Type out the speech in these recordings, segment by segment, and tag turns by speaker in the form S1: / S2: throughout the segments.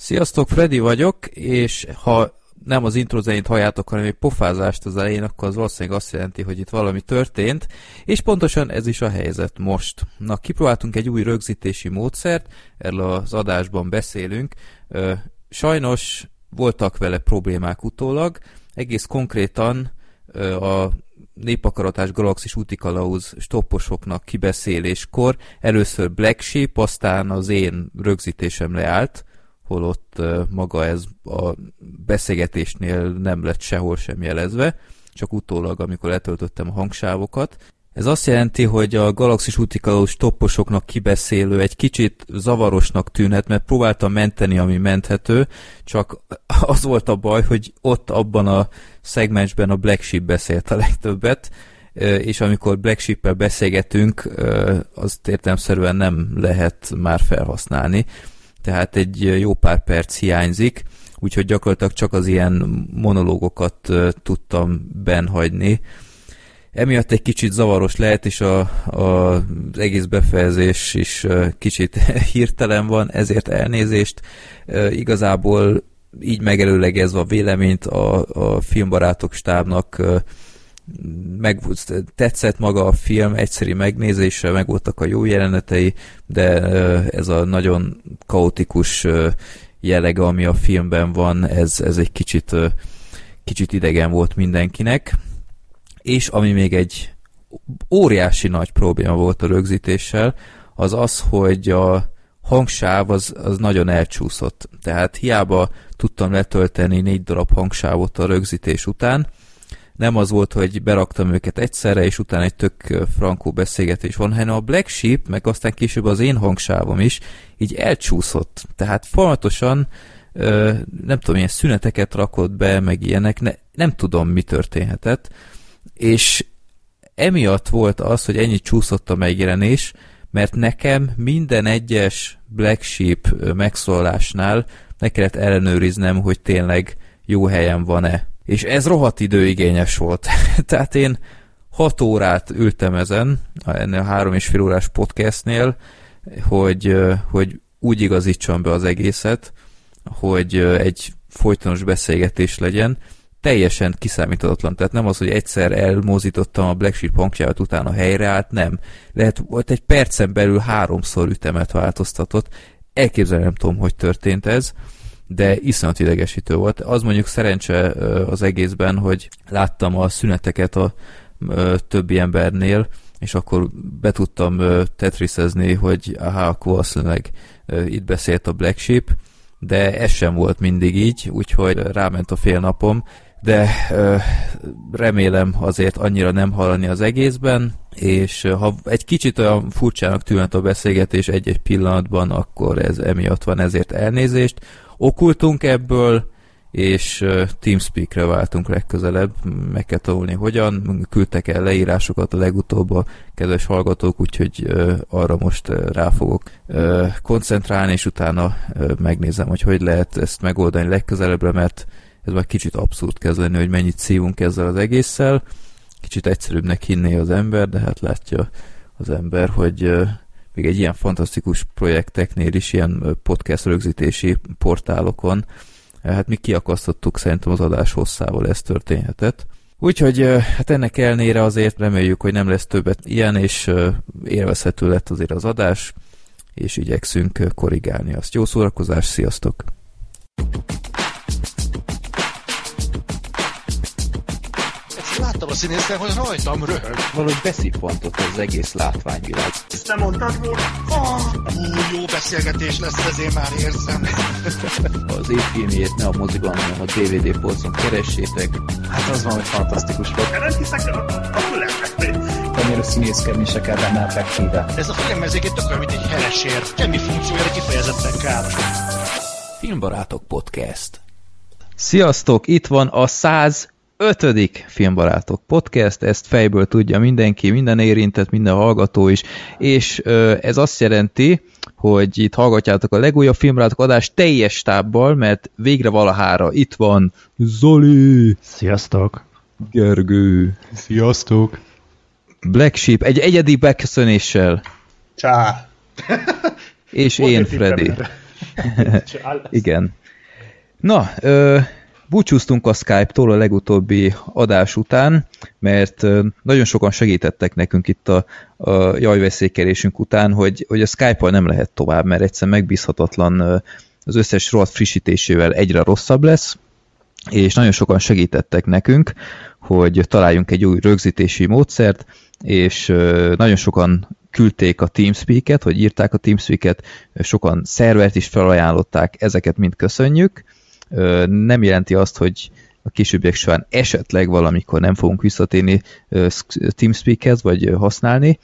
S1: Sziasztok, Freddy vagyok, és ha nem az intro zenét halljátok, hanem egy pofázást az elején, akkor az valószínűleg azt jelenti, hogy itt valami történt, és pontosan ez is a helyzet most. Na, kipróbáltunk egy új rögzítési módszert, erről az adásban beszélünk. Sajnos voltak vele problémák utólag, egész konkrétan a népakaratás galaxis útikalauz stopposoknak kibeszéléskor először Black Sheep, aztán az én rögzítésem leállt, holott maga ez a beszélgetésnél nem lett sehol sem jelezve, csak utólag, amikor letöltöttem a hangsávokat. Ez azt jelenti, hogy a galaxis útikalós topposoknak kibeszélő egy kicsit zavarosnak tűnhet, mert próbáltam menteni, ami menthető, csak az volt a baj, hogy ott abban a szegmensben a Black Sheep beszélt a legtöbbet, és amikor Black Sheep-el beszélgetünk, azt értelmszerűen nem lehet már felhasználni tehát egy jó pár perc hiányzik, úgyhogy gyakorlatilag csak az ilyen monológokat tudtam benhagyni. Emiatt egy kicsit zavaros lehet, és a, a, az egész befejezés is kicsit hirtelen van, ezért elnézést. Igazából így megelőlegezve a véleményt a, a filmbarátok stábnak meg tetszett maga a film, egyszerű megnézésre, meg voltak a jó jelenetei, de ez a nagyon kaotikus jellege, ami a filmben van, ez, ez egy kicsit, kicsit idegen volt mindenkinek. És ami még egy óriási nagy probléma volt a rögzítéssel, az az, hogy a hangsáv az, az nagyon elcsúszott. Tehát hiába tudtam letölteni négy darab hangsávot a rögzítés után, nem az volt, hogy beraktam őket egyszerre, és utána egy tök frankó beszélgetés van, hanem a Black Sheep, meg aztán később az én hangsávom is, így elcsúszott. Tehát folyamatosan nem tudom, ilyen szüneteket rakott be, meg ilyenek, ne, nem tudom, mi történhetett, és emiatt volt az, hogy ennyi csúszott a megjelenés, mert nekem minden egyes Black Sheep megszólásnál ne kellett ellenőriznem, hogy tényleg jó helyen van-e és ez rohadt időigényes volt. Tehát én hat órát ültem ezen, ennél három és fél órás podcastnél, hogy, hogy úgy igazítsam be az egészet, hogy egy folytonos beszélgetés legyen, teljesen kiszámíthatatlan. Tehát nem az, hogy egyszer elmozítottam a Black Sheep hangját, utána helyreállt, nem. Lehet, volt egy percen belül háromszor ütemet változtatott. Elképzelni nem tudom, hogy történt ez de iszonyat idegesítő volt. Az mondjuk szerencse az egészben, hogy láttam a szüneteket a többi embernél, és akkor be tudtam tetrisezni, hogy aha, akkor valószínűleg itt beszélt a Black Sheep, de ez sem volt mindig így, úgyhogy ráment a fél napom, de remélem azért annyira nem hallani az egészben, és ha egy kicsit olyan furcsának tűnhet a beszélgetés egy-egy pillanatban, akkor ez emiatt van, ezért elnézést okultunk ebből, és Teamspeak-re váltunk legközelebb, meg kell tanulni hogyan, küldtek el leírásokat a legutóbb a kedves hallgatók, úgyhogy arra most rá fogok koncentrálni, és utána megnézem, hogy hogy lehet ezt megoldani legközelebbre, mert ez már kicsit abszurd kezd lenni, hogy mennyit szívunk ezzel az egésszel, kicsit egyszerűbbnek hinné az ember, de hát látja az ember, hogy még egy ilyen fantasztikus projekteknél is, ilyen podcast rögzítési portálokon, hát mi kiakasztottuk szerintem az adás hosszával ez történhetett. Úgyhogy hát ennek elnére azért reméljük, hogy nem lesz többet ilyen, és élvezhető lett azért az adás, és igyekszünk korrigálni azt. Jó szórakozás, sziasztok!
S2: Láttam a színészen, hogy rajtam röhög.
S1: Valahogy beszippantott az egész látványvilág.
S2: Ezt nem mondtad volna? Oh, jó beszélgetés lesz, ezért már érzem.
S1: az év filmjét ne a moziban, hanem a DVD polcon keressétek.
S3: Hát az van, hogy fantasztikus volt.
S2: Nem hiszek, akkor lehet.
S3: Annyira színészkedni se kell benne effektíve.
S2: Ez a film ez egy tök mint egy heresér. Semmi funkciója kifejezetten káros.
S1: Filmbarátok Podcast. Sziasztok, itt van a 100 ötödik Filmbarátok podcast, ezt fejből tudja mindenki, minden érintett, minden hallgató is, és ö, ez azt jelenti, hogy itt hallgatjátok a legújabb Filmbarátok adás teljes stábbal, mert végre valahára itt van Zoli!
S3: Sziasztok!
S1: Gergő!
S3: Sziasztok!
S1: Black Sheep, egy egyedi beköszönéssel.
S2: Csá!
S1: És én, Freddy. Igen. Na, ö, búcsúztunk a Skype-tól a legutóbbi adás után, mert nagyon sokan segítettek nekünk itt a, a jajveszékelésünk után, hogy, hogy a Skype-val nem lehet tovább, mert egyszer megbízhatatlan az összes rovat frissítésével egyre rosszabb lesz, és nagyon sokan segítettek nekünk, hogy találjunk egy új rögzítési módszert, és nagyon sokan küldték a Teamspeak-et, vagy írták a Teamspeak-et, sokan szervert is felajánlották, ezeket mind köszönjük. Nem jelenti azt, hogy a későbbiek során esetleg valamikor nem fogunk visszatérni Teamspeak-hez, vagy használni,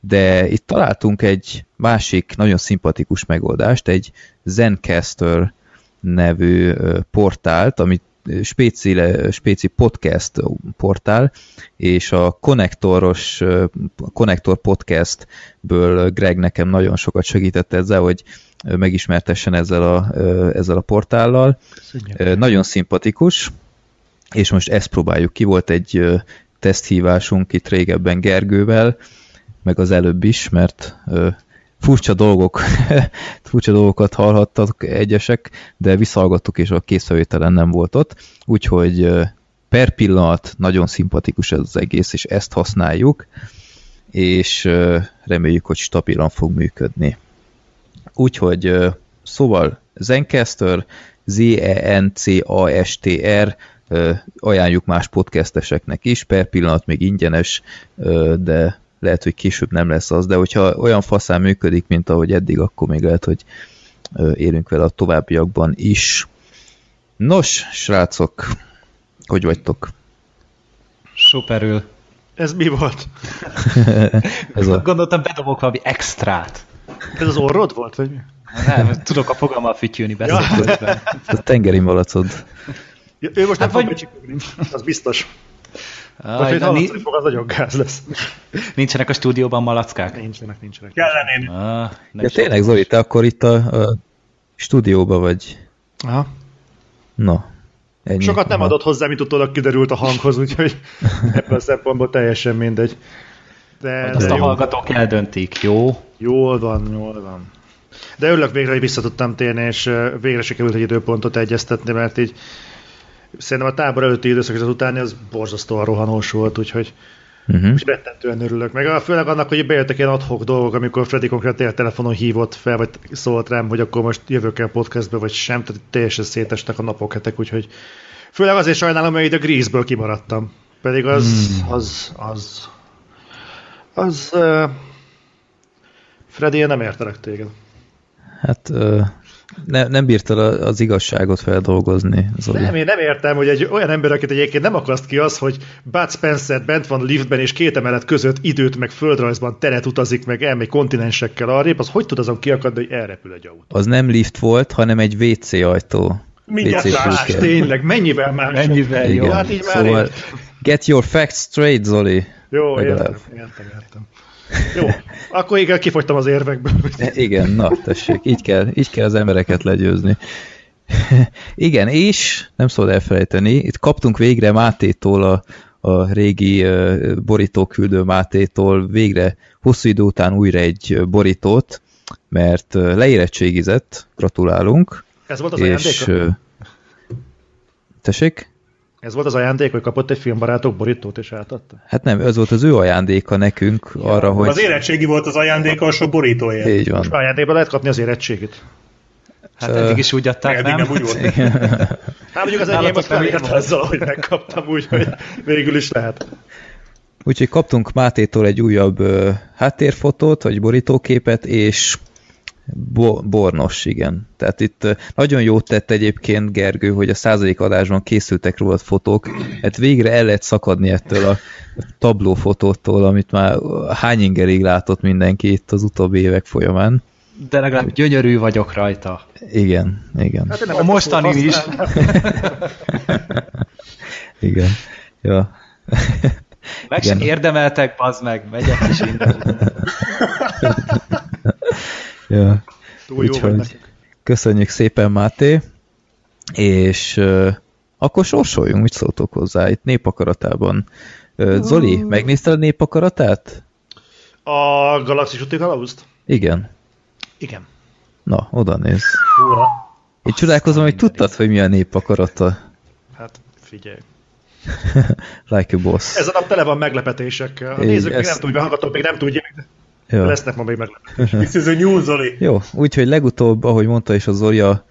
S1: de itt találtunk egy másik nagyon szimpatikus megoldást, egy Zencaster nevű portált, amit spéci, spéci podcast portál, és a konnektoros, konnektor podcastből Greg nekem nagyon sokat segített ezzel, hogy megismertessen ezzel a, ezzel a portállal. Köszönjük. Nagyon szimpatikus, és most ezt próbáljuk ki. Volt egy teszthívásunk itt régebben Gergővel, meg az előbb is, mert furcsa dolgok, furcsa dolgokat hallhattak egyesek, de visszahallgattuk, és a készfelvételen nem volt ott, úgyhogy per pillanat nagyon szimpatikus ez az egész, és ezt használjuk, és reméljük, hogy stabilan fog működni. Úgyhogy szóval Zencaster, Z-E-N-C-A-S-T-R, ajánljuk más podcasteseknek is, per pillanat még ingyenes, de lehet, hogy később nem lesz az, de hogyha olyan faszán működik, mint ahogy eddig, akkor még lehet, hogy élünk vele a továbbiakban is. Nos, srácok, hogy vagytok?
S4: Superül.
S2: Ez mi volt?
S4: Ez a... Gondoltam, bedobok valami extrát.
S2: Ez az orrod volt, vagy mi?
S4: Nem, tudok a fogalmal fütyülni beszélgetésben. Ja.
S1: a tengeri malacod.
S2: Ja, ő most hát nem vagy... fog az biztos. Vagy hogy hallani fog, az nagyon gáz lesz.
S4: Nincsenek a stúdióban malackák?
S2: Nincsenek, nincsenek. Kellenének.
S1: Ah, ja tényleg, Zoli, te akkor itt a, a stúdióba vagy.
S2: Aha.
S1: Na.
S2: Ennyi. Sokat nem Aha. adott hozzá, mint utólag kiderült a hanghoz, úgyhogy ebből a szempontból teljesen mindegy.
S4: De, azt de a jó. hallgatók eldöntik, jó?
S2: Jól van, jól van. De örülök végre, hogy vissza tudtam térni, és végre sikerült egy időpontot egyeztetni, mert így szerintem a tábor előtti időszak és az utáni az borzasztóan rohanós volt, úgyhogy uh-huh. most rettentően örülök. Meg főleg annak, hogy bejöttek ilyen adhok dolgok, amikor Freddy konkrétan telefonon hívott fel, vagy szólt rám, hogy akkor most jövök el podcastbe, vagy sem, tehát teljesen szétestek a napok, hetek, úgyhogy főleg azért sajnálom, hogy a Grease-ből kimaradtam. Pedig az, hmm. az, az, az, uh, Freddy, én nem értelek téged.
S1: Hát uh, ne, nem bírtad az igazságot feldolgozni.
S2: Zoli. Nem, én nem értem, hogy egy olyan ember, akit egyébként nem akaszt ki az, hogy Bud Spencer bent van liftben, és két emelet között időt, meg földrajzban teret utazik, meg elmegy kontinensekkel arrébb, az hogy tud azon kiakadni, hogy elrepül egy autó?
S1: Az nem lift volt, hanem egy WC ajtó.
S2: Mindjárt más, tényleg, mennyivel más.
S4: Mennyivel jó.
S2: Hát így szóval már
S1: get your facts straight, Zoli.
S2: Jó, értem, értem, értem. Jó, akkor igen, kifogytam az érvekből.
S1: Igen, na, tessék, így kell, így kell az embereket legyőzni. Igen, és nem szabad elfelejteni, itt kaptunk végre Mátétól a, a régi uh, borítóküldő Mátétól végre hosszú idő után újra egy borítót, mert uh, leérettségizett, gratulálunk.
S2: Ez volt az és, ajándéka? Uh,
S1: tessék?
S2: Ez volt az ajándék, hogy kapott egy filmbarátok borítót és átadta?
S1: Hát nem, ez volt az ő ajándéka nekünk ja, arra, hogy...
S2: Az érettségi volt az ajándéka a sok borítóért.
S1: Így van.
S2: Most ajándékban lehet kapni az érettségit.
S4: Hát eddig is úgy adták,
S2: nem? nem úgy volt. hát mondjuk az enyém most nem azzal, hogy megkaptam, úgyhogy végül is lehet.
S1: Úgyhogy kaptunk Mátétól egy újabb háttérfotót, vagy borítóképet, és Bo bornos, igen. Tehát itt nagyon jót tett egyébként Gergő, hogy a századik adásban készültek róla fotók, hát végre el lehet szakadni ettől a tablófotótól, amit már hány ingerig látott mindenki itt az utóbbi évek folyamán.
S4: De legalább gyönyörű vagyok rajta.
S1: Igen, igen. Hát
S4: a mostani is.
S1: igen. Ja.
S4: Meg igen. sem érdemeltek, bazd meg, megyek is innen.
S1: Ja. Túl Úgyhogy köszönjük szépen, Máté, és uh, akkor sorsoljunk, mit szóltok hozzá itt népakaratában. Uh, Zoli, megnézted a népakaratát?
S2: A Galaxis úti kalauzt?
S1: Igen.
S2: Igen.
S1: Na, oda néz.
S5: Húha.
S1: Én csodálkozom, hogy tudtad, hogy mi a nép akarata.
S2: Hát figyelj.
S1: Like a boss.
S2: Ez a nap tele van meglepetésekkel. A nézők még
S1: ezt-
S2: nem tudja, hallgatók még nem tudják,
S1: Ja.
S2: lesznek ma még meglepetések.
S5: This is a new Zoli.
S1: Jó, úgyhogy legutóbb, ahogy mondta is a Zoria,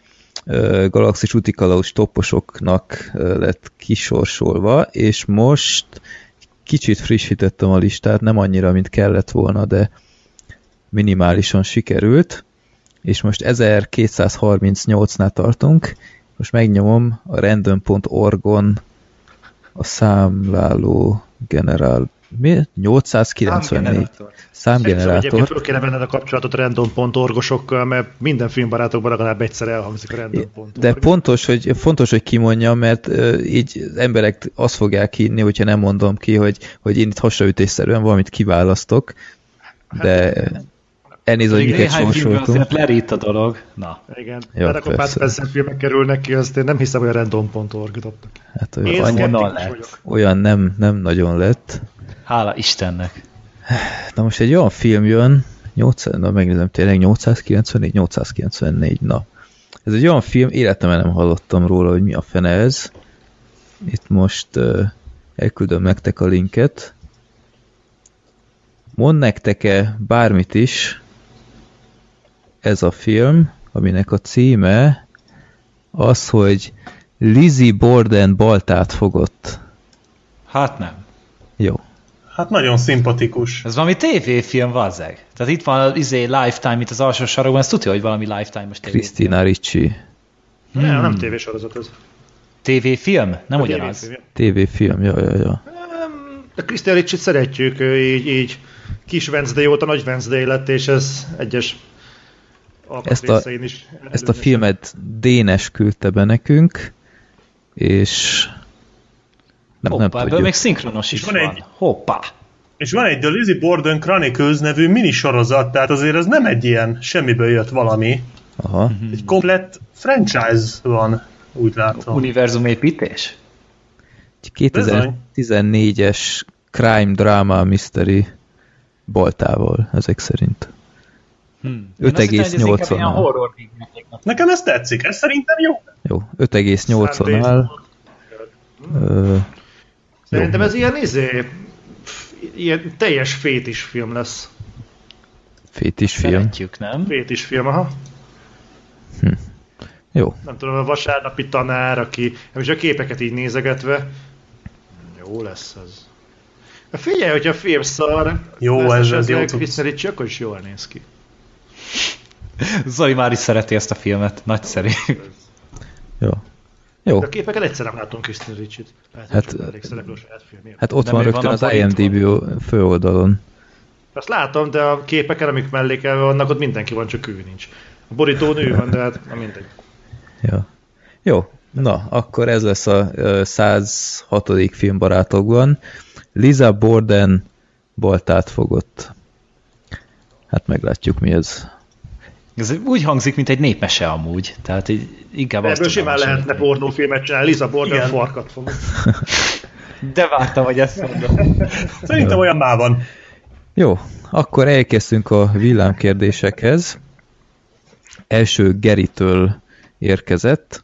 S1: ö, Galaxis Utikalaus topposoknak lett kisorsolva, és most kicsit frissítettem a listát, nem annyira, mint kellett volna, de minimálisan sikerült, és most 1238-nál tartunk, most megnyomom a random.org-on a számláló generál... Mi? 894
S2: Szerintem egyébként
S1: számgenerátor.
S2: föl kéne venned a kapcsolatot random.orgosokkal, mert minden filmbarátokban legalább egyszer elhangzik a random.org.
S1: De pontos, hogy, fontos, hogy kimondjam, mert uh, így az emberek azt fogják hinni, hogyha nem mondom ki, hogy, hogy én itt hasraütésszerűen valamit kiválasztok, de elnézést, hogy miket sorsoltunk.
S4: azért lerít a dolog. Na.
S2: Igen,
S1: Jó,
S2: de akkor
S1: persze.
S2: Spencer filmek kerülnek ki, azt én nem hiszem, hogy a random.org dobtak.
S1: Hát olyan,
S4: vagyok.
S2: vagyok.
S1: olyan nem, nem nagyon lett.
S4: Hála Istennek.
S1: Na most egy olyan film jön, 800, na megnézem tényleg 894, 894, na. Ez egy olyan film, életemben nem hallottam róla, hogy mi a fene ez. Itt most uh, elküldöm nektek a linket. Mond nektek-e bármit is ez a film, aminek a címe az, hogy Lizzie Borden baltát fogott.
S4: Hát nem.
S1: Jó.
S5: Hát nagyon szimpatikus.
S4: Ez valami tévéfilm, vazzeg. Tehát itt van az izé Lifetime, itt az alsó sarokban, ezt tudja, hogy valami Lifetime-os tévéfilm.
S1: Christina Ricci.
S2: Hmm. Nem, nem tévésorozat ez.
S4: tévéfilm? Nem ugyanaz.
S2: Tévéfilm.
S1: TV-film, ja, ja, ja.
S2: A Christian Ricci-t szeretjük, ő így, így kis Wednesday óta nagy Wednesday lett, és ez egyes
S1: Ezt a-
S2: is
S1: Ezt a filmet Dénes küldte be nekünk, és nem, nem
S4: Hoppá, ebből
S1: tudjuk.
S4: még szinkronos is
S5: van
S4: van.
S5: egy-
S4: Hoppá.
S5: És van egy The Lizzie Borden Chronicles nevű minisorozat, tehát azért ez nem egy ilyen semmiből jött valami.
S1: Aha.
S5: Egy komplett franchise van, úgy látom.
S4: Univerzum építés?
S1: Egy 2014-es crime drama mystery boltával, ezek szerint.
S4: Hm.
S1: 5,8
S4: Ilyen
S1: -nal.
S4: horror filmeknek.
S5: Nekem ez tetszik, ez szerintem jó.
S1: Jó, 5,8-on áll. Ö,
S2: Szerintem ez ilyen, izé, ilyen teljes fétis film lesz.
S1: fétis film.
S4: Szeretjük, nem?
S2: Fétis film, aha.
S1: Jó,
S2: Nem tudom, a vasárnapi tanár, aki most a képeket így nézegetve, jó lesz ez. Figyelj, hogyha a film szar,
S5: Jó,
S2: lesz
S5: ez- ez
S2: esetleg
S5: jó cucc.
S2: Christian Ricci, akkor is jól néz ki.
S4: Zoli már is szereti ezt a filmet. Nagyszerű.
S1: jó. Jó,
S2: De a képeken egyszer nem látom Christian Ricci-t. Lehet,
S1: Hát-
S2: hát,
S1: hát ott van rögtön
S4: van
S1: az. IMDb főoldalon.
S2: Azt látom, de a képeken, amik mellékelve vannak, ott mindenki van, csak ő nincs. A borító nő van, de hát na mindegy.
S1: Ja. Jó, na, akkor ez lesz a ö, 106. filmbarátokban. Liza Borden boltát fogott. Hát meglátjuk mi ez.
S4: Ez úgy hangzik, mint egy népmese amúgy. Tehát így, inkább azt
S2: Ebből
S4: tudom
S2: simán lehetne pornófilmet csinálni, Liza Borden farkat fog.
S4: De vártam, hogy ezt mondom.
S5: Szerintem olyan már van.
S1: Jó, akkor elkezdtünk a villámkérdésekhez. Első Geritől érkezett.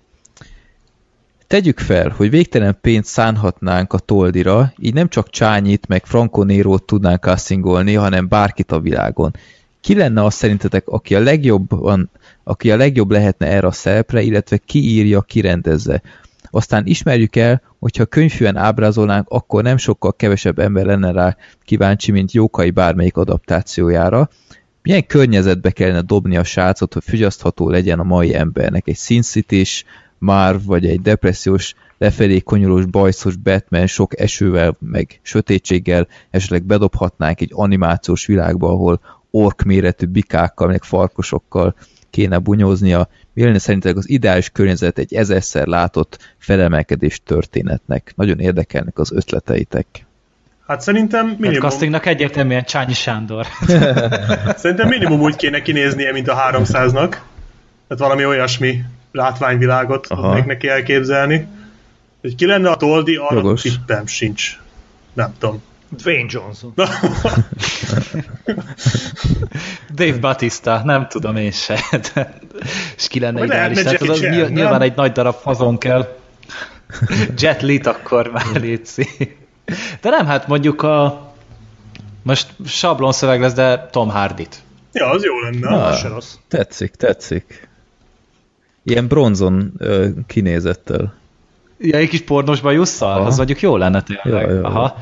S1: Tegyük fel, hogy végtelen pénzt szánhatnánk a Toldira, így nem csak Csányit meg Franco Nérót tudnánk castingolni, hanem bárkit a világon. Ki lenne az szerintetek, aki a legjobban, aki a legjobb lehetne erre a szerepre, illetve ki írja, ki rendezze? Aztán ismerjük el, hogyha könyvűen ábrázolnánk, akkor nem sokkal kevesebb ember lenne rá kíváncsi, mint Jókai bármelyik adaptációjára. Milyen környezetbe kellene dobni a srácot, hogy fogyasztható legyen a mai embernek? Egy Sin city már vagy egy depressziós, lefelé konyolós, bajszos Batman sok esővel, meg sötétséggel esetleg bedobhatnánk egy animációs világba, ahol ork méretű bikákkal, meg farkosokkal kéne bunyóznia. Mi lenne szerintetek az ideális környezet egy ezerszer látott felemelkedés történetnek? Nagyon érdekelnek az ötleteitek.
S5: Hát szerintem
S4: Minimum.
S5: minimum,
S4: castingnak egyértelműen Csányi Sándor.
S5: szerintem minimum úgy kéne kinéznie, mint a 300-nak. Tehát valami olyasmi látványvilágot tudnék neki elképzelni. Hogy ki lenne a toldi, arra tippem sincs. Nem tudom.
S2: Dwayne Johnson.
S4: Dave Batista, nem tudom én se. És ki lenne ideális. Tehát az, nyilván
S5: nem?
S4: egy nagy darab fazon kell. Jet Li-t akkor már létszi. De nem, hát mondjuk a most sablon szöveg lesz, de Tom Hardy-t.
S5: Ja, az jó lenne.
S1: Na.
S2: Az se rossz.
S1: Tetszik, tetszik. Ilyen bronzon ö, kinézettel.
S4: Ja, egy kis pornos bajusszal? Az mondjuk jó lenne tényleg.
S1: Ja, ja, ja.
S4: Aha.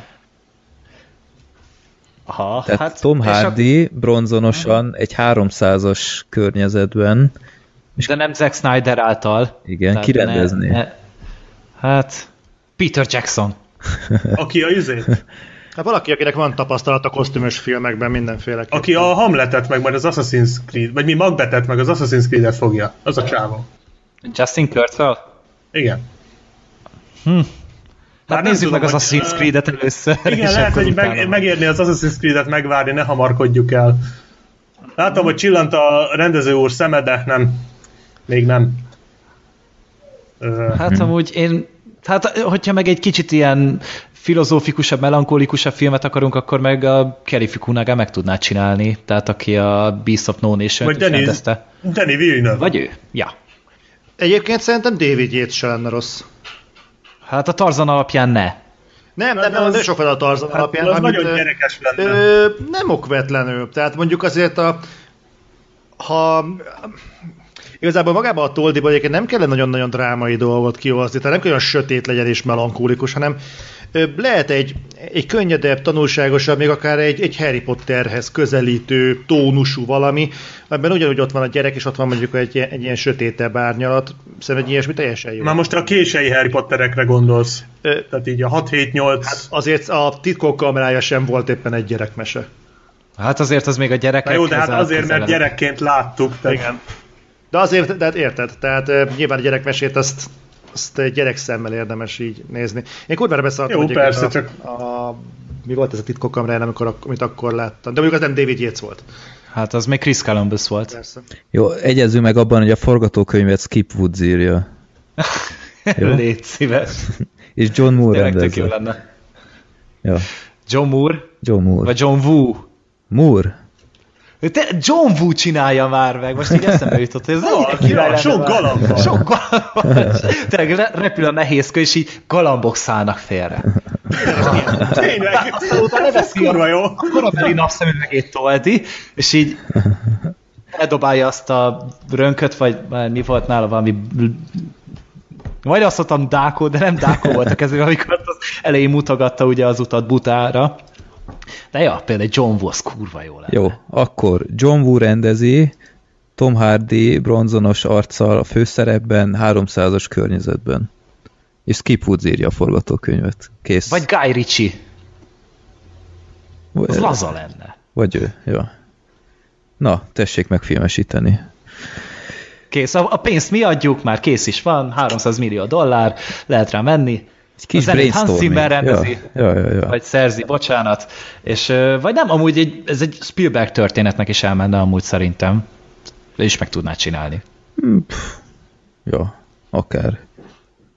S4: Aha,
S1: Tehát
S4: hát,
S1: Tom
S4: és
S1: Hardy bronzonosan egy 300-as környezetben,
S4: ak- de nem Zack Snyder által.
S1: igen,
S4: Tehát
S1: kirendezni.
S4: ne- ne- Hát, Peter Jackson.
S5: Aki a izét,
S2: Hát valaki, akinek van tapasztalat a kosztümös filmekben mindenféle.
S5: aki a Hamletet meg majd az Assassin's Creed, vagy mi Macbethet meg az Assassin's Creed-et fogja. Az a csávó.
S4: Justin Kurzel?
S5: Igen.
S4: Hát nézzük
S5: tudom,
S4: meg az Assassin's Creed-et először.
S5: Igen, lehet, hogy meg, megérni az Assassin's Creed-et megvárni, ne hamarkodjuk el. Látom, hogy csillant a rendező úr szeme, de nem. Még nem.
S4: Hát amúgy én, hát hogyha meg egy kicsit ilyen filozófikusabb, melankólikusabb filmet akarunk, akkor meg a Kelly Fukunaga meg tudná csinálni, tehát aki a Beast of No Nation
S5: Vagy
S4: rendezte.
S5: Danny Villeneuve.
S4: Vagy ő? Ja.
S2: Egyébként szerintem David Yates se lenne rossz.
S4: Hát a Tarzan alapján ne.
S2: Nem, nem, nem,
S5: az-
S2: nem sok fel a Tarzan
S5: Hát
S2: alapján.
S5: az
S2: amit,
S5: nagyon gyerekes lenne.
S2: Ö, nem okvetlenül. Tehát mondjuk azért a... Ha... Igazából magában a Toldiban egyébként nem kellene nagyon-nagyon drámai dolgot kihozni, tehát nem kell olyan sötét legyen és melankólikus, hanem lehet egy, egy könnyedebb, tanulságosabb, még akár egy, egy Harry Potterhez közelítő, tónusú valami, amiben ugyanúgy ott van a gyerek, és ott van mondjuk egy, ilyen- egy ilyen sötétebb árnyalat. Szerintem egy ilyesmi teljesen jó.
S5: Már most a kései Harry Potterekre gondolsz.
S2: Ö,
S5: Tehát így a 6-7-8...
S2: Hát azért a titkok kamerája sem volt éppen egy gyerekmese.
S4: Hát azért az még a gyerekek
S5: Na jó, de hát azért, mert gyerekként láttuk. Tehát
S2: Igen. De azért, de hát érted, tehát nyilván a gyerekmesét azt, azt egy gyerek szemmel érdemes így nézni. Én kurvára beszartam,
S5: Jó,
S2: hogy
S5: persze,
S2: a,
S5: csak-
S2: a, mi volt ez a titkok kameráján, amikor, amit akkor láttam. De mondjuk az nem David Yates volt.
S4: Hát az még Chris Columbus volt.
S2: Persze.
S1: Jó, egyezzünk meg abban, hogy a forgatókönyvet Skip Woods írja. Jó.
S4: Légy szíves.
S1: És John Moore
S4: Tényleg tök jó
S1: rendezze.
S4: lenne.
S1: Ja,
S4: John Moore?
S1: John Moore.
S4: Vagy John Woo?
S1: Moore?
S4: Te John Woo csinálja már meg, most így eszembe jutott, hogy ez király
S5: ja, sok galamb.
S4: Sok galamb. Tényleg re- repül a nehézkő, és így galambok szállnak félre.
S5: Tényleg, ez
S4: leveszi
S5: kurva jó.
S4: a korabeli napszemüvegét toldi, és így eldobálja azt a rönköt, vagy mi volt nála valami majd azt mondtam Dákó, de nem Dákó volt a kezében, amikor az elején mutogatta ugye az utat butára. De ja, például John Woo, az kurva jó lenne.
S1: Jó, akkor John Woo rendezi, Tom Hardy bronzonos arccal a főszerepben, 300-as környezetben. És Skip Woods írja a forgatókönyvet. Kész.
S4: Vagy Guy Ritchie, az
S1: vagy,
S4: laza lenne.
S1: vagy ő, jó. Na, tessék megfilmesíteni.
S4: Kész, a, a pénzt mi adjuk, már kész is van, 300 millió dollár, lehet rá menni.
S1: Egy kis
S4: A zenét Hans. Zimmer rendezi.
S1: Ja, ja, ja. ja.
S4: Vagy szerzi, bocsánat. És, vagy nem, amúgy egy, ez egy Spielberg történetnek is elmenne amúgy szerintem. De is meg tudná csinálni.
S1: Ja, akár.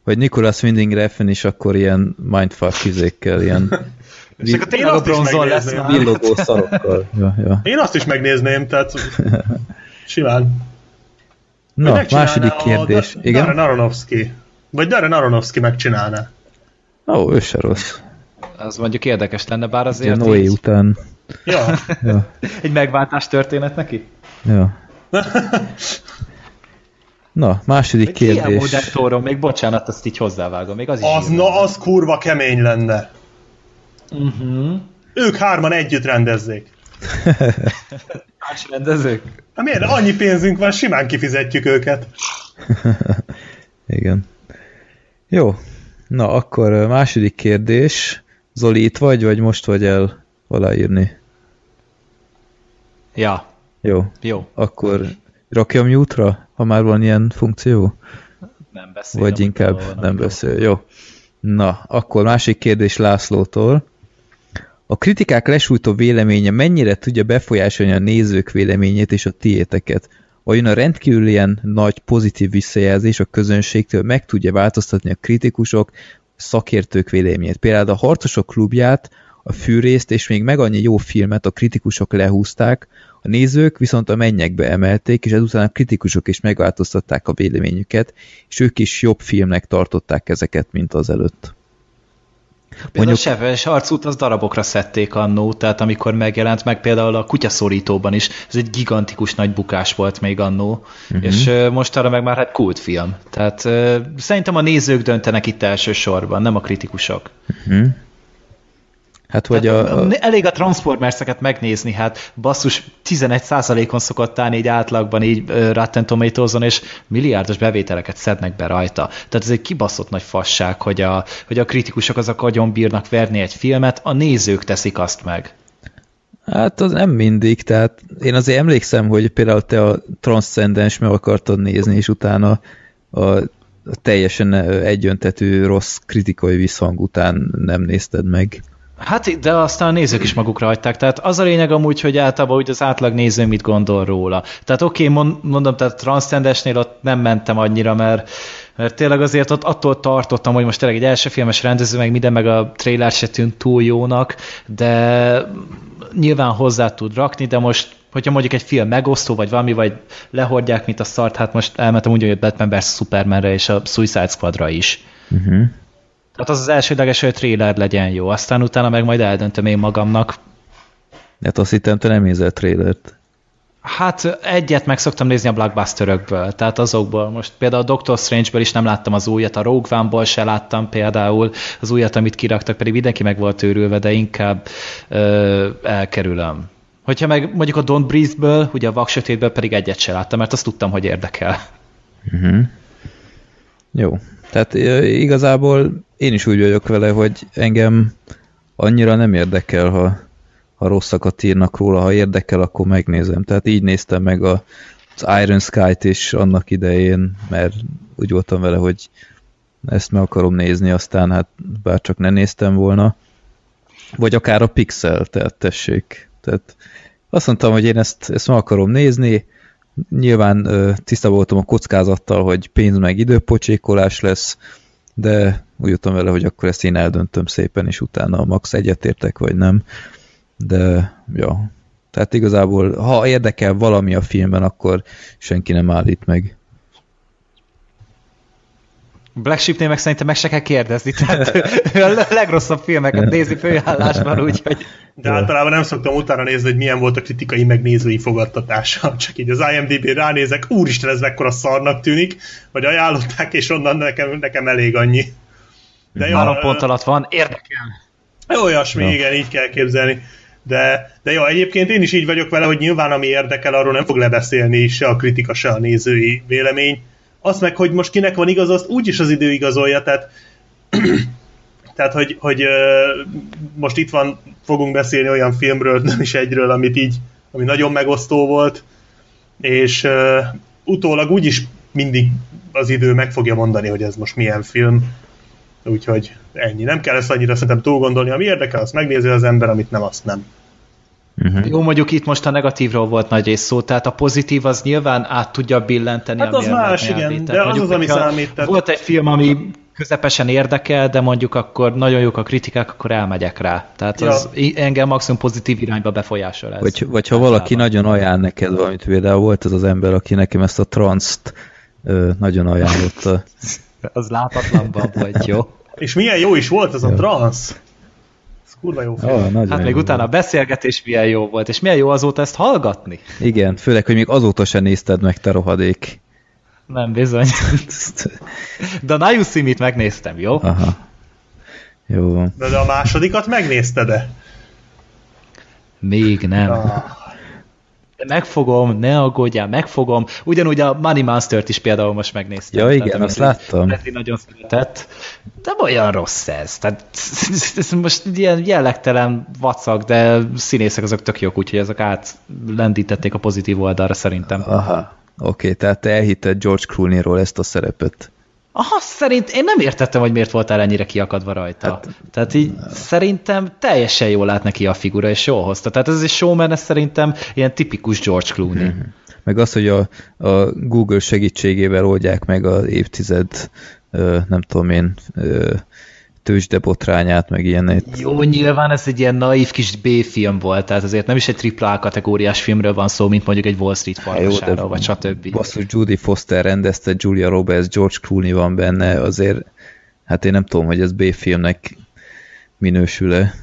S1: Vagy Nicholas Winding Refn is akkor ilyen mindfuck izékkel, ilyen
S4: És akkor
S5: Én
S4: tényleg a
S5: azt is
S4: bronzon lesz már.
S1: villogó szarokkal. Ja, ja.
S5: Én azt is megnézném, tehát simán.
S1: Na, második
S5: a
S1: kérdés.
S5: Da-
S1: Igen?
S5: Darren Aronofsky. Vagy Darren Aronofsky megcsinálná.
S1: Ó, ő se rossz.
S4: Az mondjuk érdekes lenne, bár azért
S1: Noé
S4: így,
S1: után.
S5: Ja.
S1: Ja,
S4: egy megváltás történet neki.
S1: ja. Na, második
S4: Egy ilyen
S1: kérdés.
S4: modelltóron, még bocsánat, azt így hozzávágom, még az is
S5: Az, na, az kurva kemény lenne.
S4: Uh-huh.
S5: Ők hárman együtt rendezzék.
S4: Más rendezők?
S5: Hát miért? Annyi pénzünk van, simán kifizetjük őket.
S1: Igen. Jó. Na, akkor második kérdés. Zoli, itt vagy, vagy most vagy el aláírni?
S4: Ja,
S1: Jó.
S4: jó,
S1: Akkor rakjam mute ha már van ilyen funkció?
S4: nem beszél.
S1: Vagy inkább nem
S4: jó.
S1: beszél. Jó. Na, akkor másik kérdés Lászlótól. A kritikák lesújtó véleménye mennyire tudja befolyásolni a nézők véleményét és a tiéteket? Vajon a rendkívül ilyen nagy pozitív visszajelzés a közönségtől meg tudja változtatni a kritikusok, szakértők véleményét? Például a Harcosok klubját a fűrészt, és még meg annyi jó filmet a kritikusok lehúzták, a nézők viszont a mennyekbe emelték, és ezután a kritikusok is megváltoztatták a véleményüket, és ők is jobb filmnek tartották ezeket, mint az előtt.
S4: Például Mondjuk... a Seves arcút az darabokra szedték annó, tehát amikor megjelent meg például a kutyaszorítóban is, ez egy gigantikus nagy bukás volt még annó, uh-huh. és uh, mostanra meg már hát kultfilm. Tehát szerintem a nézők döntenek itt elsősorban, nem a kritikusok. Uh-huh. Hát vagy a, a... Elég a Transformers-eket megnézni, hát basszus 11%-on szokott állni így átlagban így Rotten tomatoes és milliárdos bevételeket szednek be rajta. Tehát ez egy kibaszott nagy fasság, hogy a, hogy a kritikusok azok agyon bírnak verni egy filmet, a nézők teszik azt meg.
S1: Hát az nem mindig, tehát én azért emlékszem, hogy például te a Transcendence meg akartad nézni, és utána a, a teljesen egyöntetű rossz kritikai visszhang után nem nézted meg.
S4: Hát, de aztán a nézők is magukra hagyták. Tehát az a lényeg amúgy, hogy általában úgy az átlag néző mit gondol róla. Tehát oké, okay, mondom, tehát Transcendesnél ott nem mentem annyira, mert, mert tényleg azért ott attól tartottam, hogy most tényleg egy első filmes rendező, meg minden, meg a trailer se tűnt túl jónak, de nyilván hozzá tud rakni, de most hogyha mondjuk egy film megosztó, vagy valami, vagy lehordják, mint a szart, hát most elmentem úgy, hogy Batman vs. Supermanre és a Suicide Squadra is. Uh-huh. Tehát az az elsődleges, hogy a trailer legyen jó, aztán utána meg majd eldöntöm én magamnak.
S1: Hát azt hittem, te nem nézel trailert.
S4: Hát egyet meg szoktam nézni a blockbusterökből, tehát azokból. Most például a Doctor Strange-ből is nem láttam az újat, a Rogue One-ból se láttam például az újat, amit kiraktak, pedig mindenki meg volt őrülve, de inkább ö, elkerülöm. Hogyha meg mondjuk a Don't Breathe-ből, ugye a Vaksötétből pedig egyet se láttam, mert azt tudtam, hogy érdekel. Uh-huh.
S1: Jó. Tehát igazából én is úgy vagyok vele, hogy engem annyira nem érdekel, ha, ha rosszakat írnak róla, ha érdekel, akkor megnézem. Tehát így néztem meg a, az Iron Sky-t is annak idején, mert úgy voltam vele, hogy ezt meg akarom nézni, aztán hát bár csak ne néztem volna. Vagy akár a Pixel, tehát tessék. Tehát azt mondtam, hogy én ezt, ezt meg akarom nézni, nyilván tisztában voltam a kockázattal, hogy pénz meg időpocsékolás lesz, de úgy jöttem vele, hogy akkor ezt én eldöntöm szépen, és utána max egyetértek, vagy nem. De, ja. Tehát igazából, ha érdekel valami a filmben, akkor senki nem állít meg.
S4: Black Sheep-nél meg szerintem meg se kell kérdezni, tehát a legrosszabb filmeket nézi főállásban, úgyhogy...
S5: De általában nem szoktam utána nézni, hogy milyen volt a kritikai megnézői fogadtatása. Csak így az IMDb ránézek, úristen, ez mekkora szarnak tűnik, vagy ajánlották, és onnan nekem, nekem elég annyi.
S4: De jó, Három pont alatt van, érdekel.
S5: Olyasmi, ja. igen, így kell képzelni. De, de jó, egyébként én is így vagyok vele, hogy nyilván ami érdekel, arról nem fog lebeszélni se a kritika, se a nézői vélemény azt meg, hogy most kinek van igaz, azt úgyis az idő igazolja, tehát tehát, hogy, hogy most itt van, fogunk beszélni olyan filmről, nem is egyről, amit így, ami nagyon megosztó volt, és utólag úgyis mindig az idő meg fogja mondani, hogy ez most milyen film, úgyhogy ennyi. Nem kell ezt annyira szerintem túl gondolni, ami érdekel, azt megnézi az ember, amit nem, azt nem.
S4: Uh-huh. Jó, mondjuk itt most a negatívról volt nagy rész szó, tehát a pozitív az nyilván át tudja billenteni
S5: hát az más, igen, de az az, ami számít. Tehát...
S4: Volt egy film, ami közepesen érdekel, de mondjuk akkor nagyon jók a kritikák, akkor elmegyek rá. Tehát ja. az engem maximum pozitív irányba befolyásol ez.
S1: Vagy, vagy ha valaki nagyon ajánl neked valamit, például volt az az ember, aki nekem ezt a transzt nagyon ajánlotta.
S4: az látatlanban vagy, jó?
S5: És milyen jó is volt ez a transz! Kurva jó film.
S4: Oh, hát még utána a beszélgetés milyen jó volt, és milyen jó azóta ezt hallgatni.
S1: Igen, főleg, hogy még azóta sem nézted meg, te rohadék.
S4: Nem, bizony. De a Nayusimit megnéztem, jó? Aha.
S1: Jó
S5: De, de a másodikat megnézted-e?
S4: Még nem. Ah megfogom, ne aggódjál, megfogom. Ugyanúgy a Money Monster-t is például most megnéztem.
S1: Ja, igen, tehát, azt láttam.
S4: Leti nagyon szeretett. De olyan rossz ez. Tehát ez most ilyen jellegtelen vacak, de színészek azok tök jók, úgyhogy ezek átlendítették a pozitív oldalra szerintem.
S1: Aha. Oké, okay, tehát te elhitted George Clooney-ról ezt a szerepet.
S4: Aha, szerint én nem értettem, hogy miért voltál ennyire kiakadva rajta. Hát, Tehát így ne. szerintem teljesen jól lát neki a figura, és jól hozta. Tehát ez egy showman, ez szerintem ilyen tipikus George Clooney. Mm-hmm.
S1: Meg az, hogy a, a Google segítségével oldják meg az évtized, nem tudom én, tőzsdebotrányát, meg ilyenét.
S4: Jó, nyilván ez egy ilyen naív kis B-film volt, tehát azért nem is egy AAA kategóriás filmről van szó, mint mondjuk egy Wall Street farkasára, vagy stb.
S1: Basszus, Judy Foster rendezte, Julia Roberts, George Clooney van benne, azért hát én nem tudom, hogy ez B-filmnek minősül-e.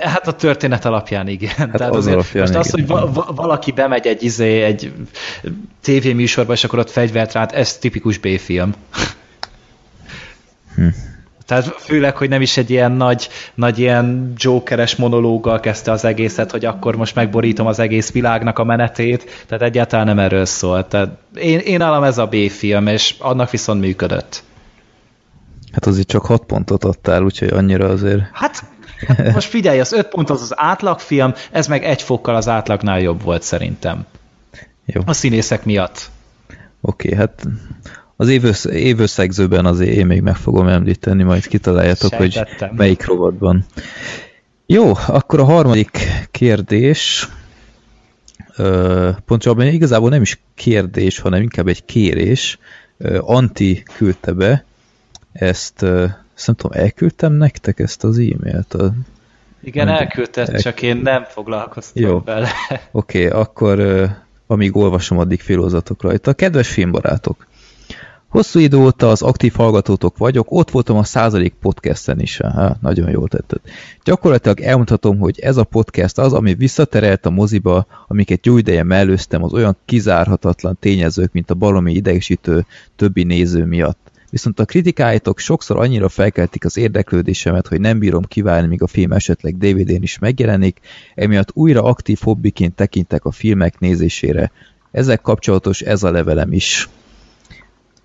S4: Hát a történet alapján igen. Hát Tehát
S1: az
S4: azért
S1: alapján
S4: most az,
S1: igen.
S4: hogy va- va- valaki bemegy egy, izé, egy tévéműsorba, és akkor ott fegyvert rát, ez tipikus B-film.
S1: Hm.
S4: Tehát főleg, hogy nem is egy ilyen nagy, nagy ilyen jokeres monológgal kezdte az egészet, hogy akkor most megborítom az egész világnak a menetét, tehát egyáltalán nem erről szól. Tehát én, én állam ez a B-film, és annak viszont működött.
S1: Hát azért csak 6 pontot adtál, úgyhogy annyira azért...
S4: Hát most figyelj, az 5 pont az az átlagfilm, ez meg egy fokkal az átlagnál jobb volt szerintem.
S1: Jó,
S4: A színészek miatt.
S1: oké, hát az évössz, évösszegzőben azért én még meg fogom említeni, majd kitaláljátok, hogy melyik rovatban. Jó, akkor a harmadik kérdés, pontosabban igazából nem is kérdés, hanem inkább egy kérés. Anti küldte be, ezt, ezt nem tudom, elküldtem nektek ezt az e-mailt? A...
S4: Igen, elküldted,
S1: el-
S4: csak én nem foglalkoztam
S1: Jó.
S4: vele.
S1: Oké, okay, akkor amíg olvasom, addig filózatok rajta. Kedves filmbarátok! Hosszú idő óta az aktív hallgatótok vagyok, ott voltam a századik podcasten is. Há, nagyon jól tetted. Gyakorlatilag elmondhatom, hogy ez a podcast az, ami visszaterelt a moziba, amiket jó ideje mellőztem az olyan kizárhatatlan tényezők, mint a balomi idegesítő többi néző miatt. Viszont a kritikáitok sokszor annyira felkeltik az érdeklődésemet, hogy nem bírom kiválni, míg a film esetleg DVD-n is megjelenik, emiatt újra aktív hobbiként tekintek a filmek nézésére. Ezek kapcsolatos ez a levelem is.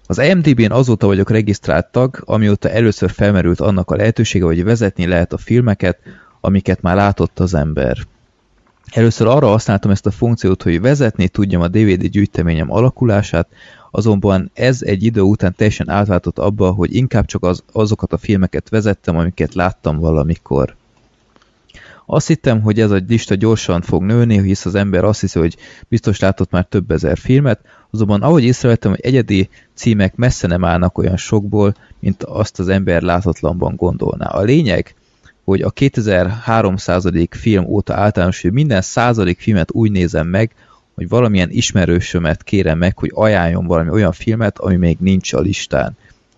S1: Az IMDb-n azóta vagyok regisztrált tag, amióta először felmerült annak a lehetősége, hogy vezetni lehet a filmeket, amiket már látott az ember. Először arra használtam ezt a funkciót, hogy vezetni tudjam a DVD gyűjteményem alakulását, azonban ez egy idő után teljesen átváltott abba, hogy inkább csak az, azokat a filmeket vezettem, amiket láttam valamikor. Azt hittem, hogy ez a lista gyorsan fog nőni, hisz az ember azt hiszi, hogy biztos látott már több ezer filmet, azonban ahogy észrevettem, hogy egyedi címek messze nem állnak olyan sokból, mint azt az ember látatlanban gondolná. A lényeg, hogy a 2300. film óta általános, hogy minden századik filmet úgy nézem meg, hogy valamilyen ismerősömet kérem meg, hogy ajánljon valami olyan filmet, ami még nincs a listán.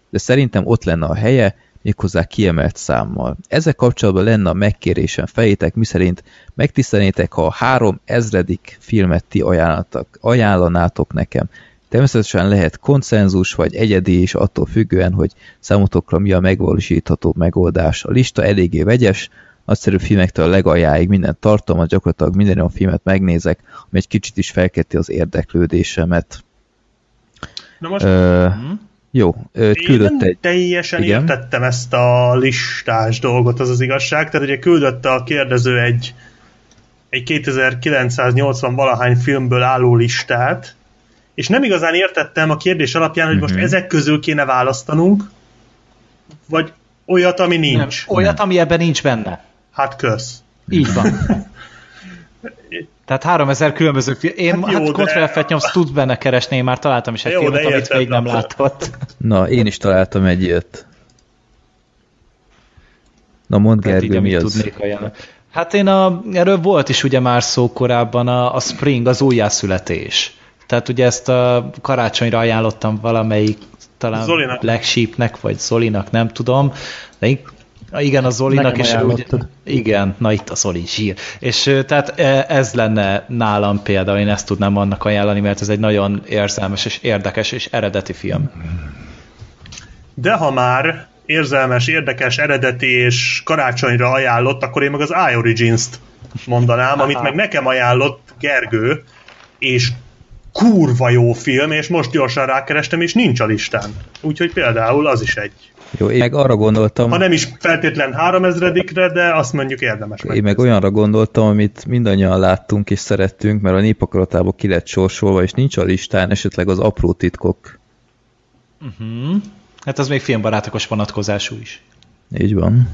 S1: De szerintem ott lenne a helye, méghozzá kiemelt számmal. Ezzel kapcsolatban lenne a megkérésem fejétek, miszerint megtisztelnétek, ha a három ezredik filmet ti ajánlanátok nekem. Természetesen lehet konszenzus vagy egyedi is attól függően, hogy számotokra mi a megvalósítható megoldás. A lista eléggé vegyes, nagyszerű filmektől a legaljáig minden tartalmat, gyakorlatilag minden olyan filmet megnézek, ami egy kicsit is felkelti az érdeklődésemet.
S5: Na most
S1: Ö, jó,
S5: én
S1: küldött
S5: nem
S1: egy...
S5: teljesen
S1: Igen?
S5: értettem ezt a listás dolgot, az az igazság. Tehát ugye küldött a kérdező egy, egy 2980 valahány filmből álló listát, és nem igazán értettem a kérdés alapján, hogy most
S1: Mhm.
S5: ezek közül kéne választanunk, vagy olyat, ami
S4: Nem,
S5: nincs.
S4: olyat, ami ebben nincs benne.
S5: Hát kösz.
S4: Így van. Tehát 3000 különböző film. Én
S5: Hát
S4: hát,
S5: jó,
S4: hát
S5: de-
S4: Control F8 tud benne keresni, én már találtam is egy
S5: Jó,
S4: filmet, amit még nem látott.
S1: Na, én is találtam egy ilyet. Na, mondd
S4: így,
S1: Gergő, mi
S4: amit
S1: az?
S4: tudnék ajánlani. Hát én a, erről volt is ugye már szó korábban a, a Spring, az újjászületés. Tehát ugye ezt a karácsonyra ajánlottam valamelyik talán
S5: Zolinak.
S4: Black Sheepnek, vagy Zolinak, nem tudom. De igen, a Zolinak
S3: ajánlottad.
S4: igen, na itt a Zoli zsír. És tehát ez lenne nálam például, én ezt tudnám annak ajánlani, mert ez egy nagyon érzelmes és érdekes és eredeti film.
S5: De ha már érzelmes, érdekes, eredeti és karácsonyra ajánlott, akkor én meg az iOrigins-t mondanám, amit meg nekem ajánlott Gergő, és kurva jó film, és most gyorsan rákerestem, és nincs a listán. Úgyhogy például az is egy.
S1: Jó, én meg arra gondoltam,
S5: Ha nem is feltétlen 3000-dikre, de azt mondjuk érdemes
S1: én meg olyanra gondoltam, amit mindannyian láttunk és szerettünk, mert a népakaratából ki lett sorsolva, és nincs a listán esetleg az apró titkok.
S4: Uh-huh. Hát az még filmbarátokos vonatkozású is.
S1: Így van.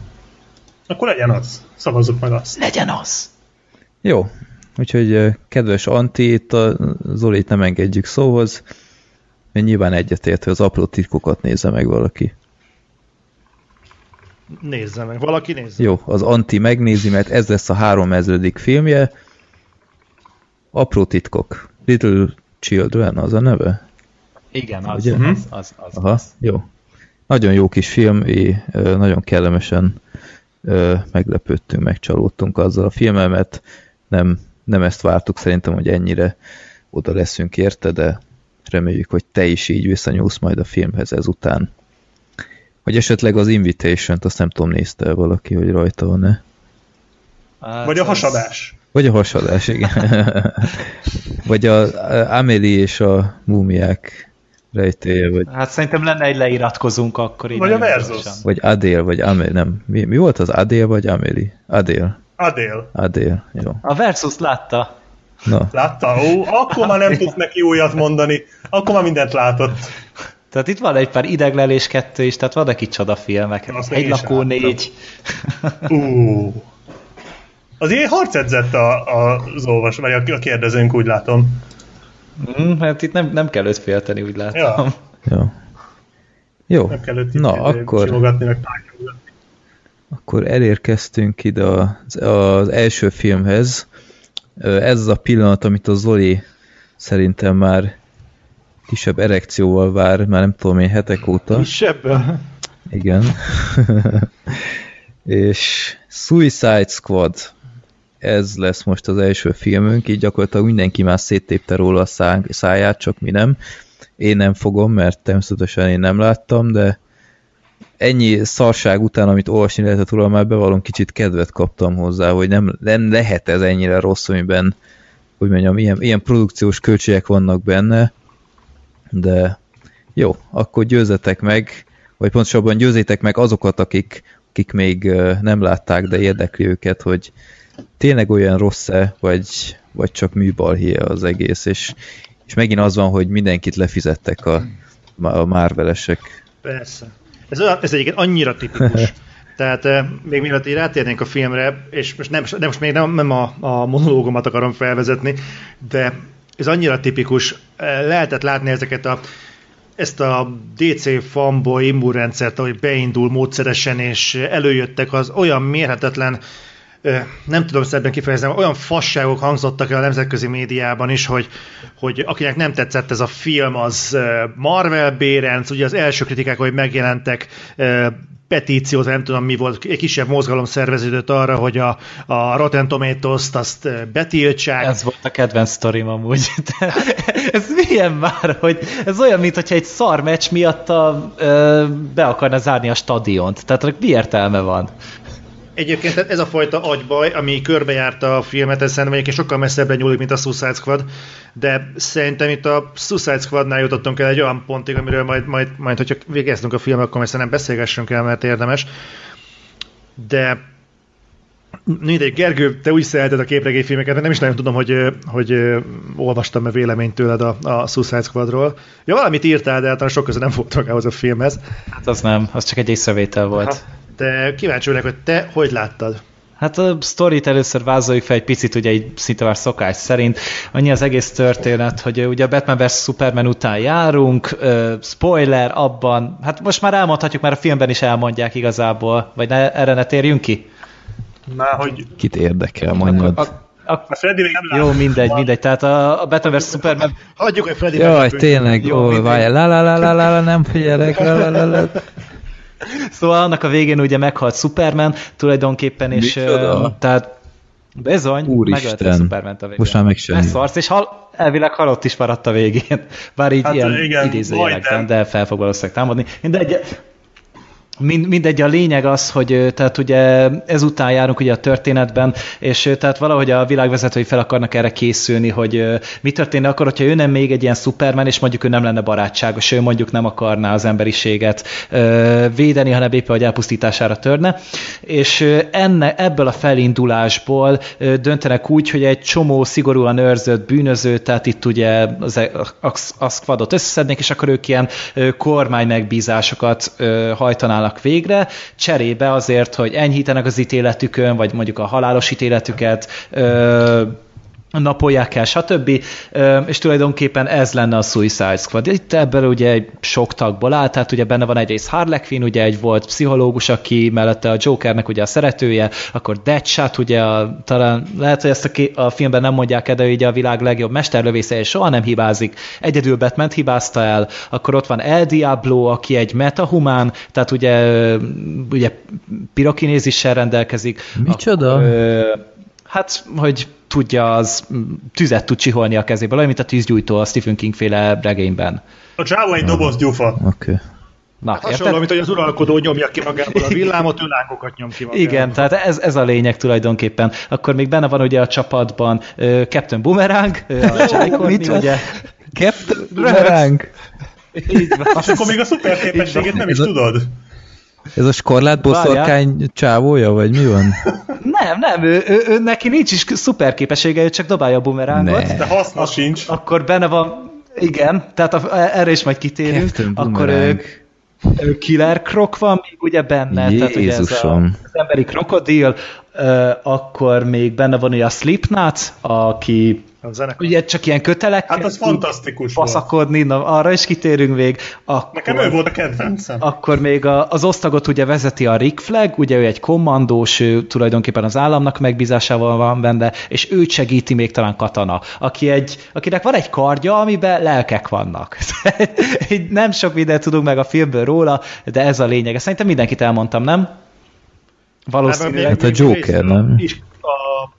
S5: Akkor legyen az. Szavazzuk meg azt.
S4: Legyen az!
S1: Jó, úgyhogy kedves Anti, itt a Zolit nem engedjük szóhoz, mert nyilván egyetért, hogy az apró titkokat nézze meg valaki.
S2: Nézze meg, valaki nézze.
S1: Jó, az Anti megnézi, mert ez lesz a három ezredik filmje. Apró titkok. Little Children, az a neve?
S4: Igen, az,
S1: Ugye?
S4: az, az, az,
S1: Aha,
S4: az.
S1: jó. Nagyon jó kis film, és nagyon kellemesen meglepődtünk, megcsalódtunk azzal a filmmel, mert nem, nem ezt vártuk szerintem, hogy ennyire oda leszünk érte, de reméljük, hogy te is így visszanyúlsz majd a filmhez ezután. Vagy esetleg az Invitation-t, azt nem tudom, nézte valaki, hogy rajta van-e.
S4: Hát
S5: Vagy a
S4: az-
S5: hasadás.
S1: Vagy a hasadás, igen. vagy a, a Amelie és a múmiák rejtélye, vagy,
S4: Hát szerintem lenne egy leiratkozunk akkor.
S5: Vagy a Versus.
S4: gyorsan.
S1: vagy Adél, vagy Amelie, nem. Mi, mi volt az Adél, vagy Amelie? Adél.
S5: Adél.
S1: Adél, jó.
S4: A Versus látta.
S1: Na,
S5: Látta? Ó, akkor már nem tudsz neki újat mondani. Akkor már mindent látott.
S4: Tehát itt van egy pár ideglelés kettő is, tehát vannak itt csodafilmek.
S5: Azt
S4: Egy lakó négy.
S5: Ú. Azért harcedzett a, a, az olvas, vagy a, a kérdezőnk, úgy látom.
S4: Mm, hát itt nem, nem kell őt félteni, úgy látom.
S5: Ja.
S1: jó. Jó,
S5: Nem kell őt
S1: na akkor,
S5: simogatni, meg párkálgatni.
S1: Akkor elérkeztünk ide az, az első filmhez. Ez az a pillanat, amit a Zoli szerintem már kisebb erekcióval vár, már nem tudom én hetek óta.
S2: Kisebb?
S1: Igen. és Suicide Squad. Ez lesz most az első filmünk, így gyakorlatilag mindenki már széttépte róla a szá- száját, csak mi nem. Én nem fogom, mert természetesen én nem láttam, de ennyi szarság után, amit olvasni lehetett róla, már bevallom, kicsit kedvet kaptam hozzá, hogy nem, nem lehet ez ennyire rossz, amiben, hogy mondjam, ilyen, ilyen produkciós költségek vannak benne, de jó, akkor győzzetek meg, vagy pontosabban győzzétek meg azokat, akik, akik még nem látták, de érdekli őket, hogy tényleg olyan rossz-e, vagy, vagy csak műbalhie az egész, és, és megint az van, hogy mindenkit lefizettek a, a márvelesek.
S2: Persze. Ez, olyan, ez egyébként annyira tipikus. Tehát eh, még mielőtt így rátérnénk a filmre, és most, nem, de most még nem, nem a, a monológomat akarom felvezetni, de ez annyira tipikus. Eh, Lehetett látni ezeket a ezt a DC fanboy immunrendszert, ahogy beindul módszeresen, és előjöttek az olyan mérhetetlen ö, nem tudom szebben kifejezni, olyan fasságok hangzottak el a nemzetközi médiában is, hogy, hogy akinek nem tetszett ez a film, az Marvel Bérenc, ugye az első kritikák, hogy megjelentek, petíciót, nem tudom mi volt, egy kisebb mozgalom szerveződött arra, hogy a, a Rotten Tomatoes-t azt betiltsák.
S4: Ez volt a kedvenc sztorim amúgy. De ez milyen már, hogy ez olyan, mint hogyha egy szar meccs miatt a, be akarna zárni a stadiont. Tehát ennek mi értelme van?
S2: Egyébként ez a fajta agybaj, ami körbejárta a filmet, ez szerintem egyébként sokkal messzebbre nyúlik, mint a Suicide Squad, de szerintem itt a Suicide Squadnál jutottunk el egy olyan pontig, amiről majd, majd, majd hogyha végeztünk a film, akkor majd szerintem beszélgessünk el, mert érdemes. De mindegy, Gergő, te úgy szereted a képregényfilmeket, mert nem is nagyon tudom, hogy, hogy olvastam-e véleményt tőled a, a Suicide Squadról. Ja, valamit írtál, de általán sok köze nem volt magához a filmhez.
S4: Hát az nem, az csak egy észrevétel volt.
S2: De kíváncsi vagyok, hogy te hogy láttad?
S4: Hát a sztorit először vázoljuk fel egy picit, ugye egy szinte már szokás szerint. Annyi az egész történet, hogy ugye a Batman vs. Superman után járunk, ö, spoiler abban, hát most már elmondhatjuk, már a filmben is elmondják igazából, vagy ne, erre ne térjünk ki?
S5: Már hogy
S1: Kit érdekel, mondjad.
S4: A, a,
S5: a Freddy még nem látta.
S4: jó, mindegy, mindegy. Tehát a, a Batman vs. Superman
S2: Hagyjuk, hogy Freddy
S1: Jaj, tényleg,
S4: Jó,
S1: ó, várjál, la la la la la la, nem figyelek, la la la la.
S4: Szóval annak a végén ugye meghalt Superman tulajdonképpen, és
S1: Micsoda?
S4: tehát bizony, megölte Superman a végén.
S1: Most már meg sem
S4: Ez
S1: jön.
S4: szarsz, és hal, elvileg halott is maradt a végén. Bár így
S5: Hát,
S4: ilyen
S5: igen,
S4: idézőjelekben, de fel fog valószínűleg támadni. Mindegy, Mind, mindegy, a lényeg az, hogy tehát ugye ezután járunk ugye a történetben, és tehát valahogy a világvezetői fel akarnak erre készülni, hogy mi történne akkor, hogyha ő nem még egy ilyen Superman, és mondjuk ő nem lenne barátságos, ő mondjuk nem akarná az emberiséget védeni, hanem éppen, hogy elpusztítására törne. És enne, ebből a felindulásból döntenek úgy, hogy egy csomó szigorúan őrzött bűnöző, tehát itt ugye az, a, a squadot összeszednék, és akkor ők ilyen kormány megbízásokat ö, hajtanának végre, cserébe azért, hogy enyhítenek az ítéletükön, vagy mondjuk a halálos ítéletüket, ö, napolják el, stb. És tulajdonképpen ez lenne a Suicide Squad. Itt ebből ugye egy sok tagból áll, tehát ugye benne van egyrészt Harley Quinn, ugye egy volt pszichológus, aki mellette a Jokernek ugye a szeretője, akkor Deadshot, ugye a, talán lehet, hogy ezt a, ké- a filmben nem mondják el, de ugye a világ legjobb mesterlövésze, és soha nem hibázik. Egyedül Batman hibázta el, akkor ott van El Diablo, aki egy metahumán, tehát ugye, ugye pirokinézissel rendelkezik.
S1: Micsoda?
S4: Akkor, ö, hát, hogy tudja, az mm, tüzet tud csiholni a kezéből, olyan, mint a tűzgyújtó a Stephen King féle regényben.
S5: A csávó egy doboz gyufa.
S1: Oké. Okay.
S4: Na,
S2: Hasonló,
S4: érted?
S2: mint hogy az uralkodó nyomja ki magából a villámot, ő lángokat nyom ki magából.
S4: Igen, tehát ez, ez a lényeg tulajdonképpen. Akkor még benne van ugye a csapatban uh, Captain Boomerang, uh, a
S1: Micsoda?
S4: ugye.
S1: Captain Boomerang!
S4: Így van.
S5: És akkor még a szuper képességét nem is tudod.
S1: Ez a skorlát boszorkány csávója, vagy mi van?
S4: Nem, nem, ő, ő, ő, neki nincs is szuper képessége, ő csak dobálja a bumerangot.
S1: Ne.
S5: De haszna sincs.
S4: Akkor benne van, igen, tehát a, erre is majd kitérünk. Akkor ő,
S1: Boomerang.
S4: ő Killer Croc van még ugye benne, tehát ugye ez a,
S1: Jézusom.
S4: az emberi krokodil, akkor még benne van ugye a Slipknot, aki
S2: A zenekar.
S4: ugye csak ilyen kötelek.
S5: Hát az fantasztikus volt.
S4: Faszakodni, na, arra is kitérünk még. Akkor,
S5: Nekem ő volt a kedvencem.
S4: akkor még a, az osztagot ugye vezeti a Rick Flag, ugye ő egy kommandós, ő tulajdonképpen az államnak megbízásával van benne, és őt segíti még talán Katana, aki egy, akinek van egy kardja, amiben lelkek vannak. Nem sok mindent tudunk meg a filmből róla, de ez a lényeg. Szerintem mindenkit elmondtam, nem? Valószínűleg.
S1: Hát a Joker, nem?
S2: Is a,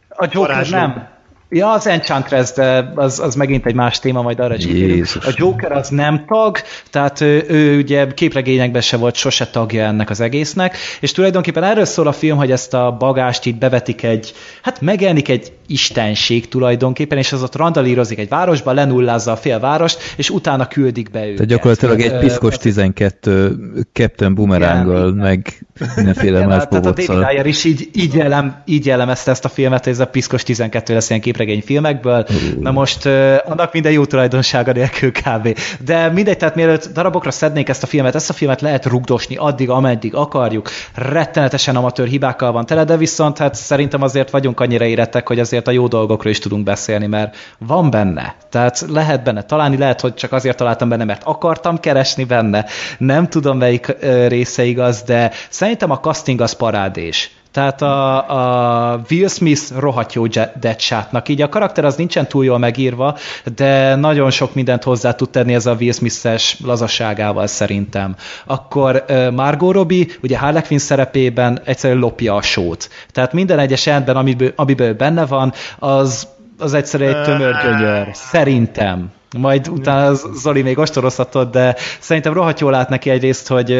S4: A Joker
S2: varázsló.
S4: nem. Ja, az Enchantress, de az, az megint egy más téma, majd arra is kitérünk. A Joker az nem tag, tehát ő, ő ugye képregényekben se volt sose tagja ennek az egésznek, és tulajdonképpen erről szól a film, hogy ezt a bagást itt bevetik egy, hát megjelenik egy istenség tulajdonképpen, és az ott randalírozik egy városba, lenullázza a fél várost, és utána küldik be őket.
S1: Tehát gyakorlatilag egy piszkos
S4: ez-
S1: 12 Captain Boomeranggal, meg mindenféle más
S4: tehát a David. Ayer is így, így, jelem, így jellemezte ezt a filmet, hogy ez a piszkos 12 lesz ilyen képregény filmekből. Na most annak minden jó tulajdonsága nélkül kb. De mindegy, tehát mielőtt darabokra szednék ezt a filmet, ezt a filmet lehet rugdosni addig, ameddig akarjuk. Rettenetesen amatőr hibákkal van tele, de viszont hát szerintem azért vagyunk annyira érettek, hogy azért a jó dolgokról is tudunk beszélni, mert van benne. Tehát lehet benne találni, lehet, hogy csak azért találtam benne, mert akartam keresni benne. Nem tudom, melyik része igaz, de szerintem a casting az parádés. Tehát a, a Will Smith rohadt jó Deadshotnak, így a karakter az nincsen túl jól megírva, de nagyon sok mindent hozzá tud tenni ez a Will Smith-es lazaságával szerintem. Akkor Margot Robbie, ugye Harley Quinn szerepében egyszerűen lopja a sót. Tehát minden egyes jelentben, amiből, amiből benne van, az, az egyszerűen egy tömör gyönyör. Szerintem. Majd utána Zoli még ostorozhatod, de szerintem rohadt jól lát neki egyrészt, hogy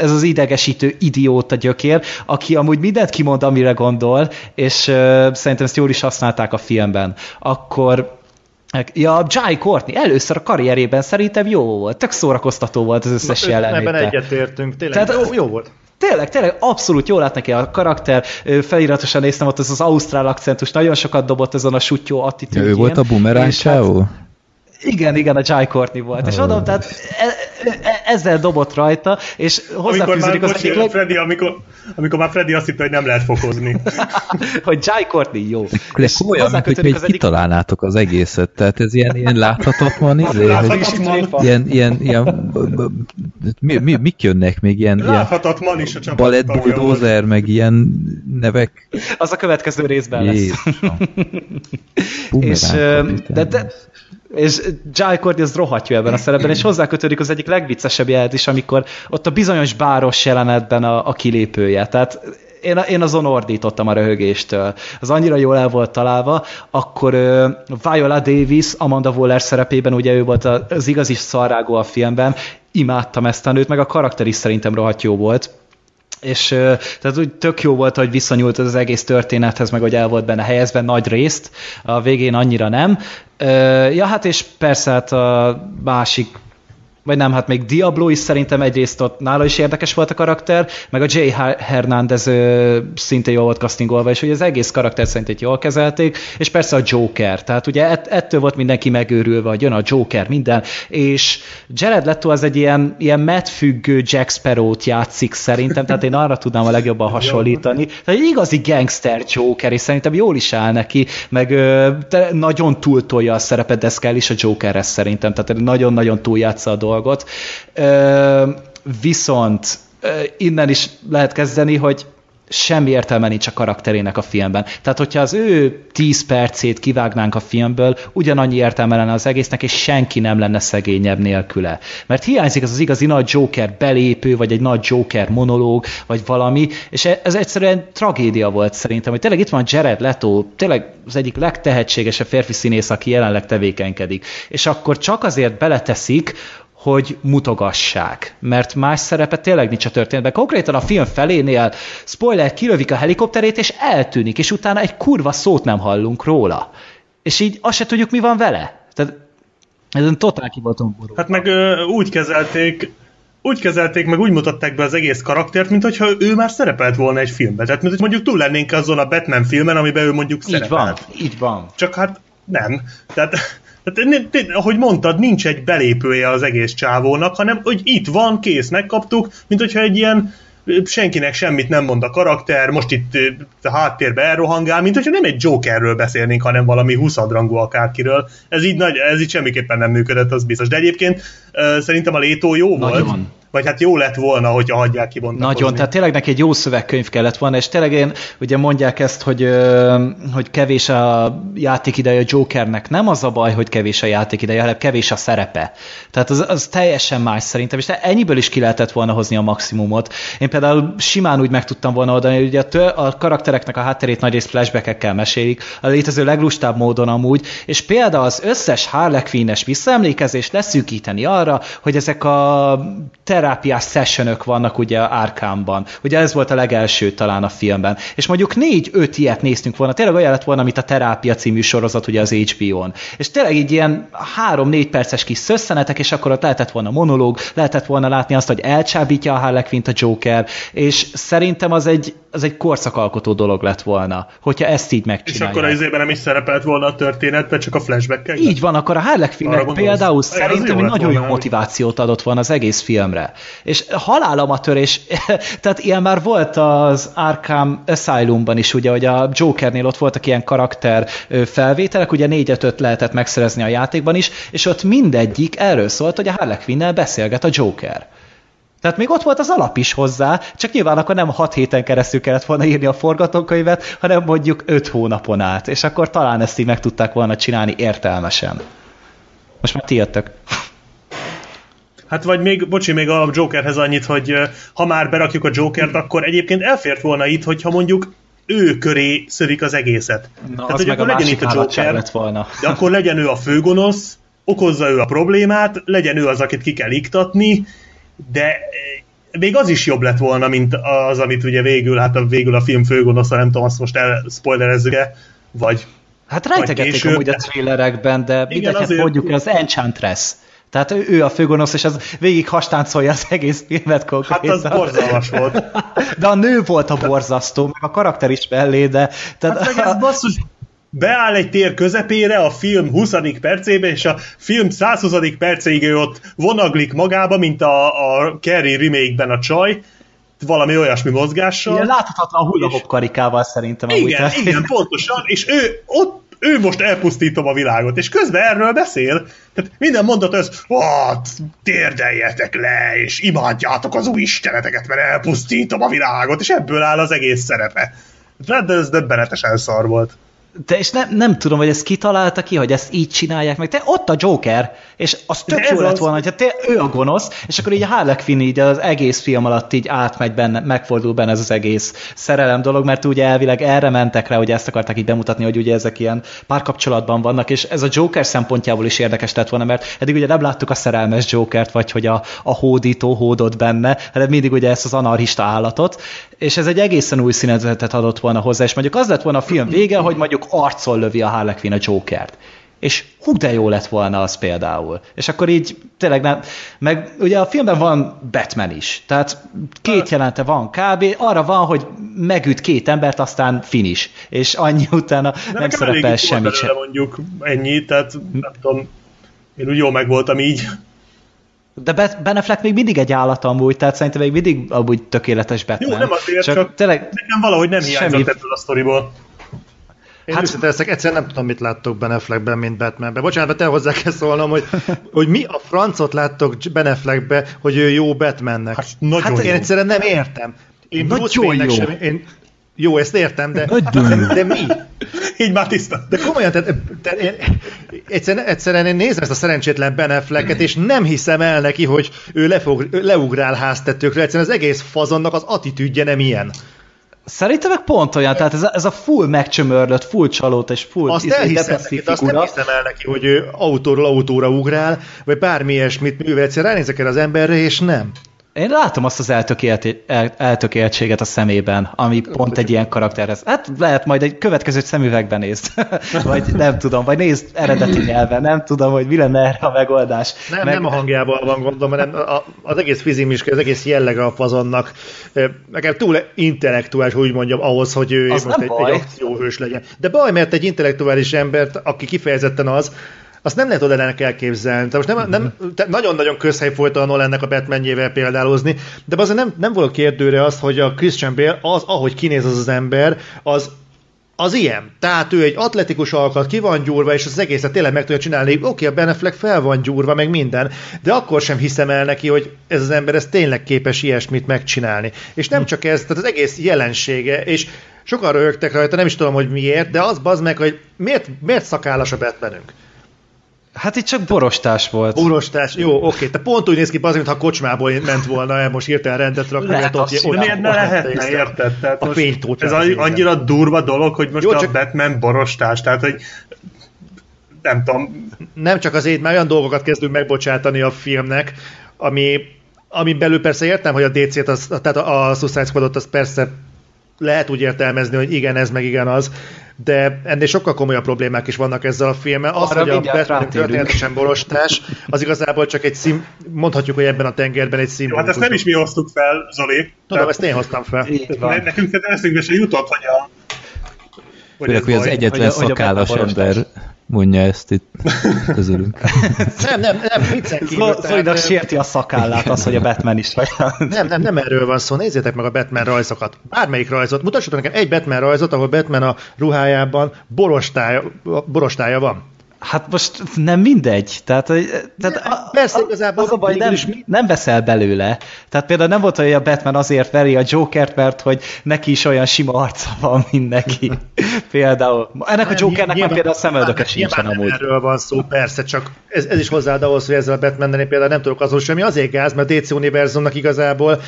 S4: ez az idegesítő idióta gyökér, aki amúgy mindent kimond, amire gondol, és szerintem ezt jól is használták a filmben. Akkor Ja, Jai Courtney először a karrierében szerintem jó volt, tök szórakoztató volt az összes
S2: Ebben
S4: jelenléte.
S2: egyetértünk, tényleg
S4: Tehát-
S2: jó, jó volt.
S4: Tényleg, tényleg abszolút jól lát neki a karakter, feliratosan néztem ott az az ausztrál akcentus, nagyon sokat dobott ezen a sutyó attitűdjén.
S1: Ő volt a
S4: és hát-? Igen, igen, a Jai Courtney volt. És adom, tehát e- e- ezzel dobott rajta, és
S5: Amikor már,
S4: hozzáfűződik az egyik leg...
S5: Freddy, amikor, amikor már Freddy azt hitte, hogy nem lehet fokozni.
S4: hogy Jai Courtney jó.
S1: De komolyan, mint hogy még kitalálnátok az egészet. Tehát ez ilyen, ilyen láthatatlan izé, hogy
S5: Láthatatlan.
S1: ilyen, ilyen, ilyen mi, mi, mik jönnek még ilyen, ilyen
S5: Láthatatlan is a csapat
S1: balett bulldozer, meg ilyen nevek.
S4: Az a következő részben lesz. És, de, de, és Jai Courtney az rohadt jó ebben a szerepben, és hozzákötődik az egyik legviccesebb jelent is, amikor ott a bizonyos báros jelenetben a, a kilépője. Tehát én, én azon ordítottam a röhögéstől. Az annyira jól el volt találva, akkor uh, Viola Davis, Amanda Waller szerepében, ugye ő volt az igazi szarrágó a filmben, imádtam ezt a nőt, meg a karakter is szerintem rohadt jó volt. És tehát úgy tök jó volt, hogy visszanyúlt az egész történethez, meg hogy el volt benne helyezve nagy részt, a végén annyira nem. Ja, hát és persze hát a másik vagy nem, hát még Diablo is szerintem egyrészt ott nála is érdekes volt a karakter, meg a Jay Hernández szintén jól volt castingolva, és ugye az egész karakter szerint jól kezelték, és persze a Joker, tehát ugye ett, ettől volt mindenki megőrülve, hogy jön a Joker, minden, és Jared Leto az egy ilyen, ilyen medfüggő Jack Sparrow-t játszik szerintem, tehát én arra tudnám a legjobban hasonlítani. Tehát egy igazi gangster Joker, és szerintem jól is áll neki, meg ö, nagyon túltolja a szerepet, de ez kell is a Jokerre szerintem, tehát nagyon-nagyon túljátsza a dolgot. Ö, viszont innen is lehet kezdeni, hogy semmi értelme nincs a karakterének a filmben. Tehát, hogyha az ő 10 percét kivágnánk a filmből, ugyanannyi értelme lenne az egésznek, és senki nem lenne szegényebb nélküle. Mert hiányzik az az igazi nagy Joker belépő, vagy egy nagy Joker monológ, vagy valami, és ez egyszerűen tragédia volt szerintem, hogy tényleg itt van Jared Leto, tényleg az egyik legtehetségesebb férfi színész, aki jelenleg tevékenykedik. És akkor csak azért beleteszik, hogy mutogassák, mert más szerepe tényleg nincs a történetben. Konkrétan a film felénél, spoiler, kilövik a helikopterét, és eltűnik, és utána egy kurva szót nem hallunk róla. És így azt se tudjuk, mi van vele. Tehát ezen totál ki voltam.
S5: Hát meg ö, úgy kezelték, úgy kezelték, meg úgy mutatták be az egész karaktert, mint hogyha ő már szerepelt volna egy filmben. Tehát, mint hogy mondjuk túl lennénk azon a Batman filmen, amiben ő mondjuk
S4: így
S5: szerepelt.
S4: van, így van.
S5: Csak hát nem. Tehát tehát, ahogy mondtad, nincs egy belépője az egész csávónak, hanem hogy itt van, kész, megkaptuk, mint hogyha egy ilyen senkinek semmit nem mond a karakter, most itt a háttérbe elrohangál, mint hogyha nem egy Jokerről beszélnénk, hanem valami huszadrangú akárkiről. Ez így, nagy, ez így semmiképpen nem működött, az biztos. De egyébként szerintem a Létó jó
S4: Nagyon.
S5: volt. Vagy hát jó lett volna, hogyha hagyják kibontakozni.
S4: Nagyon, tehát tényleg neki egy jó szövegkönyv kellett volna, és tényleg én, ugye mondják ezt, hogy, hogy kevés a játékideje a Jokernek. Nem az a baj, hogy kevés a játékideje, hanem kevés a szerepe. Tehát az, az teljesen más szerintem, és ennyiből is ki lehetett volna hozni a maximumot. Én például simán úgy meg tudtam volna oldani, hogy ugye a, a karaktereknek a hátterét nagyrészt flashbackekkel mesélik, a létező leglustább módon amúgy, és például az összes Harley Quinn-es visszaemlékezést leszűkíteni arra, hogy ezek a ter terápiás sessionök vannak ugye Arkhamban. Ugye ez volt a legelső talán a filmben. És mondjuk négy-öt ilyet néztünk volna. Tényleg olyan lett volna, mint a Terápia című sorozat ugye az HBO-n. És tényleg így ilyen három-négy perces kis szösszenetek, és akkor ott lehetett volna monológ, lehetett volna látni azt, hogy elcsábítja a Harley Quinn a Joker, és szerintem az egy, az egy korszakalkotó dolog lett volna, hogyha ezt így
S5: És
S4: megcsinálják.
S5: akkor az izében nem is szerepelt volna a történetben, csak a flashback
S4: Így van, akkor a Harley például szerintem egy nagyon jó motivációt adott volna az egész filmre. És halálamatörés, tehát ilyen már volt az Arkham Asylumban is, ugye, hogy a Jokernél ott voltak ilyen karakter felvételek, ugye négyet-öt lehetett megszerezni a játékban is, és ott mindegyik erről szólt, hogy a Harley Quinn-nel beszélget a Joker. Tehát még ott volt az alap is hozzá, csak nyilván akkor nem hat héten keresztül kellett volna írni a forgatókönyvet, hanem mondjuk öt hónapon át, és akkor talán ezt így meg tudták volna csinálni értelmesen. Most már ti jöttök.
S5: Hát vagy még, bocsi, még a Jokerhez annyit, hogy ha már berakjuk a Jokert, akkor egyébként elfért volna itt, hogyha mondjuk ő köré szörik az egészet.
S4: Na,
S5: Tehát,
S4: az
S5: hogy
S4: meg a
S5: akkor legyen
S4: másik
S5: itt a Joker,
S4: lett volna.
S5: de akkor legyen ő a főgonosz, okozza ő a problémát, legyen ő az, akit ki kell iktatni, de még az is jobb lett volna, mint az, amit ugye végül, hát a, végül a film főgonosza, nem tudom, azt most elspoilerezzük-e, vagy
S4: Hát rejtegették amúgy a trailerekben, de mindeket
S5: azért-
S4: mondjuk az Enchantress. Tehát ő, ő a főgonosz, és az végig hastáncolja az egész filmet
S5: hát
S4: konkrétan.
S5: az borzalmas volt.
S4: De a nő volt a borzasztó, meg a karakter is mellé, de... Tehát,
S5: Hát meg ez basszus, beáll egy tér közepére a film 20. percébe, és a film 120. percéig ő ott vonaglik magába, mint a, a Carrie remake-ben a csaj, valami olyasmi mozgással.
S4: Ilyen láthatatlan hula karikával szerintem. amúgy.
S5: Igen,
S4: Tehát-
S5: igen, pontosan, és ő ott ő most elpusztítom a világot, és közben erről beszél. Tehát minden mondat ó, térdeljetek le, és imádjátok az új isteneteket, mert elpusztítom a világot, és ebből áll az egész szerepe. Hát ez döbbenetesen szar volt.
S4: De és nem, nem tudom, hogy ezt kitalálta ki, hogy ezt így csinálják meg. Te ott a Joker, és az tök jó lett
S5: az.
S4: volna, hogyha te, ő a gonosz, és akkor így a Harley Quinn így az egész film alatt így átmegy benne, megfordul benne ez az egész szerelem dolog, mert ugye elvileg erre mentek rá, hogy ezt akarták így bemutatni, hogy ugye ezek ilyen párkapcsolatban vannak, és ez a Joker szempontjából is érdekes lett volna, mert eddig ugye nem láttuk a szerelmes Jokert, vagy hogy a, a hódító hódott benne, hanem mindig ugye ezt az anarchista állatot, és ez egy egészen új színezetet adott volna hozzá, és mondjuk az lett volna a film vége, hogy mondjuk arcon lövi a Harley Quinn a Jokert. és hú de jó lett volna az például. És akkor így tényleg nem, meg ugye a filmben van Batman is, tehát két jelente van kb, arra van, hogy megüt két embert, aztán finish, és annyi utána
S5: De
S4: nem szerepel
S5: belőle
S4: sem.
S5: mondjuk ennyi, tehát nem tudom, én úgy jól meg voltam így.
S4: De Be- Ben Affleck még mindig egy állat amúgy, tehát szerintem még mindig amúgy tökéletes Batman.
S5: Jó, nem azért,
S4: csak,
S5: csak-
S4: tényleg
S5: Nekem valahogy nem hiányzott
S4: Semmi-
S5: ebből a sztoriból.
S2: Én
S4: Hát-
S2: őszinte leszek, egyszerűen nem tudom, mit láttok Ben Affleckben, mint Batmanben. Bocsánat, de te hozzá kell szólnom, hogy, hogy mi a francot láttok Ben Affleckbe, hogy ő jó Batmannek.
S5: Hát nagyon
S2: hát
S5: jó.
S2: én egyszerűen nem értem. Én
S4: Nagyon
S2: Bruce Wayne-nek
S4: jó.
S2: Sem, én, jó, ezt értem, de,
S3: jó.
S2: de mi?
S5: Így már tiszta.
S2: De komolyan, tehát, tehát én, egyszerűen, egyszerűen én nézem ezt a szerencsétlen Ben Afflecket, és nem hiszem el neki, hogy ő lefog, leugrál háztetőkre. Egyszerűen az egész fazonnak az attitűdje nem ilyen.
S4: Szerintem meg pont olyan, tehát ez a, ez a full megcsömörlött, full csalót és full
S2: Azt
S4: izé,
S2: elhiszem neki, azt nem hiszem el neki, hogy ő autóról autóra ugrál, vagy bármi ilyesmit művel. Egyszerűen ránézek el az emberre, és nem.
S4: Én látom azt az eltökélt, el, eltökéltséget a szemében, ami pont egy ilyen karakterhez. Hát lehet majd egy következő szemüvegben nézd. vagy nem tudom, vagy nézd eredeti nyelven, nem tudom, hogy mi lenne erre a megoldás.
S2: Nem, nem a hangjával van gondom, hanem a, az egész fizimiska, az egész jellege a fazonnak. Nekem túl intellektuális, úgy mondjam, ahhoz, hogy ő
S4: Az
S2: most egy,
S4: baj.
S2: egy akcióhős legyen. De baj, mert egy intellektuális embert, aki kifejezetten az, azt nem lehet oda elképzelni. Tehát most nem, nem, te- nagyon-nagyon közhely folyt a a Batmanjével példálozni, de azért nem, nem volt kérdőre az, hogy a Christian Bale, az, ahogy kinéz az az ember, az az ilyen. Tehát ő egy atletikus alkat, ki van gyúrva, és az egészet tényleg meg tudja csinálni. Oké, a Ben Affleck fel van gyúrva, meg minden, de akkor sem hiszem el neki, hogy ez az ember ez tényleg képes ilyesmit megcsinálni. És nem csak ez, tehát az egész jelensége, és sokan rögtek rajta, nem is tudom, hogy miért, de az bazd meg, hogy miért, miért szakállas a Batmanünk?
S4: Hát itt csak borostás volt.
S2: Urostás, jó, oké, te pont úgy néz ki, bazd, mintha kocsmából ment volna el, most hirtelen rendet rakni,
S4: Lehet
S2: mert ott, ott,
S5: miért ne lehetne, érted? Tehát
S2: A
S5: most ez
S2: az
S5: annyira durva dolog, hogy most
S2: Jó,
S5: a
S2: csak-
S5: Batman borostás, tehát hogy nem tudom,
S2: nem csak azért, már olyan dolgokat kezdünk megbocsátani a filmnek, ami, ami belül persze értem, hogy a DC-t, az, tehát a, a Suicide Squadot az persze lehet úgy értelmezni, hogy igen, ez meg igen az, de ennél sokkal komolyabb problémák is vannak ezzel a filmmel. Az,
S4: Arra
S2: hogy a Batman történetesen borostás, az igazából csak egy szím, mondhatjuk, hogy ebben a tengerben egy szimbolikus.
S5: hát ezt nem is mi hoztuk fel, Zoli.
S2: Tudom, ezt én hoztam fel.
S5: Nekünk eszünkbe se jutott, hogy a hogy
S1: Főleg,
S5: ez
S1: hogy az
S5: baj.
S1: egyetlen
S4: hogy a- hogy a
S1: szakállas
S4: Batman
S1: ember mondja ezt itt közülünk.
S2: Nem, nem, nem, viccen kívül.
S4: Zolinak
S2: tehát,
S4: sérti a szakállát az, hogy a Batman is vagy.
S2: Nem, nem, nem erről van szó. Nézzétek meg a Batman rajzokat. Bármelyik rajzot. Mutassatok nekem egy Batman rajzot, ahol Batman a ruhájában borostája, borostája van.
S4: Hát most nem mindegy. Tehát, tehát a,
S2: Persze,
S4: a-
S2: igazából
S4: az a baj, nem,
S2: is mi-
S4: nem veszel belőle. Tehát például nem volt hogy a Batman azért veri a Jokert, mert hogy neki is olyan sima arca van, mint neki. például. Ennek a
S2: Nem,
S4: Jokernek már
S2: nyilván-
S4: például a szemöldöke sincsen amúgy.
S2: Erről van szó, persze, csak ez, ez is hozzáad ahhoz, hogy ezzel a batman például nem tudok azon semmi. Azért gáz, mert a DC univerzumnak igazából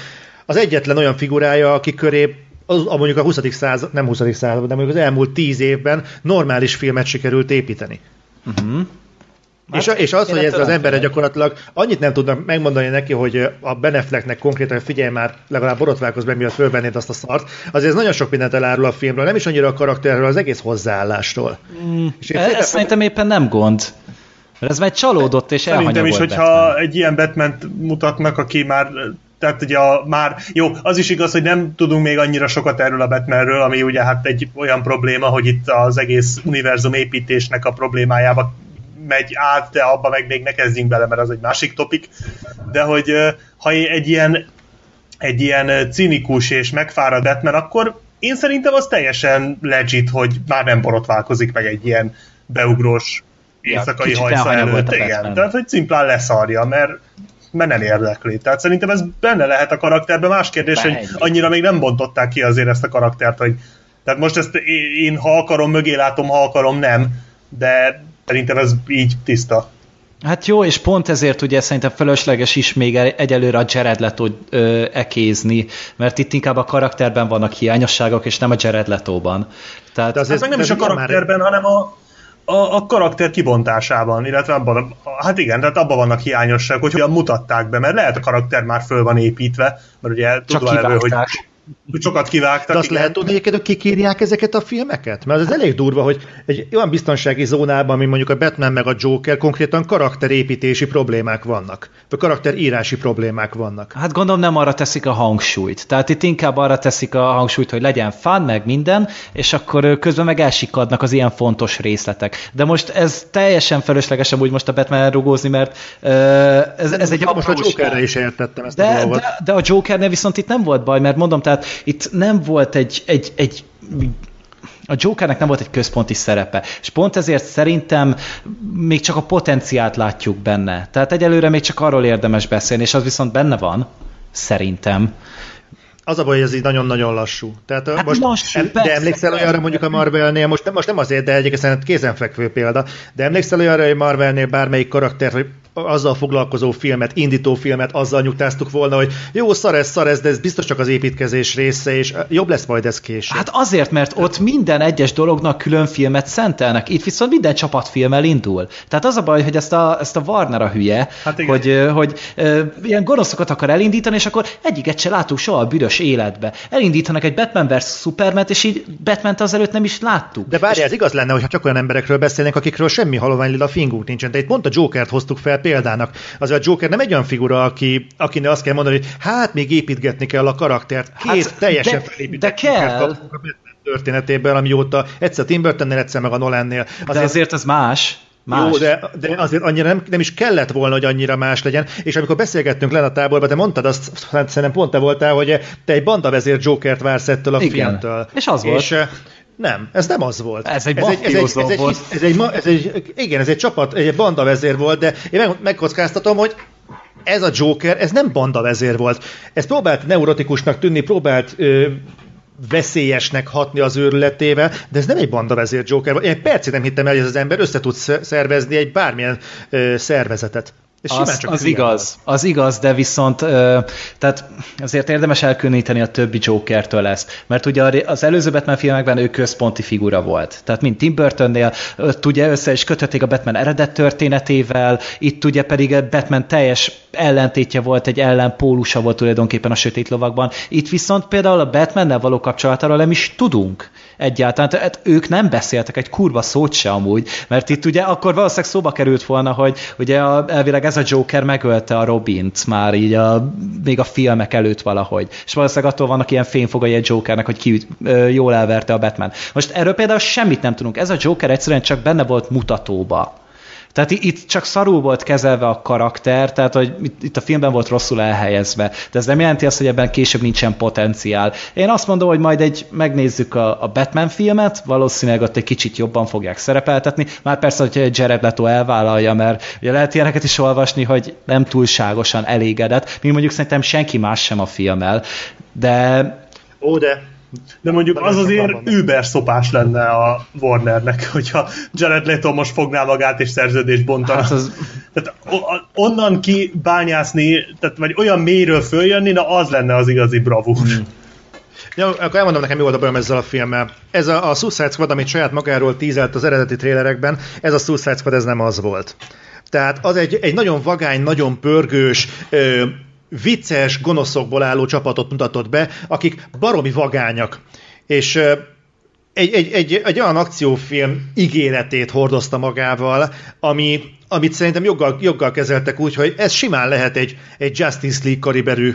S2: az egyetlen olyan figurája, aki köré az, a mondjuk a 20. század, nem 20. század, de mondjuk az elmúlt 10 évben normális filmet sikerült építeni.
S4: Uh-huh.
S2: És, és az, hogy ez az emberre gyakorlatilag annyit nem tudnak megmondani neki, hogy a Ben Afflecknek konkrétan figyelj már, legalább borotválkozz be, miatt fölvennéd azt a szart, azért ez nagyon sok mindent elárul a filmről, nem is annyira a karakterről, az egész hozzáállásról. Mm, és én
S4: Ez, ez szerintem éppen nem gond. Mert ez már csalódott és
S5: Szerintem is, hogyha
S4: Batman.
S5: egy ilyen batman mutatnak, aki már tehát ugye a, már, jó, az is igaz, hogy nem tudunk még annyira sokat erről a Batmanről, ami ugye hát egy olyan probléma, hogy itt az egész univerzum építésnek a problémájába megy át, de abba meg még ne kezdjünk bele, mert az egy másik topik, de hogy ha egy ilyen egy ilyen cinikus és megfáradt Batman, akkor én szerintem az teljesen legit, hogy már nem borotválkozik meg egy ilyen beugrós éjszakai
S4: kicsit
S5: hajsza előtt. Igen, tehát hogy szimplán leszarja, mert mert nem érdekli. Tehát szerintem ez benne lehet a karakterben. Más kérdés, hogy
S4: Megy.
S5: annyira még nem bontották ki azért ezt a karaktert, hogy tehát most ezt én, ha akarom, mögé látom, ha akarom, nem. De szerintem ez így tiszta.
S4: Hát jó, és pont ezért ugye szerintem fölösleges is még e- egyelőre a Jared leto ö, ekézni, mert itt inkább a karakterben vannak hiányosságok, és nem a Jared Letóban. Tehát
S2: De
S5: Ez
S2: azért-
S5: meg nem is a
S2: ugye már-
S5: karakterben, hanem a, a, a karakter kibontásában, illetve abban, hát igen, tehát abban vannak hiányosságok, hogy hogyan mutatták be, mert lehet a karakter már föl van építve, mert ugye
S4: csak
S5: tudva levő, hogy. Sokat kivágtak.
S2: De azt
S5: igen.
S2: lehet tudni egyébként, hogy kik írják ezeket a filmeket? Mert az elég durva, hogy egy olyan biztonsági zónában, mint mondjuk a Batman meg a Joker, konkrétan karakterépítési problémák vannak. Vagy karakterírási problémák vannak.
S4: Hát gondolom nem arra teszik a hangsúlyt. Tehát itt inkább arra teszik a hangsúlyt, hogy legyen fun, meg minden, és akkor közben meg elsikadnak az ilyen fontos részletek. De most ez teljesen felesleges úgy most a Batman rugózni, mert ez, ez egy
S2: Most a. Jokerre is értettem ezt a
S4: De,
S2: dolgot.
S4: de, de a Jokernél viszont itt nem volt baj, mert mondom, tehát itt nem volt egy, egy, egy a Jokernek nem volt egy központi szerepe, és pont ezért szerintem még csak a potenciált látjuk benne. Tehát egyelőre még csak arról érdemes beszélni, és az viszont benne van, szerintem.
S2: Az a baj, hogy ez így nagyon-nagyon lassú. Tehát
S4: Hát
S2: most,
S4: lassú,
S2: em, de emlékszel olyanra mondjuk a Marvelnél, most, nem- most nem azért, de egyébként kézenfekvő példa, de emlékszel olyanra, hogy Marvelnél bármelyik karakter, hogy azzal foglalkozó filmet, indító filmet, azzal nyugtáztuk volna, hogy jó, szar ez, szar ez, de ez biztos csak az építkezés része, és jobb lesz majd ez később.
S4: Hát azért, mert ott minden egyes dolognak külön filmet szentelnek, itt viszont minden csapatfilmmel indul. Tehát az a baj, hogy ezt a, ezt a Warner a hülye,
S5: Hát igen.
S4: hogy, hogy ilyen gonoszokat akar elindítani, és akkor egyiket se látunk soha a büdös életbe. Elindítanak egy Batman vs. superman és így Batman-t azelőtt nem is láttuk.
S2: De várjál, ez igaz lenne, hogyha csak olyan emberekről beszélnénk, akikről semmi halovány lila fingunk nincsen. De itt pont a Jokert hoztuk fel példának. Azért a Joker nem egy olyan figura, aki, akinek azt kell mondani, hogy hát még építgetni kell a karaktert. Két
S4: Hát,
S2: teljesen
S4: de-
S2: felépített
S4: de kell.
S2: A történetében, amióta egyszer Tim Burtonnél, egyszer meg a Nolannél.
S4: De azért az más. Más.
S2: Jó, de, de azért annyira nem, nem is kellett volna, hogy annyira más legyen. És amikor beszélgettünk le a táborban, te mondtad azt, hát szerintem pont te voltál, hogy te egy bandavezér Jokert vársz ettől a
S4: Igen.
S2: filmtől.
S4: És az volt.
S2: És, nem, ez nem az volt.
S4: Ez egy
S2: ez egy, ez egy,
S4: mafiózó
S2: ez egy,
S4: volt.
S2: ez egy, ma- ez egy, igen, ez egy csapat, egy bandavezér volt, de én meg, megkockáztatom, hogy ez a Joker, ez nem bandavezér volt. Ez próbált neurotikusnak tűnni, próbált ö, veszélyesnek hatni az őrületével, de ez nem egy bandavezér Joker volt. Én egy percig nem hittem el, hogy ez az ember össze tud sz- szervezni egy bármilyen ö, szervezetet. Simán
S4: Az,
S2: csak
S4: az igaz, az igaz, de viszont ö, tehát azért érdemes elkülöníteni a többi Jokertől ezt, mert ugye az előző Batman filmekben ő központi figura volt. Tehát mint Tim Burtonnél, ott ugye össze is kötötték a Batman eredet történetével, itt ugye pedig a Batman teljes ellentétje volt, egy ellenpólusa volt tulajdonképpen a Sötét Lovakban. Itt viszont például a Batmannel való kapcsolatáról nem is tudunk egyáltalán. Tehát ők nem beszéltek egy kurva szót se amúgy, mert itt ugye akkor valószínűleg szóba került volna, hogy ugye a, elvileg ez a Joker megölte a Robint már így a, még a filmek előtt valahogy. És valószínűleg attól vannak ilyen fényfogai a Jokernek, hogy ki ö, jól elverte a Batman. Most erről például semmit nem tudunk. Ez a Joker egyszerűen csak benne volt mutatóba. Tehát itt csak szarul volt kezelve a karakter, tehát hogy itt, a filmben volt rosszul elhelyezve. De ez nem jelenti azt, hogy ebben később nincsen potenciál. Én azt mondom, hogy majd egy megnézzük a, a Batman filmet, valószínűleg ott egy kicsit jobban fogják szerepeltetni. Már persze, hogy Jared Leto elvállalja, mert ugye lehet ilyeneket is olvasni, hogy nem túlságosan elégedett, mint mondjuk szerintem senki más sem a filmmel. De
S2: Ó, de
S5: De mondjuk az azért über szopás lenne a Warnernek, hogyha Jared Leto most fogná magát és szerződést bontana.
S4: hát az,
S5: Tehát onnan kibányászni, tehát vagy olyan mélyről följönni, na az lenne az igazi bravúr. Hmm.
S2: Ja, akkor elmondom nekem, mi volt a bajom ezzel a filmmel. Ez a, a Suicide Squad, amit saját magáról tízelt az eredeti trélerekben, ez a Suicide Squad, ez nem az volt. Tehát az egy, egy nagyon vagány, nagyon pörgős, ö, vicces, gonoszokból álló csapatot mutatott be, akik baromi vagányak. És egy, egy, egy, egy olyan akciófilm ígéretét hordozta magával, ami, amit szerintem joggal, joggal kezeltek úgy, hogy ez simán lehet egy, egy Justice League kaliberű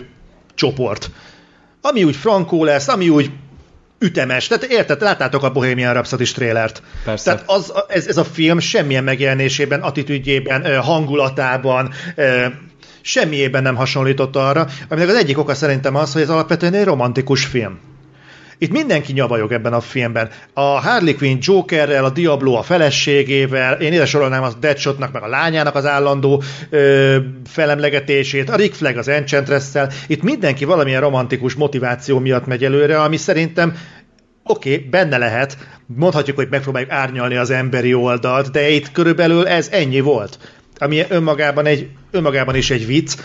S2: csoport. Ami úgy frankó lesz, ami úgy ütemes. Tehát érted, láttátok a Bohemian Rhapsody trélert.
S4: Persze.
S2: Tehát az, ez, ez a film semmilyen megjelenésében, attitűdjében, hangulatában, semmiében nem hasonlított arra, aminek az egyik oka szerintem az, hogy ez alapvetően egy romantikus film. Itt mindenki nyavajog ebben a filmben. A Harley Quinn Jokerrel, a Diablo a feleségével, én ide sorolnám a Deadshotnak, meg a lányának az állandó ö, felemlegetését, a Rick Flag az Enchantress-szel. Itt mindenki valamilyen romantikus motiváció miatt megy előre, ami szerintem oké, okay, benne lehet, mondhatjuk, hogy megpróbáljuk árnyalni az emberi oldalt, de itt körülbelül ez ennyi volt. Ami önmagában, egy, önmagában is egy vicc.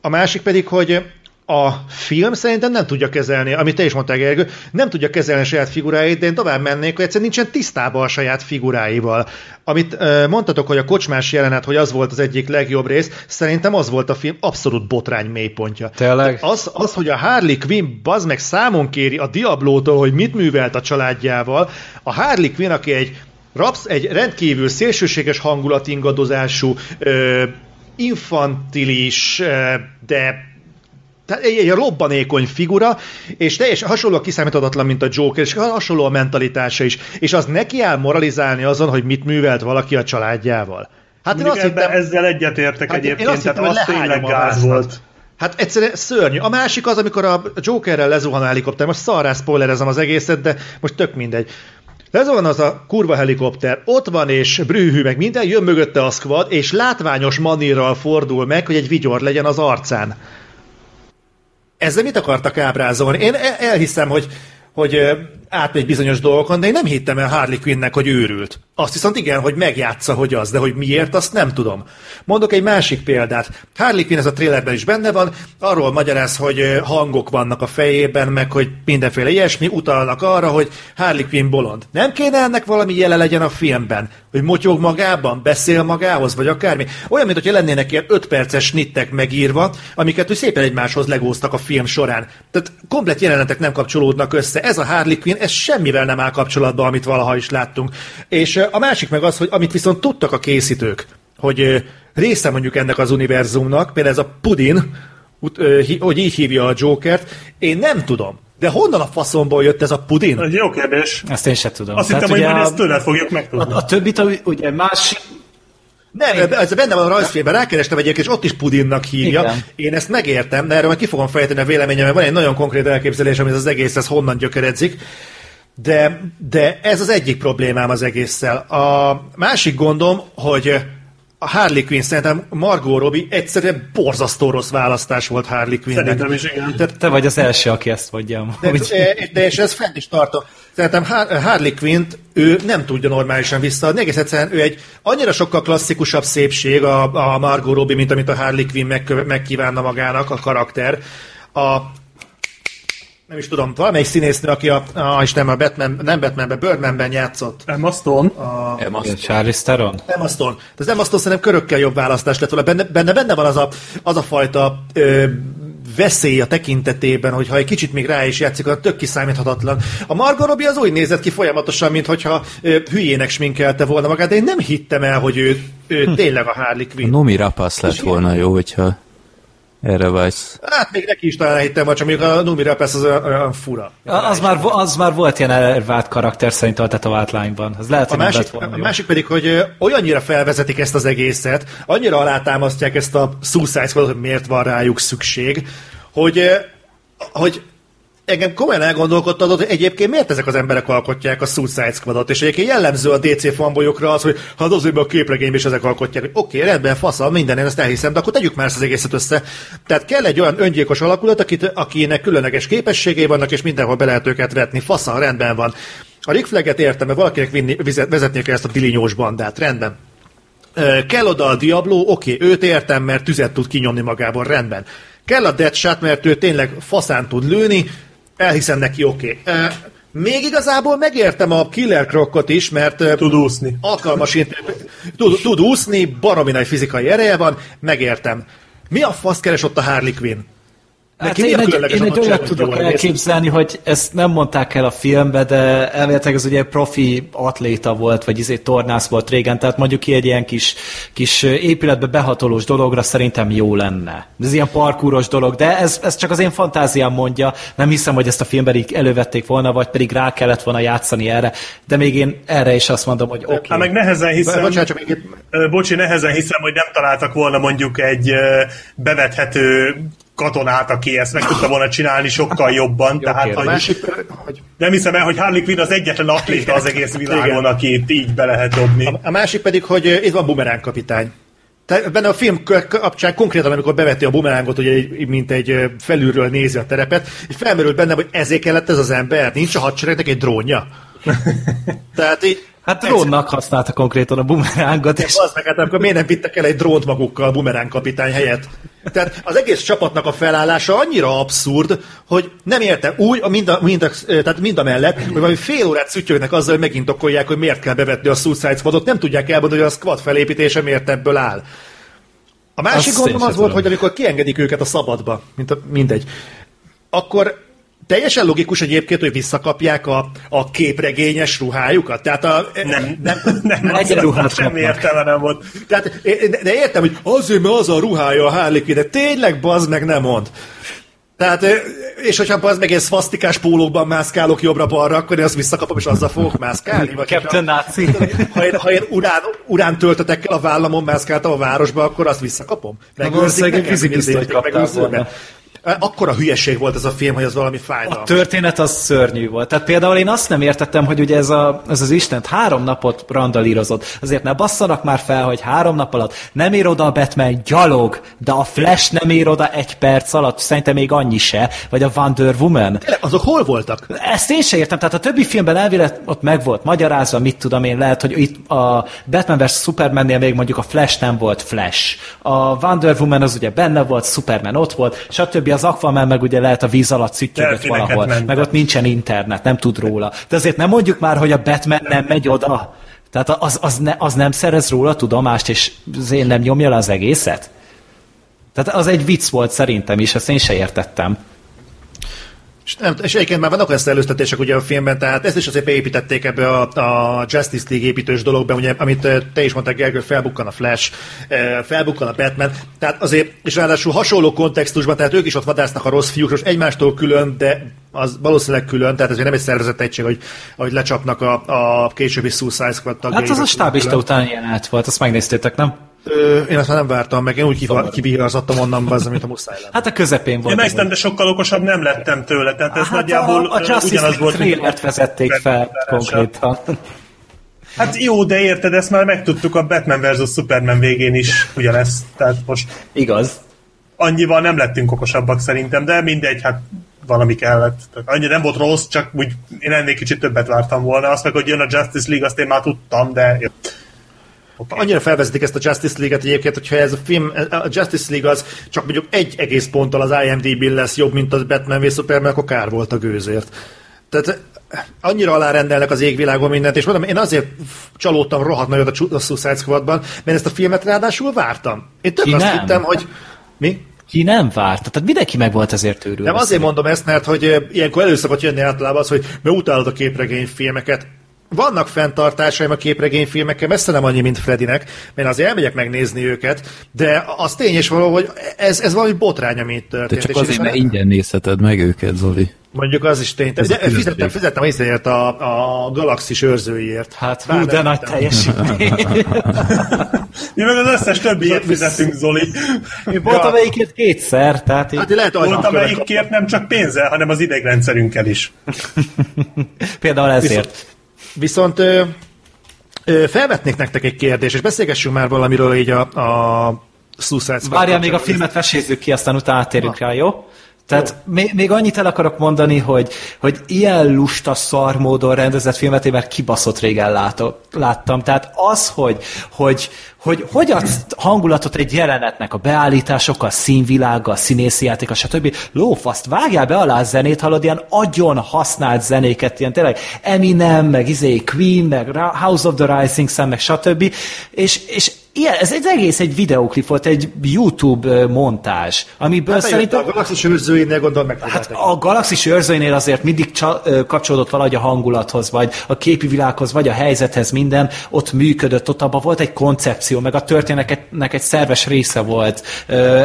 S2: A másik pedig, hogy a film szerintem nem tudja kezelni, amit te is mondtál, Gergő, nem tudja kezelni a saját figuráit, de én tovább mennék, hogy egyszerűen nincsen tisztában a saját figuráival. Amit uh, mondtatok, hogy a kocsmás jelenet, hogy az volt az egyik legjobb rész, szerintem az volt a film abszolút botrány mélypontja.
S4: Tényleg?
S2: Az, az, hogy a Harley Quinn bazd meg számon kéri a Diablótól, hogy mit művelt a családjával, a Harley Quinn, aki egy Rapsz egy rendkívül szélsőséges hangulatingadozású, infantilis, de tehát egy, egy robbanékony figura, és teljesen hasonló a kiszámíthatatlan, mint a Joker, és hasonló a mentalitása is, és az neki áll moralizálni azon, hogy mit művelt valaki a családjával. Hát én azt hittem,
S5: ezzel egyetértek
S2: Hát én
S5: egyébként,
S2: azt
S5: tehát
S2: hittem, hogy
S5: az tényleg gáz volt.
S2: Hát egyszerűen szörnyű. A másik az, amikor a Jokerrel lezuhan a helikopter. Most szarrá spoilerezem az egészet, de most tök mindegy. Lezuhan az a kurva helikopter, ott van és brűhű meg minden, jön mögötte a squad, és látványos manírral fordul meg, hogy egy vigyor legyen az arcán. Ezzel mit akartak ábrázolni? Én el- elhiszem, hogy, hogy átmegy bizonyos dolgokon, de én nem hittem el Harley Quinnnek, hogy őrült. Azt viszont igen, hogy megjátsza, hogy az, de hogy miért, azt nem tudom. Mondok egy másik példát. Harley Quinn ez a trailerben is benne van, arról magyaráz, hogy hangok vannak a fejében, meg hogy mindenféle ilyesmi utalnak arra, hogy Harley Quinn bolond. Nem kéne ennek valami jele legyen a filmben? Hogy motyog magában, beszél magához, vagy akármi? Olyan, mint hogyha lennének ilyen 5 perces snittek megírva, amiket úgy szépen egymáshoz legóztak a film során. Tehát komplet jelenetek nem kapcsolódnak össze. Ez a Harley Quinn, ez semmivel nem áll kapcsolatban, amit valaha is láttunk. És a másik meg az, hogy amit viszont tudtak a készítők, hogy része mondjuk ennek az univerzumnak, például ez a Pudin, hogy így hívja a Jokert, én nem tudom. De honnan a faszomból jött ez a Pudin?
S5: Jó kérdés.
S4: Ezt én sem tudom.
S5: Azt
S4: Tehát
S5: hittem, hogy
S4: a-
S5: ezt tőled fogjuk megtudni.
S4: a, a többit, ugye más...
S2: Nem, ez benne van a rajzfilmben, rákerestem egyébként, és ott is Pudinnak hívja.
S4: Igen.
S2: Én ezt megértem, de erről majd ki fogom fejteni a véleményem, mert van egy nagyon konkrét elképzelés, amit az egész ez honnan gyökeredzik. De, de ez az egyik problémám az egésszel. A másik gondom, hogy a Harley Quinn szerintem Margot Robbie egyszerűen borzasztó rossz választás volt Harley Quinn.
S5: Szerintem is, igen.
S2: Tehát
S4: Te vagy az első, aki ezt mondja.
S2: de,
S4: Úgy.
S2: de, de és ez fent is tartom. Szerintem Har- Harley quinn ő nem tudja normálisan visszaadni. Egész egyszerűen ő egy annyira sokkal klasszikusabb szépség a, a Margot Robbie, mint amit a Harley Quinn meg, megkívánna magának, a karakter. A, nem is tudom, valamelyik színésznő, aki a, a Isten, a Batman, nem Batmanben, Birdmanben játszott.
S5: Emma Stone.
S1: Emma
S4: Igen, Charlize Theron?
S2: Emma Stone. De az Emma Stone szerintem körökkel jobb választás lett volna. Benne, benne, benne van az a, az a fajta ö, veszély a tekintetében, hogy ha egy kicsit még rá is játszik, akkor tök kiszámíthatatlan. A Margot Robbie az úgy nézett ki folyamatosan, mintha hülyének sminkelte volna magát, de én nem hittem el, hogy ő, ő
S1: Hm.
S2: tényleg a Harley
S1: A
S2: Quinn.
S1: Nomi Rapace lett volna jó, hogyha erre vagy.
S2: Hát még neki is talán hittem, vagy csak mondjuk a Numi Rapace az olyan, olyan fura.
S4: Az már, az már volt ilyen elvált karakter szerintem a tetovált lányban. Az lehet,
S2: A másik, a
S4: jó.
S2: másik pedig, hogy olyannyira felvezetik ezt az egészet, annyira alátámasztják ezt a Suicide hogy miért van rájuk szükség, hogy, hogy engem komolyan elgondolkodtatod, hogy egyébként miért ezek az emberek alkotják a Suicide Squadot, és egyébként jellemző a DC fanbolyokra az, hogy hát azért, mert a képregényben is ezek alkotják. Oké, okay, rendben, faszal, minden, én ezt elhiszem, de akkor tegyük már ezt az egészet össze. Tehát kell egy olyan öngyilkos alakulat, akit, akinek különleges képességei vannak, és mindenhol be lehet őket vetni. Faszal, rendben van. A Rick Flaget értem, mert valakinek vinni, vezetnie kell ezt a dilinyós bandát, rendben. Kell oda a Diablo, oké, őt értem, mert tüzet tud kinyomni magából, rendben. Kell a Deadshot, mert ő tényleg faszán tud lőni, elhiszem neki, oké. Ö, Még igazából megértem a Killer Crocot is, mert
S5: Tud úszni.
S2: alkalmas, int- tud, tud úszni, baromi nagy fizikai ereje van, megértem. Mi a fasz keres ott a Harley Quinn?
S4: Hát
S2: Neki mi
S4: én egy, én egy olyat tudok elképzelni, hogy ezt nem mondták el a filmbe, de elméletileg ez ugye profi atléta volt, vagy izé tornász volt régen, tehát mondjuk ki egy ilyen kis, kis épületbe behatolós dologra szerintem jó lenne. Ez ilyen parkúros dolog, de ez, ez csak az én fantáziám mondja, nem hiszem, hogy ezt a filmben így elővették volna, vagy pedig rá kellett volna játszani erre, de még én erre is azt mondom, hogy oké.
S5: Hát
S4: Okay.
S5: meg nehezen hiszem,
S2: Bocsánat, csak még
S5: bocsi, nehezen hiszem, hogy nem találtak volna mondjuk egy bevethető katonát, aki ezt meg tudta volna csinálni sokkal jobban. Tehát,
S4: kérdés.
S2: a
S5: hogy
S2: másik, hogy
S5: nem hiszem el, hogy Harley Quinn az egyetlen atléta az egész világon,
S2: Igen.
S5: akit így be lehet dobni.
S2: A, a másik pedig, hogy itt van Bumerang kapitány. Tehát benne a film kapcsán konkrétan, amikor beveti a bumerángot, ugye, egy- mint egy felülről nézi a terepet, és felmerült benne, hogy ezért kellett ez az ember, nincs a hadseregnek egy drónja. Tehát így,
S4: Hát drónnak használta konkrétan a bumerángot, és
S2: az meg, hát akkor miért nem vittek el egy drónt magukkal a bumeráng kapitány helyett? Tehát az egész csapatnak a felállása annyira abszurd, hogy nem értem. Új, mind a, mind a, tehát mind a mellett, hogy valami fél órát szütyögnek azzal, hogy megint okolják, hogy miért kell bevetni a Suicide Squadot, nem tudják elmondani, hogy a squad felépítése miért ebből áll. A másik
S3: Azt
S2: gondom az volt,
S3: tudom.
S2: hogy amikor kiengedik őket a szabadba, mint a, mindegy, akkor teljesen logikus egyébként, hogy visszakapják a, a képregényes ruhájukat. Tehát a,
S5: Nem,
S2: nem,
S5: nem, nem
S4: Egyenruhát
S5: az semmi értelme nem volt.
S2: tehát, de, értem, hogy azért, mert az a ruhája a Harley de tényleg bazd meg nem mond. Tehát, és hogyha bazd meg egy szfasztikás pólókban mászkálok jobbra-balra, akkor én azt visszakapom, és azzal fogok mászkálni. Vagy
S4: Captain Nazi.
S2: Ha én, ha én urán, urán töltetekkel a vállamon mászkáltam a városba, akkor azt visszakapom? Megőrzik
S4: egy
S2: mint
S4: fizipisztolyt
S2: izé,
S4: kaptál volna.
S2: Akkora hülyeség volt ez a film, hogy az valami
S4: A
S2: fájdalmas.
S4: történet az szörnyű volt. Tehát például én azt nem értettem, hogy ugye ez, a, ez az Istent három napot randalírozott. Azért ne basszanak már fel, hogy három nap alatt nem ér oda a Batman gyalog, de a Flash nem ér oda egy perc alatt, szerintem még annyi se, vagy a Wonder Woman.
S2: Tényleg, Azok hol voltak?
S4: Ezt én sem értem, tehát a többi filmben elvileg ott meg volt magyarázva, mit tudom én, lehet, hogy itt a Batman vs. Supermannél még mondjuk a Flash nem volt Flash. A Wonder Woman az ugye benne volt, Superman ott volt, stb. Az Aquaman meg ugye lehet a víz alatt szüttyögött valahol,
S5: mentek.
S4: meg ott nincsen internet, nem tud róla. De azért nem mondjuk már, hogy a Batman nem megy oda. Tehát az, az, ne, az nem szerez róla tudomást, és azért nem nyomja le az egészet? Tehát az egy vicc volt szerintem is, ezt én se értettem.
S2: És, nem, és egyébként már vannak olyan előztetések ugye a filmben, tehát ezt is azért beépítették ebbe a, a Justice League építős dologba, ugye, amit te is mondtál, Gergő, felbukkan a Flash, felbukkan a Batman, tehát azért, és ráadásul hasonló kontextusban, tehát ők is ott vadásznak a rossz fiúk, és egymástól külön, de az valószínűleg külön, tehát ez nem egy szervezett egység, hogy, hogy lecsapnak a, a későbbi Suicide Squad tagjai.
S4: Hát az a stábista után ilyen át volt, azt megnéztétek, nem?
S2: Ö, én azt már nem vártam meg, én úgy kivihazottam onnan, az, mint a muszáj lenne.
S4: Hát a közepén
S5: Én
S4: volt.
S5: megnéztem, de sokkal okosabb nem lettem tőle, tehát ez
S4: hát
S5: nagyjából
S4: a, a Justice
S5: ugyanaz volt.
S4: trailert
S5: a-
S4: vezették fel konkrétan.
S5: Hát jó, de érted, ezt már megtudtuk a Batman vs. Superman végén is ugyanezt, tehát most
S4: Igaz.
S5: annyival nem lettünk okosabbak szerintem, de mindegy, hát valami kellett. Tehát annyi nem volt rossz, csak úgy én ennél kicsit többet vártam volna. Azt meg, hogy jön a Justice League, azt én már tudtam, de jó. Okay.
S2: Annyira felvezetik ezt a Justice League-et egyébként, hogyha ez a film, a Justice League az csak mondjuk egy egész ponttal az IMDb-n lesz jobb, mint az Batman v Superman, akkor kár volt a gőzért. Tehát annyira alárendelnek az égvilágon mindent, és mondom, én azért csalódtam rohadt nagyot a Suicide Squadban, mert ezt a filmet ráadásul vártam. Én tök
S4: Ki
S2: azt
S4: nem?
S2: hittem, hogy... Mi?
S4: Ki nem várt? Tehát mindenki meg volt ezért őrülve.
S2: Nem azért mondom ezt, mert hogy ö, ilyenkor elő szokott jönni általában az, hogy mert utálod a képregényfilmeket. Vannak fenntartásaim a képregényfilmekkel, messze nem annyi, mint Fredinek, mert azért elmegyek megnézni őket, de az tény és való, hogy ez, ez valami botrány, amit
S3: De
S2: történt.
S3: csak
S2: És
S3: azért, mert ingyen nézheted meg őket, Zoli.
S2: Mondjuk az is tény.
S3: Ez
S2: De fizettem, fizettem észreért a, a Galaxis őrzőiért.
S4: Hát hú, de nagy teljesítmény.
S5: Mi meg az összes többiért fizetünk, Zoli.
S4: Én volt
S2: Ja.
S4: amelyikért kétszer, tehát így,
S2: Hát lehet,
S5: Volt, amelyikért nem csak pénzzel, hanem az idegrendszerünkkel is.
S4: például ezért.
S2: Viszont ö, ö, felvetnék nektek egy kérdést, és beszélgessünk már valamiről így a, a Suicide Squad
S4: Várjál, még a filmet vesézzük ki, aztán utána átérünk rá, jó? Tehát még, még annyit el akarok mondani, hogy, hogy ilyen lusta szar módon rendezett filmet én már kibaszott régen látok, láttam. Tehát az, hogy, hogy, hogy hogy adsz hangulatot egy jelenetnek a beállításokkal, színvilággal, színészi játéka, stb. Lófaszt, vágjál be alá a zenét, hallod, ilyen agyon használt zenéket, ilyen tényleg Eminem, meg izé Queen, meg House of the Rising Sun, meg stb. És, és ilyen, ez egy egész egy videoklip volt, egy YouTube ö, montázs, amiből
S2: Hát
S4: szerintem...
S2: a Galaxis őrzőinél gondolom meg.
S4: Hát a galaxis őrzőinél azért mindig csa, kapcsolódott valahogy a hangulathoz, vagy a képi világhoz, vagy a helyzethez minden, ott működött, ott abban volt egy koncepció, meg a történetnek egy szerves része volt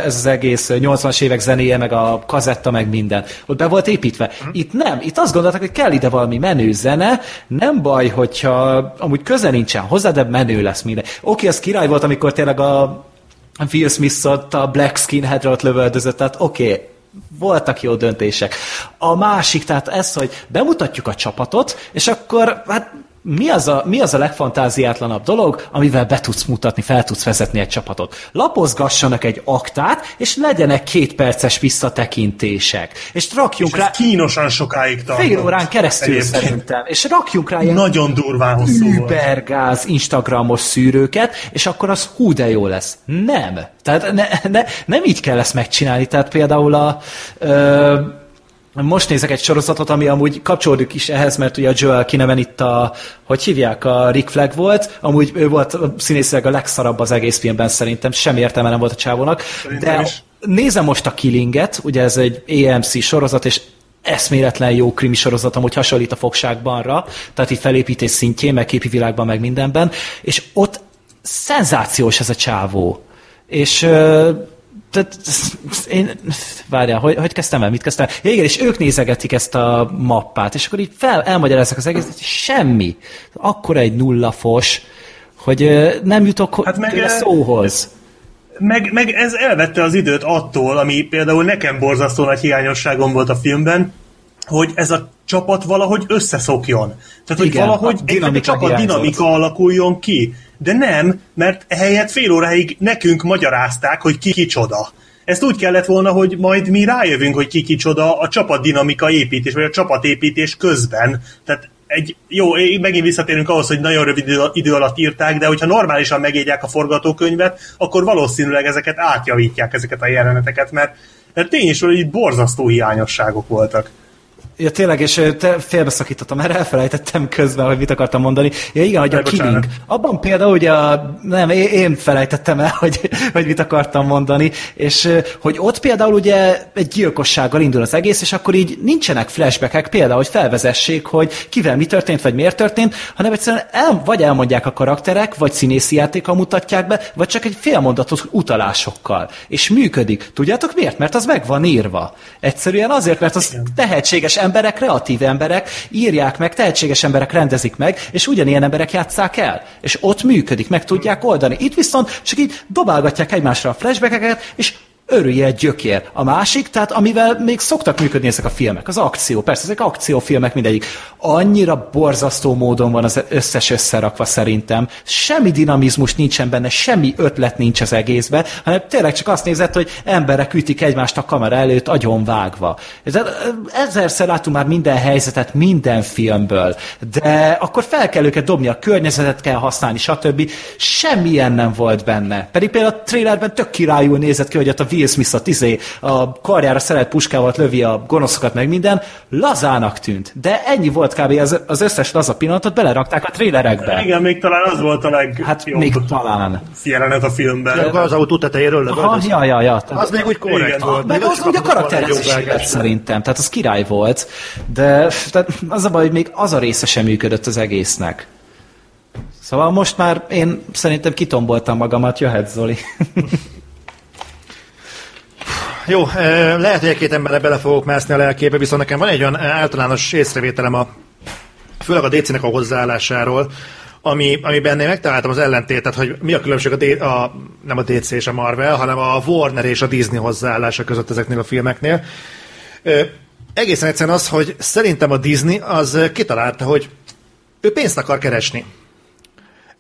S4: ez az egész ö, 80-as évek zenéje, meg a kazetta, meg minden. Ott be volt építve. Itt nem, itt azt gondolták, hogy kell ide valami menő zene, nem baj, hogyha amúgy köze nincsen hozzá, de menő lesz minden. Oké, az király volt, amikor tényleg a Will Smith a Black Skinheadre ott lövöldözött, tehát oké, okay, voltak jó döntések. A másik, tehát ez, hogy bemutatjuk a csapatot, és akkor hát mi az, a, mi az a legfantáziátlanabb dolog, amivel be tudsz mutatni, fel tudsz vezetni egy csapatot? Lapozgassanak egy aktát, és legyenek két perces visszatekintések. És rakjunk
S5: És
S4: rá
S5: kínosan sokáig tart.
S4: fél órán keresztül szerintem. És rakjunk rá ilyen
S5: Nagyon durván hosszú
S4: übergáz Instagramos szűrőket, és akkor az hú de jó lesz. Nem. Tehát ne, ne, nem így kell ezt megcsinálni. Tehát például a... Ö, most nézek egy sorozatot, ami amúgy kapcsolódik is ehhez, mert ugye a Joel Kinemen itt a, hogy hívják, a Rick Flag volt, amúgy ő volt színészileg a legszarabb az egész filmben szerintem, semmi értelme nem volt a csávónak,
S5: Szerintem
S4: de
S5: is.
S4: nézem most a Killinget, ugye ez egy AMC sorozat, és eszméletlen jó krimi sorozat, amúgy hasonlít a fogságbanra, tehát így felépítés szintjén, meg képi világban, meg mindenben, és ott szenzációs ez a csávó. És tehát én, várjál, hogy, hogy kezdtem el, mit kezdtem el? Ja, igen, és ők nézegetik ezt a mappát, és akkor így fel, elmagyarázzák az egészet, és semmi. Akkor egy nullafos, hogy nem jutok
S5: Hát meg,
S4: szóhoz.
S5: Meg, meg ez elvette az időt attól, ami például nekem borzasztó nagy hiányosságom volt a filmben, hogy ez a csapat valahogy összeszokjon. Tehát, hogy
S4: Igen,
S5: valahogy egy csapat
S4: hiányzott.
S5: dinamika alakuljon ki. De nem, mert ehelyett fél óráig nekünk magyarázták, hogy ki kicsoda. Ezt úgy kellett volna, hogy majd mi rájövünk, hogy ki kicsoda a csapat dinamika építés, vagy a csapatépítés közben. Tehát egy, jó, megint visszatérünk ahhoz, hogy nagyon rövid idő- alatt írták, de hogyha normálisan megírják a forgatókönyvet, akkor valószínűleg ezeket átjavítják, ezeket a jeleneteket, mert, mert tény hogy itt borzasztó hiányosságok voltak.
S4: Ja, tényleg, és te félbeszakítottam, mert elfelejtettem közben, hogy mit akartam mondani. Ja, igen, hogy a. Killing. Abban például ugye a, nem, én, felejtettem el, hogy, hogy mit akartam mondani, és hogy ott például ugye egy gyilkossággal indul az egész, és akkor így nincsenek flashbackek, például, hogy felvezessék, hogy kivel mi történt, vagy miért történt, hanem egyszerűen el, vagy elmondják a karakterek, vagy színészi játékkal mutatják be, vagy csak egy félmondatos utalásokkal. És működik. Tudjátok miért? Mert az meg van írva. Egyszerűen azért, mert az tehetséges emberek, kreatív emberek írják meg, tehetséges emberek rendezik meg, és ugyanilyen emberek játsszák el. És ott működik, meg tudják oldani. Itt viszont csak így dobálgatják egymásra a flashbackeket, és örülje egy gyökér. A másik, tehát amivel még szoktak működni ezek a filmek, az akció. Persze, ezek akciófilmek mindegyik. Annyira borzasztó módon van az összes összerakva szerintem. Semmi dinamizmus nincsen benne, semmi ötlet nincs az egészben, hanem tényleg csak azt nézett, hogy emberek ütik egymást a kamera előtt agyon vágva. Ezerszer láttunk már minden helyzetet minden filmből, de akkor fel kell őket dobni, a környezetet kell használni, stb. Semmilyen nem volt benne. Pedig például a trailerben tök királyul nézett ki, hogy ott a Will Smith a tizé a karjára szeret puskával lövi a gonoszokat meg minden, lazának tűnt. De ennyi volt kb. az, az összes laza pillanatot belerakták a trailerekbe.
S5: Igen, még talán az volt a legjobb
S4: Hát még talán.
S5: jelenet a filmben.
S2: Csak az autó tetejéről lövöldöz.
S4: ja, ja, ja. Tehát-
S2: Az még úgy korrekt volt.
S4: meg az úgy a
S2: vágást.
S4: szerintem, tehát az király volt, de tehát az a baj, hogy még az a része sem működött az egésznek. Szóval most már én szerintem kitomboltam magamat, jöhet Zoli.
S2: Jó, eh, lehet, hogy egy-két emberre bele fogok mászni a lelkébe, viszont nekem van egy olyan általános észrevételem a főleg a DC-nek a hozzáállásáról, ami, amiben én megtaláltam az ellentétet, hogy mi a különbség a, D, a nem a DC és a Marvel, hanem a Warner és a Disney hozzáállása között ezeknél a filmeknél. Ö, egészen egyszerűen az, hogy szerintem a Disney az kitalálta, hogy ő pénzt akar keresni.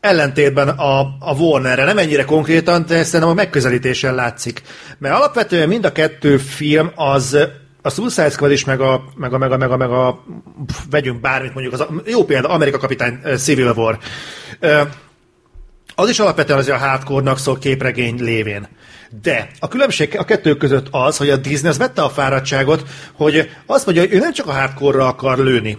S2: Ellentétben a, a Warnerre nem ennyire konkrétan, de szerintem a megközelítésen látszik. Mert alapvetően mind a kettő film az a Suicide Squad is, meg a, meg a, meg a, meg a, meg a pff, vegyünk bármit mondjuk, az, jó példa, Amerika kapitány ö, Civil War. Ö, az is alapvetően az a hardcore-nak szól képregény lévén. De a különbség a kettő között az, hogy a Disney az vette a fáradtságot, hogy azt mondja, hogy ő nem csak a hardcore akar lőni.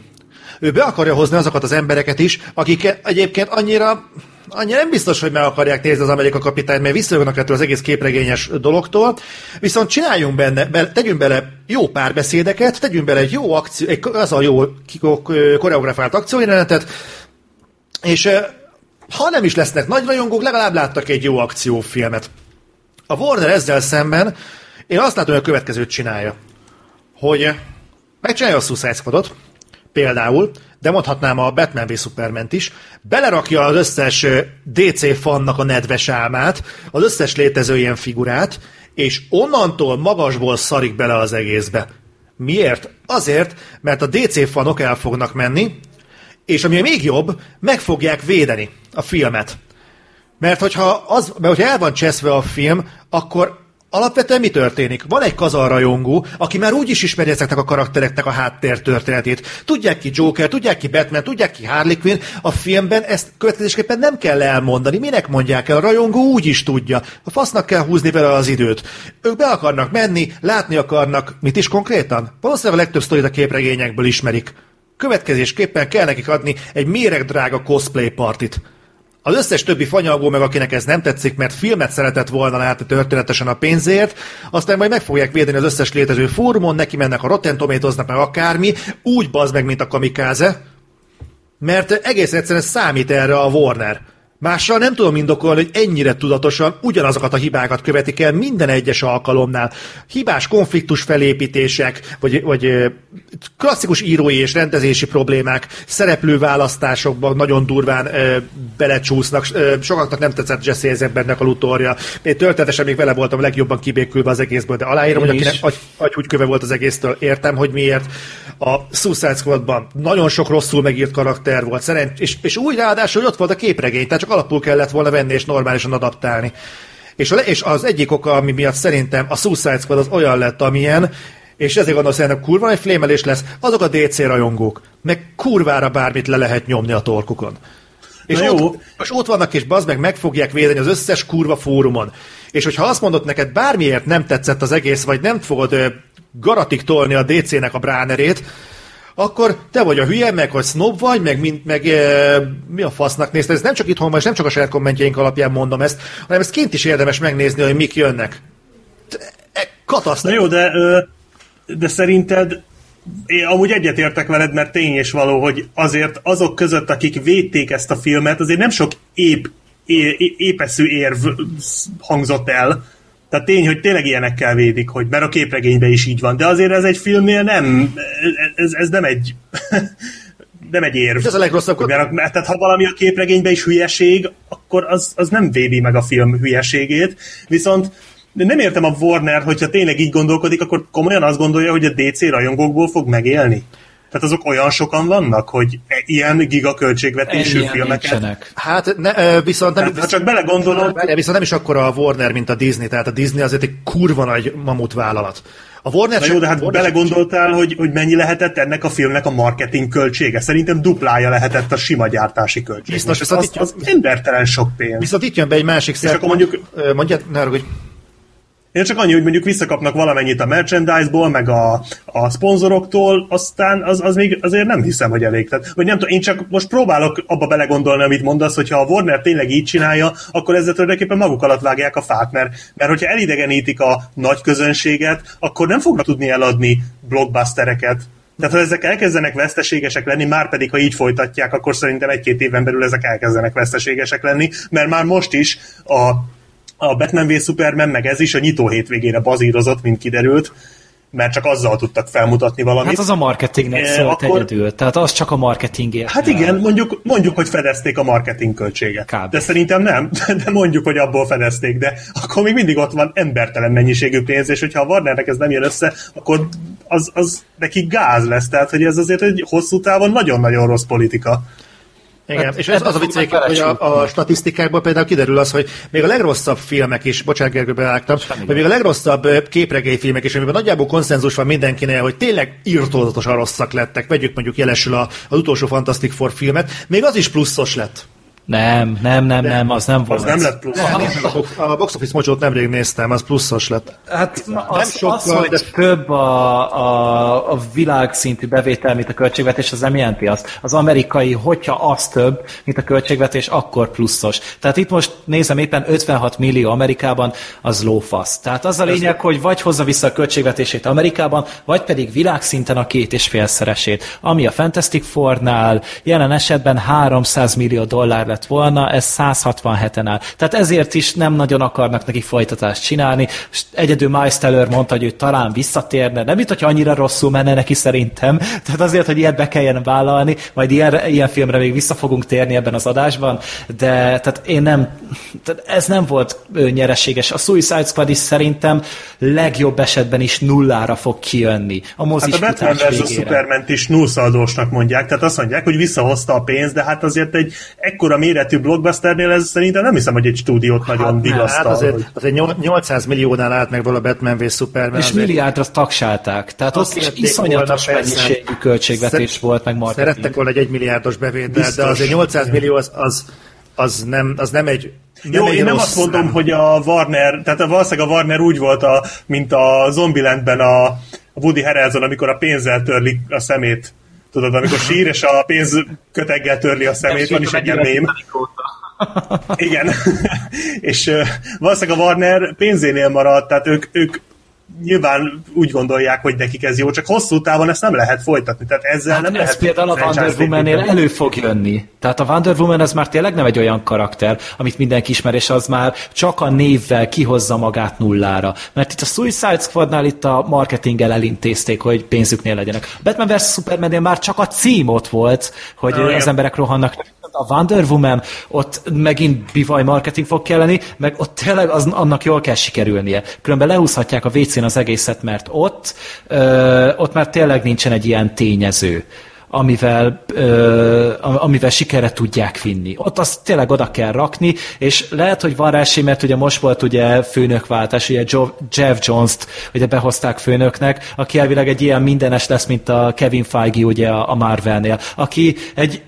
S2: Ő be akarja hozni azokat az embereket is, akik egyébként annyira annyira nem biztos, hogy meg akarják nézni az Amerika kapitányt, mert visszajönnek ettől az egész képregényes dologtól, viszont csináljunk benne, be, tegyünk bele jó párbeszédeket, tegyünk bele egy jó akció, egy, az a jó koreografált akciójelenetet, és ha nem is lesznek nagy rajongók, legalább láttak egy jó akciófilmet. A Warner ezzel szemben, én azt látom, hogy a következőt csinálja. Hogy megcsinálja a Suicide Squadot, például, de mondhatnám a Batman v superman is, belerakja az összes DC fannak a nedves álmát, az összes létező ilyen figurát, és onnantól magasból szarik bele az egészbe. Miért? Azért, mert a DC fanok el fognak menni, és ami még jobb, meg fogják védeni a filmet. Mert hogyha, az, mert hogyha el van cseszve a film, akkor Alapvetően mi történik? Van egy kazarrajongó, aki már úgy is ismeri ezeknek a karaktereknek a háttér történetét. Tudják ki Joker, tudják ki Batman, tudják ki Harley Quinn. A filmben ezt következésképpen nem kell elmondani. Minek mondják el? A rajongó úgy is tudja. A fasznak kell húzni vele az időt. Ők be akarnak menni, látni akarnak. Mit is konkrétan? Valószínűleg a legtöbb sztorit a képregényekből ismerik. Következésképpen kell nekik adni egy méregdrága cosplay partit. Az összes többi fanyalgó meg, akinek ez nem tetszik, mert filmet szeretett volna látni történetesen a pénzért, aztán majd meg fogják védeni az összes létező fórumon, neki mennek a Rotten Tomatoesnak, meg akármi, úgy bazd meg, mint a kamikáze, mert egész egyszerűen számít erre a Warner. Mással nem tudom indokolni, hogy ennyire tudatosan ugyanazokat a hibákat követik el minden egyes alkalomnál. Hibás konfliktus felépítések, vagy, vagy klasszikus írói és rendezési problémák, szereplőválasztásokban nagyon durván ö, belecsúsznak. Ö, sokaknak nem tetszett Jesse Eisenbergnek a lutorja. Én történetesen még vele voltam legjobban kibékülve az egészből, de aláírom, Én hogy akinek agy, agyhúgyköve volt az egésztől, értem, hogy miért. A Suicide Squadban nagyon sok rosszul megírt karakter volt, szerencs, és, és úgy ráadásul, hogy ott volt a képregény, tehát csak alapul kellett volna venni és normálisan adaptálni. És, a, és az egyik oka, ami miatt szerintem a Suicide Squad az olyan lett, amilyen, és ezért gondolom, hogy kurva egy flémelés lesz, azok a DC rajongók, meg kurvára bármit le lehet nyomni a torkukon. És
S5: Na
S2: ott,
S5: jó.
S2: és ott vannak, és bazd meg, meg fogják védeni az összes kurva fórumon. És hogyha azt mondod neked bármiért nem tetszett az egész, vagy nem fogod ö, garatig tolni a DC-nek a bránerét, akkor te vagy a hülye, meg hogy snob vagy, meg, mint, meg e, mi a fasznak nézted. Ez nem csak itthon van, és nem csak a saját kommentjeink alapján mondom ezt, hanem ezt kint is érdemes megnézni, hogy mik jönnek. E, Katasztrófa.
S5: jó, de, de szerinted én amúgy egyetértek veled, mert tény és való, hogy azért azok között, akik védték ezt a filmet, azért nem sok ép, é, é, épeszű érv hangzott el. Tehát tény, hogy tényleg ilyenekkel védik, hogy mert a képregényben is így van. De azért ez egy filmnél nem, ez, ez nem egy nem egy érv.
S2: És ez a legrosszabb,
S5: Mert, mert tehát ha valami a képregényben is hülyeség, akkor az, az nem védi meg a film hülyeségét. Viszont de nem értem a Warner, hogyha tényleg így gondolkodik, akkor komolyan azt gondolja, hogy a DC rajongókból fog megélni? Tehát azok olyan sokan vannak, hogy e- ilyen gigaköltségvetésű filmeket...
S4: nincsenek.
S2: Hát ne, viszont nem,
S5: Tehát, ha csak belegondolod,
S2: viszont nem is akkora a Warner, mint a Disney, tehát a Disney azért egy kurva nagy mamut vállalat. A Warner
S5: Na
S2: csak-
S5: jó, de hát
S2: Warner
S5: belegondoltál, hogy, hogy mennyi lehetett ennek a filmnek a marketing költsége. Szerintem duplája lehetett a sima gyártási költség.
S2: Biztos,
S5: az,
S2: viszont
S5: az,
S2: itt-
S5: az embertelen sok pénz.
S2: Viszont itt jön be egy másik szempont.
S5: akkor mondjuk-
S2: Mondjad, ne haragudj.
S5: Én csak annyi, hogy mondjuk visszakapnak valamennyit a merchandise-ból, meg a, a szponzoroktól, aztán az, az még azért nem hiszem, hogy elég. Tehát, vagy nem tudom, én csak most próbálok abba belegondolni, amit mondasz, hogyha a Warner tényleg így csinálja, akkor ezzel tulajdonképpen maguk alatt vágják a fát, mert, mert hogyha elidegenítik a nagy közönséget, akkor nem fognak tudni eladni blockbustereket. Tehát ha ezek elkezdenek veszteségesek lenni, már pedig ha így folytatják, akkor szerintem egy-két éven belül ezek elkezdenek veszteségesek lenni, mert már most is a a Batman v Superman, meg ez is a nyitó hétvégére bazírozott, mint kiderült, mert csak azzal tudtak felmutatni valamit.
S4: Hát az a marketingnek
S5: E,
S4: szólt
S5: akkor-
S4: egyedül. Tehát az csak a marketingért.
S5: Hát igen, mondjuk, mondjuk, hogy fedezték a marketing költséget.
S4: Kb.
S5: De szerintem nem, de mondjuk, hogy abból fedezték, de akkor még mindig ott van embertelen mennyiségű pénz, és hogyha a Warnernek ez nem jön össze, akkor az, az neki gáz lesz, tehát hogy ez azért egy hosszú távon nagyon-nagyon rossz politika.
S2: Igen,
S4: Hát
S2: és ez az a vicc, hogy a, a statisztikákból például kiderül az, hogy még a legrosszabb filmek is, bocsánat Gergő, beálltam, hogy még a legrosszabb képregényfilmek is, amiben nagyjából konszenzus van mindenkinél, hogy tényleg írtózatosan rosszak lettek, vegyük mondjuk jelesül a, az utolsó Fantastic Four filmet, még az is pluszos lett.
S4: Nem, nem, nem, nem, az nem volt.
S5: Az nem lett plusz.
S2: A box- A Box Office mocsót nemrég néztem, az pluszos lett.
S4: Hát az, az,
S2: sokkal,
S4: hogy
S2: de-
S4: több a, a, a világszintű bevétel, mint a költségvetés, az nem jelenti azt. Az amerikai, hogyha az több, mint a költségvetés, akkor pluszos. Tehát itt most nézem éppen 56 millió Amerikában, az lófasz. Tehát az a lényeg, hogy vagy hozza vissza a költségvetését Amerikában, vagy pedig világszinten a két és félszeresét. Ami a Fantastic Four-nál jelen esetben 300 millió dollár lett volna, ez 167-en áll. Tehát ezért is nem nagyon akarnak neki folytatást csinálni. És egyedül Miles Teller mondta, hogy ő talán visszatérne, nem itt, hogy annyira rosszul menne neki szerintem. Tehát azért, hogy ilyet be kelljen vállalni, majd ilyen, ilyen filmre még vissza fogunk térni ebben az adásban, de tehát én nem, tehát ez nem volt nyereséges. A Suicide Squad is szerintem legjobb esetben is nullára fog kijönni. A mozis
S5: hát a Batman vs. Superman is nullszaldósnak mondják, tehát azt mondják, hogy visszahozta a pénzt, de hát azért egy ekkora méretű blockbusternél ez szerintem nem hiszem, hogy egy stúdiót hát nagyon vigasztal.
S2: Hát azért, azért 800 milliónál állt meg vala Batman vs. Superman.
S4: És azért... milliárdra tagsálták. Tehát ott is iszonyatos mennyiségű költségvetés Szer- volt, meg marketing.
S2: Szerettek volna egy egymilliárdos bevétel, de azért 800 millió az, az, az, nem, az nem egy
S5: nem Jó, én nem azt mondom, nem. hogy a Warner, tehát a valószínűleg a Warner úgy volt, a, mint a Zombielandben a, a Woody Harrelson, amikor a pénzzel törlik a szemét. Tudod, amikor sír, és a pénz köteggel törli a szemét, van is egy ilyen mém. Igen. és uh, valószínűleg a Warner pénzénél maradt, tehát ők, ők nyilván úgy gondolják, hogy nekik ez jó, csak hosszú távon ezt nem lehet folytatni. Tehát ezzel hát nem ez lehet
S4: például a Wonder woman elő fog jönni. Tehát a Wonder Woman ez már tényleg nem egy olyan karakter, amit mindenki ismer, és az már csak a névvel kihozza magát nullára. Mert itt a Suicide Squadnál itt a marketinggel elintézték, hogy pénzüknél legyenek. Batman vs. Superman már csak a cím ott volt, hogy ah, az emberek rohannak a Wonder Woman, ott megint bivaj marketing fog kelleni, meg ott tényleg az, annak jól kell sikerülnie. Különben lehúzhatják a WC-n az egészet, mert ott, ö, ott már tényleg nincsen egy ilyen tényező amivel, ö, amivel sikere tudják vinni. Ott azt tényleg oda kell rakni, és lehet, hogy van rá esély, mert ugye most volt ugye főnökváltás, ugye Jeff Jones-t ugye behozták főnöknek, aki elvileg egy ilyen mindenes lesz, mint a Kevin Feige ugye a Marvelnél, aki egy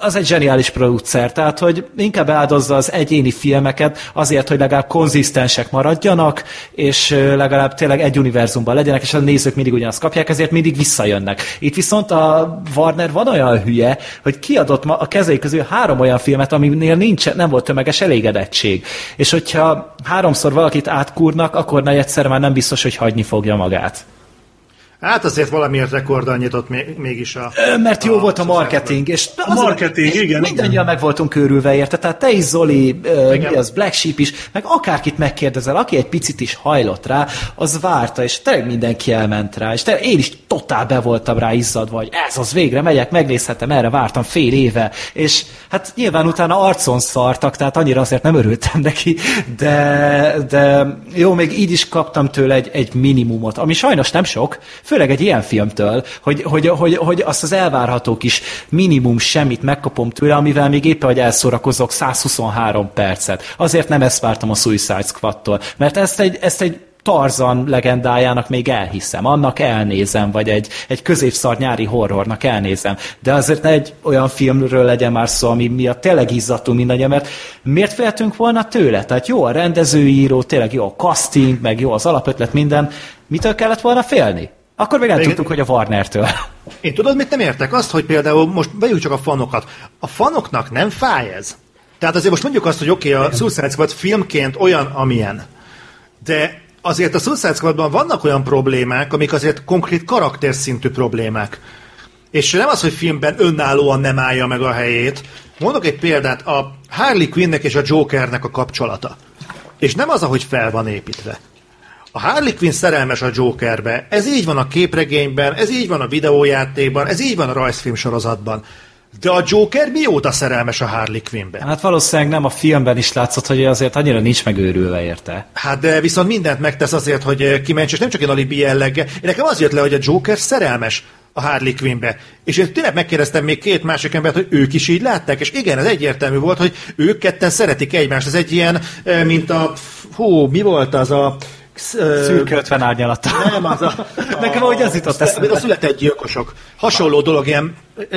S4: az egy zseniális producer, tehát hogy inkább áldozza az egyéni filmeket azért, hogy legalább konzisztensek maradjanak, és legalább tényleg egy univerzumban legyenek, és a nézők mindig ugyanazt kapják, ezért mindig visszajönnek. Itt viszont a Warner van olyan hülye, hogy kiadott ma a kezei közül három olyan filmet, aminél nincs, nem volt tömeges elégedettség. És hogyha háromszor valakit átkúrnak, akkor egyszer már nem biztos, hogy hagyni fogja magát.
S2: Hát azért valamiért rekorddal nyitott mégis a...
S4: Mert jó a, volt a marketing, és
S5: a marketing, igen.
S4: Mindannyian meg voltunk körülve érte, tehát te is Zoli, mi az Black Sheep is, meg akárkit megkérdezel, aki egy picit is hajlott rá, az várta, és tényleg mindenki elment rá, és te, én is totál be voltam rá izzadva, hogy ez az végre megyek, megnézhetem, erre vártam fél éve, és hát nyilván utána arcon szartak, tehát annyira azért nem örültem neki, de, de jó, még így is kaptam tőle egy, egy minimumot, ami sajnos nem sok, főleg egy ilyen filmtől, hogy, hogy, hogy, hogy azt az elvárható kis minimum semmit megkapom tőle, amivel még éppen, hogy elszórakozok 123 percet. Azért nem ezt vártam a Suicide Squad-tól, mert ezt egy, ezt egy Tarzan legendájának még elhiszem, annak elnézem, vagy egy, egy középszar nyári horrornak elnézem. De azért ne egy olyan filmről legyen már szó, ami miatt tényleg izzadtunk mindannyian, mert miért féltünk volna tőle? Tehát jó a rendezőíró, tényleg jó a casting, meg jó az alapötlet, minden. Mitől kellett volna félni? Akkor még nem Még... tudtuk, hogy a Warner-től.
S2: Én tudod, mit nem értek? Azt, hogy például most vegyük csak a fanokat. A fanoknak nem fáj ez. Tehát azért most mondjuk azt, hogy oké, okay, a Suicide Squad filmként olyan, amilyen. De azért a Suicide Squadban vannak olyan problémák, amik azért konkrét karakterszintű problémák. És nem az, hogy filmben önállóan nem állja meg a helyét. Mondok egy példát, a Harley Quinnnek és a Jokernek a kapcsolata. És nem az, ahogy fel van építve. A Harley Quinn szerelmes a Jokerbe. Ez így van a képregényben, ez így van a videójátékban, ez így van a rajzfilm sorozatban. De a Joker mióta szerelmes a Harley Quinnbe?
S4: Hát valószínűleg nem a filmben is látszott, hogy azért annyira nincs megőrülve érte.
S2: Hát de viszont mindent megtesz azért, hogy kiments, és nem csak egy alibi jelleggel. Én nekem az jött le, hogy a Joker szerelmes a Harley Quinnbe. És én tényleg megkérdeztem még két másik embert, hogy ők is így látták, és igen, ez egyértelmű volt, hogy ők ketten szeretik egymást. Ez egy ilyen, mint a, hú, mi volt az a,
S4: Szürke 50 árnyalata.
S2: Nem, az a...
S4: Nekem ahogy az jutott
S2: eszembe. A született gyilkosok. Hasonló dolog, ilyen,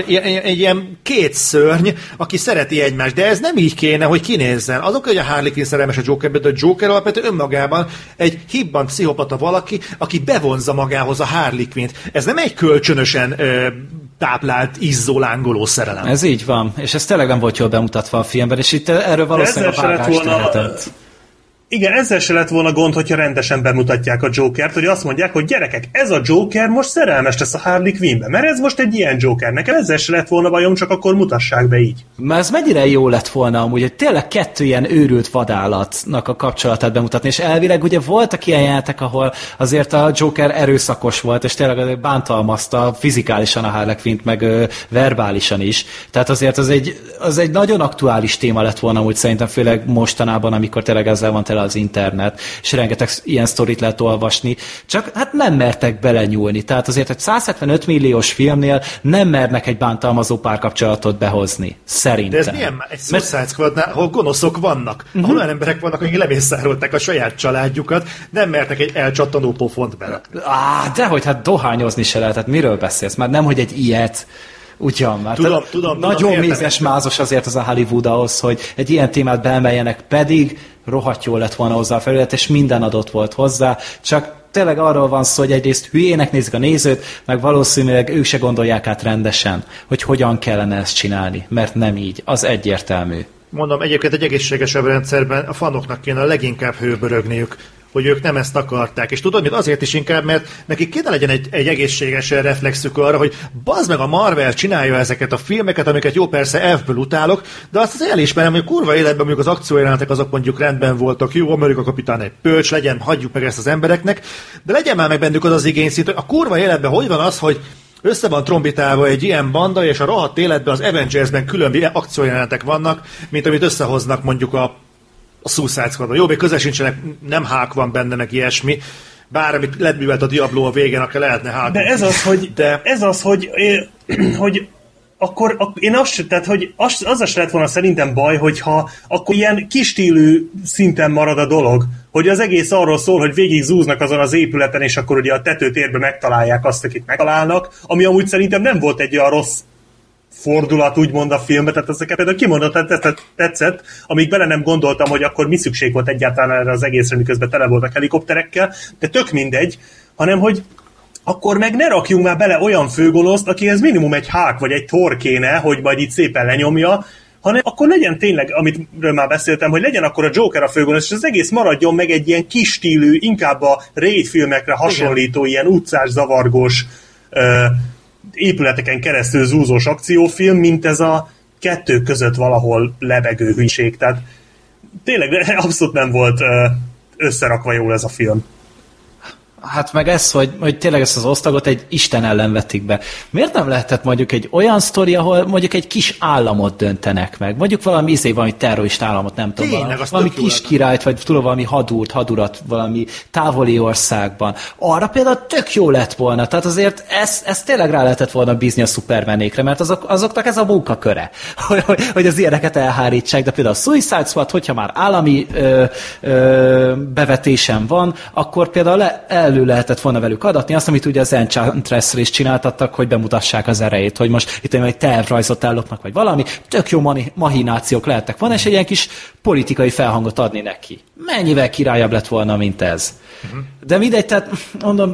S2: ilyen, ilyen két szörny, aki szereti egymást, de ez nem így kéne, hogy kinézzen. Azok, hogy a Harley Quinn szerelmes a Jokerbe, de a Joker alapvetően önmagában egy hibban pszichopata valaki, aki bevonza magához a Harley Quinn-t. Ez nem egy kölcsönösen ö, táplált, izzó, lángoló szerelem.
S4: Ez így van, és ez tényleg nem volt jól bemutatva a filmben, és itt erről valószínűleg a vágást lehetett.
S5: Igen, ezzel se lett volna gond, hogyha rendesen bemutatják a Jokert, hogy azt mondják, hogy gyerekek, ez a Joker most szerelmes lesz a Harley Quinnbe, mert ez most egy ilyen Joker. Nekem ezzel se lett volna bajom, csak akkor mutassák be így.
S4: Mert ez mennyire jó lett volna amúgy, hogy tényleg kettő ilyen őrült vadállatnak a kapcsolatát bemutatni, és elvileg ugye voltak ilyen jelentek, ahol azért a Joker erőszakos volt, és tényleg bántalmazta fizikálisan a Harley Quinn-t, meg ö, verbálisan is. Tehát azért az egy, az egy nagyon aktuális téma lett volna, úgy szerintem főleg mostanában, amikor tényleg ezzel van tele az internet, és rengeteg ilyen sztorit lehet olvasni, csak hát nem mertek belenyúlni. Tehát azért egy 175 milliós filmnél nem mernek egy bántalmazó párkapcsolatot behozni. Szerintem.
S2: De ez milyen? Egy Suicide Squadnál, ahol gonoszok vannak, uh-huh. ahol olyan emberek vannak, akik lemészárolták a saját családjukat, nem mertek egy elcsattanó pofont berakni.
S4: Á, dehogy, hát dohányozni se lehet, hát miről beszélsz? Már nem, hogy egy ilyet. Ugyan, már.
S2: Tudom, tudom,
S4: Nagyon
S2: tudom,
S4: mézes mázos azért az a Hollywood ahhoz, hogy egy ilyen témát beemeljenek, pedig rohadt jó lett volna hozzá a felület, és minden adott volt hozzá, csak tényleg arról van szó, hogy egyrészt hülyének nézik a nézőt, meg valószínűleg ők se gondolják át rendesen, hogy hogyan kellene ezt csinálni, mert nem így, az egyértelmű.
S2: Mondom, egyébként egy egészségesebb rendszerben a fanoknak kéne a leginkább hőbörögniük, hogy ők nem ezt akarták. És tudod, mit azért is inkább, mert nekik kéne legyen egy, egy egészséges reflexük arra, hogy bazd meg a Marvel csinálja ezeket a filmeket, amiket jó persze F-ből utálok, de azt az elismerem, hogy kurva életben mondjuk az akciójelenetek azok mondjuk rendben voltak, jó, Amerika kapitán egy pölcs, legyen, hagyjuk meg ezt az embereknek, de legyen már meg bennük az az igényszint, hogy a kurva életben hogy van az, hogy össze van trombitálva egy ilyen banda, és a rohadt életben az Avengersben külön akciójelenetek vannak, mint amit összehoznak mondjuk a a Suicide Squad. Jó, még közel sincsenek, nem hák van benne, meg ilyesmi, bár amit ledművelt a Diablo a végén, akkor lehetne hák.
S5: De ez az, hogy, De... ez az, hogy, hogy akkor, akkor én azt, tehát, hogy az, az is lett volna szerintem baj, hogyha akkor ilyen kistílű szinten marad a dolog, hogy az egész arról szól, hogy végig zúznak azon az épületen, és akkor ugye a tetőtérbe megtalálják azt, akit megtalálnak, ami amúgy szerintem nem volt egy olyan rossz fordulat, úgymond a filmbe, tehát ezeket például kimondottan tetszett, amíg bele nem gondoltam, hogy akkor mi szükség volt egyáltalán erre az egészre, miközben tele voltak helikopterekkel, de tök mindegy, hanem hogy akkor meg ne rakjunk már bele olyan főgonoszt, akihez minimum egy hák vagy egy tor kéne, hogy majd itt szépen lenyomja, hanem akkor legyen tényleg, amit már beszéltem, hogy legyen akkor a Joker a főgonosz, és az egész maradjon meg egy ilyen kis stílű, inkább a raid filmekre hasonlító, Igen. ilyen utcás, zavargós, épületeken keresztül zúzós akciófilm, mint ez a kettő között valahol lebegő hűség. Tehát tényleg abszolút nem volt összerakva jól ez a film.
S4: Hát meg ez, hogy, hogy tényleg ezt az osztagot egy Isten ellen vetik be. Miért nem lehetett mondjuk egy olyan sztori, ahol mondjuk egy kis államot döntenek meg? Mondjuk valami izé, valami terrorista államot, nem tudom. Tényleg, valami, valami kis királyt, vagy tudom, valami hadúrt, hadurat valami távoli országban. Arra például tök jó lett volna. Tehát azért ezt, ezt tényleg rá lehetett volna bízni a szupermenékre, mert azok, azoknak ez a munkaköre, hogy, hogy, hogy az ilyeneket elhárítsák. De például a Suicide Squad, hogyha már állami ö, ö, bevetésen van, akkor például el elő lehetett volna velük adatni, azt, amit ugye az enchantress is csináltattak, hogy bemutassák az erejét, hogy most itt egy tervrajzot ellopnak, vagy valami, tök jó mahinációk lehettek volna, és egy ilyen kis politikai felhangot adni neki. Mennyivel királyabb lett volna, mint ez. Uh-huh. De mindegy, tehát mondom,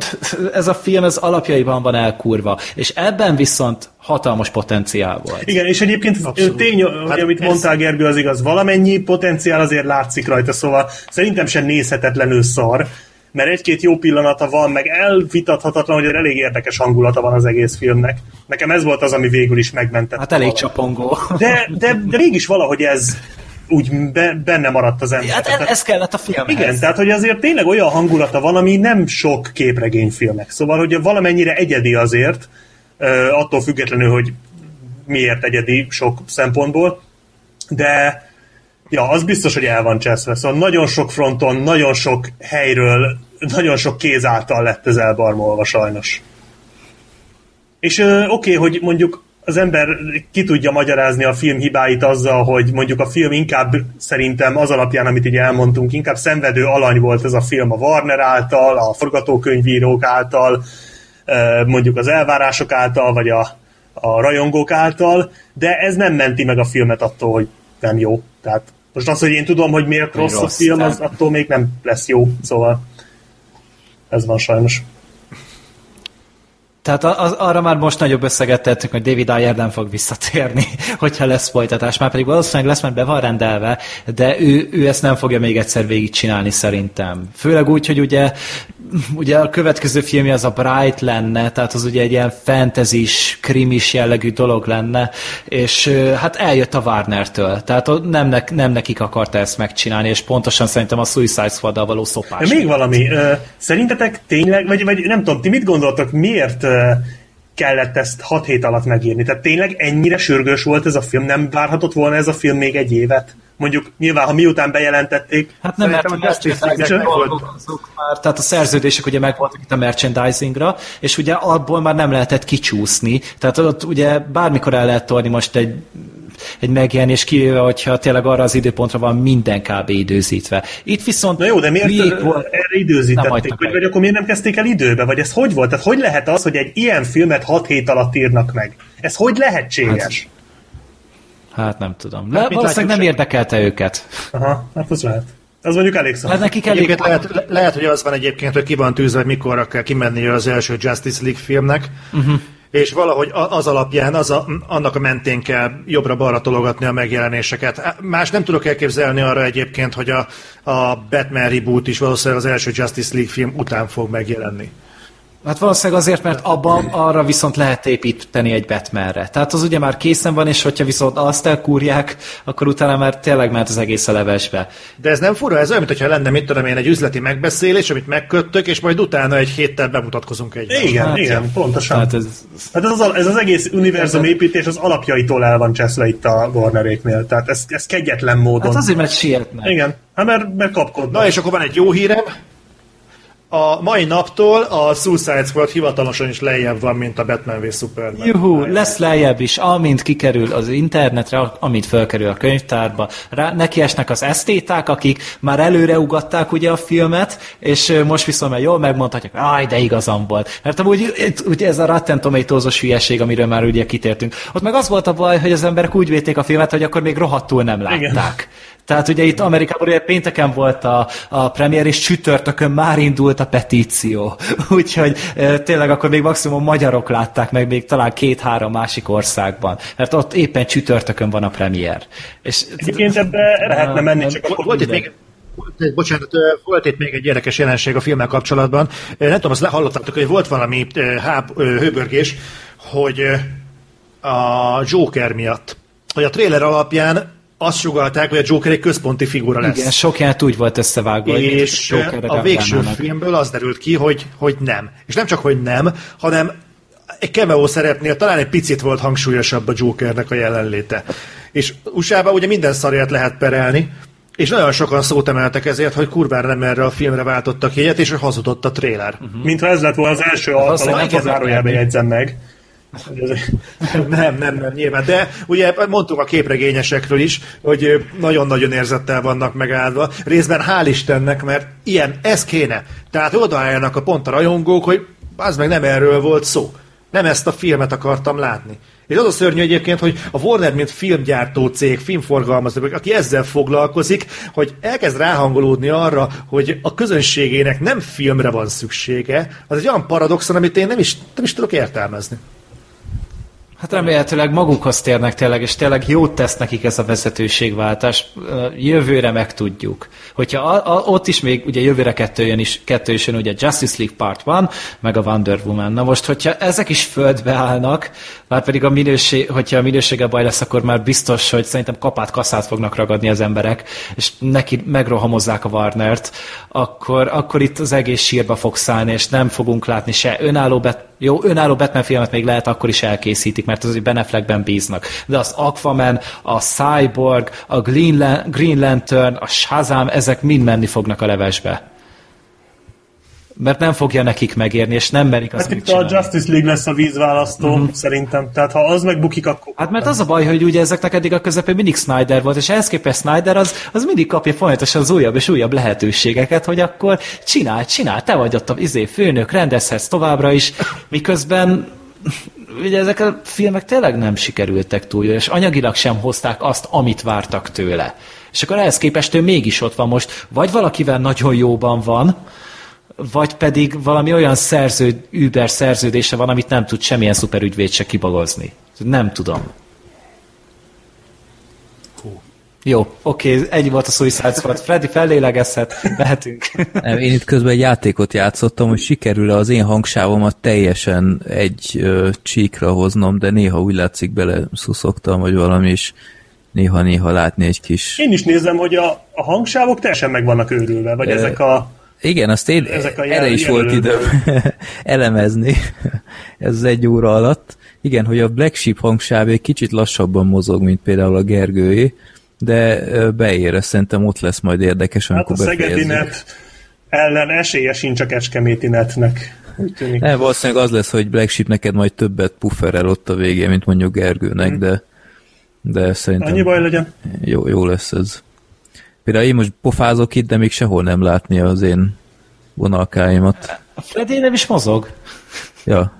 S4: ez a film az alapjaiban van elkurva, és ebben viszont hatalmas potenciál volt.
S5: Igen, és egyébként Abszolút. tény, hogy hát amit ez... mondtál Gergő, az igaz, valamennyi potenciál azért látszik rajta, szóval szerintem sem nézhetetlenül szar, mert egy-két jó pillanata van, meg elvitathatatlan, hogy elég érdekes hangulata van az egész filmnek. Nekem ez volt az, ami végül is megmentett.
S4: Hát elég valahogy. csapongó.
S5: De, de, de mégis valahogy ez úgy be, benne maradt az ember.
S4: Hát ez, ez kellett a filmhez.
S5: Igen, tehát hogy azért tényleg olyan hangulata van, ami nem sok képregényfilmek. Szóval, hogy valamennyire egyedi azért, attól függetlenül, hogy miért egyedi sok szempontból, de Ja, az biztos, hogy el van cseszve. Szóval nagyon sok fronton, nagyon sok helyről, nagyon sok kéz által lett ez elbarmolva sajnos. És oké, okay, hogy mondjuk az ember ki tudja magyarázni a film hibáit azzal, hogy mondjuk a film inkább szerintem az alapján, amit így elmondtunk, inkább szenvedő alany volt ez a film a Warner által, a forgatókönyvírók által, mondjuk az elvárások által, vagy a, a rajongók által, de ez nem menti meg a filmet attól, hogy nem jó. Tehát most az, hogy én tudom, hogy miért rossz, rossz a film, az attól még nem lesz jó, szóval ez van sajnos.
S4: Tehát az, arra már most nagyobb összeget tettünk, hogy David Ayer nem fog visszatérni, hogyha lesz folytatás. Már pedig valószínűleg lesz, mert be van rendelve, de ő, ő ezt nem fogja még egyszer végigcsinálni szerintem. Főleg úgy, hogy ugye, ugye a következő filmje az a Bright lenne, tehát az ugye egy ilyen fantasy krimis jellegű dolog lenne, és hát eljött a Warner-től. Tehát nem, ne, nem nekik akarta ezt megcsinálni, és pontosan szerintem a Suicide squad való szopás.
S5: Még valami. Szerintetek tényleg, vagy, vagy nem tudom, ti mit gondoltok, miért kellett ezt 6 hét alatt megírni. Tehát tényleg ennyire sürgős volt ez a film? Nem várhatott volna ez a film még egy évet? Mondjuk nyilván, ha miután bejelentették.
S4: Hát nem, mert a merchandising volt. Már, tehát a szerződések ugye megvoltak itt a merchandisingra, és ugye abból már nem lehetett kicsúszni. Tehát ott ugye bármikor el lehet tolni most egy egy megjelenés, kivéve, hogyha tényleg arra az időpontra van minden kb. időzítve. Itt viszont...
S5: Na jó, de miért volt, erre időzítették? Vagy, vagy akkor miért nem kezdték el időbe? Vagy ez hogy volt? Tehát hogy lehet az, hogy egy ilyen filmet 6 hét alatt írnak meg? Ez hogy lehetséges?
S4: Hát, hát nem tudom. Hát, Le, valószínűleg nem érdekelte őket.
S5: Aha, hát az lehet. Az mondjuk elég szó.
S2: Hát nekik elég... Lehet, le, lehet, hogy az van egyébként, hogy ki van tűzve, hogy mikorra kell kimenni az első Justice League filmnek, uh-huh és valahogy az alapján, az a, annak a mentén kell jobbra-balra tologatni a megjelenéseket. Más nem tudok elképzelni arra egyébként, hogy a, a Batman reboot is valószínűleg az első Justice League film után fog megjelenni.
S4: Hát valószínűleg azért, mert abban arra viszont lehet építeni egy Batmanre. Tehát az ugye már készen van, és hogyha viszont azt elkúrják, akkor utána már tényleg ment az egész a levesbe.
S2: De ez nem fura, ez olyan, mintha lenne, mit tudom én, egy üzleti megbeszélés, amit megköttök, és majd utána egy héttel bemutatkozunk egy.
S5: Igen, hát, igen, pontosan. Hát ez, hát ez, az, ez az egész univerzum építés az alapjaitól el van cseszve itt a Warneréknél. Tehát ez, ez kegyetlen módon.
S4: Hát azért, mert sietnek.
S5: Igen, hát mert, mert kapkodnak.
S2: Na és akkor van egy jó hírem, a mai naptól a Suicide Squad hivatalosan is lejjebb van, mint a Batman v Superman.
S4: Juhu, lesz lejjebb is, amint kikerül az internetre, amint felkerül a könyvtárba. Rá, esnek az esztéták, akik már előre ugatták ugye a filmet, és most viszont már jól megmondhatják, aj, de igazam volt. Mert amúgy ugye ez a Rotten Tomatoes-os hülyeség, amiről már ugye kitértünk. Ott meg az volt a baj, hogy az emberek úgy véték a filmet, hogy akkor még rohadtul nem látták. Igen. Tehát ugye itt Amerikában ugye pénteken volt a, a premier, és csütörtökön már indult a petíció. Úgyhogy e, tényleg akkor még maximum magyarok látták meg, még talán két-három másik országban. Mert ott éppen csütörtökön van a premier.
S5: És, Egyébként ebbe lehetne menni, csak
S2: akkor volt itt még, bocsánat, volt itt még egy érdekes jelenség a filmmel kapcsolatban. Nem tudom, azt hallottátok, hogy volt valami háb, hőbörgés, hogy a Joker miatt, hogy a trailer alapján azt sugalták, hogy a Joker egy központi figura lesz.
S4: Igen, sok jelent úgy volt összevágva.
S2: És a végső reagálnának. filmből az derült ki, hogy, hogy nem. És nem csak, hogy nem, hanem egy cameo szerepnél talán egy picit volt hangsúlyosabb a Jokernek a jelenléte. És USA-ban ugye minden szarját lehet perelni, és nagyon sokan szót emeltek ezért, hogy kurvára nem erre a filmre váltottak jegyet, és hogy hazudott a trailer.
S5: Uh-huh. Mintha ez lett volna az első alkalom, hogy zárójelbe jegyzem meg.
S2: Nem, nem, nem, nyilván. De ugye mondtuk a képregényesekről is, hogy nagyon-nagyon érzettel vannak megállva. Részben hál' Istennek, mert ilyen, ez kéne. Tehát odaálljanak a pont a rajongók, hogy az meg nem erről volt szó. Nem ezt a filmet akartam látni. És az a szörnyű egyébként, hogy a Warner, mint filmgyártó cég, filmforgalmazó, aki ezzel foglalkozik, hogy elkezd ráhangolódni arra, hogy a közönségének nem filmre van szüksége, az egy olyan paradoxon, amit én nem is, nem is tudok értelmezni.
S4: Hát remélhetőleg magukhoz térnek tényleg, és tényleg jót tesz nekik ez a vezetőségváltás. Jövőre megtudjuk. Hogyha a, a, ott is még, ugye jövőre kettő jön is, kettő is jön, ugye Justice League Part van, meg a Wonder Woman. Na most, hogyha ezek is földbe állnak, már pedig a minőség, hogyha a minősége baj lesz, akkor már biztos, hogy szerintem kapát kaszát fognak ragadni az emberek, és neki megrohamozzák a Warnert, akkor, akkor itt az egész sírba fog szállni, és nem fogunk látni se önálló bet jó, önálló Batman filmet még lehet akkor is elkészítik, mert az, hogy Ben bíznak. De az Aquaman, a Cyborg, a Green Lantern, a Shazam, ezek mind menni fognak a levesbe mert nem fogja nekik megérni, és nem merik azt
S5: hát itt a Justice League lesz a vízválasztó, uh-huh. szerintem. Tehát ha az megbukik, akkor...
S4: Hát mert az a baj, hogy ugye ezeknek eddig a közepén mindig Snyder volt, és ehhez képest Snyder az, az mindig kapja folyamatosan az újabb és újabb lehetőségeket, hogy akkor csinálj, csinálj, te vagy ott a izé, főnök, rendezhetsz továbbra is, miközben ugye ezek a filmek tényleg nem sikerültek túl, és anyagilag sem hozták azt, amit vártak tőle. És akkor ehhez képest ő mégis ott van most, vagy valakivel nagyon jóban van, vagy pedig valami olyan szerződ, Uber szerződése van, amit nem tud semmilyen szuperügyvéd se kibagozni. Nem tudom. Jó, oké, ennyi volt a Suicide Squad. Freddy fellélegezhet, mehetünk.
S1: Nem, én itt közben egy játékot játszottam, hogy sikerül-e az én hangsávomat teljesen egy ö, csíkra hoznom, de néha úgy látszik bele szuszogtam, vagy valami is néha-néha látni egy kis...
S5: Én is nézem, hogy a, a hangsávok teljesen meg vannak őrülve, vagy
S1: Ö,
S5: ezek a...
S1: Igen, azt én
S5: Ezek a
S1: erre
S5: jel-
S1: is volt időm elemezni ez egy óra alatt. Igen, hogy a Black Sheep hangsáv egy kicsit lassabban mozog, mint például a Gergőé, de beér, szerintem ott lesz majd érdekes,
S5: Hát
S1: amikor
S5: a Szegedi net ellen esélye sincs a Kecskeméti netnek.
S1: Nem, valószínűleg az lesz, hogy Black Sheep neked majd többet pufferel ott a végén, mint mondjuk Gergőnek, de, de szerintem
S5: Annyi baj legyen.
S1: jó, jó lesz ez. Például én most pofázok itt, de még sehol nem látni az én vonalkáimat.
S4: A Freddy nem is mozog.
S1: Ja.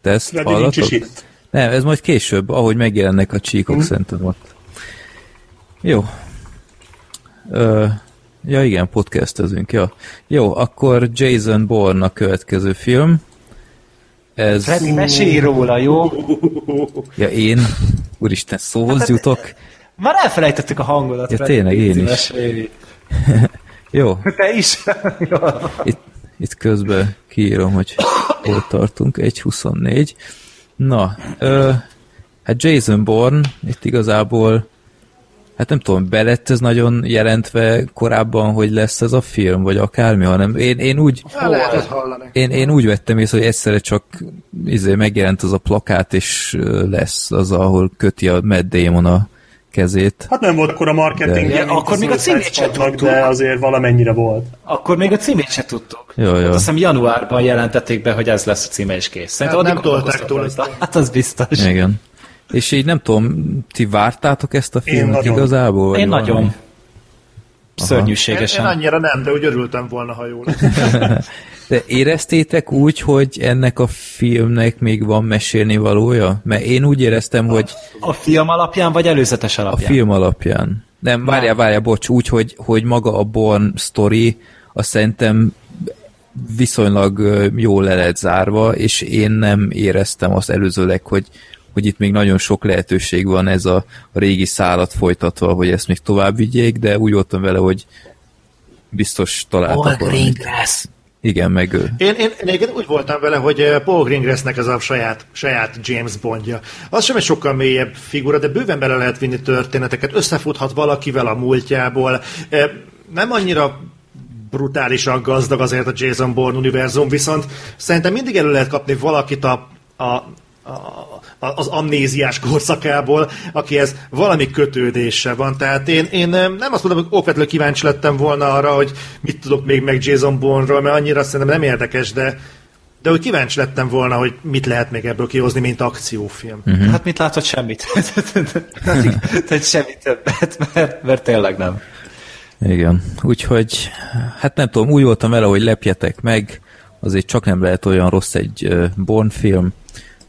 S1: Te ezt
S5: Freddy nincs is itt.
S1: Nem, ez majd később, ahogy megjelennek a csíkok,
S5: Mhm.
S1: szerintem ott. Jó. Ö, ja igen, podcastezünk, ja. Jó, akkor Jason Bourne a következő film. Ez...
S4: Freddy, mesélj róla, jó?
S1: Ja, én? Úristen, szóhoz jutok?
S4: Már elfelejtettük a hangodat,
S1: Ja, tényleg, én is. Jó,
S4: Te is? Jó.
S1: itt, itt közben kiírom, hogy hol tartunk, 1.24. Na, ö, hát Jason Bourne, itt igazából hát nem tudom, belett ez nagyon jelentve korábban, hogy lesz ez a film, vagy akármi, hanem én, én úgy
S2: hallani.
S1: én, én úgy vettem észre, hogy egyszerre csak izé, megjelent az a plakát, és lesz az, ahol köti a Matt Damon a kezét.
S5: Hát nem volt akkor a marketing,
S4: De- akkor még a címét sem tudtuk.
S5: de azért valamennyire volt.
S4: Akkor még a címét se tudtuk.
S1: Jó, jó.
S4: Hát azt hiszem januárban jelentették be, hogy ez lesz a címe és kész.
S2: Hát nem tolták
S4: rajta. Hát az biztos.
S1: Igen. És így nem tudom, ti vártátok ezt a filmet
S5: nagyon.
S1: igazából? vagy
S4: Én
S1: valami?
S4: nagyon.
S2: Én, én
S4: Szörnyűségesen.
S2: annyira nem, de úgy örültem volna, ha jó lesz.
S1: De éreztétek úgy, hogy ennek a filmnek még van mesélni valója? Mert én úgy éreztem, hogy
S4: A film alapján, vagy előzetes
S1: a
S4: alapján?
S1: film alapján. Nem, várjál, várjál, bocs, úgy, hogy, hogy maga a Born story, azt szerintem viszonylag jól le lett zárva, és én nem éreztem azt előzőleg, hogy, hogy itt még nagyon sok lehetőség van ez a, a régi szálat folytatva, hogy ezt még tovább vigyék, de úgy voltam vele, hogy biztos találtak valamit. Igen, meg ő.
S2: Én, én, én úgy voltam vele, hogy eh, Paul Greengrassnek ez a saját, saját James Bondja. Az sem egy sokkal mélyebb figura, de bőven bele lehet vinni történeteket, összefuthat valakivel a múltjából. Eh, Nem annyira brutálisan gazdag azért a Jason Bourne univerzum, viszont szerintem mindig elő lehet kapni valakit a, a, a, az amnéziás korszakából, akihez valami kötődése van. Tehát én, én nem azt mondom, hogy okvetlenül kíváncsi lettem volna arra, hogy mit tudok még meg Jason Bourne-ról, mert annyira szerintem nem érdekes, de de hogy kíváncsi lettem volna, hogy mit lehet még ebből kihozni, mint akciófilm.
S4: Mm. Hát mit látod? Semmit. Tehát semmi többet, mert, mert tényleg nem.
S1: Igen, úgyhogy hát nem tudom, úgy voltam vele, hogy lepjetek meg, azért csak nem lehet olyan rossz egy Born film,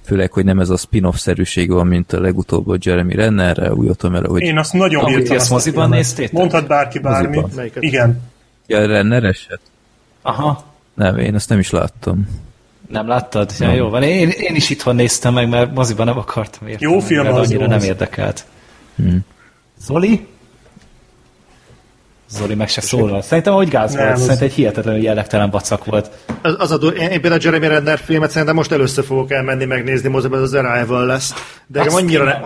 S1: főleg, hogy nem ez a spin-off-szerűség van, mint a legutóbb a Jeremy Rennerre, úgy voltam vele, hogy
S5: Én azt nagyon
S4: ezt
S5: azt
S4: moziban néztétek?
S5: Mondhat bárki bármit. Igen.
S1: ja, Renner eset?
S4: Aha.
S1: Nem, én ezt nem is láttam.
S4: Nem láttad? Ja, jó van. Én, én is itthon néztem meg, mert moziban nem akartam érteni.
S5: Jó film az,
S4: annyira
S5: jó
S4: nem
S5: az.
S4: érdekelt. Hmm. Zoli? Zoli meg se szólal. Szerintem, hogy gáz
S5: Nem,
S4: volt.
S5: az-
S4: Szerintem egy hihetetlenül jellegtelen vacak volt.
S2: Az, az a, dur- én, én például a Jeremy Renner filmet szerintem most először fogok elmenni megnézni, moziban ez az Arrival lesz. De
S4: Azt
S2: annyira, ne,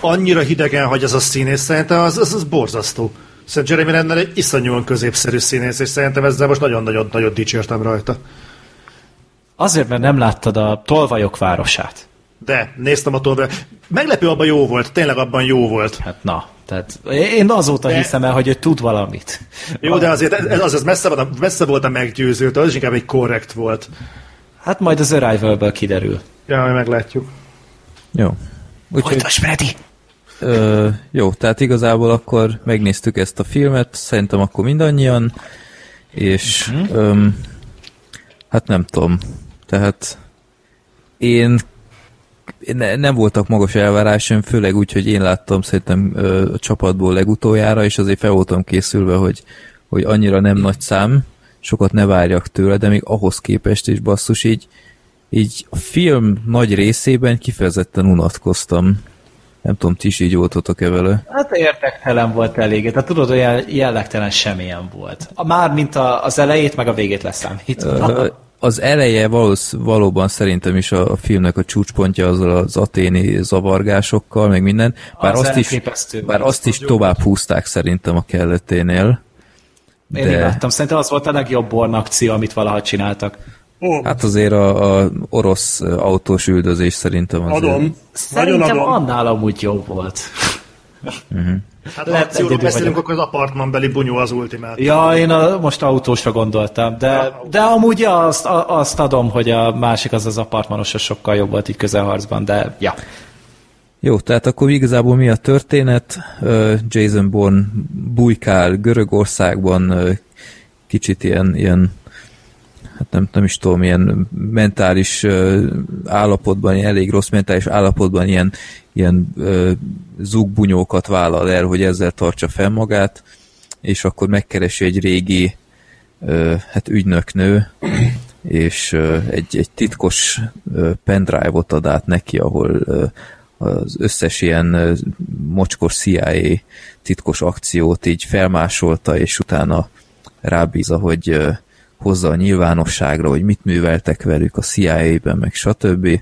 S2: annyira hidegen hagy az a színész, szerintem az, az, az borzasztó. Szerintem Jeremy Renner egy iszonyúan középszerű színész, és szerintem ezzel most nagyon-nagyon-nagyon dicsértem rajta.
S4: Azért, mert nem láttad a Tolvajok városát.
S2: De néztem a tolva. Meglepő abban jó volt, tényleg abban jó volt.
S4: Hát na, tehát én azóta
S2: De-
S4: hiszem el, hogy ő tud valamit.
S2: Jó, de azért ez, ez, az, ez messze, volt, messze volt a meggyőzőtől, az inkább egy korrekt volt.
S4: Hát majd az Arrival-ből kiderül.
S2: Ja, majd meglátjuk.
S1: Jó. Úgyhogy,
S4: Folytasd, Freddy!
S1: ö, jó, tehát igazából akkor megnéztük ezt a filmet, szerintem akkor mindannyian, és
S4: Mhm.
S1: öm, hát nem tudom, tehát én ne, nem voltak magas elvárásom, főleg úgy, hogy én láttam szerintem a csapatból legutoljára, és azért fel voltam készülve, hogy, hogy annyira nem nagy szám, sokat ne várjak tőle, de még ahhoz képest is basszus, így, így a film nagy részében kifejezetten unatkoztam. Nem tudom, ti is így voltatok-e vele?
S4: Hát érdektelen volt elég. Tehát tudod, olyan jellegtelen semmilyen volt. Már mint a, az elejét, meg a végét leszámítva.
S1: Az eleje valósz, valóban szerintem is a, a filmnek a csúcspontja azzal az aténi zavargásokkal, meg minden. Bár
S4: Az
S1: azt is, bár azt is tovább húzták szerintem a kelleténél.
S4: Én
S1: de-
S4: imádtam. Szerintem az volt a legjobb Born akció, amit valaha csináltak.
S5: Ó,
S1: Hát azért a, a orosz autós üldözés szerintem azért.
S5: adom. Nagyon
S4: Szerintem
S5: adom.
S4: annál amúgy jobb volt.
S2: Hát
S4: Lehet,
S2: ha akcióról
S4: egyedül
S2: beszélünk,
S4: vagyok.
S2: akkor az apartmanbeli bunyó az ultimát.
S4: Ja, én a, most autósra gondoltam, de, de amúgy ja, azt, a, azt adom, hogy a másik az az apartmanos az sokkal jobb volt így közelharcban, de ja.
S1: Jó, tehát akkor igazából mi a történet? Jason Bourne bujkál Görögországban, kicsit ilyen, ilyen hát nem, nem is tudom, ilyen mentális állapotban, ilyen elég rossz mentális állapotban ilyen, ilyen zugbunyókat vállal el, hogy ezzel tartsa fel magát, és akkor megkeresi egy régi hát ügynöknő, és egy, egy titkos pendrive-ot ad át neki, ahol az összes ilyen mocskos CIA titkos akciót így felmásolta, és utána rábízza, hogy hozza a nyilvánosságra, hogy mit műveltek velük a CIA-ben, meg stb.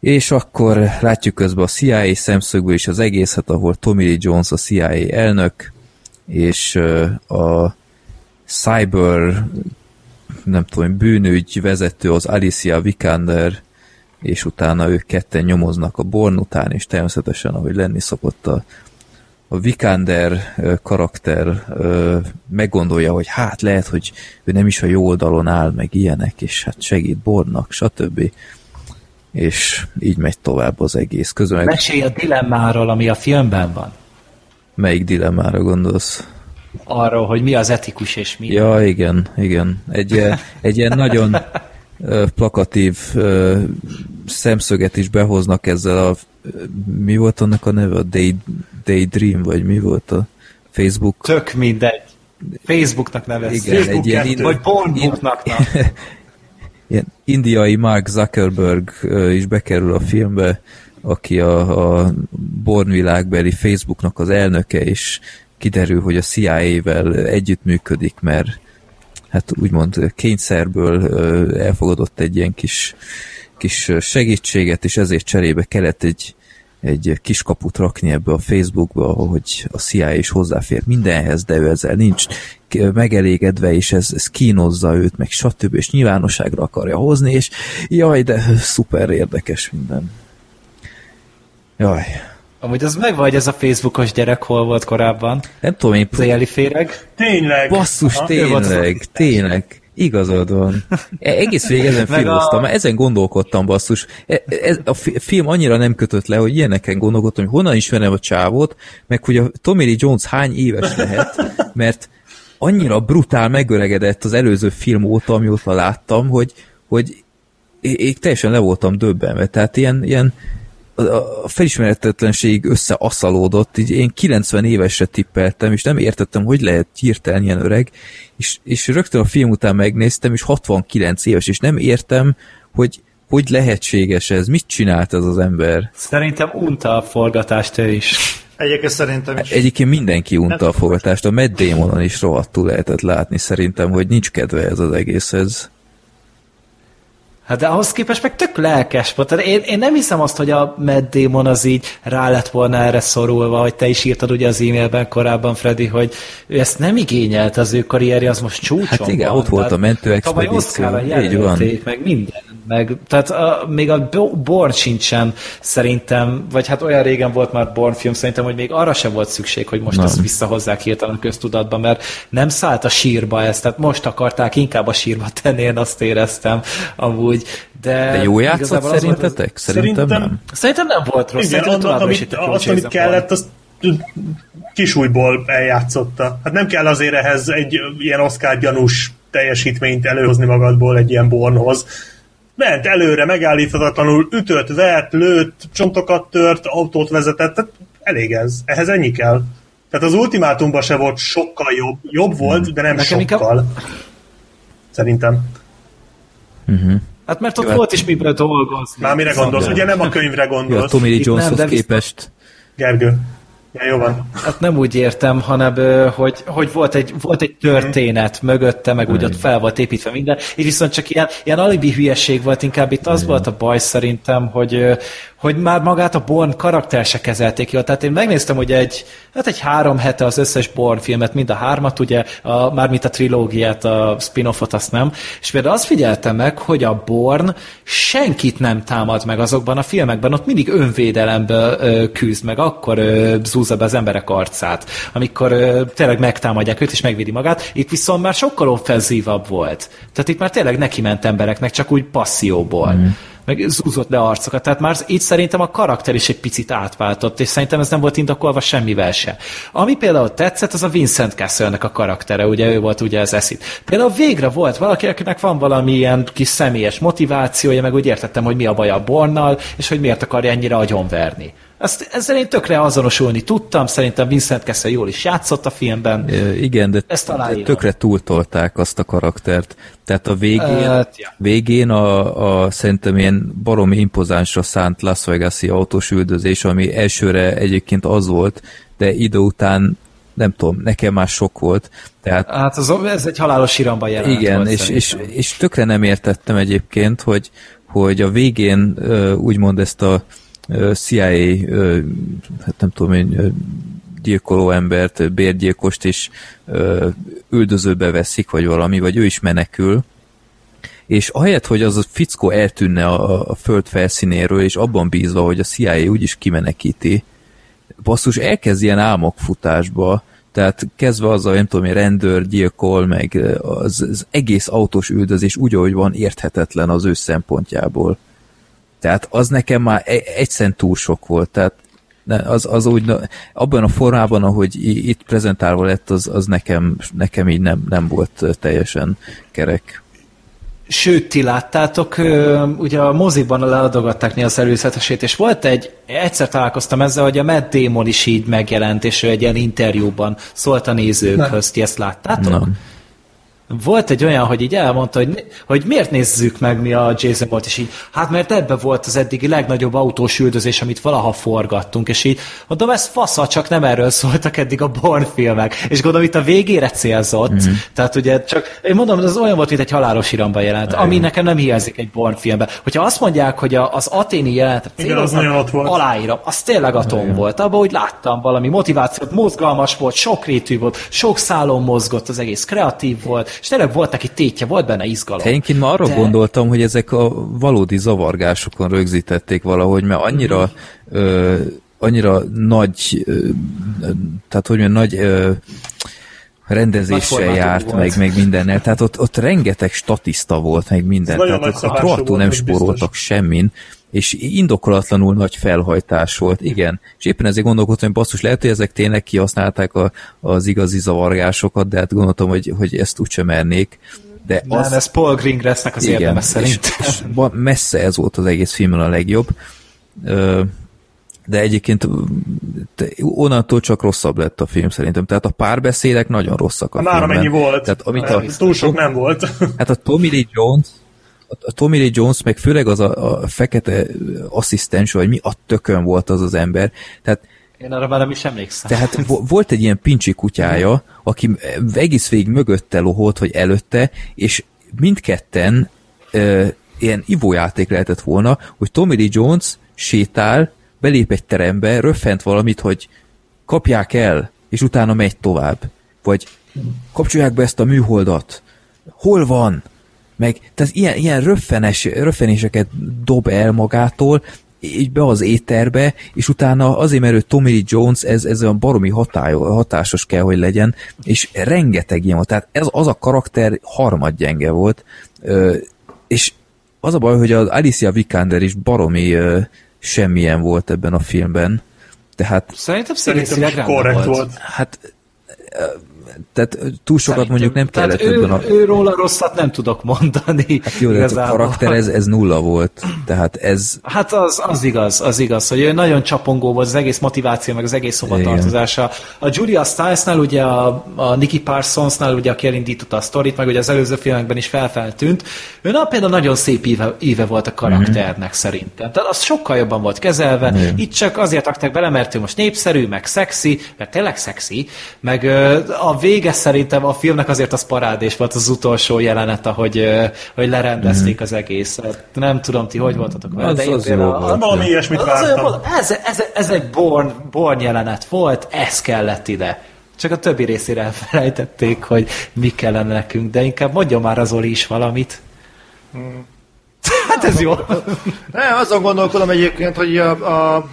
S1: És akkor látjuk közben a CIA szemszögből is az egészet, ahol Tommy Lee Jones a CIA elnök, és a cyber nem tudom, bűnügy vezető az Alicia Vikander, és utána ők ketten nyomoznak a Born után, és természetesen, ahogy lenni szokott a, a Vikander karakter meggondolja, hogy hát lehet, hogy ő nem is a jó oldalon áll, meg ilyenek, és hát segít Bornak, stb. És így megy tovább az egész. Közben
S4: Mesélj a dilemmáról, ami a filmben van.
S1: melyik dilemmára gondolsz?
S4: Arról, hogy mi az etikus és mi.
S1: Ja, igen, igen. Egy, egy ilyen nagyon plakatív szemszöget is behoznak ezzel a mi volt annak a neve? A Day, Daydream, vagy mi volt a Facebook?
S4: Tök mindegy. Facebooknak nevezzük.
S1: Igen,
S5: Facebook
S1: egy ilyen,
S5: kettő.
S4: Vagy Pornbooknak.
S1: ilyen indiai Mark Zuckerberg is bekerül a filmbe, aki a, a Born világbeli Facebooknak az elnöke, és kiderül, hogy a CIA-vel együttműködik, mert hát úgymond kényszerből elfogadott egy ilyen kis, kis segítséget, és ezért cserébe kellett egy, egy kis kaput rakni ebbe a Facebookba, hogy a CIA is hozzáfér mindenhez, de ő ezzel nincs megelégedve, és ez, ez kínozza őt, meg stb. és nyilvánosságra akarja hozni, és jaj, de szuper érdekes minden. Jaj.
S4: Amúgy az meg vagy ez a Facebookos gyerek hol volt korábban?
S1: Nem tudom, én
S4: Az éjjeli féreg?
S5: Tényleg.
S1: Basszus,
S5: Aha.
S1: tényleg, tényleg. Igazad van. E- Egész végig ezen
S4: Meg
S1: filmoztam,
S4: a-
S1: ezen gondolkodtam, basszus. E- Ez, a fi- film annyira nem kötött le, hogy ilyeneken gondolkodtam, hogy honnan ismerem a csávót, meg hogy a Tommy Lee Jones hány éves lehet, mert annyira brutál megöregedett az előző film óta, amióta láttam, hogy, hogy én teljesen le voltam döbbenve. Tehát ilyen, ilyen a- felismeretetlenség összeasszalódott, így én 90 évesre tippeltem, és nem értettem, hogy lehet hirtelen ilyen öreg, és, és rögtön a film után megnéztem, és 69 éves, és nem értem, hogy hogy lehetséges ez, mit csinált ez az ember.
S4: Szerintem unta a forgatást ő is.
S2: Egyébként szerintem is.
S1: Egyébként mindenki unta a fogatást, a Matt Damonon is rohadtul lehetett látni szerintem, hogy nincs kedve ez az egészhez.
S4: Hát de ahhoz képest meg tök lelkes volt. Tehát én, én nem hiszem azt, hogy a Damon az így rá lett volna erre szorulva, hogy te is írtad ugye az e-mailben korábban, Freddy, hogy ő ezt nem igényelt, az ő karrierje az most csúcson
S1: Hát igen,
S4: van.
S1: ott volt
S4: Tehát
S1: a mentő
S4: Tavaly
S1: van.
S4: jelölték, meg minden. Meg, tehát a, még a Bo- Born sincsen szerintem, vagy hát olyan régen volt már Born film, szerintem, hogy még arra sem volt szükség, hogy most
S1: Nem.
S4: ezt visszahozzák hirtelen a köztudatba, mert nem szállt a sírba ez, tehát most akarták inkább a sírba tenni, én azt éreztem amúgy. De,
S1: De jó játszott
S4: igazából az
S1: szerintetek? Szerintem,
S5: Szerintem-
S1: nem.
S4: Szerintem nem volt rossz,
S5: Igen,
S4: szerintem is
S5: amit, azt, amit kellett, azt kisújból eljátszotta. Hát nem kell azért ehhez egy ilyen Oscar gyanús teljesítményt előhozni magadból egy ilyen bornhoz. Ment előre, megállíthatatlanul, ütött, vert, lőtt, csontokat tört, autót vezetett, tehát elég ez. Ehhez ennyi kell. Tehát az ultimátumban se volt sokkal jobb. Jobb volt, de nem
S4: Nekem
S5: sokkal.
S4: inkább-
S5: Szerintem.
S4: Hát mert ott volt is miből dolgozni.
S5: Már mire gondolsz? Ugye nem a könyvre
S1: Ja,
S5: gondolsz,
S1: Tommy Lee Joneshoz képest.
S5: Gergő. Ja, jó van.
S4: Hát nem úgy értem, hanem hogy, hogy volt, egy, volt egy történet mögötte, meg úgy ott fel volt építve minden, így viszont csak ilyen, ilyen alibi hülyeség volt, inkább itt az volt a baj szerintem, hogy, hogy már magát a Born karakter se kezelték jól. Tehát én megnéztem, hogy egy, hát egy három hete az összes Born filmet, mind a hármat, ugye, a, mármint a trilógiát, a spin-offot, azt nem. És például azt figyeltem meg, hogy a Born senkit nem támad meg azokban a filmekben, ott mindig önvédelemből ö, küzd meg, akkor ö, zúzza be az emberek arcát, amikor ö, tényleg megtámadják őt és megvédi magát. Itt viszont már sokkal offenzívabb volt. Tehát itt már tényleg neki ment embereknek, csak úgy passzióból. Mm meg zúzott le arcokat. Tehát már itt szerintem a karakter is egy picit átváltott, és szerintem ez nem volt indokolva semmivel se. Ami például tetszett, az a Vincent Castle-nek a karaktere, ugye ő volt ugye az eszit. Például végre volt valaki, akinek van valami ilyen kis személyes motivációja, meg úgy értettem, hogy mi a baj a Bornnal, és hogy miért akarja ennyire agyonverni. Ezt, ezzel én tökre azonosulni tudtam, szerintem Vincent Castle jól is játszott a filmben.
S1: Ö, Igen, de
S4: Ezt aláírom.
S1: tökre túltolták azt a karaktert. Tehát a végén,
S4: ja.
S1: végén a, a szerintem ilyen baromi impozánsra szánt Las Vegas-i autós üldözés, ami elsőre egyébként az volt, de idő után nem tudom, nekem már sok volt. Tehát
S4: Hát az, ez egy halálos iramban jelent
S1: igen,
S4: volt
S1: és, és,
S4: szerintem.
S1: és tökre nem értettem egyébként, hogy, hogy a végén úgymond ezt a CIA, hát nem tudom én, gyilkoló embert, bérgyilkost is üldözőbe veszik, vagy valami, vagy ő is menekül, és ahelyett, hogy az a fickó eltűnne a, a föld felszínéről, és abban bízva, hogy a CIA úgyis kimenekíti, basszus, elkezd ilyen álmokfutásba, tehát kezdve azzal, nem tudom, rendőr, gyilkol, meg az, az egész autós üldözés úgy, ahogy van, érthetetlen az ő szempontjából. Tehát az nekem már e- egyszerűen túl sok volt, tehát az, az úgy, abban a formában, ahogy itt prezentálva lett, az, az nekem, nekem így nem, nem volt teljesen kerek.
S4: Sőt, ti láttátok, ugye a moziban leadogatták néha az előzetesét, és volt egy, egyszer találkoztam ezzel, hogy a Matt Damon is így megjelent, és ő egy ilyen interjúban szólt a nézőkhöz, ti ezt láttátok?
S1: Nem.
S4: Volt egy olyan, hogy így elmondta, hogy, hogy miért nézzük meg mi a Jason Bolt, és így, hát mert ebbe volt az eddigi legnagyobb autós üldözés, amit valaha forgattunk, és így, mondom, ez fasza, csak nem erről szóltak eddig a Born filmek, és gondolom itt a végére célzott, mm-hmm. tehát ugye csak, én mondom, ez olyan volt, mint egy halálos iramban jelent, ami nekem nem hiányzik egy Born filmben. Hogyha azt mondják, hogy a, az aténi jelenetre
S5: Igen, az
S4: céloznak,
S5: nagyon ott volt.
S4: aláírom, az tényleg atom volt, abban úgy láttam valami motivációt, mozgalmas volt, sokrétű volt, sok szálon mozgott, az egész kreatív volt, és tényleg volt neki tétje, volt benne izgalom.
S1: Te Én már arra
S4: De-
S1: gondoltam, hogy ezek a valódi zavargásokon rögzítették valahogy, mert annyira ö, annyira nagy ö, tehát hogy mondjam, nagy ö, rendezéssel járt,
S4: volt.
S1: meg, meg mindennel. Tehát ott, ott rengeteg statiszta volt, meg minden.
S5: Ez
S1: Tehát ott
S5: szabású
S1: rohadtul nem spóroltak
S5: biztos.
S1: semmin, és indokolatlanul nagy felhajtás volt, igen. És éppen ezért gondolkodtam, hogy basszus, lehet, hogy ezek tényleg kihasználták a, az igazi zavargásokat, de hát gondoltam, hogy, hogy ezt úgysem mernék. De
S4: Nem,
S1: az,
S4: ez Paul Greengrassnek az érdeme
S1: és,
S4: szerintem.
S1: és va- messze ez volt az egész filmben a legjobb. De egyébként onnantól csak rosszabb lett a film szerintem. Tehát a párbeszédek nagyon rosszak a
S5: Már
S1: filmben.
S5: amennyi volt.
S1: Tehát amit
S5: Nem,
S1: a,
S5: Túl sok nem volt.
S1: hát a Tommy Lee Jones a- Tommy Lee Jones, meg főleg az a, a fekete asszisztens, vagy mi a tökön volt az az ember. Tehát
S4: Én arra már nem is emlékszem.
S1: tehát vo- volt egy ilyen pincsi kutyája, aki egész végig mögötte loholt, vagy előtte, és mindketten ö, ilyen ivójáték lehetett volna, hogy Tommy Lee Jones sétál, belép egy terembe, röffent valamit, hogy kapják el, és utána megy tovább. Vagy kapcsolják be ezt a műholdat. Hol van? Meg, tehát ilyen, ilyen röffenes, röffenéseket dob el magától, így be az éterbe, és utána azért, mert ő Tommy Lee Jones, ez, ez olyan baromi hatály, hatásos kell, hogy legyen, és rengeteg ilyen volt. Tehát ez az a karakter harmadgyenge volt, ö, és az a baj, hogy az Alicia Vikander is baromi ö, semmilyen volt ebben a filmben, tehát
S4: Szerintem
S5: Szerintem korrekt
S4: volt.
S5: volt.
S1: hát tehát túl sokat mondjuk nem kellett
S4: ő,
S1: ebben a...
S4: ő róla rosszat nem tudok mondani.
S1: Hát jó, de hát a karakter ez, ez nulla volt. Tehát ez...
S4: Hát az, az igaz, az igaz, hogy ő nagyon csapongó volt az egész motiváció, meg az egész hovatartozása. A Julia Stiles-nál, ugye a, a Nicky Parsonsnál, ugye, aki elindította a sztorit, meg ugye az előző filmekben is felfeltűnt, ő na, például nagyon szép íve, íve volt a karakternek mm. szerintem. Tehát az sokkal jobban volt kezelve. Mm. Itt csak azért rakták bele, mert ő most népszerű, meg szexi, mert tényleg szexi, meg a vége szerintem a filmnek azért az parádés volt az utolsó jelenet, ahogy, hogy lerendezték mm. az egészet. Nem tudom, ti hogy voltatok vele,
S1: Az-
S4: de én
S1: az jó
S4: például-
S1: volt.
S5: Valami ilyesmit
S4: az
S5: vártam.
S4: volt, ez, ez, ez egy born, born jelenet volt, ez kellett ide. Csak a többi részére elfelejtették, hogy mi kellene nekünk, de inkább mondja már az Oli is valamit. Hát ez jó.
S2: Ne, azon gondolkodom egyébként, hogy a, a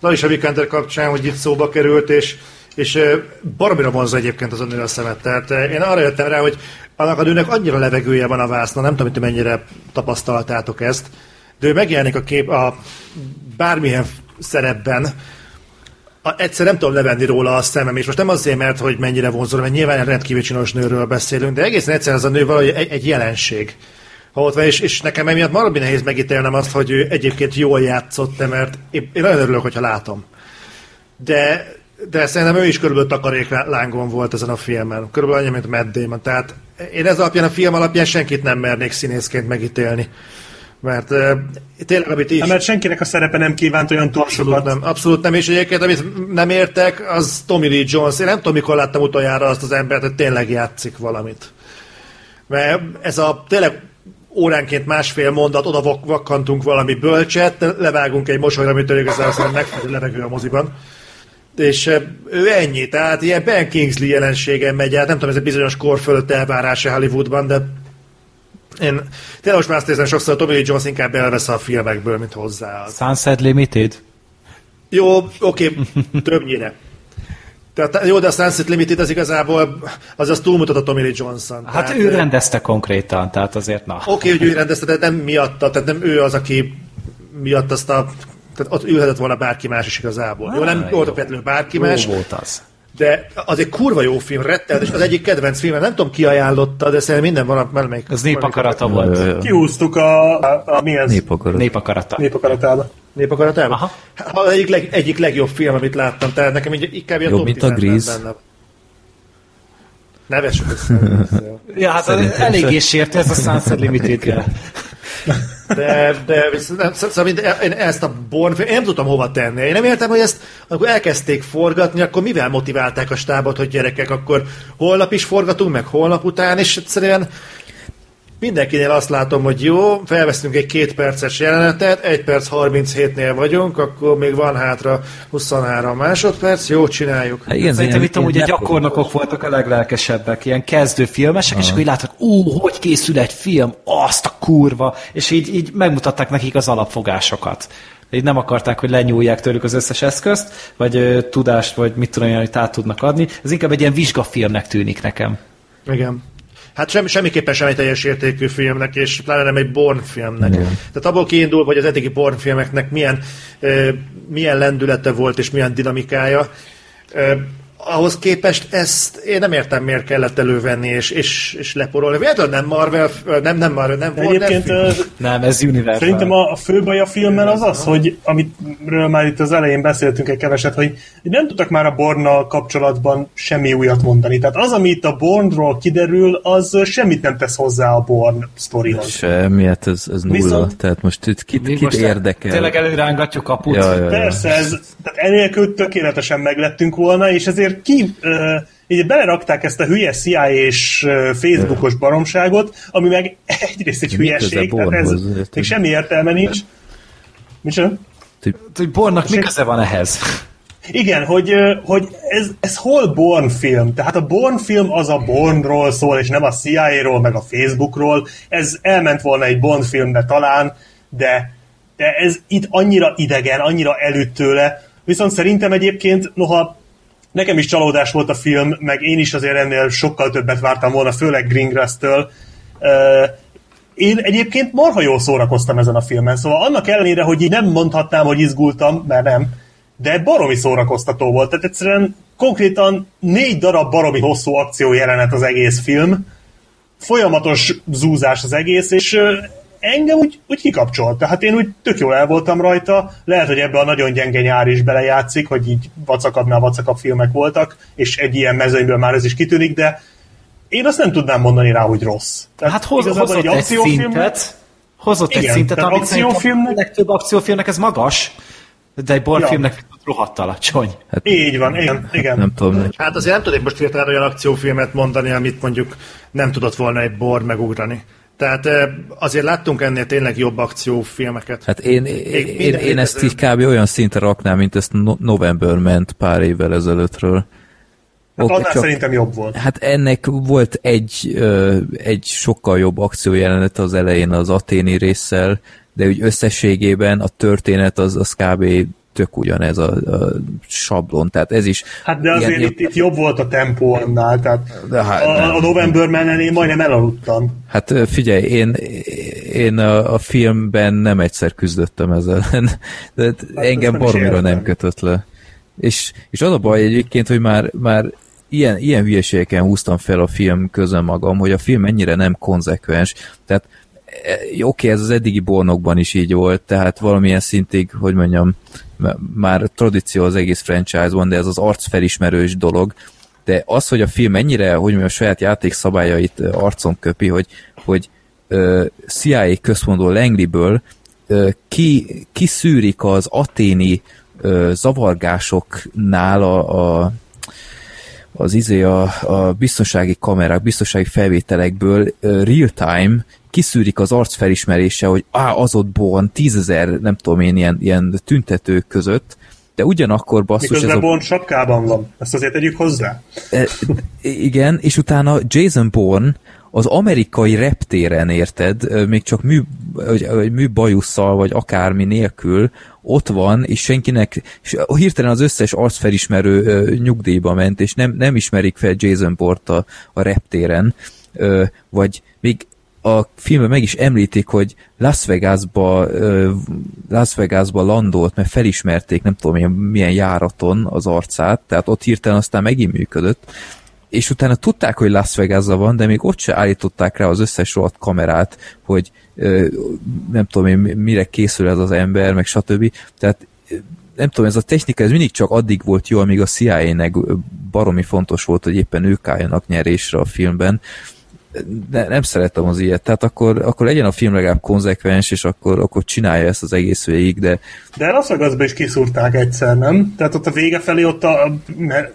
S2: Larissa Vikander kapcsán, hogy itt szóba került, és, és baromira vonza egyébként az a nő a szemet. Tehát én arra jöttem rá, hogy annak a nőnek annyira levegője van a vászna, nem tudom, hogy mennyire tapasztaltátok ezt, de ő megjelenik a kép a bármilyen szerepben, a, egyszer nem tudom levenni róla a szemem, és most nem azért, mert hogy mennyire vonzol, mert nyilván rendkívül csinos nőről beszélünk, de egészen egyszerűen ez a nő valahogy egy, egy jelenség. Ha ott van, és, és nekem emiatt marad nehéz megítélnem azt, hogy ő egyébként jól játszott mert én, én nagyon örülök, hogyha látom. De, de szerintem ő is körülbelül takaréklángon volt ezen a filmen. Körülbelül annyi, mint Matt Damon. Tehát én ez alapján, a film alapján senkit nem mernék színészként megítélni. Mert uh, tényleg, amit is...
S5: Mert senkinek a szerepe nem kívánt olyan túl
S2: Abszolút nem, abszolút nem, és egyébként amit nem értek, az Tommy Lee Jones. Én nem tudom, mikor láttam utoljára azt az embert, hogy tényleg játszik valamit. Mert ez a tényleg óránként másfél mondat, oda vak- vakkantunk valami bölcset, levágunk egy mosolyra, amitől igazából megfelelő levegő a moziban. És ő ennyi, tehát ilyen Ben Kingsley jelensége megy át, nem tudom, ez egy bizonyos kor fölött elvárása Hollywoodban, de én tényleg most már azt érzem sokszor, Tommy Lee Jones inkább elvesz a filmekből, mint hozzá.
S4: Sunset Limited?
S2: Jó, oké, többnyire. Tehát, jó, de a Sunset Limited az igazából, az az túlmutat a Tommy Lee Johnson.
S4: Hát
S2: tehát,
S4: ő rendezte konkrétan, tehát azért na.
S2: Oké, hogy ő rendezte, de nem miatta, tehát nem ő az, aki miatt azt a tehát ott ülhetett volna bárki más is igazából. jó, nem
S4: Ah, jó.
S2: volt például bárki
S4: Jó
S2: más,
S4: volt az.
S2: de az egy kurva jó film, rettelt, és az egyik kedvenc film, nem tudom ki ajánlotta, de szerintem minden van, valamelyik.
S4: Az népakarata volt.
S5: Kihúztuk a, a, a mi ez?
S3: Népakarat.
S4: Népakarata.
S5: Népakaratába.
S2: Népakaratában?
S4: Aha.
S2: Ha egyik, leg, egyik legjobb film, amit láttam, tehát nekem így, inkább ilyen
S3: Jobb, mint a
S2: 10-ben
S3: Grease?
S2: benne. Ne vessük össze. ne vessük össze.
S4: Ja, hát eléggé sértő ez a Sunset Limited.
S2: De, de nem, szóval mind- én ezt a Born én nem tudtam hova tenni. Én nem értem, hogy ezt, amikor elkezdték forgatni, akkor mivel motiválták a stábot, hogy gyerekek, akkor holnap is forgatunk, meg holnap után, és egyszerűen mindenkinél azt látom, hogy jó, felveszünk egy két perces jelenetet, 1 perc 37-nél vagyunk, akkor még van hátra 23 másodperc, jó, csináljuk.
S3: Hát igen,
S4: Szerintem itt amúgy a gyakornokok voltak a leglelkesebbek, ilyen kezdő filmesek, és akkor így láttak, ú, hogy készül egy film, azt a kurva, és így, így megmutatták nekik az alapfogásokat. Így nem akarták, hogy lenyúlják tőlük az összes eszközt, vagy ö, tudást, vagy mit tudom én, hogy át tudnak adni. Ez inkább egy ilyen vizsgafilmnek tűnik nekem.
S2: Igen. Hát sem, semmiképpen sem egy teljes értékű filmnek, és pláne nem egy Born filmnek. Igen. Tehát abból kiindul, hogy az eddigi Born filmeknek milyen, ö, milyen lendülete volt, és milyen dinamikája. Ö, ahhoz képest ezt én nem értem, miért kellett elővenni és, és, és leporolni. Véletlenül nem Marvel, nem, nem Marvel, nem Warner
S5: egyébként
S4: Nem, ez Universal.
S5: Szerintem a, a fő baj a filmmel az az, hogy amitről már itt az elején beszéltünk egy keveset, hogy nem tudtak már a Bornnal kapcsolatban semmi újat mondani. Tehát az, ami itt a Bornról kiderül, az semmit nem tesz hozzá a Born sztorihoz.
S3: Semmi, hát ez, ez nulla.
S5: Viszont-
S3: Tehát most itt kit, kit
S4: most
S3: érdekel?
S4: Tényleg előrángatjuk kaput.
S3: Ja, ja, ja.
S5: Persze, ez, tehát enélkül tökéletesen meglettünk volna, és ezért ki, uh, így belerakták ezt a hülye CIA és Facebookos baromságot, ami meg egyrészt egy hülyeség, tehát ez még semmi értelme nincs. Micsoda?
S4: Hogy Bornak mi köze van ehhez?
S5: Igen, hogy, hogy ez, ez hol Born film? Tehát a Born film az a Bornról szól, és nem a CIA-ról, meg a Facebookról. Ez elment volna egy Bond filmbe talán, de, de ez itt annyira idegen, annyira előtt tőle. Viszont szerintem egyébként, noha nekem is csalódás volt a film, meg én is azért ennél sokkal többet vártam volna, főleg Greengrass-től. Én egyébként marha jól szórakoztam ezen a filmen, szóval annak ellenére, hogy így nem mondhatnám, hogy izgultam, mert nem, de baromi szórakoztató volt, tehát egyszerűen konkrétan négy darab baromi hosszú akció jelenet az egész film, folyamatos zúzás az egész, és engem úgy, úgy kikapcsolt. Tehát én úgy tök jól el voltam rajta, lehet, hogy ebbe a nagyon gyenge nyár is belejátszik, hogy így vacakabbnál vacakabb filmek voltak, és egy ilyen mezőnyből már ez is kitűnik, de én azt nem tudnám mondani rá, hogy rossz. Tehát
S4: Hát hoz, hozott egy szintet, hozott egy
S5: Igen,
S4: szintet,
S5: tehát
S4: amit
S5: akciófilmnek-
S4: a legtöbb akciófilmnek ez magas, de egy borfilmnek
S5: Ja.
S4: rohadt alacsony.
S5: Így van, igen, igen.
S1: Nem tudom,
S2: Hát azért nem tudnék most hirtelen olyan akciófilmet mondani, amit mondjuk nem tudott volna egy bor megugrani. Tehát eh, azért láttunk ennél tényleg jobb akciófilmeket.
S1: Hát én, én, én, én ezt így kb. olyan szintre raknám, mint ezt no- November ment pár évvel ezelőttről.
S5: Hát
S1: Oké,
S5: annál szerintem jobb volt.
S1: Hát ennek volt egy, egy sokkal jobb akciójelenet az elején az aténi résszel, de úgy összességében a történet az, az kb. Tök ugyanez a, a sablon, tehát ez is...
S5: Hát de azért
S1: ilyen-
S5: itt, itt jobb volt a tempó annál, tehát
S1: De hát
S5: a,
S1: nem.
S5: a November Man-en én majdnem elaludtam.
S1: Hát figyelj, én, én a, a filmben nem egyszer küzdöttem ezzel de hát engem
S5: nem
S1: baromira
S5: értem.
S1: nem kötött le. És, és az a baj egyébként, hogy már, már ilyen, ilyen hülyeségeken húztam fel a film közön magam, hogy a film ennyire nem konzekvens. Tehát e, oké, ez az eddigi bornokban is így volt, tehát valamilyen szintig, hogy mondjam, már tradíció az egész franchise-ban, de ez az arcfelismerős dolog, de az, hogy a film ennyire, hogy mondjam, a saját játékszabályait ö, arcon köpi, hogy, hogy ö, CIA központból Langley-ből ö, ki, az aténi ö, zavargásoknál a, a az izé a, a biztonsági kamerák, biztonsági felvételekből uh, real-time kiszűrik az arcfelismerése, hogy á, az ott Born, tízezer, nem tudom én, ilyen, ilyen tüntetők között, de ugyanakkor basszus ez
S5: Miközben
S1: a
S5: Bond sapkában van. Ezt azért tegyük hozzá.
S1: E, igen, és utána Jason Bourne az amerikai reptéren, érted, még csak mű, vagy, vagy műbajusszal, vagy akármi nélkül ott van, és senkinek, és hirtelen az összes arcfelismerő ö, nyugdíjba ment, és nem, nem ismerik fel Jason Bourne-t a, a reptéren, ö, vagy még a filmben meg is említik, hogy Las Vegasba, Las Vegasba landolt, mert felismerték, nem tudom, milyen, járaton az arcát, tehát ott hirtelen aztán megint működött, és utána tudták, hogy Las vegas van, de még ott se állították rá az összes rohadt kamerát, hogy nem tudom én, mire készül ez az ember, meg stb. Tehát nem tudom, ez a technika, ez mindig csak addig volt jó, amíg a CIA-nek baromi fontos volt, hogy éppen ők álljanak nyerésre a filmben. Ne, nem szeretem az ilyet, tehát akkor, akkor legyen a film legalább konzekvens, és akkor, akkor csinálja ezt az egész végig, de
S5: De Las Vegasba is kiszúrták egyszer, nem? Tehát ott a vége felé ott a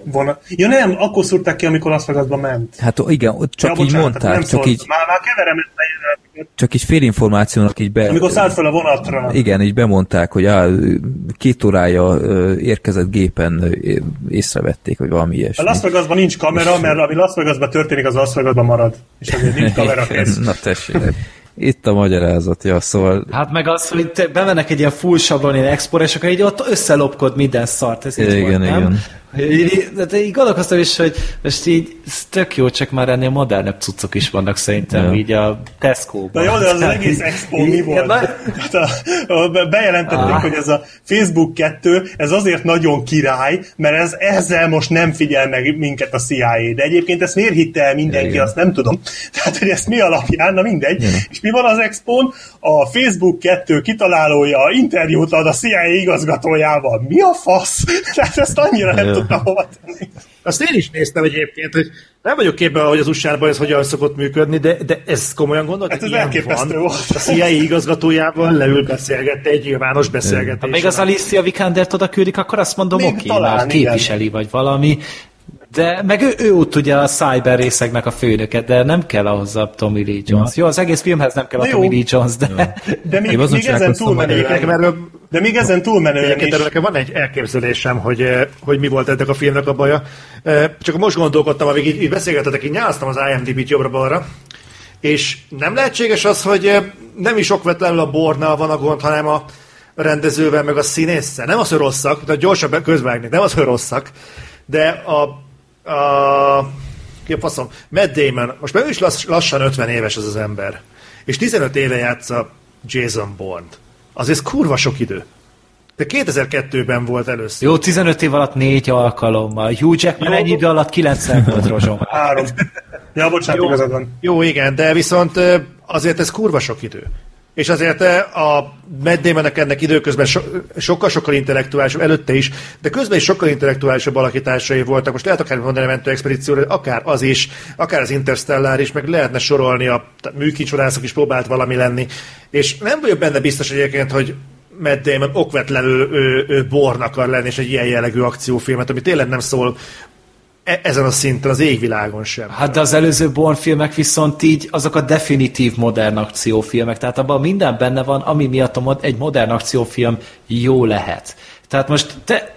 S5: vonat... Ja nem, akkor szúrták ki, amikor Las Vegasba ment.
S1: hát igen, ott csak
S5: ja,
S1: így
S5: bocsánat,
S1: mondták,
S5: nem
S1: csak
S5: szólt.
S1: így,
S5: Már, már keverem ezt a
S1: csak így félinformációnak így be...
S5: Amikor szállt fel a vonatra.
S1: Igen, így bemondták, hogy á, két órája érkezett gépen észrevették, vagy valami
S5: A
S1: ilyesmi.
S5: Las Vegasban nincs kamera, mert ami Las Vegasban történik, az Las Vegasban marad. És azért nincs kamera kész.
S1: Na tessék, itt a magyarázat, ja, szóval
S4: Hát meg az, hogy te bemennek egy ilyen full sablon ilyen export, és akkor így ott összelopkod minden szart. Ez így
S1: Igen,
S4: volt, nem?
S1: igen.
S4: Így- De így gondolkoztam is, hogy most így tök jó, csak már ennél modernebb cuccok is vannak szerintem,
S1: Ja.
S4: így a Tesco-ban.
S5: Na jó, de az egész expo mi volt?
S4: na-
S5: Hát a, a, bejelentették,
S4: Ah.
S5: hogy ez a Facebook 2, ez azért nagyon király, mert ez ezzel most nem figyel meg minket a CIA. De egyébként ezt miért hitte el mindenki,
S1: Igen.
S5: azt nem tudom. Tehát, hogy ezt mi alapján, na mindegy.
S1: Igen.
S5: És mi van az expón? A Facebook 2 kitalálója interjút ad a CIA igazgatójával. Mi a fasz? Tehát ezt annyira nem
S1: Ja.
S5: Tudtam hova tenni.
S2: Azt én is néztem egyébként, hogy nem vagyok képben, hogy az usa ez hogyan szokott működni, de, de ez komolyan gondolod?
S5: Hát ez
S2: Ilyen
S5: elképesztő
S2: van.
S5: volt.
S2: A CIA igazgatójával leül beszélgetni egy nyilvános beszélgetés.
S4: Ha még az Alicia Vikandert oda küldik, akkor azt mondom, oké, okay,
S5: talán,
S4: már
S5: igen.
S4: képviseli, vagy valami. De meg ő, ő ott ugye a cyber részeknek a főnöke, de nem kell ahhoz a Tommy Lee Jones. Jó, az egész filmhez nem kell a
S5: De jó.
S4: Tommy Lee Jones, de...
S5: De még, még ezen túlmenően, de még ezen túlmenően is.
S2: nekem van egy elképzelésem, hogy, eh, hogy mi volt ennek a filmnek a baja. Eh, Csak most gondolkodtam, amíg így, így beszélgetetek, így nyáztam az IMDb-t jobbra-balra, és nem lehetséges az, hogy eh, nem is okvetlenül a bornal van a gond, hanem a rendezővel, meg a színésszel. Nem az, hogy rosszak, de gyorsan be- közvágni, nem az, hogy rosszak, de a, a ki a faszom, Matt Damon, most már ő is lass, lassan 50 éves az az ember, és 15 éve játsza Jason Bourne. Az ez kurva sok idő. De 2002-ben volt először.
S4: Jó, 15 év alatt négy alkalommal. Hugh Jackman
S2: Jó.
S4: ennyi idő alatt kilencszer volt rozsong.
S5: Három. Ja, bocsánat,
S2: Jó.
S5: igazad van.
S2: Jó, igen, de viszont azért ez kurva sok idő. És azért ö, a Matt ennek időközben so, sokkal-sokkal intellektuálisabb, előtte is, de közben is sokkal intellektuálisabb alakításai voltak. Most lehet akár mondani a mentő expedícióra, akár az is, akár az Interstellar is, meg lehetne sorolni, a műkincsodászok is próbált valami lenni. És nem vagyok benne biztos egyébként, hogy Matt Damon okvetlenül ő, ő Born akar lenni, és egy ilyen jellegű akciófilmet, ami tényleg nem szól e- ezen a szinten, az égvilágon sem.
S4: Hát de az előző Bourne filmek viszont így azok a definitív modern akciófilmek, tehát abban minden benne van, ami miatt a mod- egy modern akciófilm jó lehet. Tehát most te,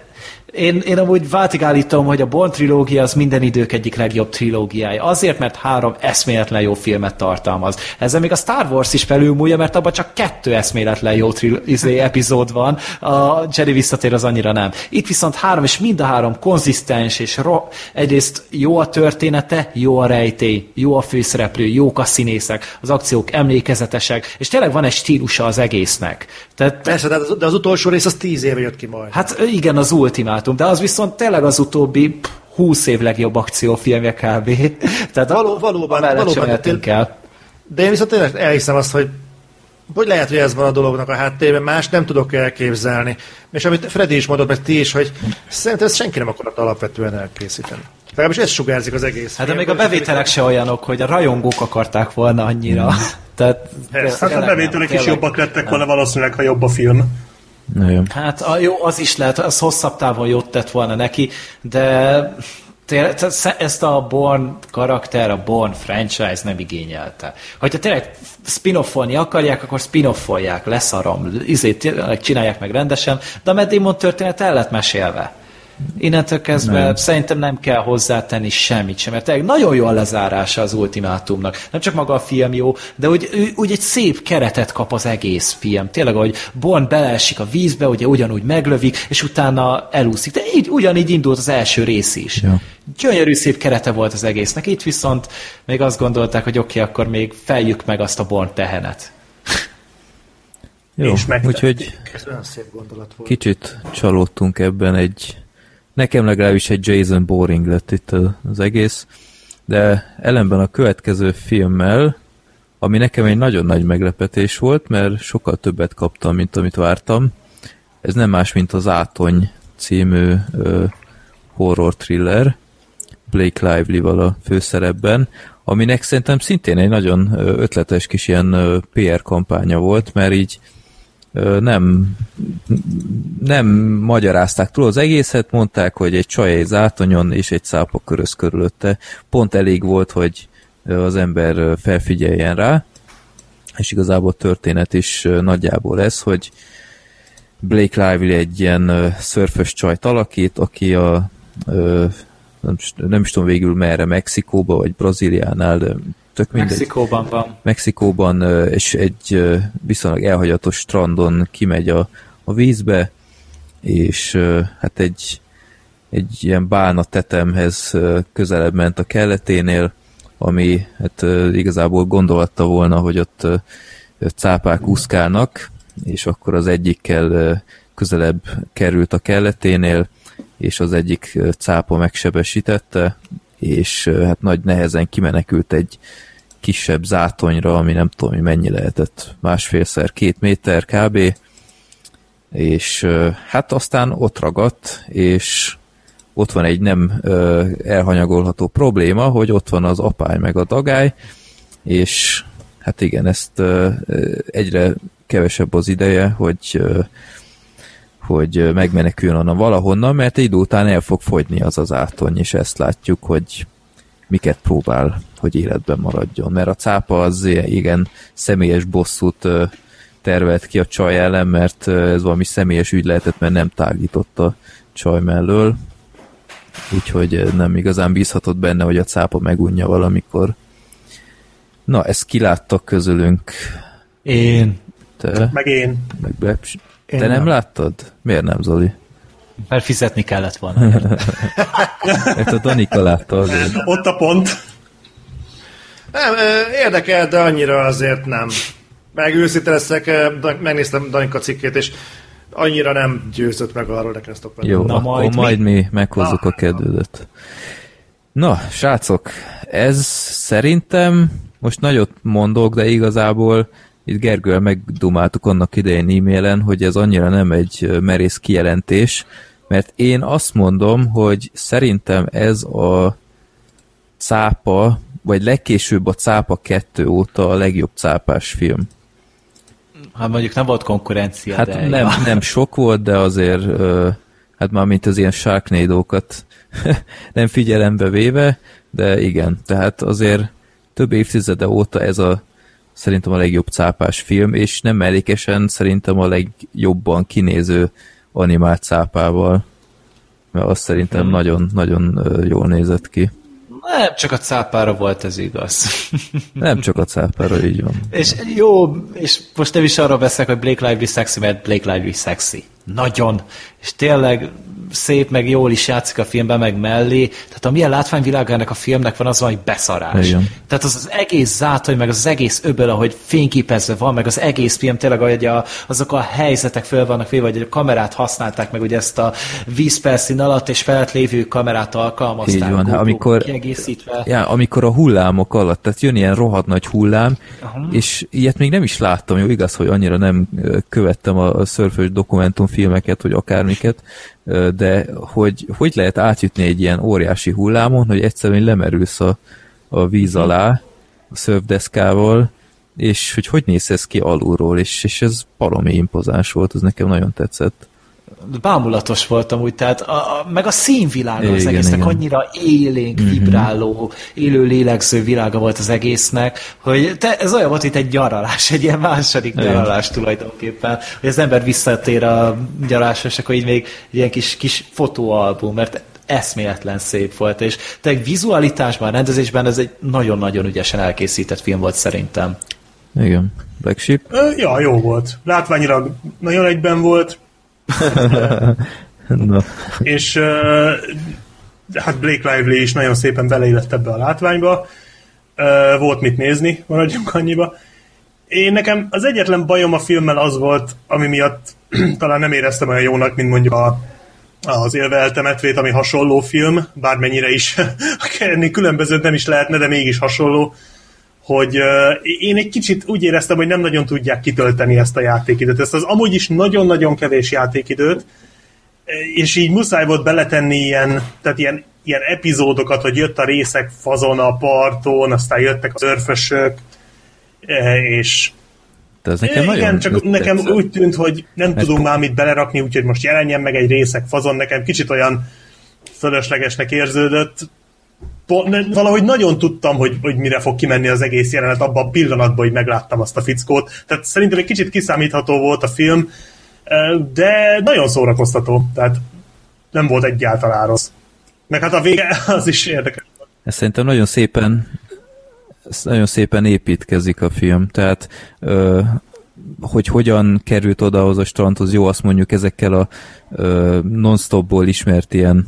S4: én, én amúgy váltig állítom, hogy a Bourne trilógia az minden idők egyik legjobb trilógiája. Azért, mert három eszméletlen jó filmet tartalmaz. Ezzel még a Star Wars is felülmúlja, mert abban csak kettő eszméletlen jó tril- izé, epizód van. A Jedi visszatér az annyira nem. Itt viszont három, és mind a három konzisztens, és ro- egyrészt jó a története, jó a rejtély, jó a főszereplő, jók a színészek, az akciók emlékezetesek, és tényleg van egy stílusa az egésznek. Tehát
S2: Persze, de az, de az utolsó rész az tíz éve jött ki majd.
S4: Hát igen, az ultimátum, de az viszont tényleg az utóbbi pff, 20 év legjobb akciófilmje kb. Tehát
S2: Való- valóban, valóban, de
S4: el.
S2: De én viszont tényleg elhiszem azt, hogy hogy lehet, hogy ez van a dolognak a háttérben, más nem tudok elképzelni. És amit Freddy is mondott, meg ti is, hogy szerintem ezt senki nem akart alapvetően elkészíteni. Legalábbis ez sugárzik az egész.
S4: Hát de még a bevételek se olyanok, hogy a rajongók akarták volna annyira. Tehát,
S2: Persze.
S5: Hát a bevételek is jobbak lettek volna valószínűleg, ha jobb a film.
S1: Na jó.
S4: Hát a, jó, az is lehet, az hosszabb távon jót tett volna neki, de tényleg, ezt a Born karakter, a Born franchise nem igényelte. Hogyha tényleg spin-offolni akarják, akkor spin-offolják, leszarom, izét csinálják meg rendesen, de a Matt Damon történet el lett mesélve. Innentől kezdve nem. szerintem nem kell hozzátenni semmit sem, mert nagyon jó a lezárása az ultimátumnak. Nem csak maga a film jó, de úgy, úgy egy szép keretet kap az egész film. Tényleg, hogy Bond beleesik a vízbe, ugye ugyanúgy meglövik, és utána elúszik. De így, ugyanígy indult az első rész is.
S1: Ja.
S4: Gyönyörű szép kerete volt az egésznek. Itt viszont még azt gondolták, hogy oké, okay, akkor még feljük meg azt a Bond tehenet.
S1: Jó,
S5: És
S1: úgyhogy
S2: Ez olyan szép gondolat volt.
S1: kicsit csalódtunk ebben egy... Nekem legalábbis egy Jason Boring lett itt az egész, de ellenben a következő filmmel, ami nekem egy nagyon nagy meglepetés volt, mert sokkal többet kaptam, mint amit vártam. Ez nem más, mint az Átony című ö, horror thriller, Blake Lively-val a főszerepben, aminek szerintem szintén egy nagyon ötletes kis ilyen PR kampánya volt, mert így nem, nem magyarázták túl az egészet, mondták, hogy egy csaj egy zátonyon és egy cápa köröz körülötte. Pont elég volt, hogy az ember felfigyeljen rá, és igazából a történet is nagyjából ez, hogy Blake Lively egy ilyen szörfös csajt alakít, aki a nem, nem is tudom végül merre, Mexikóba vagy Brazíliánál, de tök mindegy.
S4: Mexikóban van.
S1: Mexikóban, és egy viszonylag elhagyatott strandon kimegy a, a vízbe, és hát egy, egy ilyen bálna tetemhez közelebb ment a kelleténél, ami hát igazából gondolatta volna, hogy ott cápák úszkálnak, és akkor az egyikkel közelebb került a kelleténél, és az egyik cápa megsebesítette, és hát nagy nehezen kimenekült egy kisebb zátonyra, ami nem tudom, hogy mennyi lehetett, másfélszer két méter kb. És hát aztán ott ragadt, és ott van egy nem elhanyagolható probléma, hogy ott van az apály meg a dagály, és hát igen, ezt egyre kevesebb az ideje, hogy hogy megmeneküljön onnan valahonnan, mert egy idő után el fog fogyni az az átony, és ezt látjuk, hogy miket próbál, hogy életben maradjon. Mert a cápa az igen személyes bosszút tervelt ki a csaj ellen, mert ez valami személyes ügy lehetett, mert nem tágított a csaj mellől. Úgyhogy nem igazán bízhatott benne, hogy a cápa megunja valamikor. Na, ezt kiláttak közülünk.
S4: Én.
S1: Te,
S5: Meg én.
S1: meg Beps. Te
S2: Én
S1: nem,
S2: nem.
S1: láttad? Miért nem, Zoli?
S4: Mert fizetni kellett volna.
S1: Mert a Danika látta azért.
S5: Ott a pont.
S2: Nem, érdekel, de annyira azért nem. Meg őszinte leszek, megnéztem Danika cikkét, és annyira nem győzött meg arról, nekem ezt
S1: Jó,
S4: Na,
S1: akkor
S4: majd
S1: majd,
S4: mi?
S1: mi meghozzuk a kedvedet. Na, srácok, ez szerintem most nagyot mondok, de igazából itt Gergővel megdumáltuk annak idején e-mailen, hogy ez annyira nem egy merész kijelentés, mert én azt mondom, hogy szerintem ez a cápa, vagy legkésőbb a cápa 2 óta a legjobb cápás film.
S4: Hát mondjuk nem volt konkurencia,
S1: Hát
S4: de...
S1: nem, nem sok volt, de azért hát már mint az ilyen sharknado-kat nem figyelembe véve, de igen, tehát azért több évtizede óta ez a szerintem a legjobb cápás film, és nem mellékesen szerintem a legjobban kinéző animált cápával, mert azt szerintem nagyon-nagyon ö, jól nézett ki.
S4: Nem, csak a cápára volt ez igaz.
S1: Nem csak a cápára, így van.
S4: és jó, és most nem is arról beszélek, hogy Blake Lively sexy, mert Blake Lively sexy. Nagyon. És tényleg szép, meg jól is játszik a filmben, meg mellé. Tehát a milyen látványvilága ennek a filmnek van, az van, hogy beszarás.
S1: Igen.
S4: Tehát az, az egész zátony, meg az, egész öböl, ahogy fényképezve van, meg az egész film tényleg, hogy a, azok a helyzetek föl vannak véve, hogy a kamerát használták, meg ugye ezt a vízperszín alatt és felett lévő kamerát alkalmazták.
S1: Így van,
S4: GoPro
S1: amikor-
S4: Kiegészítve.
S1: Ja, amikor a hullámok alatt, tehát jön ilyen rohadt nagy hullám,
S4: Aha.
S1: és ilyet még nem is láttam, jó, igaz, hogy annyira nem követtem a, a szörfös dokumentumfilmeket, vagy akármiket, de hogy, hogy lehet átjutni egy ilyen óriási hullámon, hogy egyszerűen lemerülsz a, a víz alá, a szörfdeszkával, és hogy hogy néz ez ki alulról, és, és ez baromi impozáns volt, ez nekem nagyon tetszett.
S4: Bámulatos voltam úgy, tehát a, a, meg a színvilága az
S1: Igen,
S4: egésznek
S1: igen.
S4: annyira élénk, vibráló, élő lélegző világa volt az egésznek, hogy te, ez olyan volt, itt egy nyaralás, egy ilyen második
S1: Igen.
S4: nyaralás tulajdonképpen, hogy az ember visszatér a nyaralásra, és akkor így még egy ilyen kis, kis fotóalbum, mert eszméletlen szép volt, és tényleg vizualitásban, rendezésben ez egy nagyon-nagyon ügyesen elkészített film volt szerintem.
S1: Igen. Black Sheep?
S5: Ja, jó volt. Látványilag nagyon egyben volt,
S1: Na,
S5: és hát Blake Lively is nagyon szépen beleillett ebbe a látványba. Volt mit nézni, maradjunk annyiba. Én nekem az egyetlen bajom a filmmel az volt, ami miatt talán nem éreztem olyan jónak, mint mondjuk a, az Élve eltemetvét, ami hasonló film, bármennyire is ennél különbözőt nem is lehetne, de mégis hasonló, hogy uh, én egy kicsit úgy éreztem, hogy nem nagyon tudják kitölteni ezt a játékidőt. Ezt az amúgy is nagyon-nagyon kevés játékidőt, és így muszáj volt beletenni ilyen, tehát ilyen, ilyen epizódokat, hogy jött a részek fazon a parton, aztán jöttek az örfösök, eh, és
S1: de ez nekem
S5: igen,
S1: nagyon
S5: csak nekem
S1: tetszett.
S5: úgy tűnt, hogy nem
S1: Ez
S5: tudunk már mit belerakni, úgyhogy most jelenjen meg egy részek fazon, nekem kicsit olyan fölöslegesnek érződött. Po- ne- valahogy nagyon tudtam, hogy, hogy mire fog kimenni az egész jelenet, abban a pillanatban, hogy megláttam azt a fickót. Tehát szerintem egy kicsit kiszámítható volt a film, de nagyon szórakoztató, tehát nem volt egyáltalán rossz. Meg hát a vége az is érdekes.
S1: Ez szerintem nagyon szépen nagyon szépen építkezik a film, tehát ö, hogy hogyan került oda az a strandhoz, jó, azt mondjuk ezekkel a ö, non-stopból ismert ilyen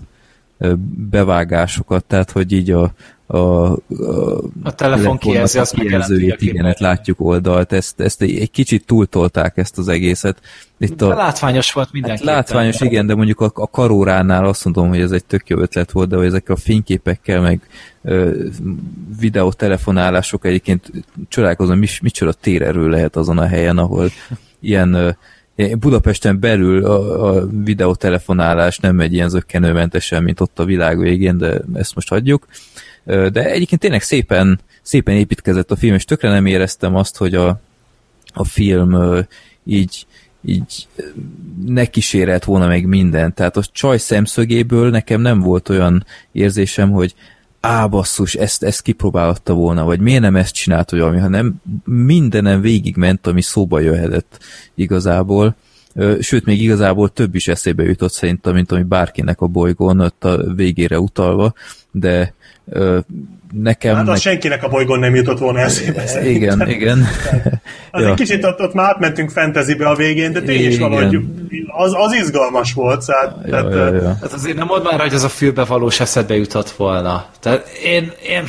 S1: bevágásokat, tehát hogy így a, a, a,
S4: A telefon kijelzi, azt
S1: kijelzőjét, igen, hát látjuk oldalt, ezt, ezt egy, egy kicsit túltolták ezt az egészet. Itt
S4: De
S1: a,
S4: látványos volt
S1: Hát
S4: mindenképpen.
S1: látványos, igen, de mondjuk a, a karóránál azt mondom, hogy ez egy tök jó ötlet volt, de hogy ezek a fényképekkel, meg ö, videótelefonálások egyébként csodálkozom, mi, micsoda térerő lehet azon a helyen, ahol ilyen Budapesten belül a, a videótelefonálás nem megy ilyen zöggenőmentesen, mint ott a világ végén, de ezt most hagyjuk. De egyébként tényleg szépen, szépen építkezett a film, és tökre nem éreztem azt, hogy a, a film így, így ne kísérelt volna meg minden. Tehát a csaj szemszögéből nekem nem volt olyan érzésem, hogy á, basszus, ezt, ezt kipróbálhatta volna, vagy miért nem ezt csinált, vagy valami, hanem mindenem végigment, ami szóba jöhetett igazából. Sőt, még igazából több is eszébe jutott szerintem, mint ami bárkinek a bolygón ott a végére utalva. De ö, nekem...
S5: Hát az
S1: meg...
S5: senkinek a bolygón nem jutott volna eszébe.
S1: Igen,
S5: szerintem.
S1: igen.
S5: Az
S1: Ja.
S5: egy kicsit ott, ott már átmentünk fantasybe a végén, de tényleg is valahogy az, az izgalmas volt. Szóval,
S1: Ja,
S5: tehát,
S1: ja, ja.
S4: Hát azért nem mondd már, hogy az a fülbe valós eszedbe jutott volna. Tehát én, én,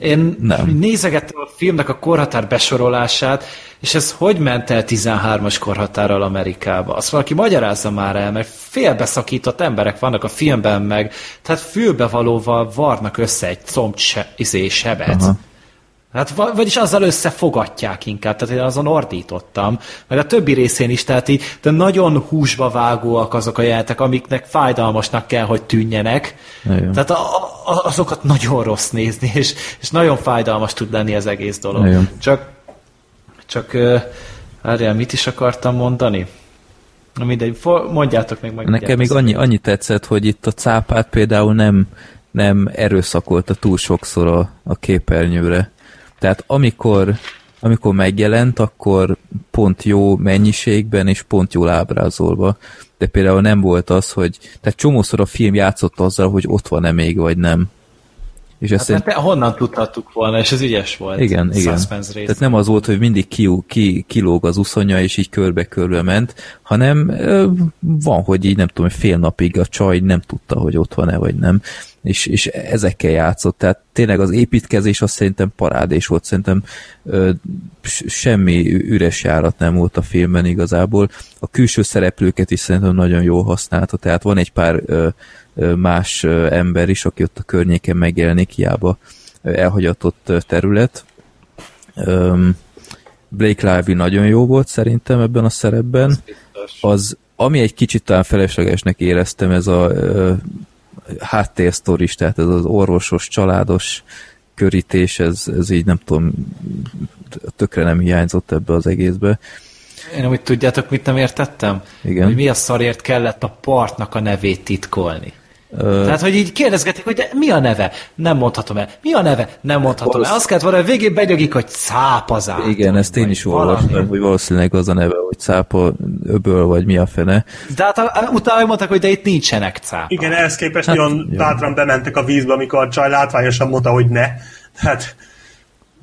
S4: én
S1: Nem.
S4: nézegettem a filmnek a korhatár besorolását, és ez hogy ment el 13-as korhatárral Amerikába? Azt valaki magyarázza már el, mert félbeszakított emberek vannak a filmben meg, tehát fülbevalóval varnak össze egy comb se, izé, sebet.
S1: Aha.
S4: Hát, va- vagyis azzal összefogatják inkább, tehát én azon ordítottam, meg a többi részén is, tehát így, de nagyon húsba vágóak azok a jelentek, amiknek fájdalmasnak kell, hogy tűnjenek.
S1: Nagyon.
S4: Tehát a, a, azokat nagyon rossz nézni, és, és nagyon fájdalmas tud lenni az egész dolog.
S1: Nagyon.
S4: Csak, csak, várjál, mit is akartam mondani? Na mindegy, mondjátok meg.
S1: Nekem még annyi, annyi tetszett, hogy itt a cápát például nem, nem erőszakolta túl sokszor a, a képernyőre. Tehát amikor, amikor megjelent, akkor pont jó mennyiségben és pont jól ábrázolva. De például nem volt az, hogy... Tehát csomószor a film játszott azzal, hogy ott van-e még, vagy nem. És
S4: Hát, mert honnan tudhattuk volna, és ez ügyes volt.
S1: igen, igen. Tehát nem az volt, hogy mindig ki, ki, kilóg az uszonya, és így körbe-körbe ment, hanem van, hogy így nem tudom, fél napig a csaj nem tudta, hogy ott van-e, vagy nem. És, és ezekkel játszott. Tehát tényleg az építkezés azt szerintem parádés volt. Szerintem ö, semmi üres járat nem volt a filmben igazából. A külső szereplőket is szerintem nagyon jól használta. Tehát van egy pár ö, más ember is, aki ott a környéken megjelenik, hiába elhagyatott terület. Blake Lively nagyon jó volt szerintem ebben a szerepben. Az, ami egy kicsit talán feleslegesnek éreztem, ez a ö, háttérsztoris, tehát ez az orvosos, családos körítés, ez, ez így nem tudom, tökre nem hiányzott ebbe az egészbe.
S4: Én amúgy tudjátok, mit nem értettem?
S1: Igen.
S4: Hogy mi a szarért kellett a partnak a nevét titkolni. Tehát, hogy így kérdezgetik, hogy de mi a neve? Nem mondhatom el. Mi a neve? Nem mondhatom el. Azt kellett volna, hogy végén begyögik, hogy cápazát.
S1: igen, ezt én is olvastam, hogy valószínűleg az a neve, hogy cápa öböl, vagy mi a fene.
S4: De hát utána mondták, hogy de itt nincsenek cápák.
S5: Igen, ehhez képest nagyon
S1: jó.
S5: bátran bementek a vízbe, amikor a csaj látványosan mondta, hogy ne. Tehát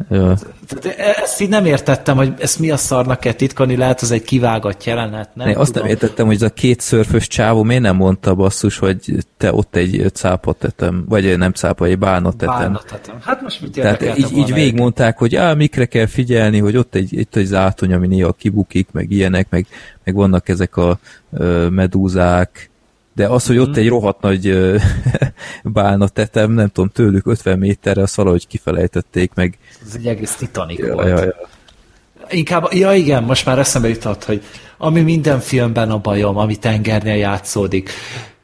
S4: Tehát e- ezt így nem értettem, hogy ezt mi a szarnak kell titkolni, lehet az egy kivágott jelenet, nem
S1: Ne, azt nem értettem, hogy ez a két szörfös csávó miért nem mondta basszus, hogy te ott egy cápa tetem, vagy nem cápa, egy bálna tetem.
S4: Bánathatom. Hát most mit
S1: Tehát így, így végigmondták, hogy á, mikre kell figyelni, hogy ott egy, itt egy zátony, ami néha kibukik, meg ilyenek, meg, meg vannak ezek a ö, medúzák, de az, hogy
S4: Mhm.
S1: ott egy rohadt nagy bálna tetem, nem tudom, tőlük 50 méterre, azt valahogy kifelejtették, meg
S4: Ez egy egész titanik
S1: ja,
S4: volt.
S1: ja, ja.
S4: Inkább, ja igen, most már eszembe jutott, hogy ami minden filmben a bajom, ami tengernél játszódik,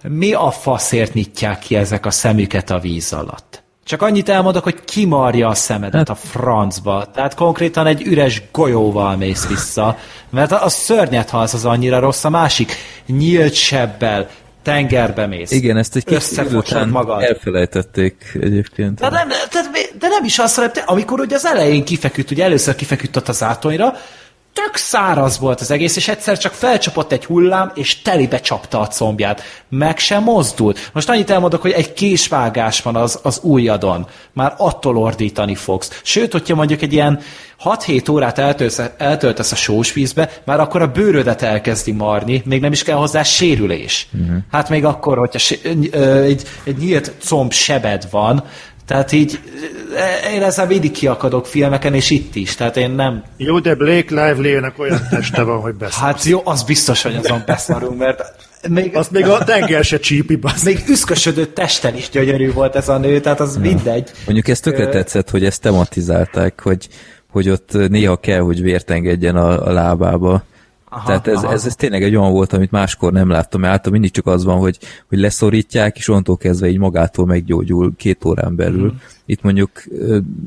S4: mi a faszért nyitják ki ezek a szemüket a víz alatt? Csak annyit elmondok, hogy kimarja a szemedet a francba. Tehát konkrétan egy üres golyóval mész vissza, mert a szörnyet halsz az annyira rossz, a másik nyílt sebbel tengerbe mész.
S1: Igen, ezt egy
S4: Összefosod
S1: után
S4: magad.
S1: elfelejtették egyébként.
S4: De nem, de, de nem is azt, hanem te, amikor ugye az elején kifeküdt, ugye először kifeküdt ott az átonyra, tök száraz volt az egész, és egyszer csak felcsapott egy hullám, és telibe csapta a combját. Meg sem mozdult. Most annyit elmondok, hogy egy késvágás van az, az ujjadon. Már attól ordítani fogsz. Sőt, hogyha mondjuk egy ilyen 6-7 órát eltöltesz, eltöltesz a sós vízbe, már akkor a bőrödet elkezdi marni, még nem is kell hozzá sérülés. Uh-huh. Hát még akkor, hogyha sé- egy, egy nyílt comb sebed van, tehát így ö, én ezzel mindig kiakadok filmeken, és itt is. Tehát én nem...
S2: Jó, de Blake Lively-nek olyan teste van, hogy beszél.
S4: Hát jó, az biztos, hogy azon beszarunk, mert még,
S2: Azt még a tenger se csípi, basz.
S4: még üszkösödő testen is gyönyörű volt ez a nő, tehát az mindegy.
S1: Mondjuk ez tökre tetszett, hogy ezt tematizálták, hogy, hogy ott néha kell, hogy vért engedjen a, a lábába. Aha, Tehát ez, ez, ez tényleg egy olyan volt, amit máskor nem láttam, mert általában mindig csak az van, hogy, hogy leszorítják, és onnantól kezdve így magától meggyógyul két órán belül. Mm. Itt mondjuk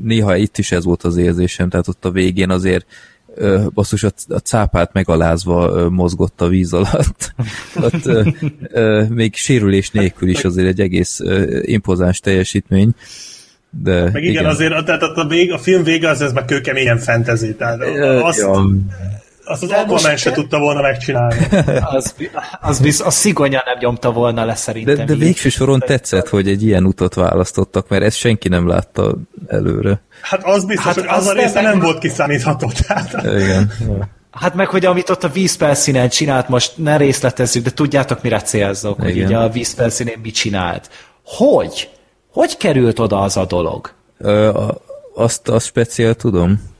S1: néha itt is ez volt az érzésem, tehát ott a végén azért basszus a, a cápát megalázva mozgott a víz alatt. ott, ö, ö, még sérülés nélkül is azért egy egész ö, impozáns teljesítmény. De
S5: meg igen, igen. azért tehát a, a, vég, a film vége az ez meg kőkeményen fantasy. Tehát azt,
S1: ja.
S5: Azt az
S4: De
S5: Aquaman se tudta volna megcsinálni.
S4: Az, az biz, a szigonya nem nyomta volna le szerintem.
S1: De, de végső soron tetszett, hogy egy ilyen utat választottak, mert ezt senki nem látta előre.
S5: Hát az biztos,
S4: Hát
S5: hogy az
S4: azt
S5: a része
S4: nem-
S5: nem volt kiszámítható. Tehát
S1: Igen.
S4: Hát meg, hogy amit ott a vízfelszínen csinált, most ne részletezzük, de tudjátok, mire célzok, hogy
S1: Igen.
S4: ugye a vízfelszínen mit csinált. Hogy? Hogy került oda az a dolog?
S1: Ö, a- azt, azt speciál tudom.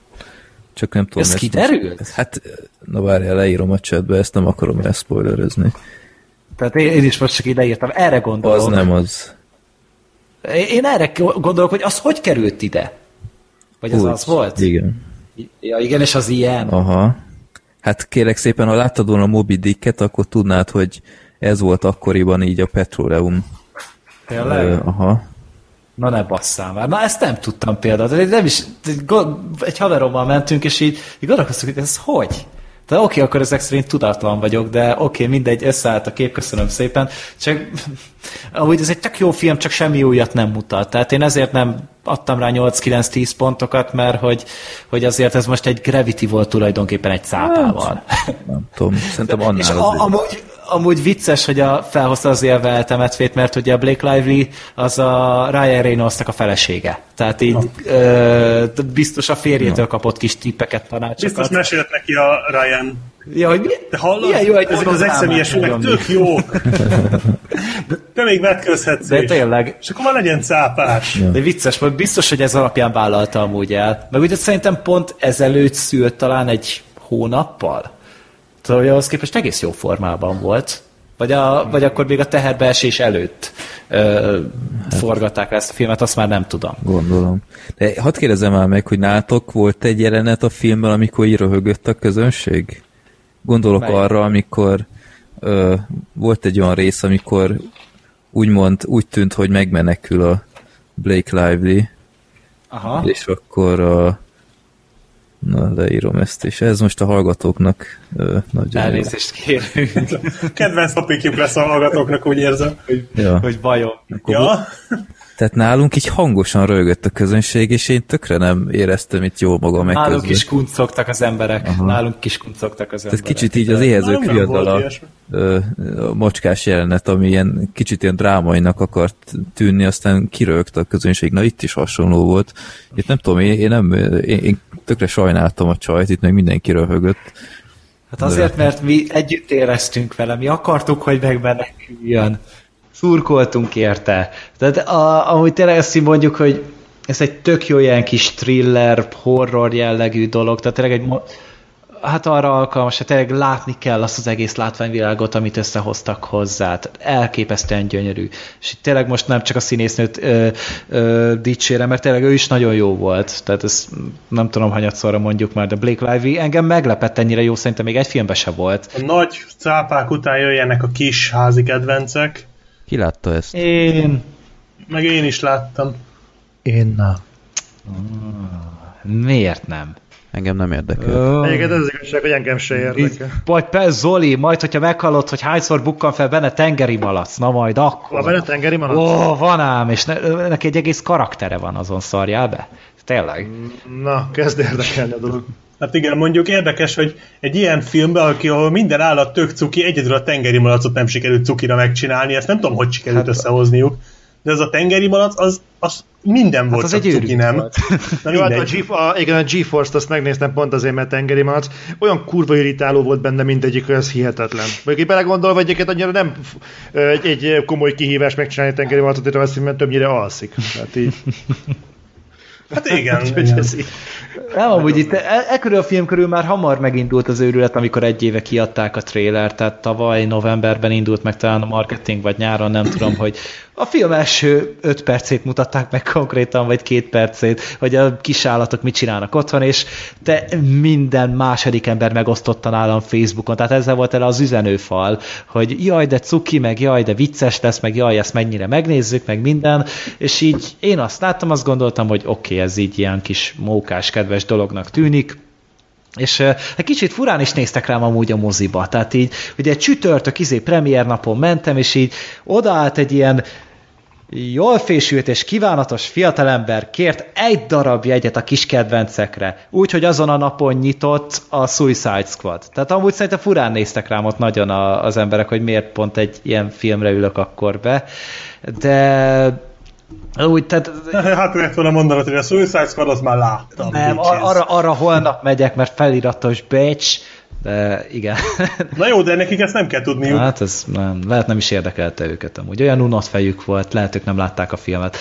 S1: Csak nem tudom.
S4: Ez
S1: ezt
S4: kiderült?
S1: Most, hát, na várjál, leírom a chatbe, ezt nem akarom elszpoilerezni.
S4: Tehát én, én is most csak ide írtam, erre gondolok.
S1: Az nem az.
S4: Én erre gondolok, hogy az hogy került ide? Vagy az
S1: Úgy,
S4: az volt?
S1: Igen.
S4: Ja, igen, és az ilyen.
S1: Aha. Hát kérek szépen, ha láttad volna a Moby Dicket, akkor tudnád, hogy ez volt akkoriban így a Petroleum.
S4: Tényleg?
S1: Aha.
S4: Na ne basszál már. Na ezt nem tudtam például. De nem is, egy haverommal mentünk, és így, így gondolkoztuk, hogy ez hogy? De oké, akkor ezek szerint tudatlan vagyok, de oké, mindegy, összeállt a kép, köszönöm szépen. Csak amúgy ez egy tök jó film, csak semmi újat nem mutat. Tehát én ezért nem adtam rá 8-9-10 pontokat, mert hogy, hogy azért ez most egy Gravity volt tulajdonképpen egy cápával.
S1: Nem tudom, szerintem
S4: És
S1: annál
S4: a, amúgy, amúgy vicces, hogy a, felhozta az élve eltemetvét, mert ugye a Blake Lively az a Ryan Reynoldsnak a felesége. Tehát így ö, biztos a férjétől kapott kis tippeket, tanácsokat.
S5: biztos mesélt neki a Ryan.
S4: Ja, hogy mi,
S5: Te hallod?
S4: milyen jó,
S5: Ezek az egyszemélyes filmek tök jó. Te még vetközhetsz
S4: De
S5: is.
S4: tényleg,
S5: És akkor már legyen cápás.
S4: de vicces, vagy biztos, hogy ez alapján vállalta amúgy el. Meg ugye szerintem pont ezelőtt szült talán egy hónappal. Hogy ahhoz képest egész jó formában volt. Vagy, a, vagy akkor még a teherbeesés előtt ö, forgatták le ezt a filmet, azt már nem tudom.
S1: Gondolom. De hadd kérdezem már meg, hogy nálatok volt egy jelenet a filmben, amikor így röhögött a közönség? Gondolok
S4: Melyik?
S1: arra, amikor ö, volt egy olyan rész, amikor úgymond úgy tűnt, hogy megmenekül a Blake Lively,
S4: Aha.
S1: és akkor a Na, leírom ezt, és ez most a hallgatóknak ö, nagyon jó.
S4: Elnézést kérünk,
S5: Kedvenc topikjuk lesz a hallgatóknak, úgy érzem.
S1: Ja.
S4: hogy bajom.
S1: Akkor
S5: Ja,
S1: Tehát nálunk így hangosan rögött a közönség, és én tökre nem éreztem itt jól magam
S4: Nálunk
S1: megközben.
S4: is kuncogtak az emberek. Aha. Nálunk is kuncogtak az
S1: Tehát
S4: emberek.
S1: kicsit így az éhezők
S5: nálunk
S1: ö, a macskás jelenet, ami ilyen kicsit ilyen drámainak akart tűnni, aztán kirögte a közönség. Na itt is hasonló volt. Itt nem tudom, én, én nem, én, én tökre sajnáltam a csajt, itt meg mindenki röhögött.
S4: Hát azért, mert mi együtt éreztünk vele, mi akartuk, hogy megmeneküljön. Szurkoltunk érte. Tehát a, ahogy tényleg ezt így mondjuk, hogy ez egy tök jó ilyen kis thriller, horror jellegű dolog, tehát tényleg egy hát arra alkalmas, hogy tényleg látni kell azt az egész látványvilágot, amit összehoztak hozzá. Tehát elképesztően gyönyörű. És itt tényleg most nem csak a színésznőt ö, ö, dicsérem, mert tényleg ő is nagyon jó volt. Tehát ezt nem tudom, hanyatszorra mondjuk már, de Blake Lively engem meglepett ennyire jó, szerintem még egy filmben se volt.
S5: a nagy cápák után jöjjenek a kis házi kedvencek.
S1: Ki látta ezt?
S4: Én...
S5: Meg én is láttam.
S2: Én na.
S4: Miért nem?
S6: Engem nem érdekel.
S2: Egyébként ez az igazság, hogy engem se érdekel.
S4: Vagy pe, Zoli, majd, hogyha meghallod, hogy hányszor bukkan fel benne tengeri malac, na majd akkor.
S2: Van benne tengeri malac?
S4: Ó, van ám, és ne, neki egy egész karaktere van azon, szarjál be. Tényleg.
S2: Na, kezd érdekelni a dolog.
S5: Hát igen, mondjuk érdekes, hogy egy ilyen filmben, aki, ahol minden állat tök cuki, egyedül a tengeri malacot nem sikerült cukira megcsinálni, ezt nem tudom, hogy sikerült hát, összehozniuk. De ez a tengeri malac, az, az minden volt,
S4: az egy
S5: cuki, nem?
S4: volt.
S5: Na
S2: Jó, hát a. G, a, igen, a GeForce-t azt megnéztem pont azért, mert tengeri malac. Olyan kurva irritáló volt benne mindegyik, hogy ez hihetetlen. Mondjuk így belegondolva, hogy egyébként annyira nem egy, egy komoly kihívás megcsinálni tengeri malacot, itt a veszély, mert többnyire alszik. Tehát így,
S5: Hát igen,
S2: ez így.
S4: Nem, amúgy itt e, e körül a film körül már hamar megindult az őrület, amikor egy éve kiadták a trailer, tehát tavaly novemberben indult meg talán a marketing, vagy nyáron, nem tudom, hogy a film első öt percét mutatták meg konkrétan, vagy két percét, hogy a kisállatok mit csinálnak otthon, és te minden második ember megosztotta nálam Facebookon, tehát ezzel volt el az üzenőfal, hogy jaj, de cuki, meg jaj, de vicces lesz, meg jaj, ezt mennyire megnézzük, meg minden, és így én azt láttam, azt gondoltam, hogy oké, okay, ez így ilyen kis mókás, kedves dolognak tűnik, és egy kicsit furán is néztek rám amúgy a moziba. Tehát így, ugye egy csütörtök izé premier napon mentem, és így odaállt egy ilyen Jól fésült és kívánatos fiatalember kért egy darab jegyet a kis kedvencekre, úgyhogy azon a napon nyitott a Suicide Squad. Tehát amúgy szerintem furán néztek rám ott nagyon a, az emberek, hogy miért pont egy ilyen filmre ülök akkor be. De úgy, tehát...
S5: Hát lehet volna mondanod, hogy a Suicide Squad azt már láttam.
S4: Nem, ar- arra, arra holnap megyek, mert feliratos becs, de igen.
S5: Na jó, de nekik ezt nem kell tudniuk.
S4: Hát ez nem, lehet nem is érdekelte őket amúgy. Olyan unott fejük volt, lehet ők nem látták a filmet.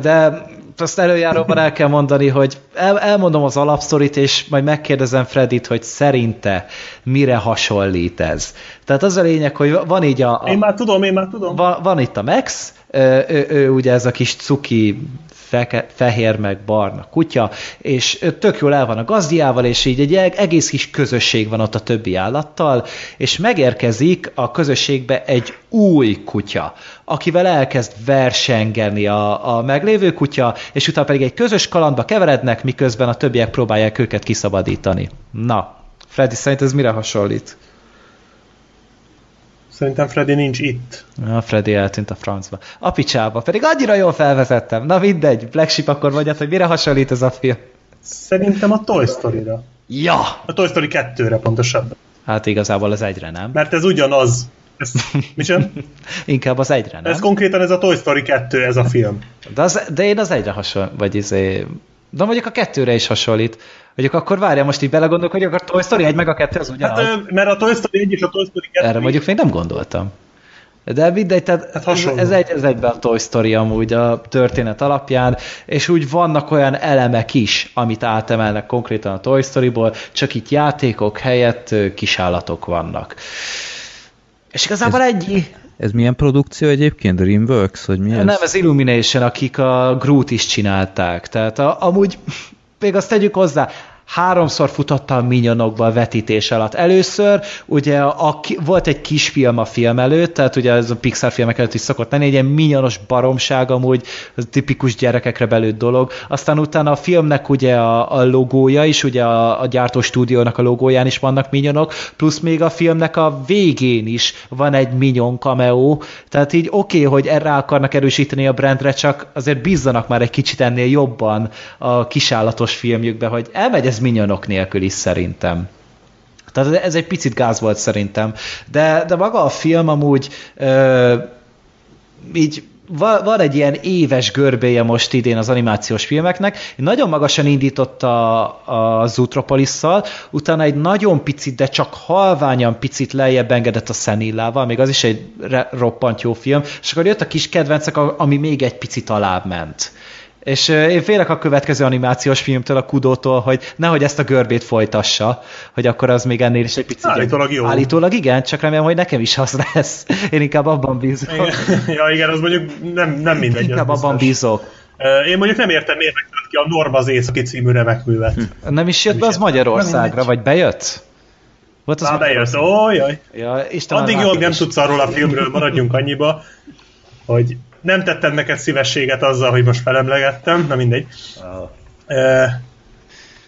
S4: De azt előjáróban el kell mondani, hogy el, elmondom az alapsztorit, és majd megkérdezem Fredit, hogy szerinte mire hasonlít ez. Tehát az a lényeg, hogy van így a... a
S5: én már tudom, én már tudom.
S4: Van, van itt a Max, ő, ő, ő ugye ez a kis cuki feke, fehér meg barna kutya, és tök jól el van a gazdiával, és így egy egész kis közösség van ott a többi állattal, és megérkezik a közösségbe egy új kutya, akivel elkezd versengeni a, a meglévő kutya, és utána pedig egy közös kalandba keverednek, miközben a többiek próbálják őket kiszabadítani. Na, Freddy, szerint ez mire hasonlít?
S5: Szerintem Freddy nincs itt.
S4: A Freddy eltűnt a francba. A picsába, pedig annyira jól felvezettem. Na mindegy, Black Sheep akkor mondjad, hogy mire hasonlít ez a film?
S5: Szerintem a Toy Story-ra.
S4: Ja!
S5: A Toy Story 2-re pontosabban.
S4: Hát igazából az egyre nem.
S5: Mert ez ugyanaz. Ez, mi sem?
S4: Inkább az egyre nem.
S5: Ez konkrétan ez a Toy Story 2, ez a film.
S4: De, az, de én az egyre hasonlít, vagy izé... De mondjuk a kettőre is hasonlít. Mondjuk akkor várja, most így belegondolok, hogy akkor a Toy Story 1 meg a 2 az ugyanaz.
S5: Hát, mert a Toy Story 1 és a Toy Story 2...
S4: Erre mondjuk még nem gondoltam. De mindegy, tehát hát ez, ez, egy, ez egyben a Toy Story amúgy a történet alapján, és úgy vannak olyan elemek is, amit átemelnek konkrétan a Toy Storyból, csak itt játékok helyett kisállatok vannak. És igazából
S3: ez,
S4: egy...
S3: Ez milyen produkció egyébként? Dreamworks, vagy mi ez?
S4: Nem, ez Illumination, akik a Groot is csinálták. Tehát a, amúgy még azt tegyük hozzá, háromszor futotta a minyonokba a vetítés alatt. Először ugye a, a, volt egy kisfilm a film előtt, tehát ugye ez a Pixar filmek előtt is szokott lenni, egy ilyen minyonos baromság amúgy, ez tipikus gyerekekre belőtt dolog. Aztán utána a filmnek ugye a, a logója is, ugye a, a gyártó stúdiónak a logóján is vannak minyonok, plusz még a filmnek a végén is van egy minyon cameo, tehát így oké, okay, hogy erre akarnak erősíteni a brandre, csak azért bízzanak már egy kicsit ennél jobban a kisállatos filmjükbe, hogy elmegy ez minyonok nélkül is szerintem. Tehát ez egy picit gáz volt szerintem. De, de maga a film amúgy ö, így van egy ilyen éves görbéje most idén az animációs filmeknek. Nagyon magasan indította a, a Zootropolis-szal, utána egy nagyon picit, de csak halványan picit lejjebb engedett a Szenillával, még az is egy roppant jó film, és akkor jött a kis kedvencek, ami még egy picit alább ment. És én félek a következő animációs filmtől, a Kudótól, hogy nehogy ezt a görbét folytassa, hogy akkor az még ennél is egy picit...
S5: Állítólag jó.
S4: Állítólag igen, csak remélem, hogy nekem is az lesz. Én inkább abban bízok. Igen.
S5: Ja igen, az mondjuk nem, nem mindegy.
S4: Inkább abban bízok.
S5: Én mondjuk nem értem, miért ki a Norma az északi című remekművet.
S4: Hm. Nem is jött be az Magyarországra, vagy bejött?
S5: Volt az Á, bejött, ó, jaj.
S4: Ja, Isten
S5: Addig jól nem tudsz arról a filmről, maradjunk annyiba, hogy nem tettem neked szívességet azzal, hogy most felemlegettem, na mindegy. Oh.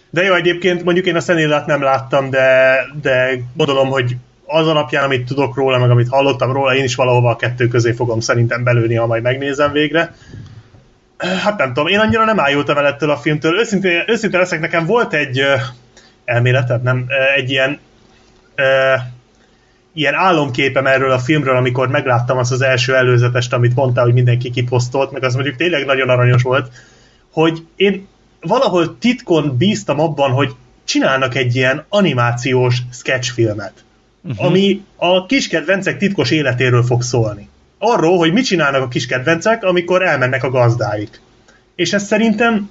S5: De jó, egyébként mondjuk én a Szenillát nem láttam, de, de gondolom, hogy az alapján, amit tudok róla, meg amit hallottam róla, én is valahova a kettő közé fogom szerintem belőni, ha majd megnézem végre. Hát nem tudom, én annyira nem ájultam el ettől a filmtől. Őszintén, őszintén leszek, nekem volt egy elméleted, nem, egy ilyen ilyen álomképem erről a filmről, amikor megláttam azt az első előzetest, amit mondtál, hogy mindenki kiposztolt, meg az mondjuk tényleg nagyon aranyos volt, hogy én valahol titkon bíztam abban, hogy csinálnak egy ilyen animációs sketchfilmet, uh-huh. ami a kiskedvencek titkos életéről fog szólni. Arról, hogy mit csinálnak a kiskedvencek, amikor elmennek a gazdáik. És ez szerintem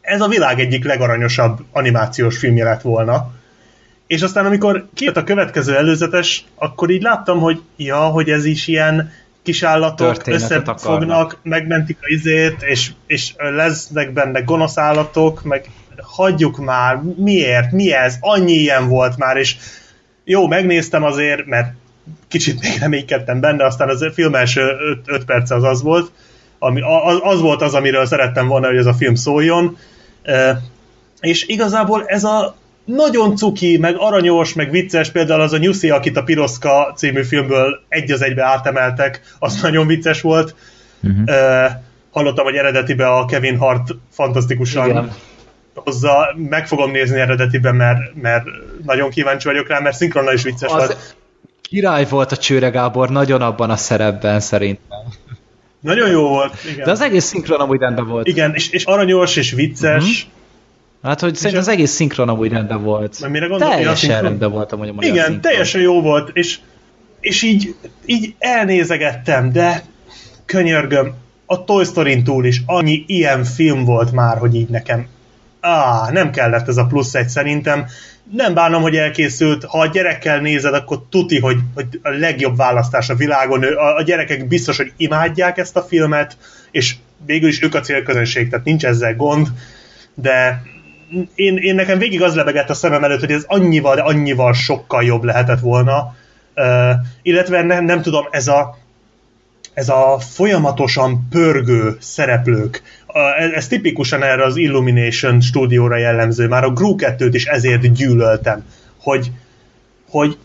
S5: ez a világ egyik legaranyosabb animációs filmje lett volna és aztán amikor kijött a következő előzetes, akkor így láttam, hogy ja, hogy ez is ilyen kisállatok összefognak, megmentik a izét, és, és lesznek benne gonosz állatok, meg hagyjuk már, miért, mi ez, annyi ilyen volt már, és jó, megnéztem azért, mert kicsit még reménykedtem benne, aztán az film első 5 perce az az volt, ami, az, az volt az, amiről szerettem volna, hogy ez a film szóljon, és igazából ez a nagyon cuki, meg aranyos, meg vicces, például az a Nyuszi, akit a Piroszka című filmből egy az egybe átemeltek, az nagyon vicces volt. Uh, hallottam, hogy eredetibe a Kevin Hart fantasztikusan
S4: Igen.
S5: hozza, meg fogom nézni eredetiben, mert, mert nagyon kíváncsi vagyok rá, mert szinkronnal is vicces volt.
S4: Az király volt a Csőre Gábor, nagyon abban a szerepben szerintem.
S5: Nagyon jó volt, igen.
S4: De az egész szinkron amúgy rendben volt.
S5: Igen, és, és aranyos, és vicces.
S4: Mhm. Hát, hogy szerintem az egész szinkron amúgy rendben volt.
S5: Mert mire gondolok,
S4: Teljesen
S5: szinkron-
S4: rendben volt amúgy a magyar
S5: Igen,
S4: szinkron.
S5: teljesen jó volt, és, és így, így elnézegettem, de könyörgöm, a Toy story túl is annyi ilyen film volt már, hogy így nekem á, nem kellett ez a plusz egy szerintem. Nem bánom, hogy elkészült. Ha a gyerekkel nézed, akkor tuti, hogy, hogy a legjobb választás a világon. A, a gyerekek biztos, hogy imádják ezt a filmet, és végül is ők a célközönség, tehát nincs ezzel gond, de én, én nekem végig az lebegett a szemem előtt, hogy ez annyival, de annyival sokkal jobb lehetett volna. Uh, illetve nem, nem tudom, ez a, ez a folyamatosan pörgő szereplők, a- ez, tipikusan erre az Illumination stúdióra jellemző, már a Gru 2-t is ezért gyűlöltem, hogy, hogy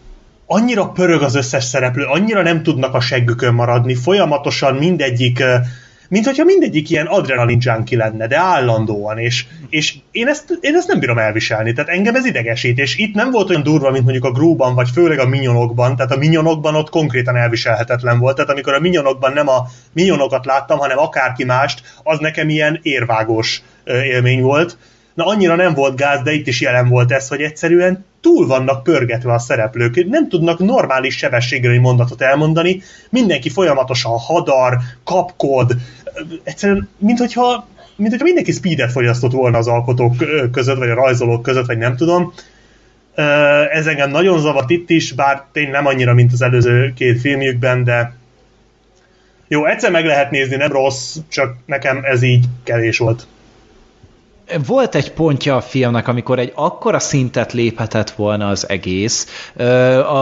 S5: annyira pörög az összes szereplő, annyira nem tudnak a seggükön maradni, folyamatosan mindegyik, ö, mint hogyha mindegyik ilyen adrenalin junkie lenne, de állandóan, és, és én, ezt, én ezt nem bírom elviselni, tehát engem ez idegesít, és itt nem volt olyan durva, mint mondjuk a Grúban, vagy főleg a Minyonokban, tehát a Minyonokban ott konkrétan elviselhetetlen volt, tehát amikor a Minyonokban nem a Minyonokat láttam, hanem akárki mást, az nekem ilyen érvágós élmény volt, Na annyira nem volt gáz, de itt is jelen volt ez, hogy egyszerűen túl vannak pörgetve a szereplők, nem tudnak normális sebességgel egy mondatot elmondani, mindenki folyamatosan hadar, kapkod, egyszerűen, mint hogyha, mint hogyha mindenki speedet fogyasztott volna az alkotók között, vagy a rajzolók között, vagy nem tudom. Ez engem nagyon zavart itt is, bár tény nem annyira, mint az előző két filmjükben, de jó, egyszer meg lehet nézni, nem rossz, csak nekem ez így kevés volt.
S4: Volt egy pontja a filmnek, amikor egy akkora szintet léphetett volna az egész,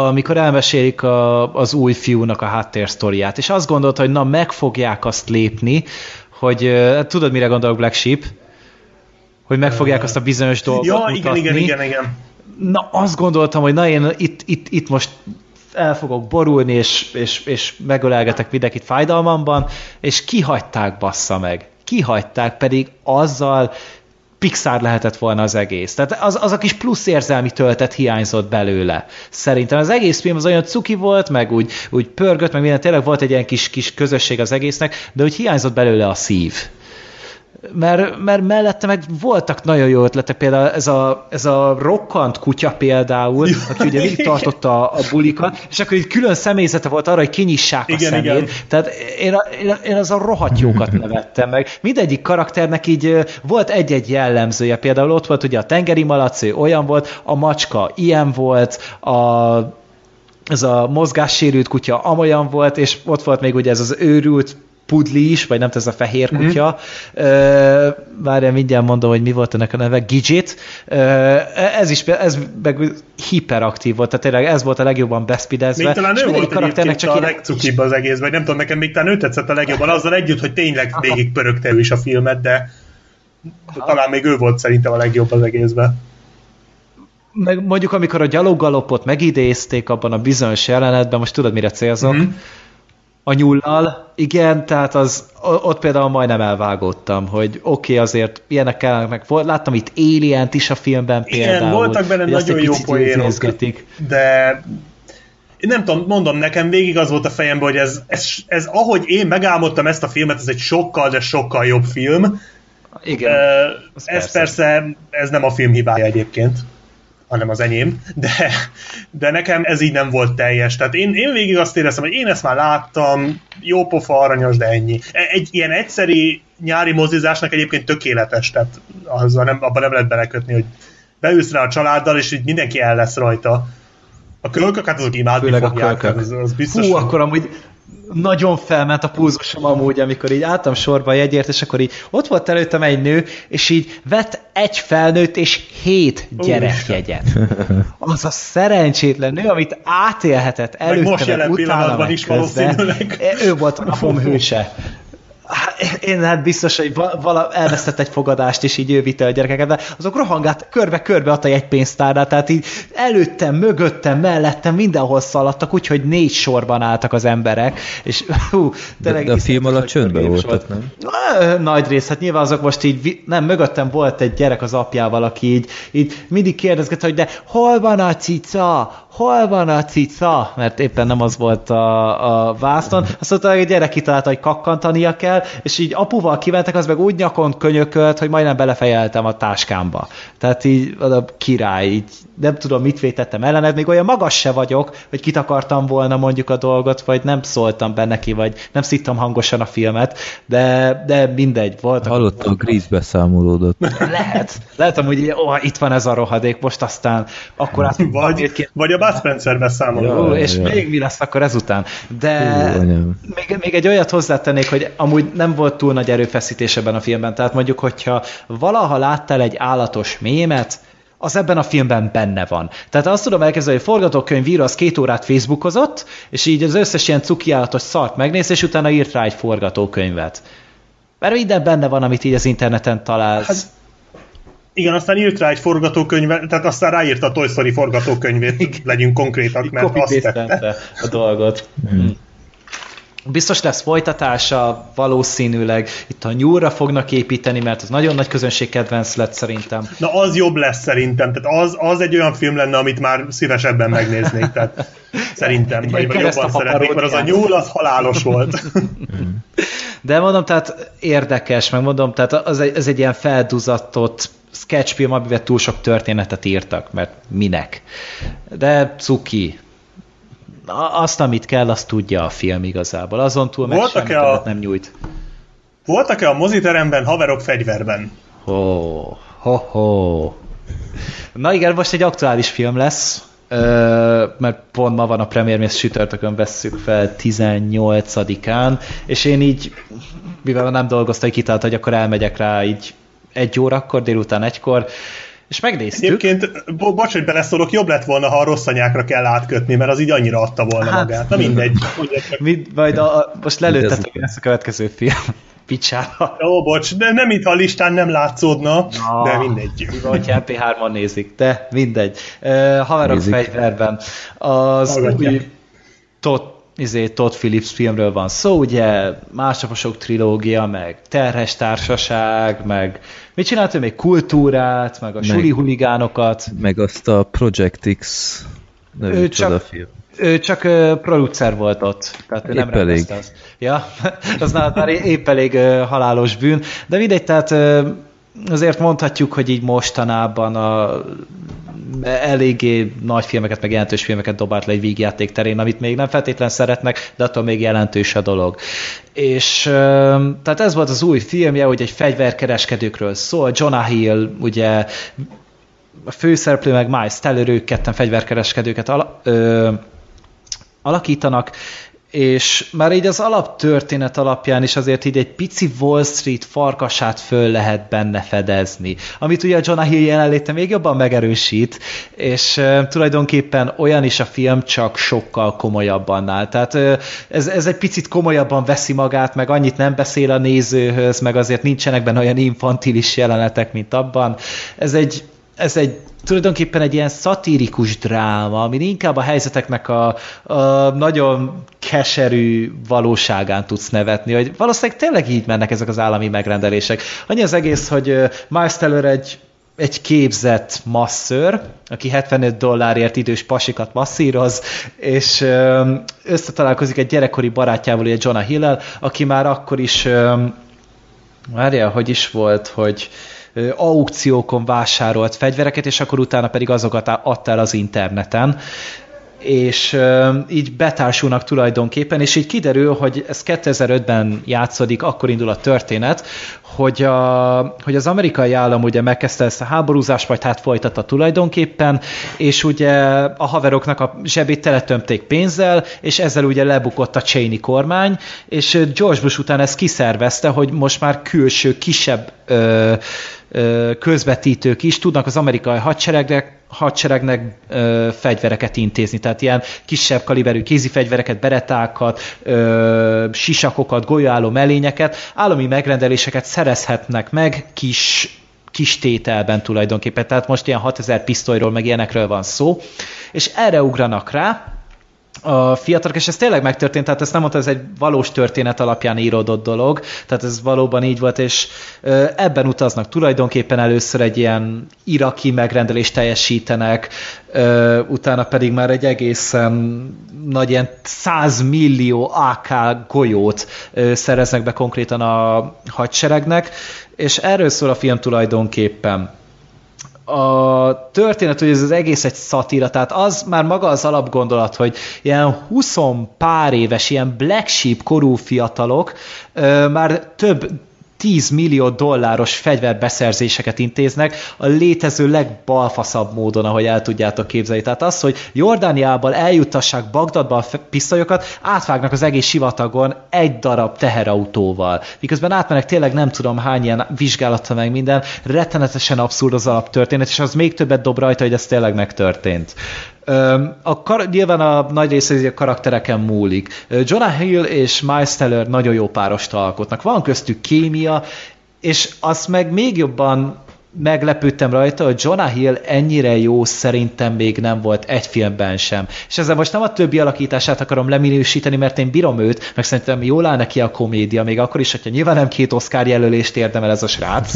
S4: amikor elmesélik a, az új fiúnak a háttérsztoriát, és azt gondolta, hogy na, meg fogják azt lépni, hogy ö, tudod, mire gondolok Black Sheep? Hogy meg fogják azt a bizonyos dolgot
S5: Ja,
S4: mutatni.
S5: igen, igen, igen, igen.
S4: Na, azt gondoltam, hogy na, én itt, itt, itt most el fogok borulni, és, és, és megölelgetek mindenkit fájdalmamban, és kihagyták, bassza meg. Kihagyták, pedig azzal Pixar lehetett volna az egész. Tehát az, az a kis plusz érzelmi töltet hiányzott belőle. Szerintem az egész film az olyan cuki volt, meg úgy, úgy pörgött, meg minden, tényleg volt egy ilyen kis, kis közösség az egésznek, de úgy hiányzott belőle a szív mert, mert mellette meg voltak nagyon jó ötletek, például ez a, ez a rokkant kutya például, aki ugye végig tartotta a, a bulikat, és akkor így külön személyzete volt arra, hogy kinyissák a
S5: Igen,
S4: szemét.
S5: igen.
S4: Tehát én, a- én, a- én az a rohadt jókat nevettem meg. Mindegyik karakternek így volt egy-egy jellemzője, például ott volt ugye a tengeri malac, olyan volt, a macska ilyen volt, a ez a mozgássérült kutya amolyan volt, és ott volt még ugye ez az őrült pudli is, vagy nem ez a fehér kutya. Mm-hmm. Várjál, mindjárt mondom, hogy mi volt ennek a neve, Gidget. Ö, ez is, ez meg hiperaktív volt, tehát tényleg ez volt a legjobban beszpidezve.
S5: Még talán ő volt karakternek csak a legcukibb az egész, vagy nem tudom, nekem még talán ő tetszett a legjobban, azzal együtt, hogy tényleg végig pörögte ő is a filmet, de talán még ő volt szerintem a legjobb az egészben.
S4: meg mondjuk amikor a gyaloggalopot megidézték abban a bizonyos jelenetben, most tudod, mire célzok?
S5: Mhm.
S4: Mm-hmm. A nyullal, igen, tehát az, ott például majdnem elvágottam, hogy oké, okay, azért ilyenek kellene, meg láttam itt Alien-t is a filmben
S5: Igen,
S4: például.
S5: voltak benne nagyon jó poénok. de én nem tudom, mondom, nekem végig az volt a fejemben, hogy ez, ez, ez ahogy én megálmodtam ezt a filmet, ez egy sokkal, de sokkal jobb film.
S4: Igen.
S5: Ez
S4: persze.
S5: persze, ez nem a film hibája egyébként, hanem az enyém, de, de nekem ez így nem volt teljes. Tehát én, én végig azt éreztem, hogy én ezt már láttam, jó pofa, aranyos, de ennyi. Egy ilyen egyszeri nyári mozizásnak egyébként tökéletes, tehát azzal nem, abban nem lehet belekötni, hogy beülsz rá a családdal, és így mindenki el lesz rajta. A kölkök, hát azok imádni
S4: Főleg a
S5: fogják,
S4: kölkök.
S5: Az, az biztos.
S4: Hú, akkor amúgy nagyon felment a pulzusom amúgy, amikor így álltam sorba a jegyért, és akkor így ott volt előttem egy nő, és így vett egy felnőtt és hét gyerekjegyet. Az a szerencsétlen nő, amit átélhetett
S5: Meg
S4: előtte,
S5: most jelen
S4: meg utána, meg
S5: valószínűleg.
S4: Ő volt a napom hőse. Hát, én hát biztos, hogy vala, elvesztett egy fogadást, és így ő vitte a gyerekeket, de azok rohangált, körbe-körbe adta egy pénztárnál, tehát így előttem, mögöttem, mellettem, mindenhol szaladtak, úgyhogy négy sorban álltak az emberek, és hú,
S3: de, de a film alatt csöndben voltak, nem?
S4: Nagy rész, hát nyilván azok most így, nem, mögöttem volt egy gyerek az apjával, aki így, így mindig kérdezgette, hogy de hol van a cica? Hol van a cica? Mert éppen nem az volt a, a vászton. Azt mondta, hogy a gyerek kitalálta, hogy kakkantania kell, és így apuval kiventek, az meg úgy nyakon könyökölt, hogy majdnem belefejeltem a táskámba. Tehát így a király, így nem tudom, mit vétettem ellened, még olyan magas se vagyok, hogy kitakartam volna mondjuk a dolgot, vagy nem szóltam be neki, vagy nem szittam hangosan a filmet, de, de mindegy, volt.
S3: Hallottam a Gríz beszámolódott.
S4: Lehet, lehet amúgy, ó, itt van ez a rohadék, most aztán akkor át,
S5: vagy, vagy a Bud Spencer beszámoló.
S4: És ja. még mi lesz akkor ezután. De Hú, még, még egy olyat hozzátennék, hogy amúgy nem volt túl nagy erőfeszítés ebben a filmben, tehát mondjuk, hogyha valaha láttál egy állatos mémet, az ebben a filmben benne van. Tehát azt tudom elképzelni, hogy a forgatókönyvíró az két órát Facebookozott, és így az összes ilyen cuki állatos szart megnéz, és utána írt rá egy forgatókönyvet. Mert minden benne van, amit így az interneten találsz. Hát,
S5: igen, aztán írt rá egy forgatókönyvet, tehát aztán ráírt a Toy Story forgatókönyvét, legyünk konkrétak, mert azt tette.
S4: a dolgot. Hmm. Biztos lesz folytatása, valószínűleg itt a nyúlra fognak építeni, mert az nagyon nagy közönség kedvenc lett szerintem.
S5: Na az jobb lesz szerintem, tehát az, az egy olyan film lenne, amit már szívesebben megnéznék, tehát szerintem, egy vagy, vagy jobban szeretnék, mert az a nyúl az halálos volt.
S4: De mondom, tehát érdekes, meg mondom, tehát az egy, ez egy ilyen felduzattott sketchfilm, amivel túl sok történetet írtak, mert minek. De cuki, azt, amit kell, azt tudja a film igazából. Azon túl meg Voltak semmi a... nem nyújt.
S5: Voltak-e a moziteremben haverok fegyverben?
S4: Ho, ho, ho. Na igen, most egy aktuális film lesz, mert pont ma van a premier, mi ezt sütörtökön vesszük fel 18-án, és én így, mivel nem dolgoztam, kitalálta, hogy akkor elmegyek rá így egy órakor, délután egykor, és megnéztük.
S5: Egyébként, bo- bocs, hogy beleszólok, jobb lett volna, ha a rossz anyákra kell átkötni, mert az így annyira adta volna hát, magát. Na mindegy.
S4: Mit, majd a, a, most lelőttetek, hogy lesz a következő film. Picsára.
S5: Ó, bocs, de nem itt a listán nem látszódna, Na, de mindegy.
S4: Hogyha MP3-on nézik, de mindegy. Uh, haverok nézik. fegyverben. Az Hallgatják. új tot izé, Todd Phillips filmről van szó, ugye másnaposok trilógia, meg terhes társaság, meg mit csinált ő még? Kultúrát, meg a meg, suli huligánokat.
S3: Meg azt a Project X nevű ő csak, film.
S4: Ő csak producer volt ott, tehát ő épp nem elég. Azt. Ja, az már épp elég halálos bűn, de mindegy, tehát azért mondhatjuk, hogy így mostanában a eléggé nagy filmeket, meg jelentős filmeket dobált le egy vígjáték terén, amit még nem feltétlen szeretnek, de attól még jelentős a dolog. És tehát ez volt az új filmje, hogy egy fegyverkereskedőkről szól, Jonah Hill, ugye a főszereplő meg Miles Teller, ők ketten fegyverkereskedőket ala, ö, alakítanak, és már így az alaptörténet alapján is azért így egy pici Wall Street farkasát föl lehet benne fedezni, amit ugye a Jonah Hill jelenléte még jobban megerősít, és uh, tulajdonképpen olyan is a film, csak sokkal komolyabban áll. Tehát uh, ez, ez egy picit komolyabban veszi magát, meg annyit nem beszél a nézőhöz, meg azért nincsenek benne olyan infantilis jelenetek, mint abban. Ez egy, ez egy tulajdonképpen egy ilyen szatirikus dráma, ami inkább a helyzeteknek a, a nagyon keserű valóságán tudsz nevetni, hogy valószínűleg tényleg így mennek ezek az állami megrendelések. Annyi az egész, hogy Miles Teller egy egy képzett masször, aki 75 dollárért idős pasikat masszíroz, és összetalálkozik egy gyerekkori barátjával, ugye Jonah Hill, aki már akkor is, várja, hogy is volt, hogy aukciókon vásárolt fegyvereket, és akkor utána pedig azokat adta el az interneten és így betársulnak tulajdonképpen, és így kiderül, hogy ez 2005-ben játszódik, akkor indul a történet, hogy, a, hogy az amerikai állam ugye megkezdte ezt a háborúzást, majd hát folytatta tulajdonképpen, és ugye a haveroknak a zsebét teletömték pénzzel, és ezzel ugye lebukott a Cheney kormány, és George Bush után ezt kiszervezte, hogy most már külső, kisebb ö, közvetítők is tudnak az amerikai hadseregnek, hadseregnek ö, fegyvereket intézni, tehát ilyen kisebb kaliberű kézifegyvereket, beretákat, ö, sisakokat, golyóálló melényeket, állami megrendeléseket szerezhetnek meg kis kis tételben tulajdonképpen, tehát most ilyen 6000 pisztolyról, meg ilyenekről van szó, és erre ugranak rá, a fiatalok, és ez tényleg megtörtént, tehát ezt nem mondta, ez egy valós történet alapján íródott dolog, tehát ez valóban így volt, és ebben utaznak tulajdonképpen először egy ilyen iraki megrendelést teljesítenek, utána pedig már egy egészen nagy ilyen 100 millió AK golyót szereznek be konkrétan a hadseregnek, és erről szól a film tulajdonképpen a történet, hogy ez az egész egy szatíra, tehát az már maga az alapgondolat, hogy ilyen 20 pár éves, ilyen black sheep korú fiatalok ö, már több 10 millió dolláros fegyverbeszerzéseket intéznek a létező legbalfaszabb módon, ahogy el tudjátok képzelni. Tehát az, hogy Jordániából eljuttassák Bagdadba a pisztolyokat, átvágnak az egész sivatagon egy darab teherautóval. Miközben átmenek tényleg nem tudom hány ilyen vizsgálata meg minden, rettenetesen abszurd az alaptörténet, és az még többet dob rajta, hogy ez tényleg megtörtént. A kar- nyilván a nagy része a karaktereken múlik. Jonah Hill és Miles Teller nagyon jó párost alkotnak. Van köztük kémia, és azt meg még jobban meglepődtem rajta, hogy Jonah Hill ennyire jó szerintem még nem volt egy filmben sem. És ezzel most nem a többi alakítását akarom leminősíteni, mert én bírom őt, meg szerintem jól áll neki a komédia, még akkor is, hogyha nyilván nem két Oscar jelölést érdemel ez a srác,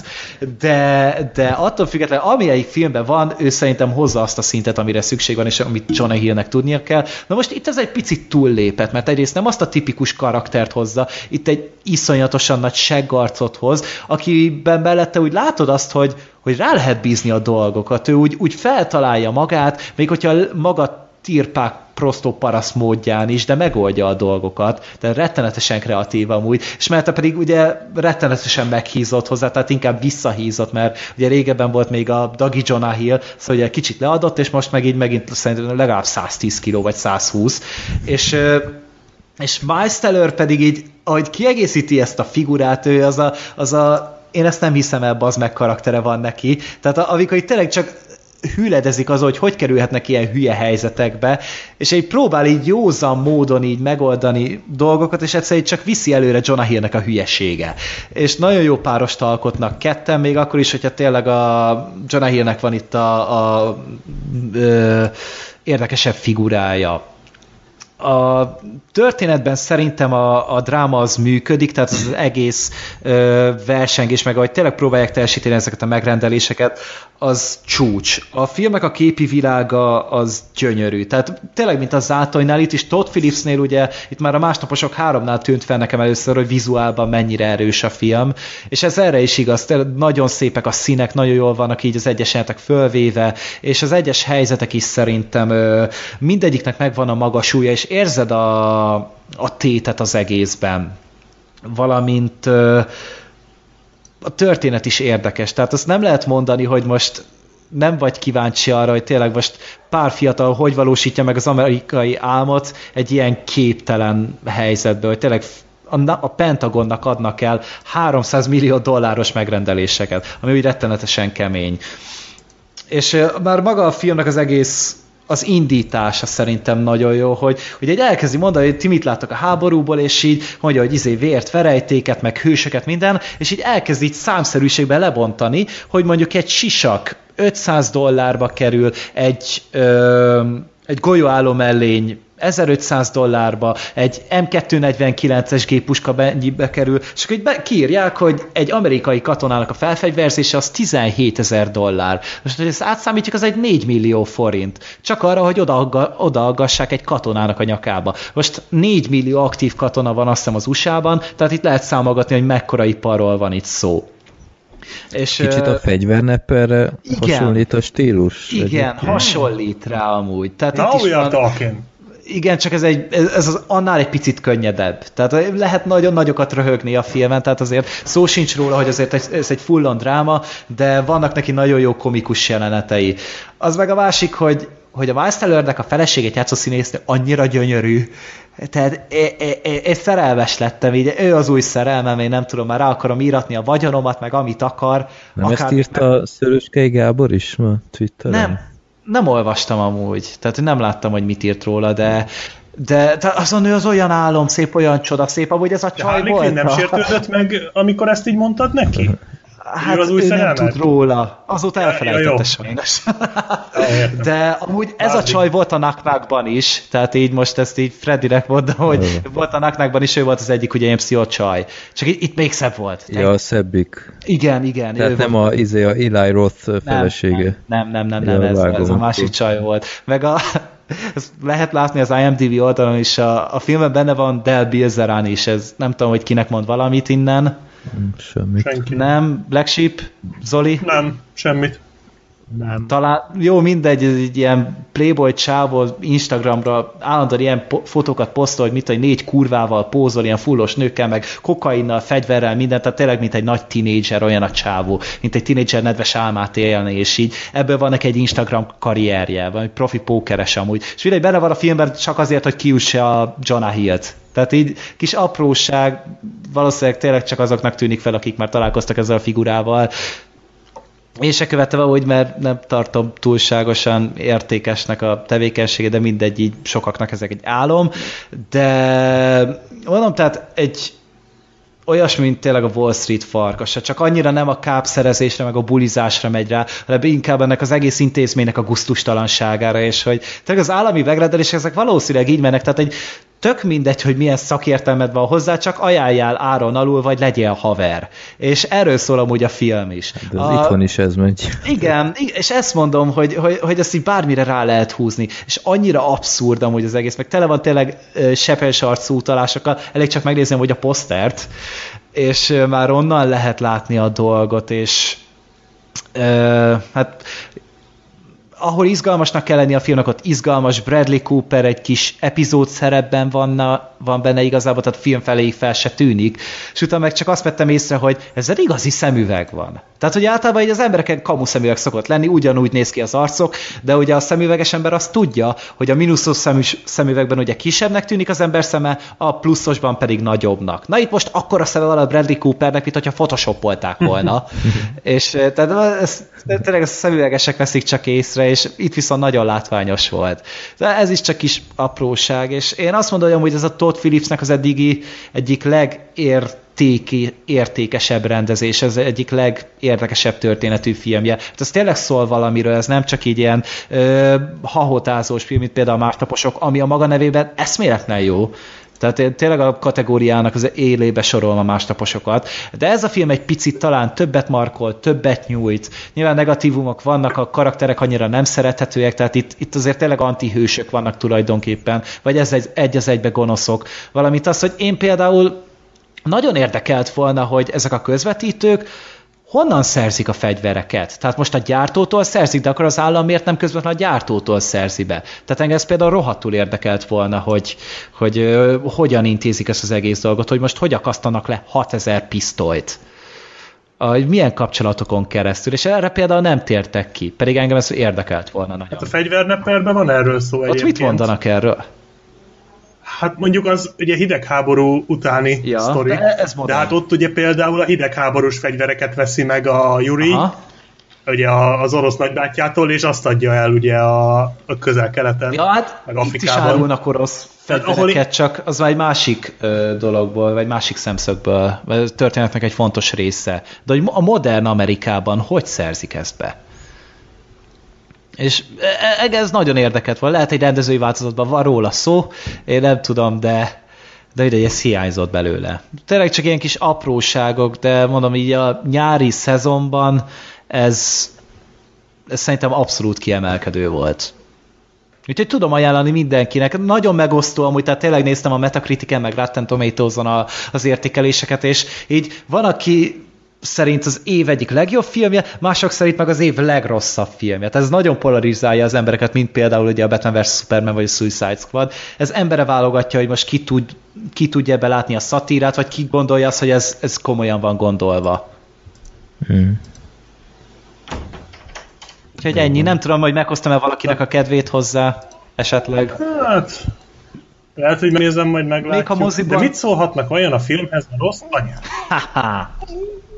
S4: de, de attól függetlenül, amelyik filmben van, ő szerintem hozza azt a szintet, amire szükség van, és amit Jonah Hillnek tudnia kell. Na most itt ez egy picit túllépett, mert egyrészt nem azt a tipikus karaktert hozza, itt egy iszonyatosan nagy seggarcot hoz, akiben mellette úgy látod azt, hogy hogy rá lehet bízni a dolgokat. Ő úgy, úgy feltalálja magát, még hogyha maga tirpák prostó parasz módján is, de megoldja a dolgokat, de rettenetesen kreatív amúgy, és mert pedig ugye rettenetesen meghízott hozzá, tehát inkább visszahízott, mert ugye régebben volt még a Dagi Jonah Hill, szóval ugye kicsit leadott, és most megint megint szerintem legalább 110 kg vagy 120, és és Miles Teller pedig így, ahogy kiegészíti ezt a figurát, ő az a, az a én ezt nem hiszem el, az meg karaktere van neki. Tehát amikor itt tényleg csak hüledezik az, hogy hogy kerülhetnek ilyen hülye helyzetekbe, és egy próbál így józan módon így megoldani dolgokat, és egyszerűen csak viszi előre Jonah Hillnek a hülyesége. És nagyon jó párost alkotnak ketten, még akkor is, hogyha tényleg a Jonah Hillnek van itt a, a, ö, érdekesebb figurája a történetben szerintem a, a dráma az működik, tehát az egész ö, versengés, meg ahogy tényleg próbálják teljesíteni ezeket a megrendeléseket, az csúcs. A filmek a képi világa az gyönyörű. Tehát tényleg, mint a Zátonynál, itt is Todd Phillipsnél ugye, itt már a másnaposok háromnál tűnt fel nekem először, hogy vizuálban mennyire erős a film, és ez erre is igaz, tényleg nagyon szépek a színek, nagyon jól vannak így az egyes fölvéve, és az egyes helyzetek is szerintem ö, mindegyiknek megvan a maga súlya, és érzed a, a tétet az egészben. Valamint a történet is érdekes. Tehát azt nem lehet mondani, hogy most nem vagy kíváncsi arra, hogy tényleg most pár fiatal hogy valósítja meg az amerikai álmot egy ilyen képtelen helyzetbe, hogy tényleg a Pentagonnak adnak el 300 millió dolláros megrendeléseket, ami úgy rettenetesen kemény. És már maga a filmnek az egész az indítása szerintem nagyon jó, hogy, hogy egy elkezdi mondani, hogy ti mit láttok a háborúból, és így mondja, hogy izé vért, verejtéket, meg hősöket, minden, és így elkezdi így számszerűségben lebontani, hogy mondjuk egy sisak 500 dollárba kerül, egy, ö, egy golyóálló mellény 1500 dollárba, egy M249-es géppuska mennyibe kerül, és akkor be, kiírják, hogy egy amerikai katonának a felfegyverzése az 17 ezer dollár. Most, hogy ezt átszámítjuk, az egy 4 millió forint. Csak arra, hogy odaaggassák egy katonának a nyakába. Most 4 millió aktív katona van azt hiszem az USA-ban, tehát itt lehet számolgatni, hogy mekkora iparról van itt szó.
S3: És, Kicsit a fegyvernepperre hasonlít a stílus?
S4: Igen, egyébként. hasonlít rá amúgy.
S5: Tehát Now itt is van, talking
S4: igen, csak ez, egy, ez az annál egy picit könnyedebb. Tehát lehet nagyon nagyokat röhögni a filmen, tehát azért szó sincs róla, hogy azért ez egy full-on dráma, de vannak neki nagyon jó komikus jelenetei. Az meg a másik, hogy hogy a Miles Tellernek a feleségét játszó színésznő annyira gyönyörű, tehát én szerelmes lettem, így ő az új szerelmem, én nem tudom, már rá akarom íratni a vagyonomat, meg amit akar.
S3: Nem akár, ezt írta meg... Szöröskei Gábor is ma Twitteren?
S4: Nem, nem olvastam amúgy, tehát nem láttam, hogy mit írt róla, de de az a nő az olyan álom, szép, olyan csoda, szép, amúgy ez a csaj
S5: De
S4: volt.
S5: nem sértődött meg, amikor ezt így mondtad neki?
S4: Hát ő, az új ő nem tud róla. Azóta elfelejtette ja, sajnos. De amúgy ez a csaj volt a Naknakban is, tehát így most ezt így Freddynek mondom, hogy volt a Naknakban is, ő volt az egyik ugye MCO csaj. Csak itt, itt még szebb volt.
S3: Ja, a szebbik.
S4: Igen, igen.
S3: Tehát nem a, izé, a Eli Roth felesége.
S4: Nem, nem, nem, nem, nem ez, ez a másik csaj volt. Meg a, ezt lehet látni az IMDb oldalon is, a, a filmben benne van Del Bilzerán is, ez nem tudom, hogy kinek mond valamit innen.
S3: Semmit.
S5: Senki.
S4: Nem? Black Sheep? Zoli?
S5: Nem, semmit.
S2: Nem.
S4: Talán, jó, mindegy, ez egy ilyen Playboy csávó Instagramra állandóan ilyen po- fotókat posztol, hogy mit, hogy négy kurvával pózol, ilyen fullos nőkkel, meg kokainnal, fegyverrel, mindent, tehát tényleg, mint egy nagy tinédzser, olyan a csávó, mint egy tinédzser nedves álmát élni, és így ebből van neki egy Instagram karrierje, vagy profi pókeres amúgy. És mindegy, benne van a filmben csak azért, hogy kiussa a Jonah Hill-t. Tehát így kis apróság, valószínűleg tényleg csak azoknak tűnik fel, akik már találkoztak ezzel a figurával, én se követtem ahogy, mert nem tartom túlságosan értékesnek a tevékenysége, de mindegy, így sokaknak ezek egy álom, de mondom, tehát egy olyasmi, mint tényleg a Wall Street farkasa, csak annyira nem a kápszerezésre, meg a bulizásra megy rá, hanem inkább ennek az egész intézménynek a guztustalanságára, és hogy tényleg az állami megrendelések ezek valószínűleg így mennek, tehát egy tök mindegy, hogy milyen szakértelmed van hozzá, csak ajánljál áron alul, vagy legyél haver. És erről szól amúgy a film is.
S3: De az
S4: a...
S3: itthon is ez megy.
S4: Igen, és ezt mondom, hogy, hogy, hogy ezt így bármire rá lehet húzni. És annyira abszurd amúgy az egész, meg tele van tényleg sepes arcú utalásokkal, elég csak megnézni hogy a posztert, és már onnan lehet látni a dolgot, és uh, hát ahol izgalmasnak kell lenni a filmnek, ott izgalmas, Bradley Cooper egy kis epizód szerepben van, van benne igazából, tehát film feléig fel se tűnik, és utána meg csak azt vettem észre, hogy ez egy igazi szemüveg van. Tehát, hogy általában így az embereken kamu szemüveg szokott lenni, ugyanúgy néz ki az arcok, de ugye a szemüveges ember azt tudja, hogy a mínuszos szemű, szemüvegben ugye kisebbnek tűnik az ember szeme, a pluszosban pedig nagyobbnak. Na itt most akkora szeme van a Bradley Coopernek, mint hogyha photoshopolták volna. és tehát ez, tényleg a szemüvegesek veszik csak észre, és itt viszont nagyon látványos volt. De ez is csak kis apróság, és én azt mondom, hogy ez a Todd Phillipsnek az eddigi egyik legértéki, értékesebb rendezés, ez egyik legérdekesebb történetű filmje. Hát ez tényleg szól valamiről, ez nem csak így ilyen ö, hahotázós film, mint például a másnaposok, ami a maga nevében eszméletlen jó. Tehát én tényleg a kategóriának az élébe sorolom a másnaposokat. De ez a film egy picit talán többet markol, többet nyújt. Nyilván negatívumok vannak, a karakterek annyira nem szerethetőek, tehát itt, itt azért tényleg antihősök vannak tulajdonképpen, vagy ez egy, egy az egybe gonoszok. Valamint az, hogy én például nagyon érdekelt volna, hogy ezek a közvetítők honnan szerzik a fegyvereket? Tehát most a gyártótól szerzik, de akkor az állam miért nem közvetlenül a gyártótól szerzi be? Tehát engem ez például rohadtul érdekelt volna, hogy, hogy uh, hogyan intézik ezt az egész dolgot, hogy most hogy akasztanak le 6000 pisztolyt hogy milyen kapcsolatokon keresztül, és erre például nem tértek ki, pedig engem ez érdekelt volna nagyon. Hát
S5: a fegyvernepperben van erről szó
S4: Ott egyébként. mit mondanak erről?
S5: Hát mondjuk az ugye hidegháború utáni ja, sztori. De, ez de hát ott ugye például a hidegháborús fegyvereket veszi meg a Yuri, Aha. ugye az orosz nagybátyjától, és azt adja el ugye a, a közel-keleten,
S4: ja, hát meg Afrikában. Itt is árulnak orosz fegyvereket, hát, csak az már egy másik ö, dologból, vagy másik szemszögből, vagy történetnek egy fontos része. De hogy a modern Amerikában hogy szerzik ezt be? És e, e, ez nagyon érdekelt van. Lehet, egy rendezői változatban van róla szó, én nem tudom, de de ide ez hiányzott belőle. Tényleg csak ilyen kis apróságok, de mondom így a nyári szezonban ez, ez szerintem abszolút kiemelkedő volt. Úgyhogy tudom ajánlani mindenkinek. Nagyon megosztó amúgy, tehát tényleg néztem a Metacritiken, meg Rotten Tomatoes-on az értékeléseket, és így van, aki szerint az év egyik legjobb filmje, mások szerint meg az év legrosszabb filmje. Tehát ez nagyon polarizálja az embereket, mint például ugye a Batman vs. Superman vagy a Suicide Squad. Ez embere válogatja, hogy most ki, tud, ki tudja ebbe látni a szatírát, vagy ki gondolja azt, hogy ez, ez komolyan van gondolva. Hmm. Úgyhogy ennyi, nem tudom, hogy meghoztam-e valakinek a kedvét hozzá, esetleg.
S5: Hát, lehet, hogy megnézem, majd meglátjuk. Még a moziban... De mit szólhatnak olyan a filmhez, a rossz anyák?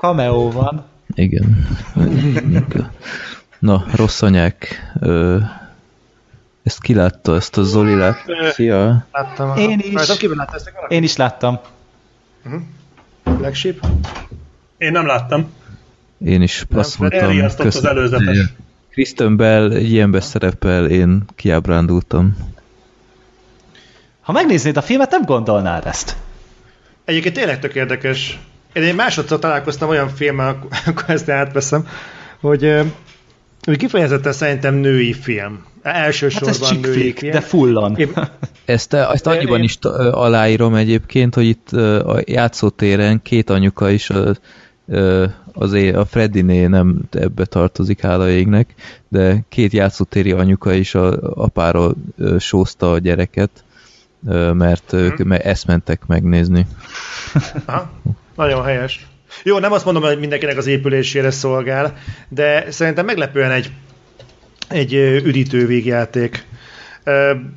S4: Cameo van.
S3: Igen. Na, rossz anyák. Ö, ezt ki látta, ezt a Zoli lát? Szia.
S2: Láttam.
S4: Én is.
S2: Rajtam kívül látta ezt valaki?
S4: Én is láttam.
S2: Black Sheep?
S5: Én nem láttam.
S3: Én is passzoltam.
S5: Elriasztott az előzetes.
S3: Kristen Bell ilyenbe szerepel, én kiábrándultam.
S4: Ha megnéznéd a filmet, nem gondolnád ezt.
S2: Egyébként tényleg tök érdekes. Én egy másodszor találkoztam olyan filmmel, akkor- ezt átveszem, hogy, hogy kifejezetten szerintem női film.
S4: Hát
S2: Elsősorban
S4: ez chick
S2: női film.
S4: de fullon.
S2: Én,
S3: Ezt, ezt
S2: De
S3: annyiban
S2: én-
S3: is aláírom egyébként, hogy itt a játszótéren két anyuka is a, azért a Freddiné nem ebbe tartozik, hála égnek, de két játszótéri anyuka is a apára ö, sózta a gyereket, mert ők
S2: Mhm.
S3: me- ezt mentek megnézni.
S2: Aha, nagyon helyes. Jó, nem azt mondom, hogy mindenkinek az épülésére szolgál, de szerintem meglepően egy, egy üdítő végjáték.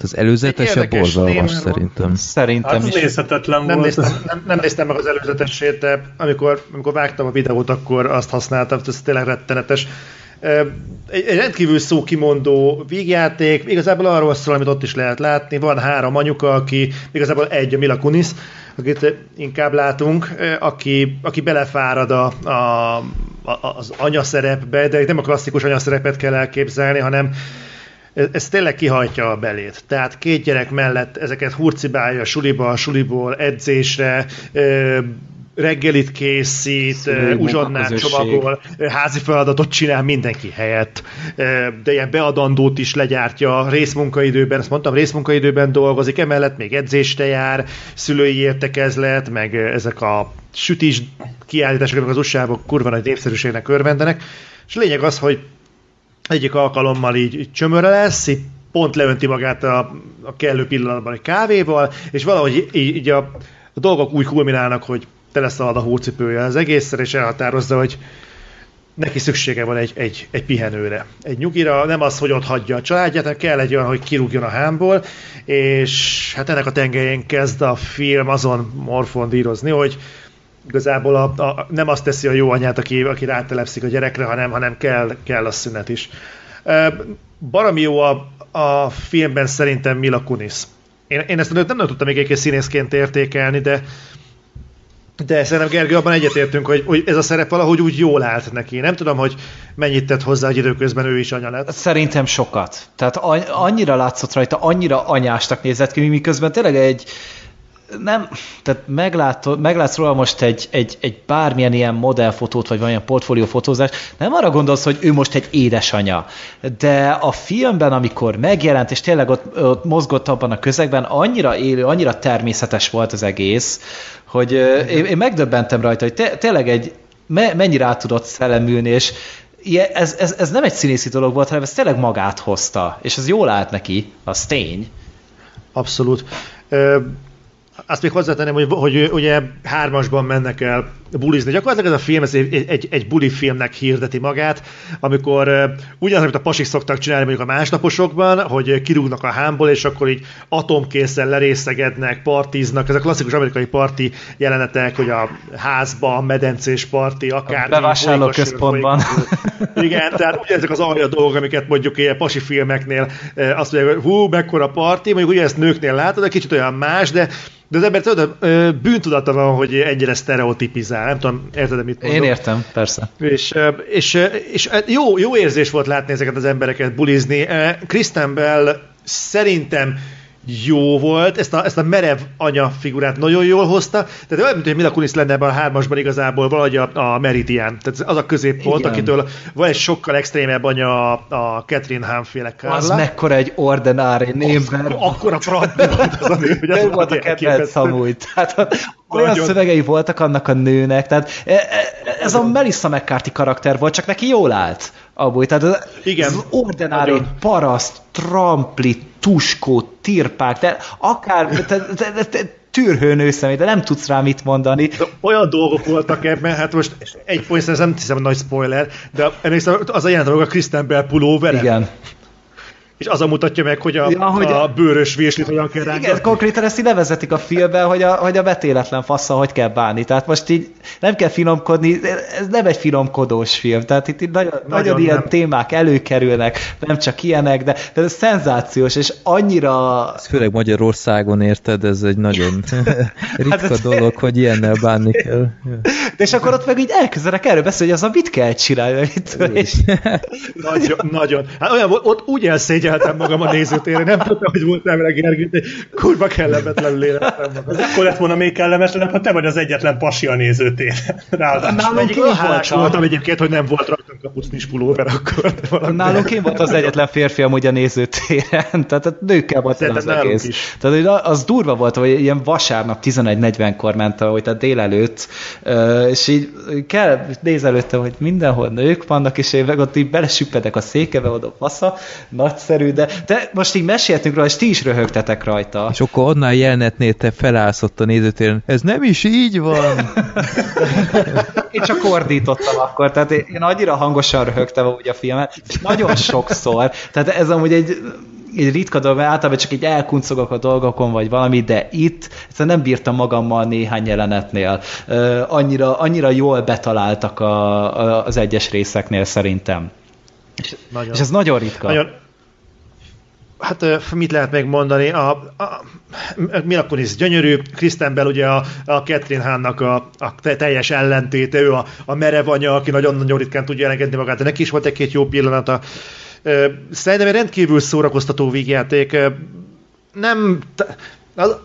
S3: Az előzetese
S2: Érdekes
S3: borzalmas szerintem.
S4: Szerintem
S5: Hát
S4: is.
S5: nézhetetlen
S2: nem,
S5: volt.
S2: néztem, nem, nem néztem meg az előzetesét, de amikor, amikor vágtam a videót, akkor azt használtam, ez tényleg rettenetes. Egy, egy rendkívül szókimondó vígjáték, igazából arról szól, amit ott is lehet látni. Van három anyuka, aki igazából egy a Mila Kunis, akit inkább látunk, aki, aki belefárad a, a, a, az anyaszerepbe, de nem a klasszikus anyaszerepet kell elképzelni, hanem ez, tényleg kihajtja a belét. Tehát két gyerek mellett ezeket hurcibálja suliba, suliból, edzésre, reggelit készít, ö, uzsonnát csomagol, ö, házi feladatot csinál mindenki helyett, ö, de ilyen beadandót is legyártja. Részmunkaidőben, ezt mondtam, részmunkaidőben dolgozik, emellett még edzésre jár, szülői értekezlet, meg ezek a sütis kiállítások, amik az USA-ban kurva nagy népszerűségnek örvendenek, és a lényeg az, hogy egyik alkalommal így, így csömöre lesz, így pont leönti magát a, a kellő pillanatban egy kávéval, és valahogy így, így a, a dolgok úgy kulminálnak, hogy teleszalad a hócipője az egészre, és elhatározza, hogy neki szüksége van egy, egy, egy pihenőre, egy nyugira, nem az, hogy ott hagyja a családját, hanem kell egy olyan, hogy kirúgjon a hámból, és hát ennek a tengelyén kezd a film azon morfondírozni, hogy igazából a, a, nem azt teszi a jó anyát, aki, aki rátelepszik a gyerekre, hanem, hanem kell, kell a szünet is. Baromi jó a, a filmben szerintem Mila Kunis. Én, én ezt nem, nem tudtam még egyébként színészként értékelni, de de szerintem Gergő, abban egyetértünk, hogy, hogy ez a szerep valahogy úgy jól állt neki. Nem tudom, hogy mennyit tett hozzá, hogy időközben ő is anya lett.
S4: Szerintem sokat. Tehát annyira látszott rajta, annyira anyástak nézett ki, miközben tényleg egy nem, tehát meglátod, meglátsz róla most egy, egy, egy bármilyen ilyen modellfotót, vagy valamilyen portfóliófotózás, nem arra gondolsz, hogy ő most egy édesanya. De a filmben, amikor megjelent, és tényleg ott, ott mozgott abban a közegben, annyira élő, annyira természetes volt az egész, hogy én, én megdöbbentem rajta, hogy te, tényleg egy, me, mennyire át tudott szellemülni, és ez, ez, ez nem egy színészi dolog volt, hanem ez tényleg magát hozta, és ez jól állt neki, az tény.
S2: Abszolút. Azt még hozzátenném, hogy, hogy ugye hármasban mennek el bulizni. Gyakorlatilag ez a film ez egy, egy, egy buli filmnek hirdeti magát, amikor uh, ugyanaz, amit a pasik szoktak csinálni mondjuk a másnaposokban, hogy kirúgnak a hámból, és akkor így atomkészen lerészegednek, partiznak, ez a klasszikus amerikai parti jelenetek, hogy a házba, a medencés parti, akár
S4: bevásárlóközpontban.
S2: Igen, tehát ugyanezek az alja dolgok, amiket mondjuk ilyen pasi filmeknél azt mondják, hogy hú, mekkora parti, mondjuk ugye ezt nőknél látod, de kicsit olyan más, de de az ember tudod, bűntudata van, hogy ennyire sztereotipizál. Nem tudom, érted, mit mondok?
S4: Én értem, persze.
S2: És, és, és jó, jó érzés volt látni ezeket az embereket bulizni. Kristen Bell szerintem jó volt, ezt a, ezt a merev anya figurát nagyon jól hozta, tehát olyan, mint hogy Mila Kunis lenne ebben a hármasban igazából valahogy a, a Meridian, tehát az a középpont,
S4: Igen.
S2: akitől van egy sokkal extrémebb anya a, a Catherine Hahn féle Carla.
S4: Az mekkora egy ordinári némber.
S2: Akkora volt az a nő, hogy az
S4: volt a kedvenc szamúj. Tehát olyan
S2: Nagyon.
S4: szövegei voltak annak a nőnek, tehát e- e- ez a Melissa McCarthy karakter volt, csak neki jól állt abból. Tehát az,
S2: Igen.
S4: az ordinári paraszt, trampli, tuskó, tirpák, de akár te, te, te, te, tűrhőnő személy, de nem tudsz rá mit mondani.
S2: De olyan dolgok voltak ebben, hát most egy point ez nem hiszem, nagy spoiler, de emlékszem, az a jelenet, a Kristen Bell pulóvere.
S4: Igen.
S2: És az a mutatja meg, hogy a,
S4: Ja, hogy-
S2: a bőrös virslit hogyan kell
S4: Igen,
S2: rángatni.
S4: konkrétan ezt így levezetik a filmben, hogy a, hogy a betéletlen fassa hogy kell bánni. Tehát most így nem kell finomkodni, ez nem egy finomkodós film. Tehát itt, itt nagyon, nagyon, nagyon ilyen
S2: nem.
S4: témák előkerülnek, nem csak ilyenek, de, de ez szenzációs, és annyira
S3: Ez főleg Magyarországon érted, ez egy nagyon ritka
S4: ez-
S3: dolog, hogy ilyennel bánni kell.
S4: De és akkor ott meg így elkezdenek erről beszélni, hogy az a mit kell csinálni, mit és
S2: Nagyon, nagyon. Hát olyan volt, ott úgy elszégyeltem magam a nézőtérre, nem tudtam, hogy voltam vele Gergő, de kurva kellemetlenül éreztem magam.
S5: Akkor lett volna még kellemetlenebb, ha te vagy az egyetlen pasi a nézőtéren. Ráadásul.
S4: Nálunk
S2: Egyik
S4: én voltam.
S2: voltam egyébként, hogy nem volt rajtam kapusznis pulóver akkor. de valami-
S4: Nálunk én volt az egyetlen férfi amúgy a nézőtéren, tehát a nőkkel volt el az
S2: Szerintem nálunk
S4: egész.
S2: is.
S4: Tehát hogy az durva volt, hogy ilyen vasárnap 11.40-kor ment, hogy tehát délelőtt, és így kell, nézelőttem, hogy mindenhol nők vannak, és én meg ott így belesüppedek a székebe, oda fasza, nagyszerű, de, de most így meséltünk róla, és ti is röhögtetek rajta.
S3: És akkor annál jelenetnél te felállsz ott a nézőtéren, ez nem is így van.
S4: Én csak ordítottam akkor, tehát én annyira hangosan röhögtem úgy a filmet, és nagyon sokszor, tehát ez amúgy egy, egy ritka dolog, mert általában csak így elkuncogok a dolgokon, vagy valami, de itt egyszerűen nem bírtam magammal néhány jelenetnél. Annyira, annyira jól betaláltak a, a, az egyes részeknél szerintem.
S2: Nagyon.
S4: És ez nagyon ritka.
S2: Nagyon, Hát mit lehet még mondani? A, a, Mila Kunis gyönyörű, Kristen Bell ugye a, a Catherine Hahn-nak a, a te- teljes ellentéte, ő a, a merev anya, aki nagyon-nagyon ritkán tudja elengedni magát, de neki is volt egy-két jó pillanata. Szerintem egy rendkívül szórakoztató vígjáték. Nem... az,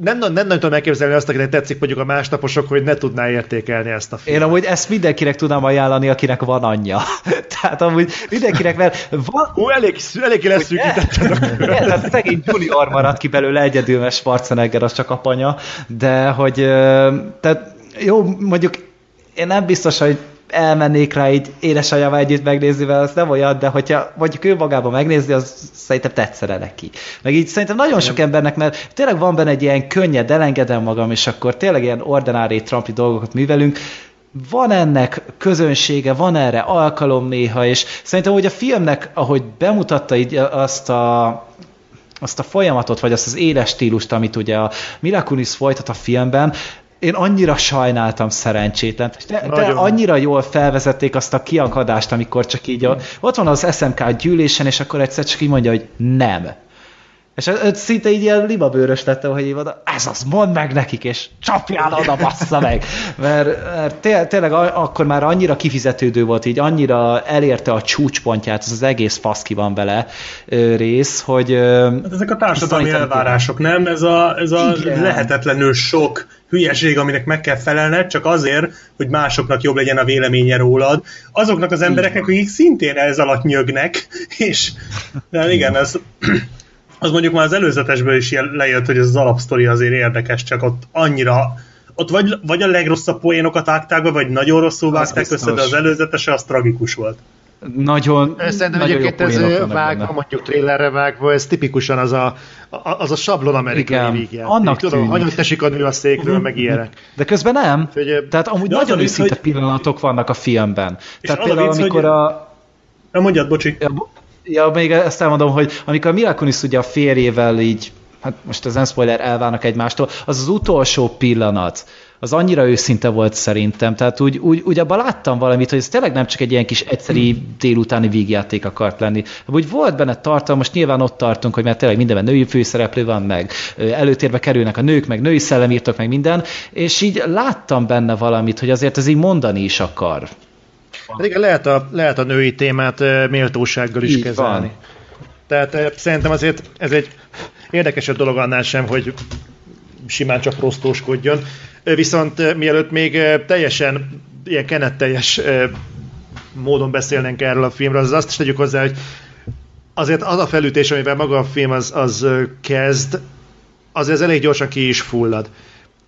S2: nem, nem, nem tudom elképzelni azt, akinek tetszik mondjuk a másnaposok, hogy ne tudná értékelni ezt a
S4: Én
S2: filmet.
S4: amúgy ezt mindenkinek tudnám ajánlani, akinek van anyja. Tehát amúgy mindenkinek, mert van,
S2: Ó, elég, elég
S4: Igen, tehát szegény junior maradt ki belőle egyedül, mert Schwarzenegger az csak apanya, de hogy tehát jó, mondjuk én nem biztos, hogy elmennék rá így édesanyjával együtt megnézni, mert az nem olyan, de hogyha mondjuk ő magában megnézni, az szerintem tetszene neki. Meg így szerintem nagyon sok embernek, mert tényleg van benne egy ilyen könnyed, elengedem magam, és akkor tényleg ilyen ordinári trampli dolgokat művelünk, van ennek közönsége, van erre alkalom néha, és szerintem, hogy a filmnek, ahogy bemutatta így azt a azt a folyamatot, vagy azt az éles stílust, amit ugye a Mila Kunis folytat a filmben, én annyira sajnáltam szerencsétlen. De,
S2: Nagyon.
S4: annyira jól felvezették azt a kiakadást, amikor csak így a, ott van az SMK gyűlésen, és akkor egyszer csak így mondja, hogy nem. És ez, ez szinte így ilyen libabőrös lettem, hogy így oda, ez az, mondd meg nekik, és csapjál oda, bassza meg. Mert, mert té- tényleg akkor már annyira kifizetődő volt, így annyira elérte a csúcspontját, az az egész faszki van bele ö, rész, hogy...
S5: Hát ezek a társadalmi elvárások, nem? Ez a, ez a
S4: Igen.
S5: lehetetlenül sok hülyeség, aminek meg kell felelned, csak azért, hogy másoknak jobb legyen a véleménye rólad. Azoknak az embereknek, akik szintén ez alatt nyögnek, és de igen, ez, az mondjuk már az előzetesből is lejött, hogy ez az alapsztori azért érdekes, csak ott annyira ott vagy, vagy a legrosszabb poénokat vágták be, vagy nagyon rosszul vágták össze, de az előzetese az tragikus volt.
S4: nagyon
S2: Szerintem
S4: nagyon
S2: egyébként ez vágva,
S4: benne.
S2: mondjuk trailerre vágva, ez tipikusan az a, a- az a sablon amerikai
S4: Igen,
S2: vígjáték.
S4: annak
S2: Tudom,
S4: tűnik.
S2: hanyat esik a nő a székről, meg ilyenek.
S4: De közben nem.
S2: Úgyhogy, ö,
S4: Tehát amúgy nagyon
S5: a
S4: őszinte
S5: hogy-
S4: pillanatok vannak a filmben. Tehát
S5: a
S4: például,
S5: vicc,
S4: amikor
S5: hogy-
S4: a...
S5: Na mondjad, bocsi.
S4: Ja, bo- ja, még ezt elmondom, hogy amikor a Mila Kunis ugye a férjével így, hát most az nem spoiler, elválnak egymástól, az az utolsó pillanat, az annyira őszinte volt szerintem, tehát úgy, úgy, úgy abban láttam valamit, hogy ez tényleg nem csak egy ilyen kis egyszeri délutáni vígjáték akart lenni. Úgy volt benne tartalom, most nyilván ott tartunk, hogy mert tényleg mindenben női főszereplő van, meg előtérbe kerülnek a nők, meg női szellemírtok, meg minden, és így láttam benne valamit, hogy azért ez így mondani is akar.
S2: Igen, lehet a, lehet a női témát ö, méltósággal is
S4: Így
S2: kezelni.
S4: van.
S2: Tehát ö, szerintem azért ez egy érdekesebb dolog annál sem, hogy simán csak prostóskodjon. Ö, Viszont mielőtt még teljesen ilyen kenetteljes módon beszélnénk erről a filmről, az azt is tegyük hozzá, hogy azért az a felütés, amivel maga a film az, az kezd, az ez elég gyorsan ki is fullad.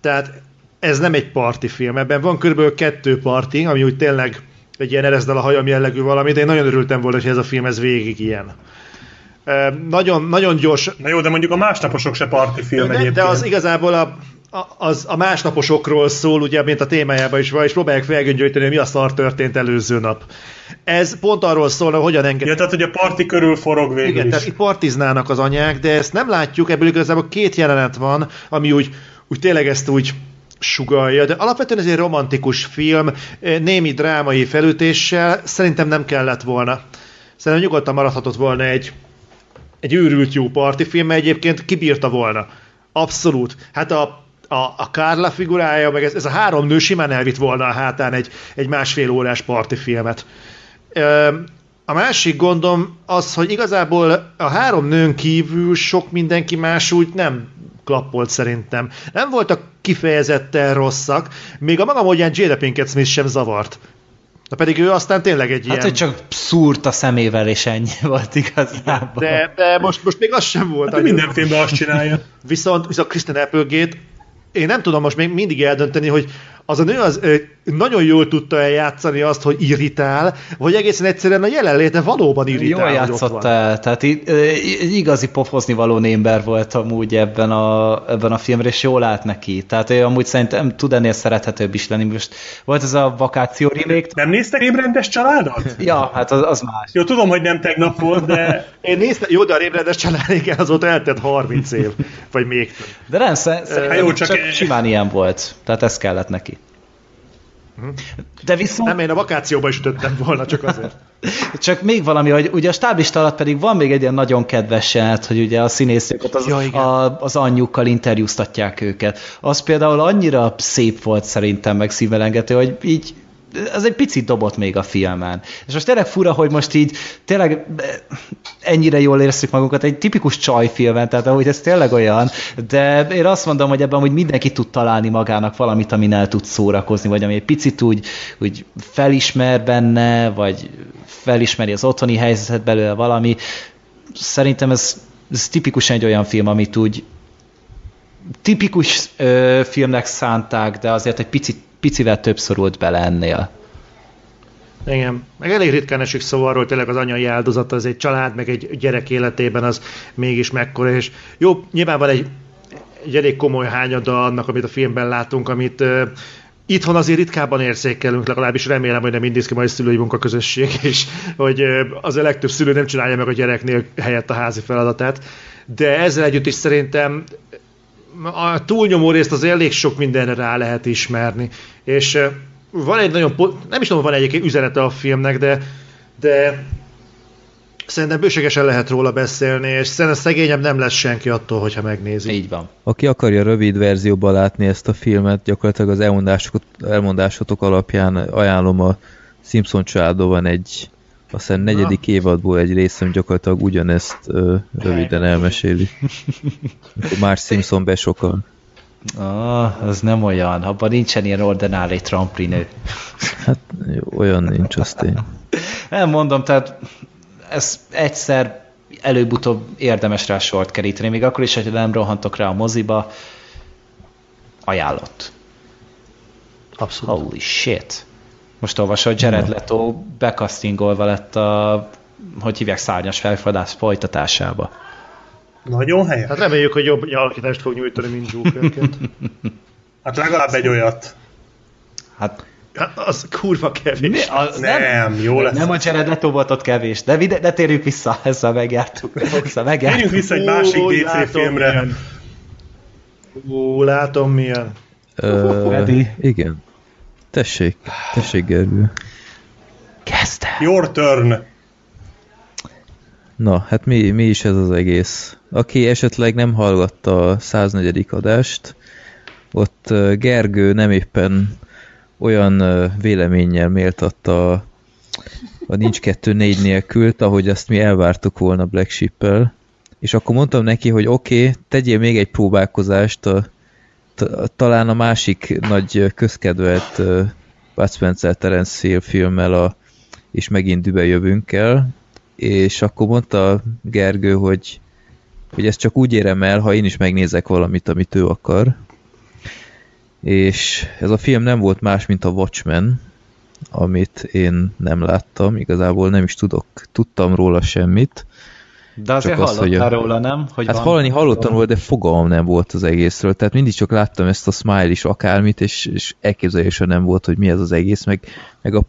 S2: Tehát ez nem egy parti film, ebben van körülbelül kettő parti, ami úgy tényleg egy ilyen erezdel a hajam jellegű valami, de én nagyon örültem volna, hogy ez a film ez végig ilyen. Ö, Nagyon, nagyon gyors,
S5: Na jó, de mondjuk a másnaposok se parti film
S2: de,
S5: egyébként.
S2: de az igazából a, a, az a másnaposokról szól, ugye, mint a témájában is van, és próbálják felgöngyölíteni, hogy mi a szar történt előző nap. Ez pont arról szól, hogy hogyan enged...
S5: Ja, tehát, hogy a parti körül forog végül
S2: Igen,
S5: is.
S2: tehát itt partiznának az anyák, de ezt nem látjuk, ebből igazából két jelenet van, ami úgy, úgy tényleg ezt úgy sugalja, de alapvetően ez egy romantikus film, eh, némi drámai felütéssel, szerintem nem kellett volna. Szerintem nyugodtan maradhatott volna egy, egy őrült jó partifilm, mert egyébként kibírta volna. Abszolút. Hát a, a, a Carla figurája, meg ez, ez a három nő simán elvitt volna a hátán egy, egy másfél órás partifilmet. Ö, a másik gondom az, hogy igazából a három nőn kívül sok mindenki más úgy nem klappolt szerintem. Nem voltak kifejezetten rosszak, még a maga módján Jada Pinkett Smith sem zavart. Na pedig ő aztán tényleg egy
S4: Hát,
S2: ilyen...
S4: hogy csak szúrt a szemével, és ennyi volt igazából.
S2: De, de most, most még az sem volt.
S5: Hát, minden filmben azt csinálja.
S2: Viszont, viszont Kristen Applegate, én nem tudom most még mindig eldönteni, hogy az a nő az ö, nagyon jól tudta eljátszani azt, hogy irritál, vagy egészen egyszerűen a jelenléte valóban irritál.
S4: Jól játszott el, tehát í- ö, igazi pofozni való némber volt amúgy ebben a, ebben a filmben, és jól állt neki. Tehát ő amúgy szerintem tud ennél szerethetőbb is lenni. Most volt ez a vakáció remake
S5: Nem néztek ébrendes családot?
S4: Ja, hát az, az más.
S5: Jó, tudom, hogy nem tegnap volt, de
S2: Én néztem, jó, de a Rébredes család, igen, azóta eltett 30 év, vagy még.
S4: De nem, szer- szerintem
S5: jó,
S4: jó,
S5: csak-
S4: csak, csak simán ilyen volt. Tehát ez kellett neki. De viszont...
S2: Nem, én a vakációba is ütöttem volna, csak azért.
S4: Csak még valami, hogy ugye a stáblista alatt pedig van még egy ilyen nagyon kedves jelenet, hogy ugye a színészek ott az,
S2: Ja, igen.
S4: a, az anyjukkal interjúztatják őket. Az például annyira szép volt szerintem, meg szívelengető, hogy így ez egy picit dobott még a filmen. És most tényleg fura, hogy most így tényleg eh, ennyire jól érezzük magunkat egy tipikus csajfilmen, tehát ahogy ez tényleg olyan, de én azt mondom, hogy ebben hogy mindenki tud találni magának valamit, amin el tud szórakozni, vagy ami egy picit úgy, úgy felismer benne, vagy felismeri az otthoni helyzetet belőle valami. Szerintem ez, ez tipikusan egy olyan film, amit úgy tipikus ö, filmnek szánták, de azért egy picit, picivel több szorult bele ennél.
S2: Igen, meg elég ritkán esik szó arról, hogy tényleg az anyai áldozata, az egy család, meg egy gyerek életében az mégis mekkora, és jó, nyilván van egy, egy elég komoly hányada annak, amit a filmben látunk, amit uh, itthon azért ritkábban érzékelünk, legalábbis remélem, hogy nem mindig ki majd szülői munkaközösség, és hogy az a legtöbb szülő nem csinálja meg a gyereknél helyett a házi feladatát, de ezzel együtt is szerintem a túlnyomó részt az elég sok mindenre rá lehet ismerni, és van egy nagyon, nem is tudom, van egyébként üzenete a filmnek, de, de szerintem bőségesen lehet róla beszélni, és szerintem szegényebb nem lesz senki attól, hogyha megnézi.
S4: Így van.
S1: Aki akarja rövid verzióban látni ezt a filmet, gyakorlatilag az elmondásotok, elmondásotok alapján ajánlom a Simpson családon van egy azt hiszem negyedik évadból egy részem gyakorlatilag ugyanezt ö, röviden elmeséli. Már Simpson besokal.
S4: Ah, az nem olyan. Abban nincsen ilyen ordinári tramplinő.
S1: Hát jó, olyan nincs, az tény.
S4: Nem mondom, tehát ez egyszer előbb-utóbb érdemes rá sort keríteni, még akkor is, hogy nem rohantok rá a moziba. Ajánlott.
S2: Abszolút.
S4: Holy shit. Most olvasod, Jared Leto bekasztingolva lett a hogy hívják szárnyas felfedás folytatásába.
S5: nagyon helyes.
S2: Hát reméljük, hogy jobb alakítást fog nyújtani, mint Jokerként.
S5: Hát legalább egy olyat.
S4: Hát
S2: Hát az kurva kevés.
S4: mi, az
S5: Nem, jó lesz.
S4: Nem a Jared Leto volt ott kevés, de, vide, de térjünk vissza, ezzel megjártuk. Ezzel megjártuk.
S5: Térjünk vissza egy
S2: Ó,
S5: másik
S2: látom,
S5: DC filmre.
S2: milyen. Ó, látom milyen.
S1: Ö, igen. Tessék, tessék Gergő.
S4: Kezdte.
S5: Your turn.
S1: Na, hát mi, mi is ez az egész? Aki esetleg nem hallgatta a 104. adást, ott Gergő nem éppen olyan véleménnyel méltatta a, a Nincs 2 4 nélkült, ahogy azt mi elvártuk volna Black Sheep-el. És akkor mondtam neki, hogy oké, okay, tegyél még egy próbálkozást a, talán a másik nagy közkedvelt Bud Spencer Terence Hill filmmel a és megint dübe jövünk el, és akkor mondta Gergő, hogy, hogy ezt csak úgy érem el, ha én is megnézek valamit, amit ő akar. És ez a film nem volt más, mint a Watchmen, amit én nem láttam, igazából nem is tudok, tudtam róla semmit.
S4: De azért
S1: Csak az, hogy
S4: hallottál
S1: a-
S4: róla, nem? Hogy
S1: Hát
S4: van-
S1: hallani hallottam róla, de fogalmam nem volt az egészről. Tehát mindig csak láttam ezt a smile is akármit, és, és elképzelésen nem volt, hogy mi ez az egész, meg, meg, a,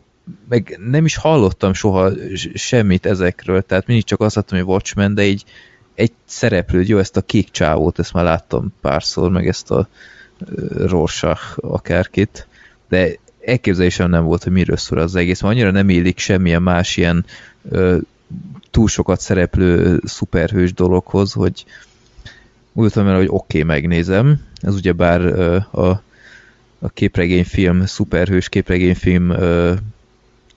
S1: meg nem is hallottam soha semmit ezekről, tehát mindig csak azt láttam, hogy Watchmen, de így egy szereplő, jó, ezt a kék csávót, ezt már láttam párszor, meg ezt a Rorschach akárkit, de elképzelésem nem volt, hogy miről szól az egész, mert annyira nem illik semmilyen más ilyen ö, túl sokat szereplő szuperhős dologhoz, hogy úgy voltam el, hogy oké, okay, megnézem. Ez ugyebár a, a képregényfilm, szuperhős képregényfilm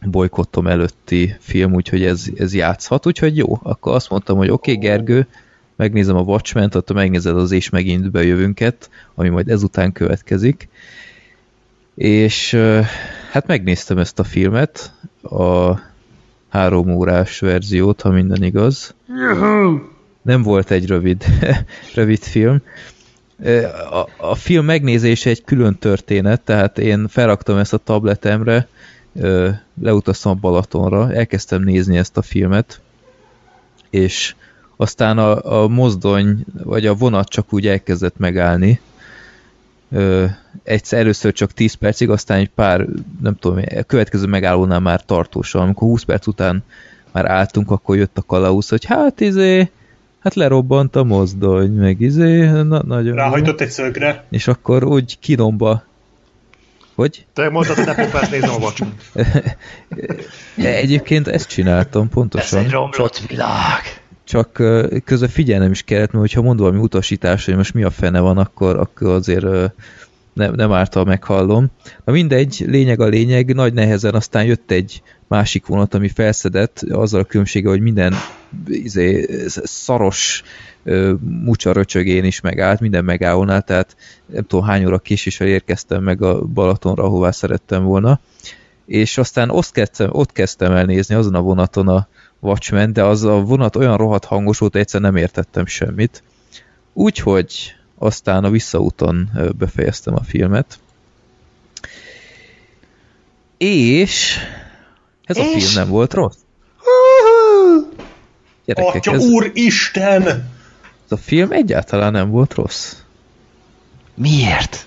S1: bolykottom előtti film, úgyhogy ez, ez játszhat, úgyhogy jó. Akkor azt mondtam, hogy oké, okay, Gergő, megnézem a Watchmen-t, megnézed az és megint bejövünket, ami majd ezután következik. És hát megnéztem ezt a filmet, a három órás verziót, ha minden igaz. Nem volt egy rövid, rövid film. A, a film megnézése egy külön történet, tehát én felraktam ezt a tabletemre, leutaztam a Balatonra, elkezdtem nézni ezt a filmet, és aztán a, a mozdony, vagy a vonat csak úgy elkezdett megállni. Ö, egyszer először csak 10 percig, aztán egy pár, nem tudom, a következő megállónál már tartósan, amikor 20 perc után már álltunk, akkor jött a kalauz, hogy hát izé, hát lerobbant a mozdony, meg izé, na, nagyon jó.
S5: Ráhajtott egy szögre.
S1: És akkor úgy kinomba, hogy?
S2: Te mondtad, hogy ne pofász nézem a Watchmen.
S1: Egyébként ezt csináltam, pontosan.
S4: romlott világ.
S1: Csak közben figyelnem is kellett, mert hogyha mond valami utasítás, hogy most mi a fene van, akkor, akkor azért nem, nem árt, ha meghallom. Na mindegy, lényeg a lényeg, nagy nehezen aztán jött egy másik vonat, ami felszedett, azzal a különbsége, hogy minden izé, szaros ö, mucsa röcsögén is megállt, minden megállónál, tehát nem tudom hány óra késéssel érkeztem meg a Balatonra, ahová szerettem volna. És aztán ott kezdtem, ott kezdtem el nézni azon a vonaton a Watchmen, de az a vonat olyan rohadt hangos volt, egyszer nem értettem semmit. Úgyhogy aztán a visszaúton befejeztem a filmet. És ez a
S5: És?
S1: film nem volt rossz. Gyerekek,
S5: Atya
S1: ez,
S5: úristen!
S1: ez a film egyáltalán nem volt rossz.
S4: Miért?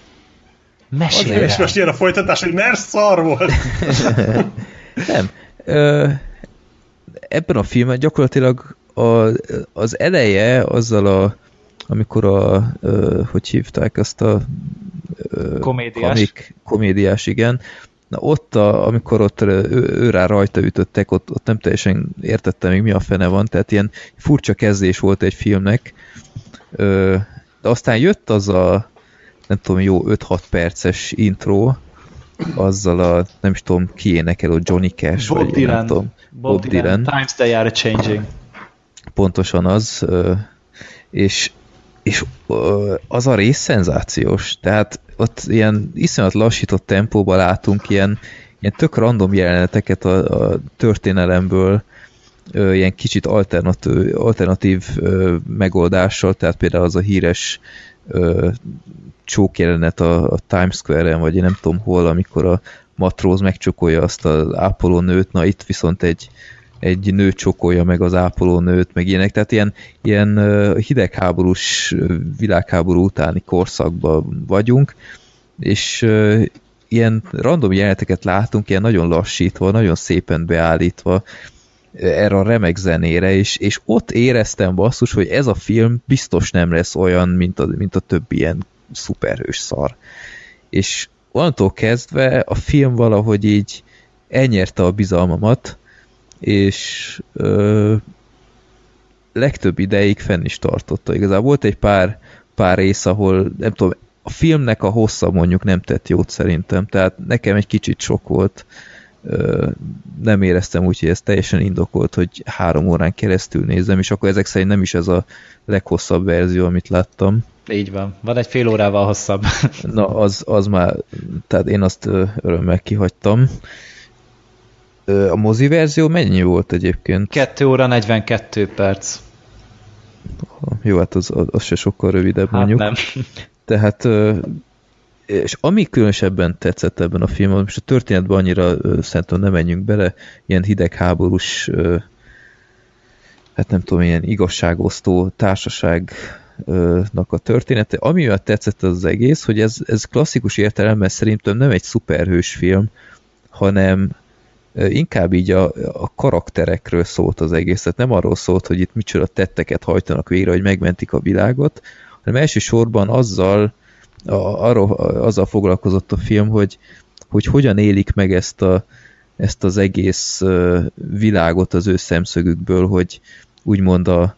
S4: Mesélj
S5: És
S4: el.
S5: most jön a folytatás, hogy mert szar volt.
S1: Nem. Ö, ebben a filmben gyakorlatilag a, az eleje azzal a amikor a, ö, hogy hívták azt a ö,
S4: Komédiás.
S1: Komik, komédiás, igen. Na ott, a, amikor ott ő, ő rá rajta ütöttek, ott, ott nem teljesen értettem még mi a fene van, tehát ilyen furcsa kezdés volt egy filmnek. Ö, de aztán jött az a nem tudom, jó 5-6 perces intro, azzal a, nem is tudom, ki énekel, ott Johnny Cash,
S4: Bob
S1: vagy
S4: Dylan.
S1: nem tudom,
S4: Bob, Dylan. Times they are changing.
S1: pontosan az, és, és az a rész szenzációs, tehát ott ilyen iszonyat lassított tempóban látunk ilyen, ilyen tök random jeleneteket a, a történelemből, ilyen kicsit alternatív, alternatív megoldással, tehát például az a híres ö, csók jelenet a, a Times Square-en, vagy én nem tudom hol, amikor a matróz megcsokolja azt az ápolónőt, na itt viszont egy, egy nő csokolja meg az ápolónőt, meg ilyenek, tehát ilyen, ilyen hidegháborús világháború utáni korszakban vagyunk, és ilyen random jeleneteket látunk, ilyen nagyon lassítva, nagyon szépen beállítva, erre a remek zenére, és, és ott éreztem basszus, hogy ez a film biztos nem lesz olyan, mint a, mint a többi ilyen szuperhős szar. És onnantól kezdve a film valahogy így elnyerte a bizalmamat, és ö, legtöbb ideig fenn is tartotta. Igazából volt egy pár, pár rész, ahol nem tudom, a filmnek a hossza mondjuk nem tett jót szerintem, tehát nekem egy kicsit sok volt. Ö, nem éreztem úgy, hogy ez teljesen indokolt, hogy három órán keresztül nézem, és akkor ezek szerint nem is ez a leghosszabb verzió, amit láttam.
S4: Így van. Van egy fél órával hosszabb.
S1: Na, az, az már, tehát én azt örömmel kihagytam. A mozi verzió mennyi volt egyébként?
S4: 2 óra 42 perc.
S1: Jó, hát az, az, se sokkal rövidebb
S4: Hát
S1: mondjuk.
S4: nem.
S1: Tehát, és ami különösebben tetszett ebben a filmben, most a történetben annyira szerintem nem menjünk bele, ilyen hidegháborús hát nem tudom, ilyen igazságosztó társaságnak a története. Ami miatt tetszett az, az egész, hogy ez, ez klasszikus értelemben szerintem nem egy szuperhős film, hanem inkább így a, a karakterekről szólt az egész, tehát nem arról szólt, hogy itt micsoda tetteket hajtanak végre, hogy megmentik a világot, hanem elsősorban azzal, a, arról, azzal foglalkozott a film, hogy, hogy hogyan élik meg ezt, a, ezt az egész világot az ő szemszögükből, hogy úgymond a,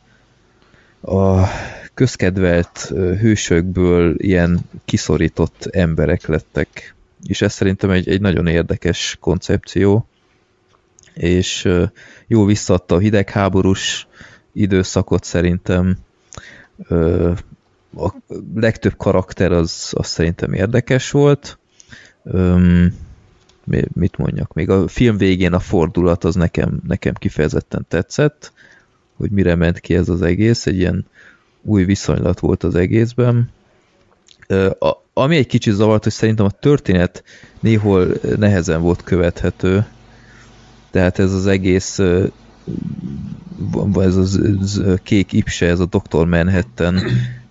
S1: a közkedvelt hősökből ilyen kiszorított emberek lettek. És ez szerintem egy, egy nagyon érdekes koncepció, és jó visszadta a hidegháborús időszakot szerintem. A legtöbb karakter az, az szerintem érdekes volt. Mit mondjak? Még a film végén a fordulat az nekem, nekem kifejezetten tetszett, hogy mire ment ki ez az egész. Egy ilyen új viszonylat volt az egészben. A, ami egy kicsit zavart, hogy szerintem a történet néhol nehezen volt követhető, tehát ez az egész ez az kék ipse, ez a Dr. Manhattan,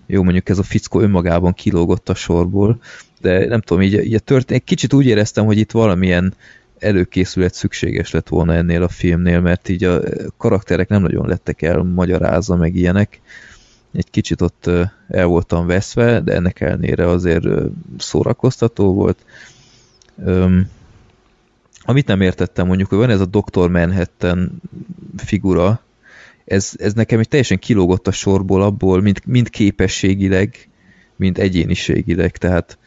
S1: jó mondjuk ez a fickó önmagában kilógott a sorból, de nem tudom, így, így a történet, kicsit úgy éreztem, hogy itt valamilyen előkészület szükséges lett volna ennél a filmnél, mert így a karakterek nem nagyon lettek el magyarázva, meg ilyenek. Egy kicsit ott el voltam veszve, de ennek ellenére azért szórakoztató volt. Amit nem értettem mondjuk, hogy van ez a Dr. Manhattan figura, ez, ez nekem egy teljesen kilógott a sorból abból, mind, mind képességileg, mind egyéniségileg, tehát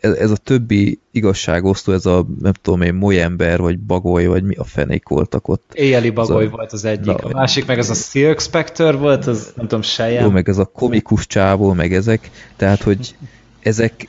S1: ez, ez a többi igazságosztó, ez a nem tudom én, molyember, vagy bagoly, vagy mi a fenék voltak ott.
S4: Éjjeli bagoly a, volt az egyik, na, a másik meg ez a Silk Spectre volt, az nem tudom, sejem.
S1: Jó, meg ez a komikus csávó, meg ezek, tehát hogy ezek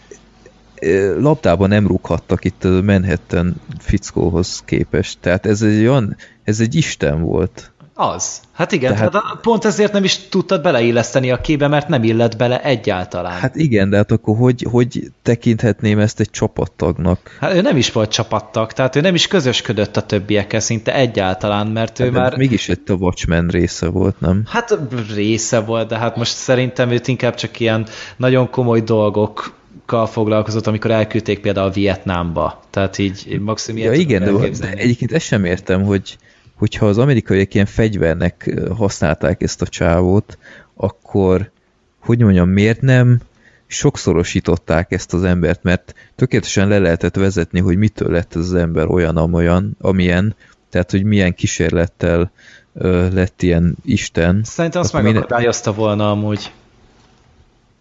S1: labdában nem rúghattak itt a Manhattan fickóhoz képest. Tehát ez egy olyan, ez egy isten volt.
S4: Az. Hát igen, tehát, tehát pont ezért nem is tudtad beleilleszteni a képbe, mert nem illett bele egyáltalán.
S1: Hát igen, de hát akkor hogy, hogy tekinthetném ezt egy csapattagnak?
S4: Hát ő nem is volt csapattag, tehát ő nem is közösködött a többiekkel szinte egyáltalán, mert ő hát, már...
S1: Mégis egy a Watchmen része volt, nem?
S4: Hát része volt, de hát most szerintem őt inkább csak ilyen nagyon komoly dolgok foglalkozott, amikor elküldték például Vietnámba. Tehát így maximum
S1: ja, igen, de, de egyébként ezt sem értem, hogy hogyha az amerikaiak ilyen fegyvernek használták ezt a csávót, akkor hogy mondjam, miért nem sokszorosították ezt az embert, mert tökéletesen le lehetett vezetni, hogy mitől lett ez az ember olyan, amolyan, amilyen, tehát hogy milyen kísérlettel ö, lett ilyen Isten.
S4: Szerintem azt megakadályozta minden... volna amúgy.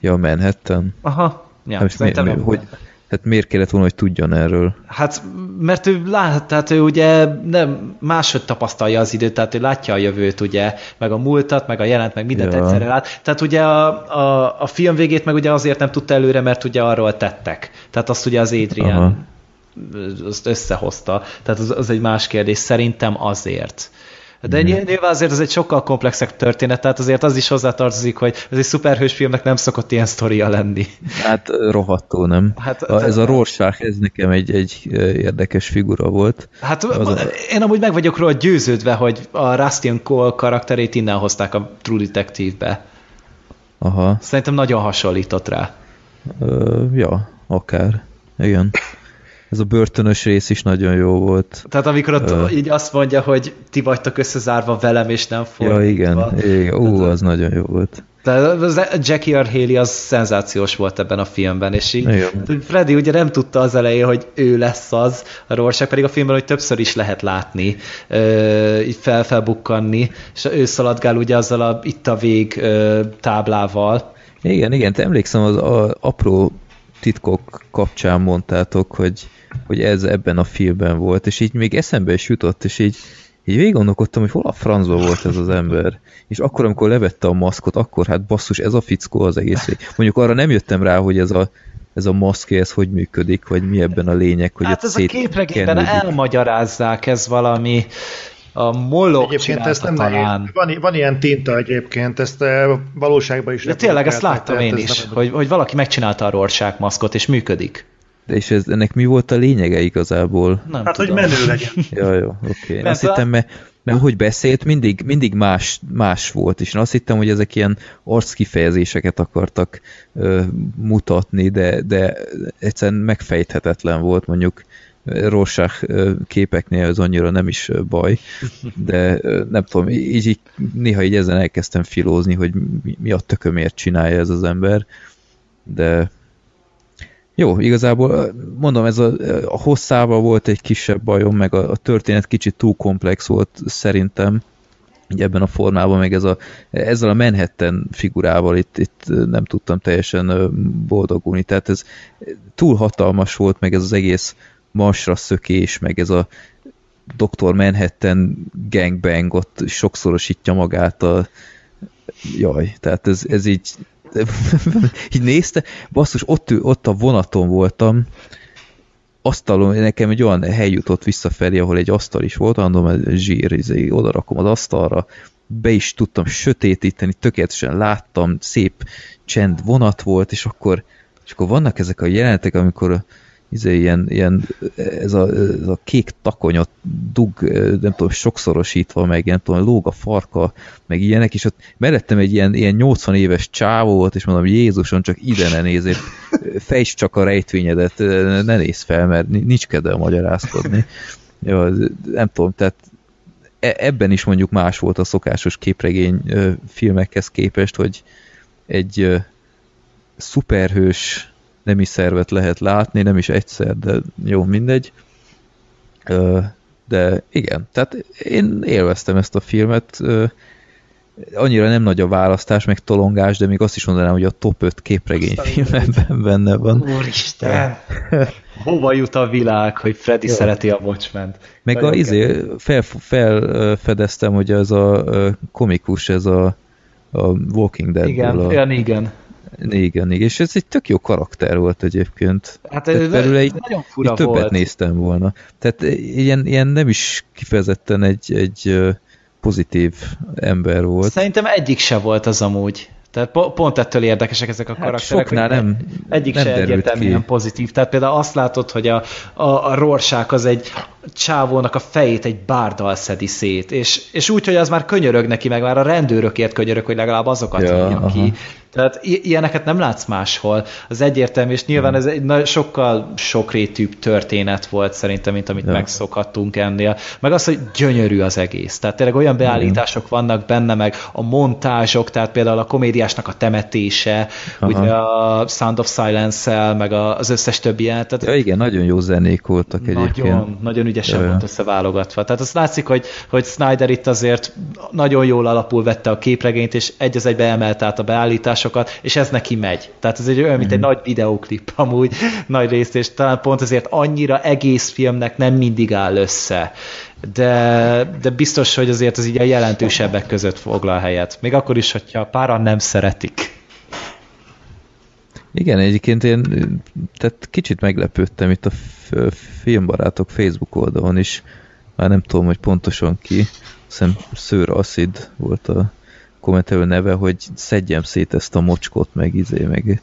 S1: Ja, Manhattan?
S4: Aha. Ja,
S1: hát mi, mi, hogy, hát miért kellett volna, hogy tudjon erről?
S4: Hát, mert ő lát, tehát ő ugye nem máshogy tapasztalja az időt, tehát ő látja a jövőt, ugye, meg a múltat, meg a jelent, meg mindent ja. egyszerre lát. Tehát ugye a, a, a film végét meg ugye azért nem tudta előre, mert ugye arról tettek. Tehát azt ugye az Adrian Aha. azt összehozta. Tehát az, az egy más kérdés. Szerintem azért. De mm. nyilván azért ez egy sokkal komplexebb történet, tehát azért az is hozzátartozik, hogy ez egy szuperhős filmnek nem szokott ilyen sztoria lenni.
S1: Hát rohadtó, nem? Hát, a, ez a Rorschach, ez nekem egy, egy érdekes figura volt.
S4: Hát az a... én amúgy meg vagyok róla győződve, hogy a Rustian Cole karakterét innen hozták a True Detective-be.
S1: Aha.
S4: Szerintem nagyon hasonlított rá.
S1: Ö, ja, akár. Igen ez a börtönös rész is nagyon jó volt.
S4: Tehát amikor ott uh, így azt mondja, hogy ti vagytok összezárva velem, és nem
S1: fordítva. Ja, igen. igen. Ú, az nagyon jó volt.
S4: Tehát Jackie Earl az szenzációs volt ebben a filmben, és így igen. Freddy ugye nem tudta az elején, hogy ő lesz az, a Rorschach pedig a filmben, hogy többször is lehet látni, így fel-felbukkanni, és ő szaladgál ugye azzal a itt a vég táblával.
S1: Igen, igen, te emlékszem az a, apró titkok kapcsán mondtátok, hogy hogy ez ebben a filmben volt, és így még eszembe is jutott, és így, így végig gondolkodtam, hogy hol a francba volt ez az ember. És akkor, amikor levette a maszkot, akkor hát basszus, ez a fickó az egész. Mondjuk arra nem jöttem rá, hogy ez a, ez a maszk, ez hogy működik, vagy mi ebben a lényeg, hogy
S4: Hát ez a képregényben elmagyarázzák, ez valami a Moloch Egyébként ezt nem talán.
S2: Van, van ilyen tinta egyébként, ezt eh, valóságban is.
S4: De tényleg ezt láttam én is, hogy, hogy valaki megcsinálta a Rorschach maszkot, és működik.
S1: De és ez, ennek mi volt a lényege igazából?
S5: Nem hát, tudom. hogy menő legyen.
S1: ja, jó, oké. Okay. Azt hittem, mert mert hogy beszélt, mindig, mindig más, más volt, és én azt hittem, hogy ezek ilyen arckifejezéseket akartak ö, mutatni, de, de egyszerűen megfejthetetlen volt, mondjuk Rorschach képeknél az annyira nem is baj, de nem tudom, így, így néha így ezen elkezdtem filózni, hogy mi, mi a tökömért csinálja ez az ember, de jó, igazából mondom, ez a, a hosszával volt egy kisebb bajom, meg a, a történet kicsit túl komplex volt szerintem, így ebben a formában, meg ez a, ezzel a Manhattan figurával itt, itt nem tudtam teljesen boldogulni, tehát ez túl hatalmas volt, meg ez az egész marsra szökés, meg ez a Dr. Manhattan gangbang ott sokszorosítja magát a jaj, tehát ez, ez így így nézte, basszus, ott, ott a vonaton voltam, asztalon, nekem egy olyan hely jutott visszafelé, ahol egy asztal is volt, mondom, hogy zsír, izé, oda rakom az asztalra, be is tudtam sötétíteni, tökéletesen láttam, szép csend vonat volt, és akkor, és akkor vannak ezek a jelenetek, amikor izé, ilyen, ilyen ez, a, ez a kék takonyot dug, nem tudom, sokszorosítva, meg nem tudom, lóg a farka, meg ilyenek, és ott mellettem egy ilyen, ilyen 80 éves csávó volt, és mondom, Jézuson, csak ide ne nézzél, fejts csak a rejtvényedet, ne nézz fel, mert nincs kedve magyarázkodni. Ja, nem tudom, tehát e, ebben is mondjuk más volt a szokásos képregény filmekhez képest, hogy egy szuperhős nemi szervet lehet látni, nem is egyszer, de jó, mindegy. De igen, tehát én élveztem ezt a filmet, annyira nem nagy a választás, meg tolongás, de még azt is mondanám, hogy a top 5 képregényfilmben benne van.
S4: Úristen! Hova jut a világ, hogy Freddy Jó. szereti a watchmen
S1: Meg Nagyon a, izé, fel, felfedeztem, hogy ez a komikus, ez a, a Walking Dead.
S4: Igen, a, igen, igen.
S1: Igen, igen, és ez egy tök jó karakter volt egyébként. Hát ez belőle egy, nagyon fura így többet volt. néztem volna. Tehát ilyen, ilyen nem is kifejezetten egy, egy pozitív ember volt.
S4: Szerintem egyik se volt az amúgy. Tehát pont ettől érdekesek ezek a hát karakterek.
S1: Soknál nem,
S4: egyik
S1: nem
S4: se egyértelműen pozitív. Tehát például azt látod, hogy a, a, a Rorschach az egy csávónak a fejét egy bárdal szedi szét, és, és úgy, hogy az már könyörög neki, meg már a rendőrökért könyörög, hogy legalább azokat ja, ki. Tehát ilyeneket nem látsz máshol. Az egyértelmű, és nyilván ez egy sokkal sokrétűbb történet volt szerintem, mint amit ja. megszokhattunk ennél. Meg az, hogy gyönyörű az egész. Tehát tényleg olyan beállítások vannak benne, meg a montázsok, tehát például a komédiásnak a temetése, Aha. ugye a Sound of Silence-el, meg az összes többi ilyen. Tehát
S1: ja, igen, nagyon jó zenék voltak egyébként.
S4: Nagyon, nagyon ügyesen ja. volt összeválogatva. Tehát azt látszik, hogy, hogy Snyder itt azért nagyon jól alapul vette a képregényt, és egy az egybe emelt át a beállításokat, és ez neki megy. Tehát ez egy olyan, mint egy mhm. nagy videóklip amúgy nagy részt, és talán pont ezért annyira egész filmnek nem mindig áll össze. De, de biztos, hogy azért az így a jelentősebbek között foglal helyet. Még akkor is, hogyha páran nem szeretik.
S1: Igen, egyébként én tehát kicsit meglepődtem itt a filmbarátok Facebook oldalon is, már nem tudom, hogy pontosan ki, hiszem Szőr Acid volt a kommentelő neve, hogy szedjem szét ezt a mocskot, meg izé, meg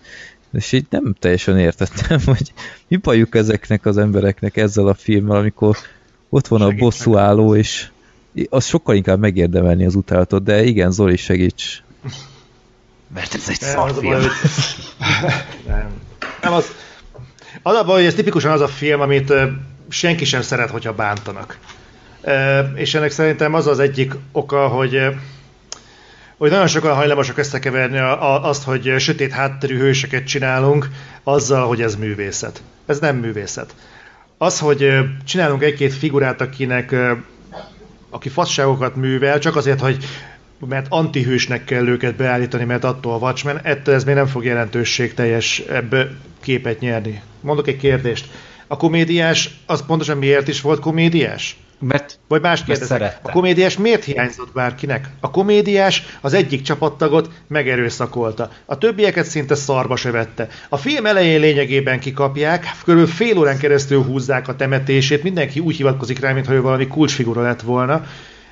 S1: és így nem teljesen értettem, hogy mi bajuk ezeknek az embereknek ezzel a filmmel, amikor ott van a bosszú álló, és az sokkal inkább megérdemelni az utálatot, de igen, Zoli, segíts.
S4: Mert ez egy szarfilm.
S2: Nem. Nem, az, az a baj, hogy ez tipikusan az a film, amit senki sem szeret, hogyha bántanak. És ennek szerintem az az egyik oka, hogy hogy nagyon sokan hajlamosak összekeverni azt, hogy sötét hátterű hőseket csinálunk, azzal, hogy ez művészet. Ez nem művészet. Az, hogy csinálunk egy-két figurát, akinek aki fasságokat művel, csak azért, hogy mert antihősnek kell őket beállítani, mert attól a Watchmen, ettől ez még nem fog jelentőség teljes ebbe képet nyerni. Mondok egy kérdést. A komédiás, az pontosan miért is volt komédiás?
S4: Mert,
S2: Vagy más kérdezek. A komédiás miért hiányzott bárkinek? A komédiás az egyik csapattagot megerőszakolta. A többieket szinte szarba se vette. A film elején lényegében kikapják, körülbelül fél órán keresztül húzzák a temetését, mindenki úgy hivatkozik rá, mintha ő valami kulcsfigura lett volna,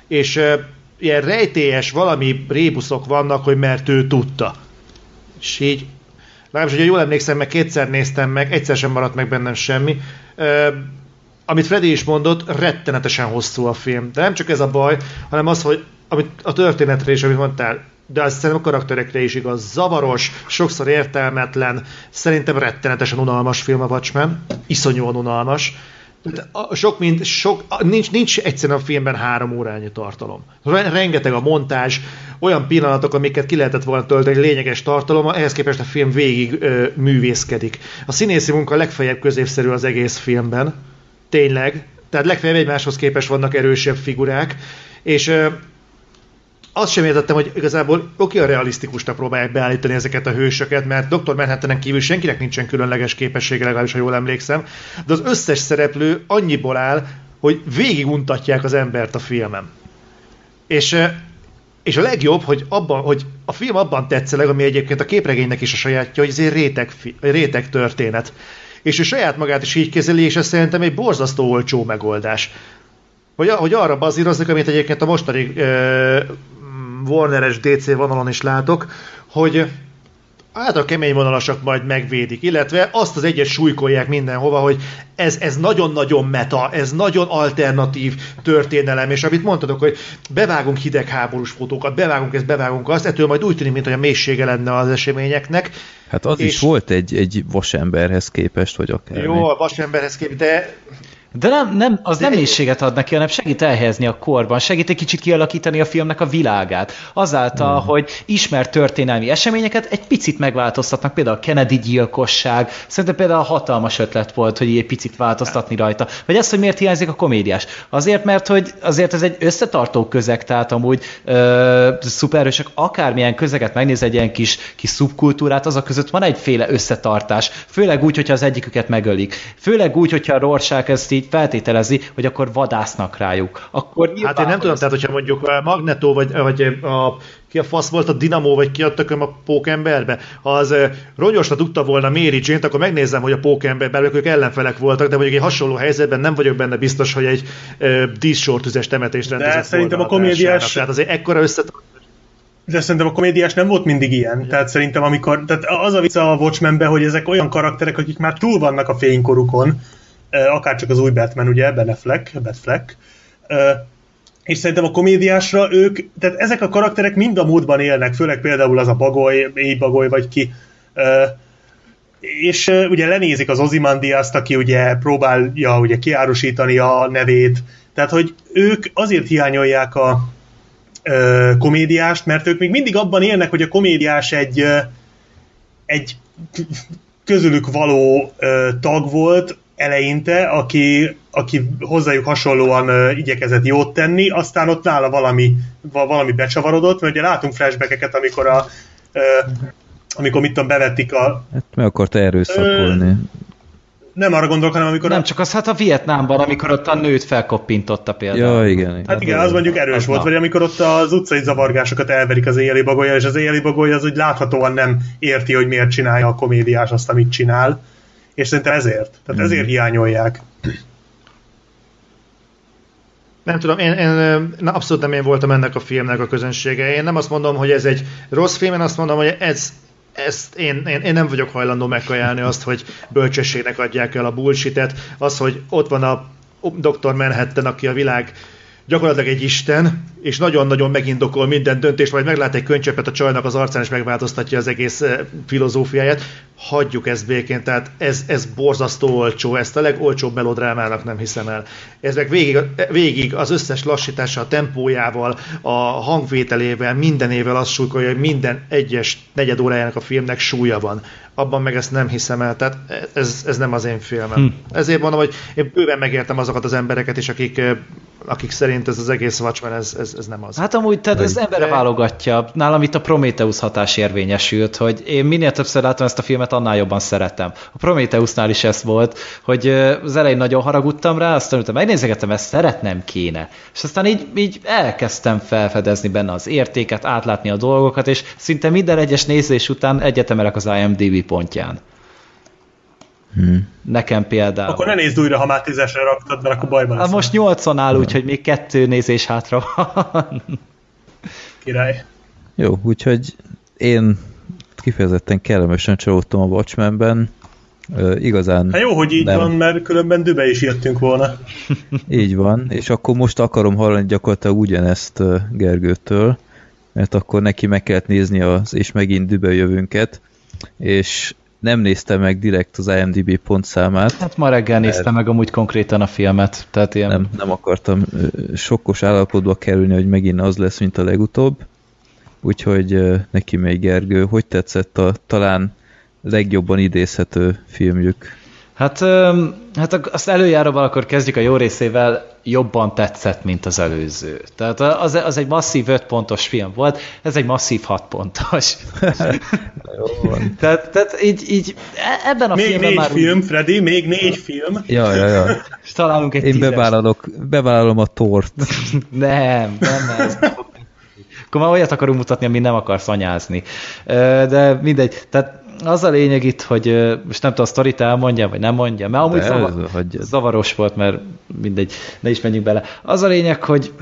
S2: és uh, ilyen rejtélyes valami rébuszok vannak, hogy mert ő tudta. És így, legalábbis, hogyha jól emlékszem, meg kétszer néztem meg, egyszer sem maradt meg bennem semmi, uh, amit Freddy is mondott, rettenetesen hosszú a film. De nem csak ez a baj, hanem az, hogy amit a történetre is, amit mondtál, de azt szerintem a karakterekre is igaz. Zavaros, sokszor értelmetlen, szerintem rettenetesen unalmas film a Watchmen. Iszonyúan unalmas. Sok, mint, sok, nincs, nincs egyszerűen a filmben három órányi tartalom. Rengeteg a montázs, olyan pillanatok, amiket ki lehetett volna tölteni, lényeges tartalom, ehhez képest a film végig ö, művészkedik. A színészi munka legfeljebb középszerű az egész filmben. Tényleg. Tehát legfeljebb egymáshoz képest vannak erősebb figurák. És ö, azt sem értettem, hogy igazából oké, a realisztikusnak próbálják beállítani ezeket a hősöket, mert Dr. Manhattanen kívül senkinek nincsen különleges képessége, legalábbis ha jól emlékszem, de az összes szereplő annyiból áll, hogy végiguntatják az embert a filmen. És, és a legjobb, hogy, abban, hogy a film abban tetszeleg, ami egyébként a képregénynek is a sajátja, hogy ez egy réteg, réteg történet. És ő saját magát is így kezeli, és ez szerintem egy borzasztó olcsó megoldás. Hogy, hogy arra bazíroznak, amit egyébként a mostani Warner-es DC vonalon is látok, hogy hát a kemény vonalasak majd megvédik, illetve azt az egyet súlykolják mindenhova, hogy ez, ez nagyon-nagyon meta, ez nagyon alternatív történelem, és amit mondtatok, hogy bevágunk hidegháborús fotókat, bevágunk ezt, bevágunk azt, ettől majd úgy tűnik, mint hogy a mélysége lenne az eseményeknek.
S3: Hát az és... is volt egy, egy vasemberhez képest, vagy akár.
S2: Jó, a vasemberhez képest, de
S4: de nem, nem, az nem mélységet ad neki, hanem segít elhelyezni a korban, segít egy kicsit kialakítani a filmnek a világát. Azáltal, mm. hogy ismert történelmi eseményeket egy picit megváltoztatnak, például a Kennedy gyilkosság, szerintem például hatalmas ötlet volt, hogy egy picit változtatni rajta. Vagy az, hogy miért hiányzik a komédiás. Azért, mert hogy azért ez egy összetartó közeg, tehát amúgy ö, szuperősök akármilyen közeget megnéz, egy ilyen kis, kis szubkultúrát, azok között van egyféle összetartás. Főleg úgy, hogyha az egyiküket megölik. Főleg úgy, hogyha a Rorschach ezt így feltételezi, hogy akkor vadásznak rájuk. Akkor
S2: hát én nem tudom, tehát hogyha mondjuk a Magneto, vagy, vagy a, ki a fasz volt a Dinamo, vagy ki a tököm a pókemberbe, ha az rongyosra tudta volna Mary Jane-t, akkor megnézem, hogy a pókemberben ők ellenfelek voltak, de mondjuk egy hasonló helyzetben nem vagyok benne biztos, hogy egy uh, díszsortüzes temetést rendezett
S5: De szerintem a komédiás...
S2: Tehát azért ekkora összetartás
S5: de szerintem a komédiás nem volt mindig ilyen. Tehát szerintem amikor, tehát az a vicc a watchmen hogy ezek olyan karakterek, akik már túl vannak a fénykorukon, akár csak az új Batman, ugye, Ben Affleck, Batfleck, és szerintem a komédiásra ők, tehát ezek a karakterek mind a módban élnek, főleg például az a bagoly, éj bagoly vagy ki, és ugye lenézik az Ozymandiaszt, aki ugye próbálja ugye kiárusítani a nevét, tehát hogy ők azért hiányolják a komédiást, mert ők még mindig abban élnek, hogy a komédiás egy, egy közülük való tag volt, eleinte, aki, aki hozzájuk hasonlóan uh, igyekezett jót tenni, aztán ott nála valami, valami becsavarodott, mert ugye látunk flashbackeket, amikor a uh, amikor mit tudom, bevették a...
S3: Hát meg akarta erőszakolni. Uh,
S5: nem arra gondolok, hanem amikor...
S4: Nem, a... csak az hát a Vietnámban, amikor ott a nőt felkoppintotta például.
S3: Ja, igen. igen.
S5: Hát igen, az mondjuk erős az volt, na. vagy amikor ott az utcai zavargásokat elverik az éjjeli bagolya, és az éjjeli bagolya az úgy láthatóan nem érti, hogy miért csinálja a komédiás azt, amit csinál és szerintem ezért. Tehát ezért mhm. hiányolják.
S2: Nem tudom, én, én na, abszolút nem én voltam ennek a filmnek a közönsége. Én nem azt mondom, hogy ez egy rossz film, én azt mondom, hogy ez, ezt én, én, én nem vagyok hajlandó megkajálni azt, hogy bölcsességnek adják el a bullshitet. Az, hogy ott van a Dr. Manhattan, aki a világ gyakorlatilag egy isten, és nagyon-nagyon megindokol minden döntést, majd meglát egy könycsepet a csajnak az arcán, és megváltoztatja az egész eh, filozófiáját. Hagyjuk ezt békén, tehát ez, ez borzasztó olcsó, ezt a legolcsóbb melodrámának nem hiszem el. Ez meg végig, végig az összes lassítása, a tempójával, a hangvételével, mindenével azt súlykolja, hogy minden egyes negyed órájának a filmnek súlya van. Abban meg ezt nem hiszem el, tehát ez, ez nem az én filmem. Hm. Ezért mondom, hogy én bőven megértem azokat az embereket is, akik eh, akik szerint ez az egész Watchmen, ez, ez, ez nem az.
S4: Hát amúgy, tehát ez embere válogatja. Nálam itt a Prometheus hatás érvényesült, hogy én minél többször látom ezt a filmet, annál jobban szeretem. A Prometheusnál is ez volt, hogy az elején nagyon haragudtam rá, aztán utána megnézegettem, ezt szeretnem kéne. És aztán így, így elkezdtem felfedezni benne az értéket, átlátni a dolgokat, és szinte minden egyes nézés után egyetemelek az IMDb pontján. Hmm. Nekem például.
S5: Akkor ne nézd újra, ha már tízesre raktad, mert akkor bajban
S4: lesz. Most nyolcon áll, úgyhogy még kettő nézés hátra van.
S5: Király.
S3: Jó, úgyhogy én kifejezetten kellemesen csalódtam a Watchmenben.
S1: Ö, igazán
S5: Hát jó, hogy így
S1: nem.
S5: van, mert különben dübe is jöttünk volna.
S1: Így van, és akkor most akarom hallani gyakorlatilag ugyanezt Gergőtől, mert akkor neki meg kellett nézni az és megint dübe jövőnket, és nem nézte meg direkt az IMDb pontszámát,
S4: Hát ma reggel néztem meg amúgy konkrétan a filmet, tehát ilyen...
S1: nem, nem akartam sokkos állapotba kerülni, hogy megint az lesz, mint a legutóbb. Úgyhogy neki még Gergő, hogy tetszett a talán legjobban idézhető filmjük?
S4: Hát, hát azt előjáróban akkor kezdjük a jó részével, jobban tetszett, mint az előző. Tehát az, az egy masszív 5 pontos film volt, ez egy masszív 6 pontos. Tehát, tehát így, így e- ebben a
S5: Még
S4: filmben
S5: négy
S4: már
S5: film, Freddy, még négy film.
S1: Ja, ja, ja.
S4: úgy találunk egy
S1: Én
S4: tízes.
S1: bevállalok, bevállalom a tort.
S4: Nem, nem ez. Akkor már olyat akarunk mutatni, ami nem akarsz anyázni. De mindegy. Tehát az a lényeg itt, hogy most nem tudom, a sztorit elmondja, vagy nem mondja, mert amúgy
S1: De
S4: zavar,
S1: hagyjad.
S4: zavaros volt, mert mindegy, ne is menjünk bele. Az a lényeg, hogy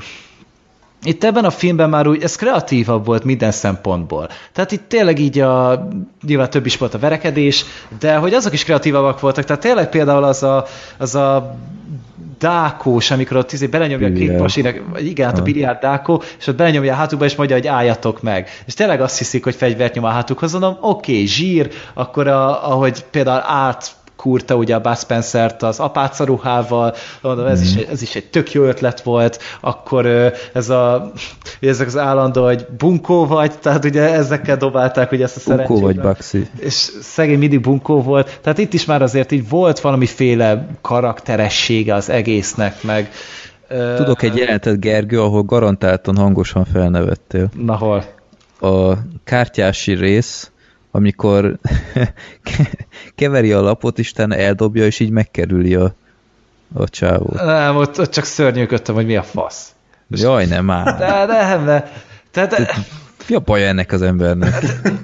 S4: itt ebben a filmben már úgy, ez kreatívabb volt minden szempontból. Tehát itt tényleg így a, nyilván több is volt a verekedés, de hogy azok is kreatívabbak voltak. Tehát tényleg például az a, az a dákós, amikor ott izé belenyomja a két vagy igen, hát a biliárd dákó, és ott belenyomja a hátukba, és mondja, hogy álljatok meg. És tényleg azt hiszik, hogy fegyvert nyom a hátukhoz, mondom, oké, okay, zsír, akkor a, ahogy például át kúrta ugye a Bud Spencer-t az apáca ruhával, mondom, ez, is, egy- ez is egy tök jó ötlet volt, akkor ez a, ezek az állandó, hogy bunkó vagy, tehát ugye ezekkel dobálták ugye ezt a
S1: Bunkó vagy Baxi.
S4: és szegény mindig bunkó volt, tehát itt is már azért így volt valamiféle karakteressége az egésznek, meg
S1: Tudok egy jelentet, Gergő, ahol garantáltan hangosan felnevettél.
S4: Na hol?
S1: A kártyási rész, amikor keveri a lapot, Isten eldobja, és így megkerüli a, a csávót.
S4: Nem, ott, ott csak szörnyűködtem, hogy mi a fasz.
S1: Jaj, nem áll.
S4: De, de, de, tehát,
S1: Mi a baj ennek az embernek?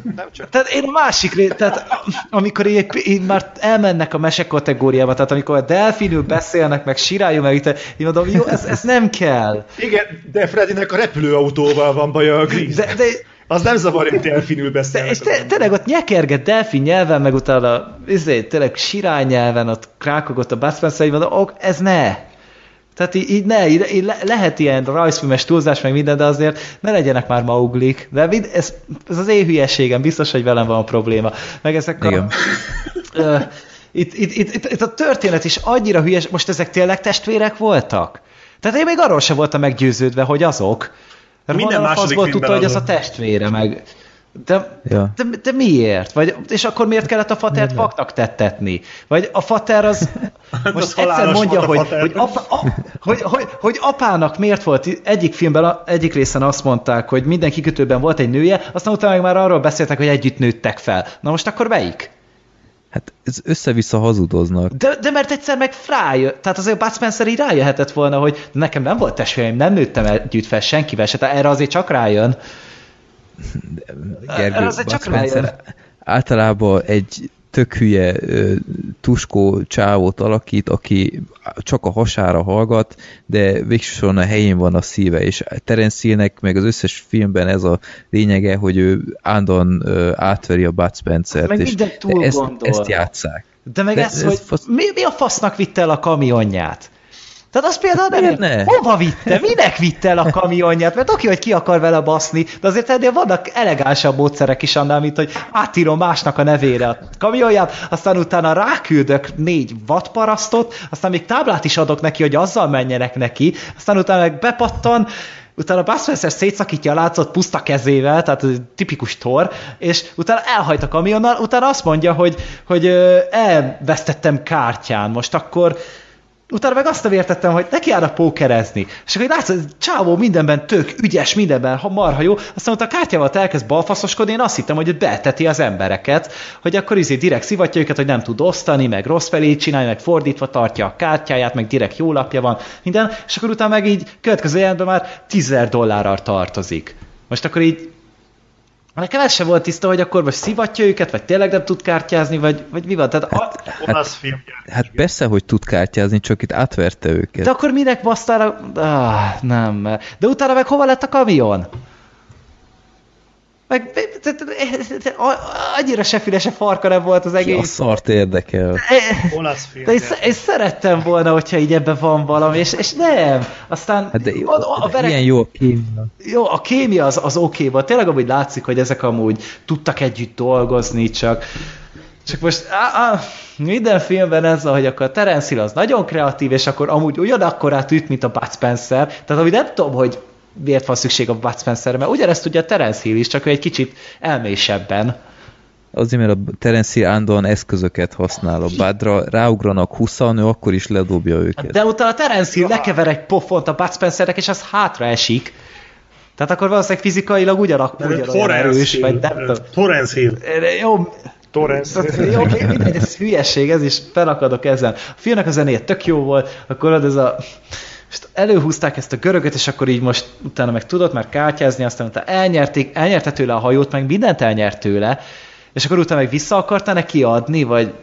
S4: tehát én a másik ré, tehát amikor így, így már elmennek a mese kategóriába, tehát amikor a delfinül beszélnek, meg siráljuk, meg itt, így mondom, jó, ez, ez nem kell.
S2: Igen, de Freddynek a repülőautóval van baja a Gris.
S4: De, de,
S2: Az nem zavar, hogy delfinül
S4: De,
S2: beszélnek.
S4: és te, tényleg ott nyekerget delfin nyelven, meg utána izé, tényleg sirály nyelven, ott krákogott a Bud Spencer, így mondom, ok, ez ne. Tehát így, így ne, így, így le, lehet ilyen rajzfilmes túlzás, meg minden, de azért ne legyenek már mauglik. De mind, ez, ez az én hülyeségem, biztos, hogy velem van a probléma. Meg ezek
S1: Igen.
S4: a... Ö, itt, itt, itt, itt, itt a történet is annyira hülyes, most ezek tényleg testvérek voltak? Tehát én még arról sem voltam meggyőződve, hogy azok. Mert
S5: Minden
S4: honnan a
S5: második
S4: faszból tudta,
S5: filmben
S4: hogy ez a testvére, meg... De,
S1: Ja.
S4: de, de miért? Vagy, és akkor miért kellett a fatert faknak tettetni? Vagy a fater az most
S5: az
S4: egyszer mondja, hogy, hogy, apa, a, hogy, hogy, hogy apának miért volt, egyik filmben, egyik részen azt mondták, hogy minden kikötőben volt egy nője, aztán utána meg már arról beszéltek, hogy együtt nőttek fel. Na most akkor melyik?
S1: Hát ez össze-vissza hazudoznak.
S4: De, de mert egyszer meg rájött, tehát azért Bud Spencer így rájöhetett volna, hogy nekem nem volt testvérem, nem nőttem együtt fel senkivel se, erre azért csak rájön.
S1: Gergő,
S4: azért csak
S1: Bud Spencer
S4: rájön.
S1: általában egy tök hülye tuskó csávót alakít, aki csak a hasára hallgat, de végsősorban a helyén van a szíve, és Terence Hill-nek meg az összes filmben ez a lényege, hogy ő ö, átveri a Bud Spencer-t,
S4: Meg
S1: és ezt, ezt játszák.
S4: De meg
S1: De
S4: ez,
S1: ez
S4: hogy
S1: fasz-
S4: mi, mi a fasznak vitte el a kamionját? Tehát az például nem
S1: Miért ne?
S4: Hova vitte? Minek vitte el a kamionját? Mert oké, hogy ki akar vele baszni, de azért ennél vannak elegánsabb módszerek is annál, mint hogy átírom másnak a nevére a kamionját, aztán utána ráküldök négy vadparasztot, aztán még táblát is adok neki, hogy azzal menjenek neki, aztán utána meg bepattan, utána Bud Spencer szétszakítja a látszott puszta kezével, tehát tipikus tor, és utána elhajt a kamionnal, utána azt mondja, hogy, hogy elvesztettem kártyán, most akkor Utána meg azt nem értettem, hogy neki jár a pókerezni. És akkor látsz, hogy csávó mindenben tök ügyes, mindenben ha marha jó, aztán ott a kártyával elkezd balfaszoskodni, én azt hittem, hogy beteti az embereket, hogy akkor izé direkt szivatja őket, hogy nem tud osztani, meg rossz felé csinálni, meg fordítva tartja a kártyáját, meg direkt jó lapja van, minden, és akkor utána meg így következő jelentben már 10 dollárral tartozik. Most akkor így Nekem ez sem volt tiszta, hogy akkor most szivatja őket, vagy tényleg nem tud kártyázni, vagy, vagy mi van. Tehát a,
S2: Olasz film.
S1: Hát persze, hogy tud kártyázni, csak itt átverte őket.
S4: De akkor minek basztára... Ah, nem. De utána meg hova lett a kamion? Meg annyira se füle, se farka nem volt az
S3: Ki a
S4: egész.
S3: szart érdekel?
S2: Olasz film.
S4: De én, én szerettem volna, hogyha így ebben van valami, és, és nem. Aztán
S3: Hát de,
S4: a, a, a
S3: de ilyen jó a kémia.
S4: jó, a kémia az, az oké volt. Tényleg amúgy látszik, hogy ezek amúgy tudtak együtt dolgozni, csak csak most á, á, minden filmben ez, hogy akkor Terence Hill az nagyon kreatív, és akkor amúgy ugyanakkorát üt, mint a Bud Spencer. Tehát amúgy nem tudom, hogy miért van szükség a Bud Spencerre, mert ugyanezt tudja Terence Hill is, csak ő egy kicsit elmésebben.
S3: Azért, mert a Terence Hill állandóan eszközöket használ. A bádra ráugranak 20 ő akkor is ledobja őket.
S4: De utána Terence Hill lekever egy pofont a Bud Spencernek, és az hátra esik. Tehát akkor valószínűleg fizikailag ugyanak, ugyanolyan erős, vagy nem tudom.
S5: Torrence Hill.
S4: Jó,
S2: Torrance.
S4: jó, mindegy, ez hülyeség, ez is felakadok ezen. A filmnek a zenéje tök jó volt, akkor ott ez a most előhúzták ezt a görögöt, és akkor így most utána meg tudott már kártyázni, aztán utána elnyerték, elnyerte tőle a hajót, meg mindent elnyert tőle, és akkor utána meg vissza akarta neki adni, vagy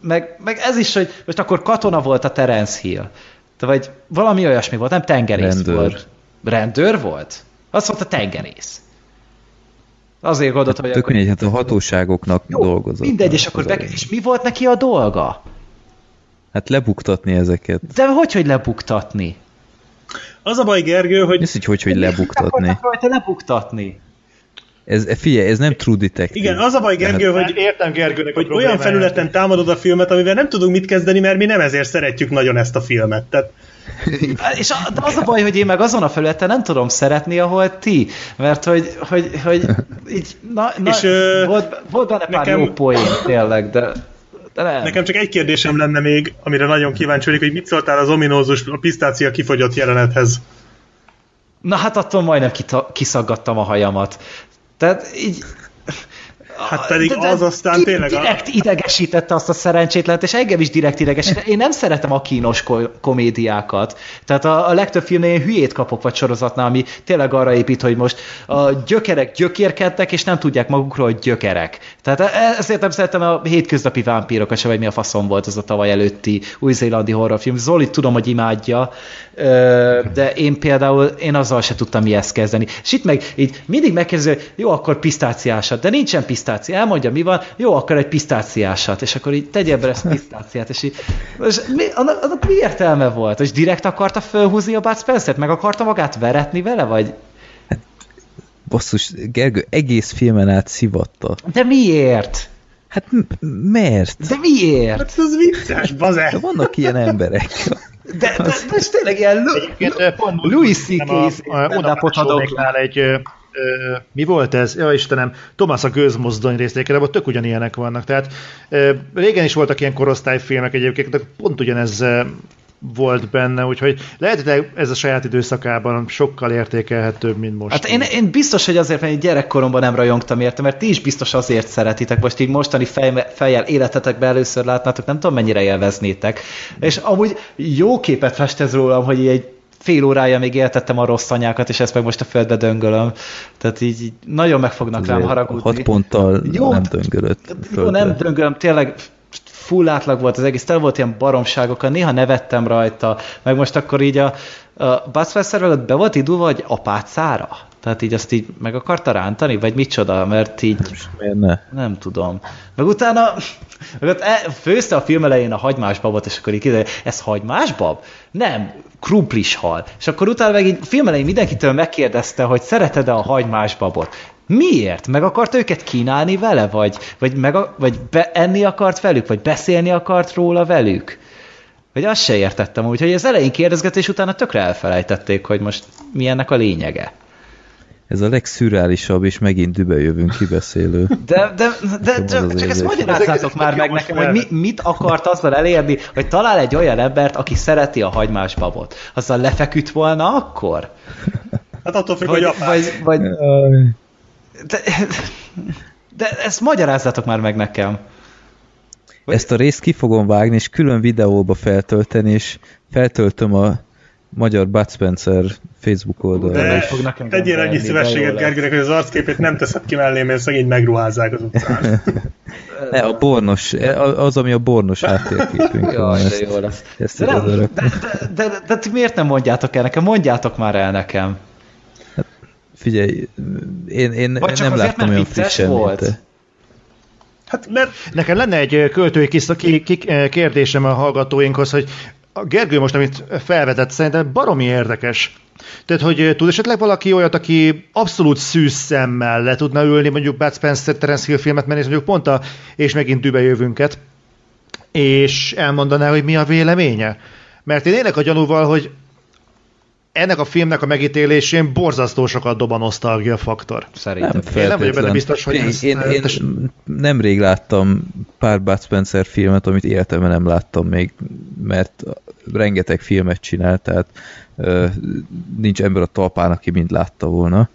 S4: meg, meg ez is, hogy most akkor katona volt a Terence Hill. Te vagy valami olyasmi volt, nem tengerész
S3: Rendőr.
S4: volt. Rendőr volt? Azt mondta tengerész. Azért gondoltam, hogy
S3: Tök
S4: akkor-
S3: mindegy, hát a hatóságoknak
S4: jó,
S3: dolgozott.
S4: mindegy, és akkor be, és mi volt neki a dolga?
S3: Hát lebuktatni ezeket.
S4: De hogy, hogy lebuktatni?
S5: Az a baj, Gergő, hogy
S3: Ez így hogy, hogy lebuktatni.
S4: Rajta lebuktatni.
S3: Ez, figyelj, ez nem True Detective.
S5: igen, az a baj, Gergő, hogy,
S2: Értem Gergőnek
S5: hogy olyan felületen támadod a filmet, amivel nem tudunk mit kezdeni, mert mi nem ezért szeretjük nagyon ezt a filmet. Tehát
S4: És a, de az a baj, hogy én meg azon a felületen nem tudom szeretni, ahol ti. Mert hogy, hogy, hogy így, na, na,
S5: És,
S4: volt, volt benne pár
S5: nekem-
S4: jó poén, tényleg, de, de nem.
S5: Nekem csak egy kérdésem lenne még, amire nagyon kíváncsi vagyok, hogy mit szóltál az ominózus, a pisztácia kifogyott jelenethez.
S4: Na hát attól majdnem kita, kiszaggattam a hajamat. Tehát így...
S5: Hát pedig az aztán
S4: di-
S5: tényleg a-
S4: Direkt idegesítette azt a szerencsétlenet, és engem is direkt idegesítette. Én nem szeretem a kínos ko- komédiákat. Tehát a, a legtöbb filmnél én hülyét kapok, vagy sorozatnál, ami tényleg arra épít, hogy most a gyökerek gyökérkedtek, és nem tudják magukról, hogy gyökerek. Tehát e- ezért nem szeretem a hétköznapi vámpírokat se, vagy mi a faszom volt az a tavaly előtti új-zélandi horrorfilm. Zoli tudom, hogy imádja, de én például, én azzal se tudtam mihez kezdeni. És itt meg így mindig megkérdezi, hogy jó, akkor pisztáciásat, de nincsen pisztácia. Elmondja, mi van, jó, akkor egy pisztáciásat, és akkor így tegye be ezt pisztáciát, és így, és mi, annak, annak mi értelme volt? És direkt akarta fölhúzni a Bud Spencer-t? Meg akarta magát veretni vele, vagy?
S3: Basszus, Gergő egész filmen át szivatta.
S4: De miért?
S3: Hát m- mert?
S4: De miért?
S5: Hát ez vicces,
S3: De
S5: baze!
S3: vannak ilyen emberek.
S4: De, de, de ez tényleg ilyen
S2: Egyébként, ö, pont úgy
S4: Louis C.K.
S2: a- a
S4: stand-upot adok.
S2: Unapácsolnéknál egy, mi volt ez? Ja Istenem, Thomas a gőzmozdony részlékre, ott tök ugyanilyenek vannak. Tehát régen is voltak ilyen korosztályfilmek egyébként, de pont ugyanez volt benne, úgyhogy lehet, hogy ez a saját időszakában sokkal értékelhetőbb, mint most.
S4: Hát én, én biztos, hogy azért, mert gyerekkoromban nem rajongtam érte, mert ti is biztos azért szeretitek, most így mostani fej, fejjel életetekben először látnátok, nem tudom mennyire élveznétek. És amúgy jó képet fest ez rólam, hogy egy fél órája még éltettem a rossz anyákat, és ezt meg most a földbe döngölöm. Tehát így, így nagyon meg fognak rám haragudni.
S3: Hat ponttal
S4: Jó,
S3: nem
S4: hát-
S3: döngölött.
S4: Jó, nem döngölöm, tényleg full átlag volt az egész, tele volt ilyen baromságokkal, néha nevettem rajta, meg most akkor így a, a előtt be volt indulva, hogy apácára? Tehát így azt így meg akarta rántani, vagy micsoda, mert így
S3: ne?
S4: nem tudom. Meg utána meg ott e, főzte a film elején a hagymás babot, és akkor így kiderül, ez hagymás bab? Nem, krumplis hal. És akkor utána meg így a film elején mindenkitől megkérdezte, hogy szereted-e a hagymás babot. Miért? Meg akart őket kínálni vele? Vagy, vagy, meg vagy be, enni akart velük? Vagy beszélni akart róla velük? Vagy azt se értettem, úgyhogy az elején kérdezgetés utána tökre elfelejtették, hogy most mi ennek a lényege.
S3: Ez a legszürreálisabb, és megint dübe jövünk kibeszélő.
S4: De, de, de
S3: az
S4: csak,
S3: az
S4: csak ezt magyarázzátok már meg nekem, hogy mi, mit akart azzal elérni, hogy talál egy olyan embert, aki szereti a hagymás babot. Azzal lefeküdt volna akkor?
S5: Hát attól függ,
S4: Vagy,
S5: hogy
S4: vagy, vagy, de, de ezt magyarázzátok már meg nekem.
S3: Ezt a részt ki fogom vágni, és külön videóba feltölteni, és feltöltöm a magyar Bud Spencer Facebook oldalra.
S5: De
S4: fog nekem
S5: tegyél annyi szívességet. Gergőnek, hogy az arcképét nem teszed ki mellé, mert szegény megruházzák az utcán.
S3: Ne, a bornos, az, ami a bornos háttérképünk.
S4: Jaj, de jó lesz.
S3: ezt
S4: De, nem, de, de, de, de, de ti miért nem mondjátok el nekem? Mondjátok már el nekem.
S1: figyelj, én, én nem láttam olyan frissen,
S4: volt?
S1: mint te.
S5: Hát mert
S2: Nekem lenne egy költői kis ki, ki, kérdésem a hallgatóinkhoz, hogy a Gergő most, amit felvetett, szerintem baromi érdekes. Tehát, hogy tud esetleg valaki olyat, aki abszolút szűz szemmel le tudna ülni, mondjuk Bud Spencer, Terence Hill filmet menni, mondjuk pont a És megint dübe jövünket, és elmondaná, hogy mi a véleménye. Mert én élek a gyanúval, hogy ennek a filmnek a megítélésén borzasztó sokat dob a nosztalgia faktor.
S4: Szerintem.
S1: Nem
S2: Én nem vagyok benne
S1: feltétlen.
S2: biztos, hogy
S1: én,
S2: ezt-
S1: én, én
S2: ezt-
S1: nemrég láttam pár Bud Spencer filmet, amit életemben nem láttam még, mert rengeteg filmet csinál, tehát ö, nincs ember a talpán, aki mind látta volna.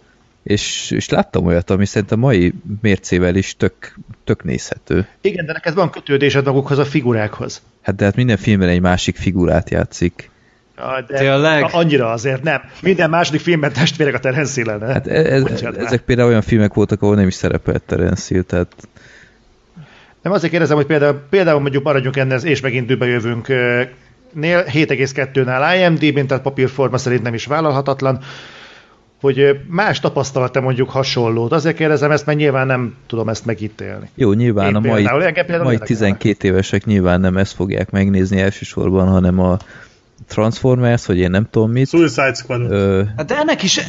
S1: És, és láttam olyat, ami szerintem mai mércével is tök, tök nézhető.
S2: Igen, de neked van kötődésed magukhoz a figurákhoz.
S1: Hát de hát minden filmben egy másik figurát játszik.
S2: Ja, De
S4: Tényleg?
S2: Annyira azért nem. Minden második filmben testvérek a Terence Hill.
S1: Hát ez,
S2: Bocsánat már.
S1: ezek például olyan filmek voltak, ahol nem is szerepelt Terence Hill, tehát
S2: Nem azért kérdezem, hogy például, például mondjuk maradjunk ennél és megint dübe jövünk nél 7,2-nál IMDb-n, tehát papírforma szerint nem is vállalhatatlan, hogy más tapasztalata mondjuk hasonlót. Azért kérdezem ezt, mert nyilván nem tudom ezt megítélni.
S1: Jó, nyilván
S2: Én
S1: a mai,
S2: például,
S1: mai
S2: érdekelne.
S1: 12 évesek nyilván nem ezt fogják megnézni elsősorban, hanem a Transformers, vagy én nem tudom mit.
S5: Suicide Squad.
S1: Ö,
S4: Hát De ennek is,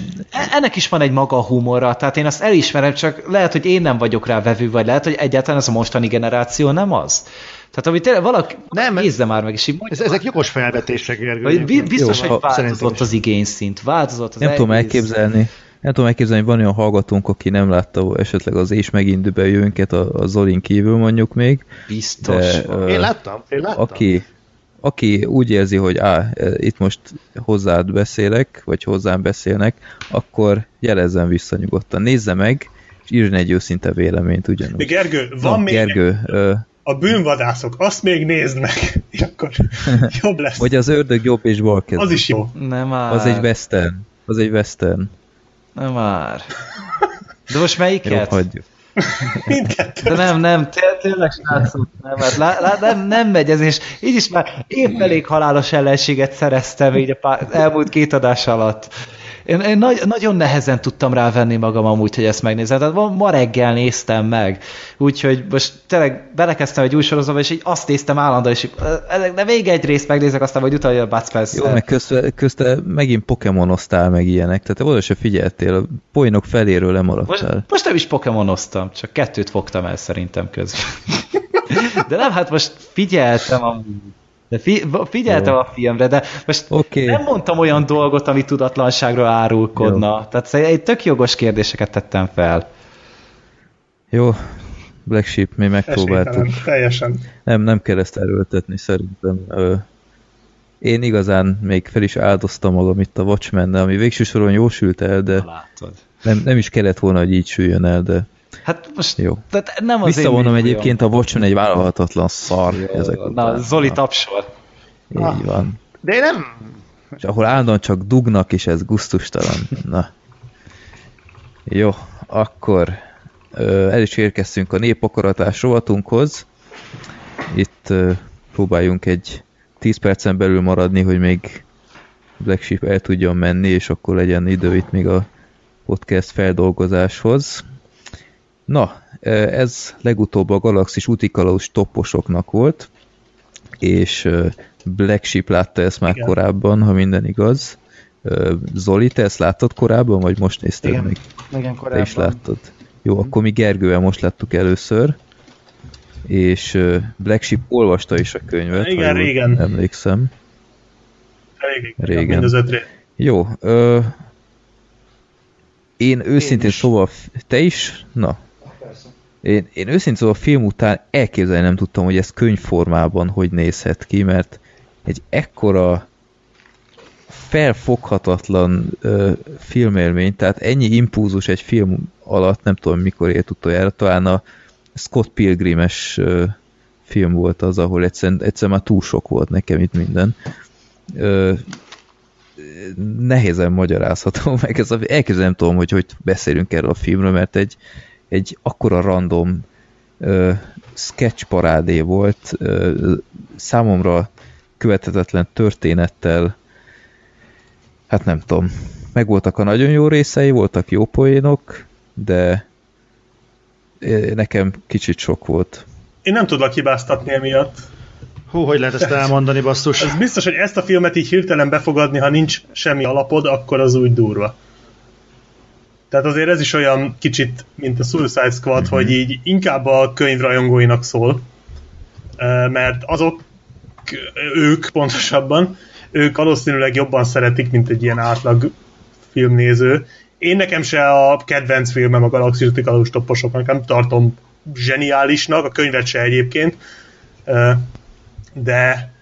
S4: ennek is van egy maga humora, tehát én azt elismerem, csak lehet, hogy én nem vagyok rá vevő, vagy lehet, hogy egyáltalán ez a mostani generáció nem az. Tehát amit tényleg valaki
S2: Nem,
S4: nézze már meg, és így mondja,
S2: Ez, ezek jogos felvetések, Gergő.
S4: hogy bi- biztos,
S1: Jó,
S4: hogy változott az igényszint, változott az
S1: nem tudom elképzelni, nem tudom elképzelni, hogy van olyan hallgatónk, aki nem látta esetleg az és megint jövőnket a, a Zolin kívül mondjuk még,
S4: Biztos.
S1: de
S4: van.
S2: Én láttam, én láttam.
S1: aki, aki úgy érzi, hogy á, e, itt most hozzád beszélek, vagy hozzám beszélnek, akkor jelezzen vissza nyugodtan. Nézze meg, és írjon egy őszinte véleményt
S5: De
S1: ugyanúgy.
S5: Gergő, van
S1: Na,
S5: még
S1: Gergő, ö,
S5: a bűnvadászok, azt még nézd meg, és akkor jobb lesz.
S1: vagy az ördög jobb és bal kezű.
S5: Az is jó.
S4: Nem már.
S1: Az egy western. Az egy western.
S4: Nem már. De most
S1: Jó,
S4: melyiket?
S1: hagyjuk.
S5: Mindkettő.
S4: De nem, nem, té- tényleg srácok, nem, hát lá, lá, nem, nem megy ez, és így is már épp elég halálos ellenséget szereztem így a pár, elmúlt két adás alatt. Én, én nagy, nagyon nehezen tudtam rávenni magam amúgy, hogy ezt megnézem. Tehát ma, ma reggel néztem meg. Úgyhogy most tényleg belekezdtem egy új sorozatba, és így azt néztem állandóan, és így, "Ö, de még egy részt megnézek, aztán majd utalja a Bud.
S1: Jó, meg közte, közte megint Pokémonoztál meg ilyenek, tehát te oda se figyeltél, a poénok feléről
S4: Most,
S1: lemaradtál.
S4: most nem is Pokémonoztam, csak kettőt fogtam el szerintem közben. De nem, hát most figyeltem a de fi, figyeltem
S1: Jó.
S4: a filmre, de most
S1: Oké.
S4: nem mondtam olyan dolgot, ami tudatlanságról árulkodna.
S1: Jó.
S4: Tehát egy tök jogos kérdéseket tettem fel.
S1: Jó, Black Sheep, mi megpróbáltuk.
S5: Esélytelen, teljesen.
S1: Nem, nem kell ezt erőltetni szerintem. Én igazán még fel is áldoztam magam itt a watchmen ami végső soron jó sült el, de nem, nem is kellett volna, hogy így süljön el, de
S4: Hát most
S1: jó.
S4: tehát nem az
S1: Visszavonom
S4: én
S1: egyébként, a Watchmen egy vállalhatatlan szar ezek
S4: Na,
S1: után.
S4: Zoli tapsol.
S1: Így van.
S2: De én nem...
S1: És ahol állandóan csak dugnak, és ez guztustalan. Na. Jó, akkor ö, el is érkeztünk a népakaratás rovatunkhoz. Itt ö, próbáljunk egy 10 percen belül maradni, hogy még Black Sheep el tudjon menni, és akkor legyen idő itt még a podcast feldolgozáshoz. Na, ez legutóbb a Galaxis Utikalós topposoknak volt, és Black Sheep látta ezt már
S5: Igen.
S1: korábban, ha minden igaz. Zoli, te ezt láttad korábban, vagy most nézted
S2: Igen.
S1: meg?
S2: Igen,
S1: Te is láttad. Jó, akkor mi Gergővel most láttuk először, és Black Sheep olvasta is a könyvet,
S5: Igen, régen.
S1: emlékszem.
S5: Elég
S1: Régen.
S5: Mind az
S1: Jó, ö, én őszintén
S2: is.
S1: szóval, te is? Na. Én, én őszintén szóval a film után elképzelni nem tudtam, hogy ez könyvformában hogy nézhet ki, mert egy ekkora felfoghatatlan ö, filmélmény, tehát ennyi impulzus egy film alatt, nem tudom mikor ért utoljára, talán a Scott Pilgrimes ö, film volt az, ahol egyszerűen, egyszerűen már túl sok volt nekem itt minden. Ö, nehézen magyarázható meg, ez nem tudom, hogy hogy beszélünk erről a filmről, mert egy, egy akkora random ö, sketch parádé volt, ö, számomra követhetetlen történettel, hát nem tudom, megvoltak a nagyon jó részei, voltak jó poénok, de nekem kicsit sok volt.
S5: Én nem tudlak hibáztatni emiatt.
S2: Hú, hogy lehet ezt elmondani, basszus?
S5: Ez biztos, hogy ezt a filmet így hirtelen befogadni, ha nincs semmi alapod, akkor az úgy durva. Tehát azért ez is olyan kicsit, mint a Suicide Squad, mm-hmm. hogy így inkább a könyvrajongóinak szól, mert azok, ők pontosabban, ők valószínűleg jobban szeretik, mint egy ilyen átlag filmnéző. Én nekem se a kedvenc filmem a Galaxis topposok, nem tartom zseniálisnak, a könyvet se egyébként, de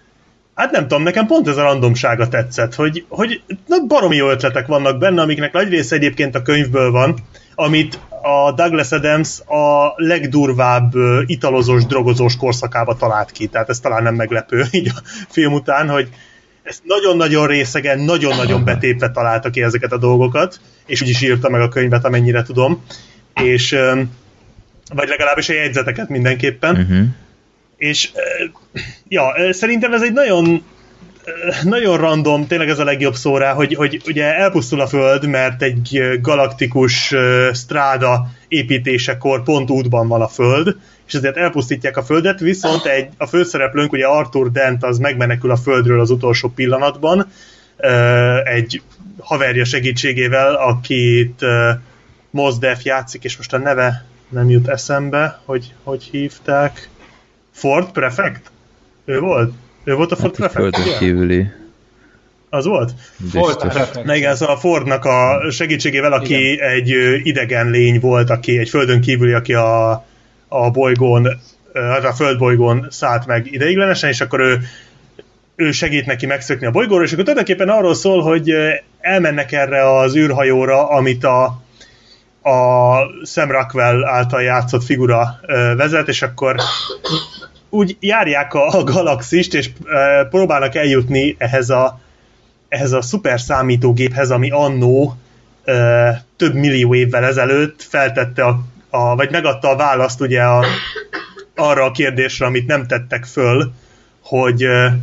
S5: hát nem tudom, nekem pont ez a randomsága tetszett, hogy, hogy na, baromi jó ötletek vannak benne, amiknek nagy része egyébként a könyvből van, amit a Douglas Adams a legdurvább italozós, drogozós korszakába talált ki, tehát ez talán nem meglepő így a film után, hogy ezt nagyon-nagyon részegen, nagyon-nagyon betépve találta ki ezeket a dolgokat, és úgy is írta meg a könyvet, amennyire tudom, és vagy legalábbis a jegyzeteket mindenképpen. Uh-huh. És ja, szerintem ez egy nagyon nagyon random, tényleg ez a legjobb szó rá, hogy, hogy ugye elpusztul a Föld, mert egy galaktikus stráda építésekor pont útban van a Föld, és ezért elpusztítják a Földet, viszont egy, a főszereplőnk, ugye Arthur Dent, az megmenekül a Földről az utolsó pillanatban, egy haverja segítségével, akit Mos Def játszik, és most a neve nem jut eszembe, hogy hogy hívták. Ford Prefect? Ő volt? Ő volt a Ford hát Prefect?
S1: Földön kívüli.
S5: Az volt?
S4: Ford.
S5: Na igen, szóval a Fordnak a segítségével, aki igen. egy idegen lény volt, aki egy földön kívüli, aki a, a bolygón, a földbolygón szállt meg ideiglenesen, és akkor ő ő segít neki megszökni a bolygóra, és akkor tulajdonképpen arról szól, hogy elmennek erre az űrhajóra, amit a, a Sam Rockwell által játszott figura vezet, és akkor úgy járják a, a galaxist, és e, próbálnak eljutni ehhez a, ehhez a szuper számítógéphez, ami annó e, több millió évvel ezelőtt feltette a, a vagy megadta a választ ugye a, arra a kérdésre, amit nem tettek föl, hogy e,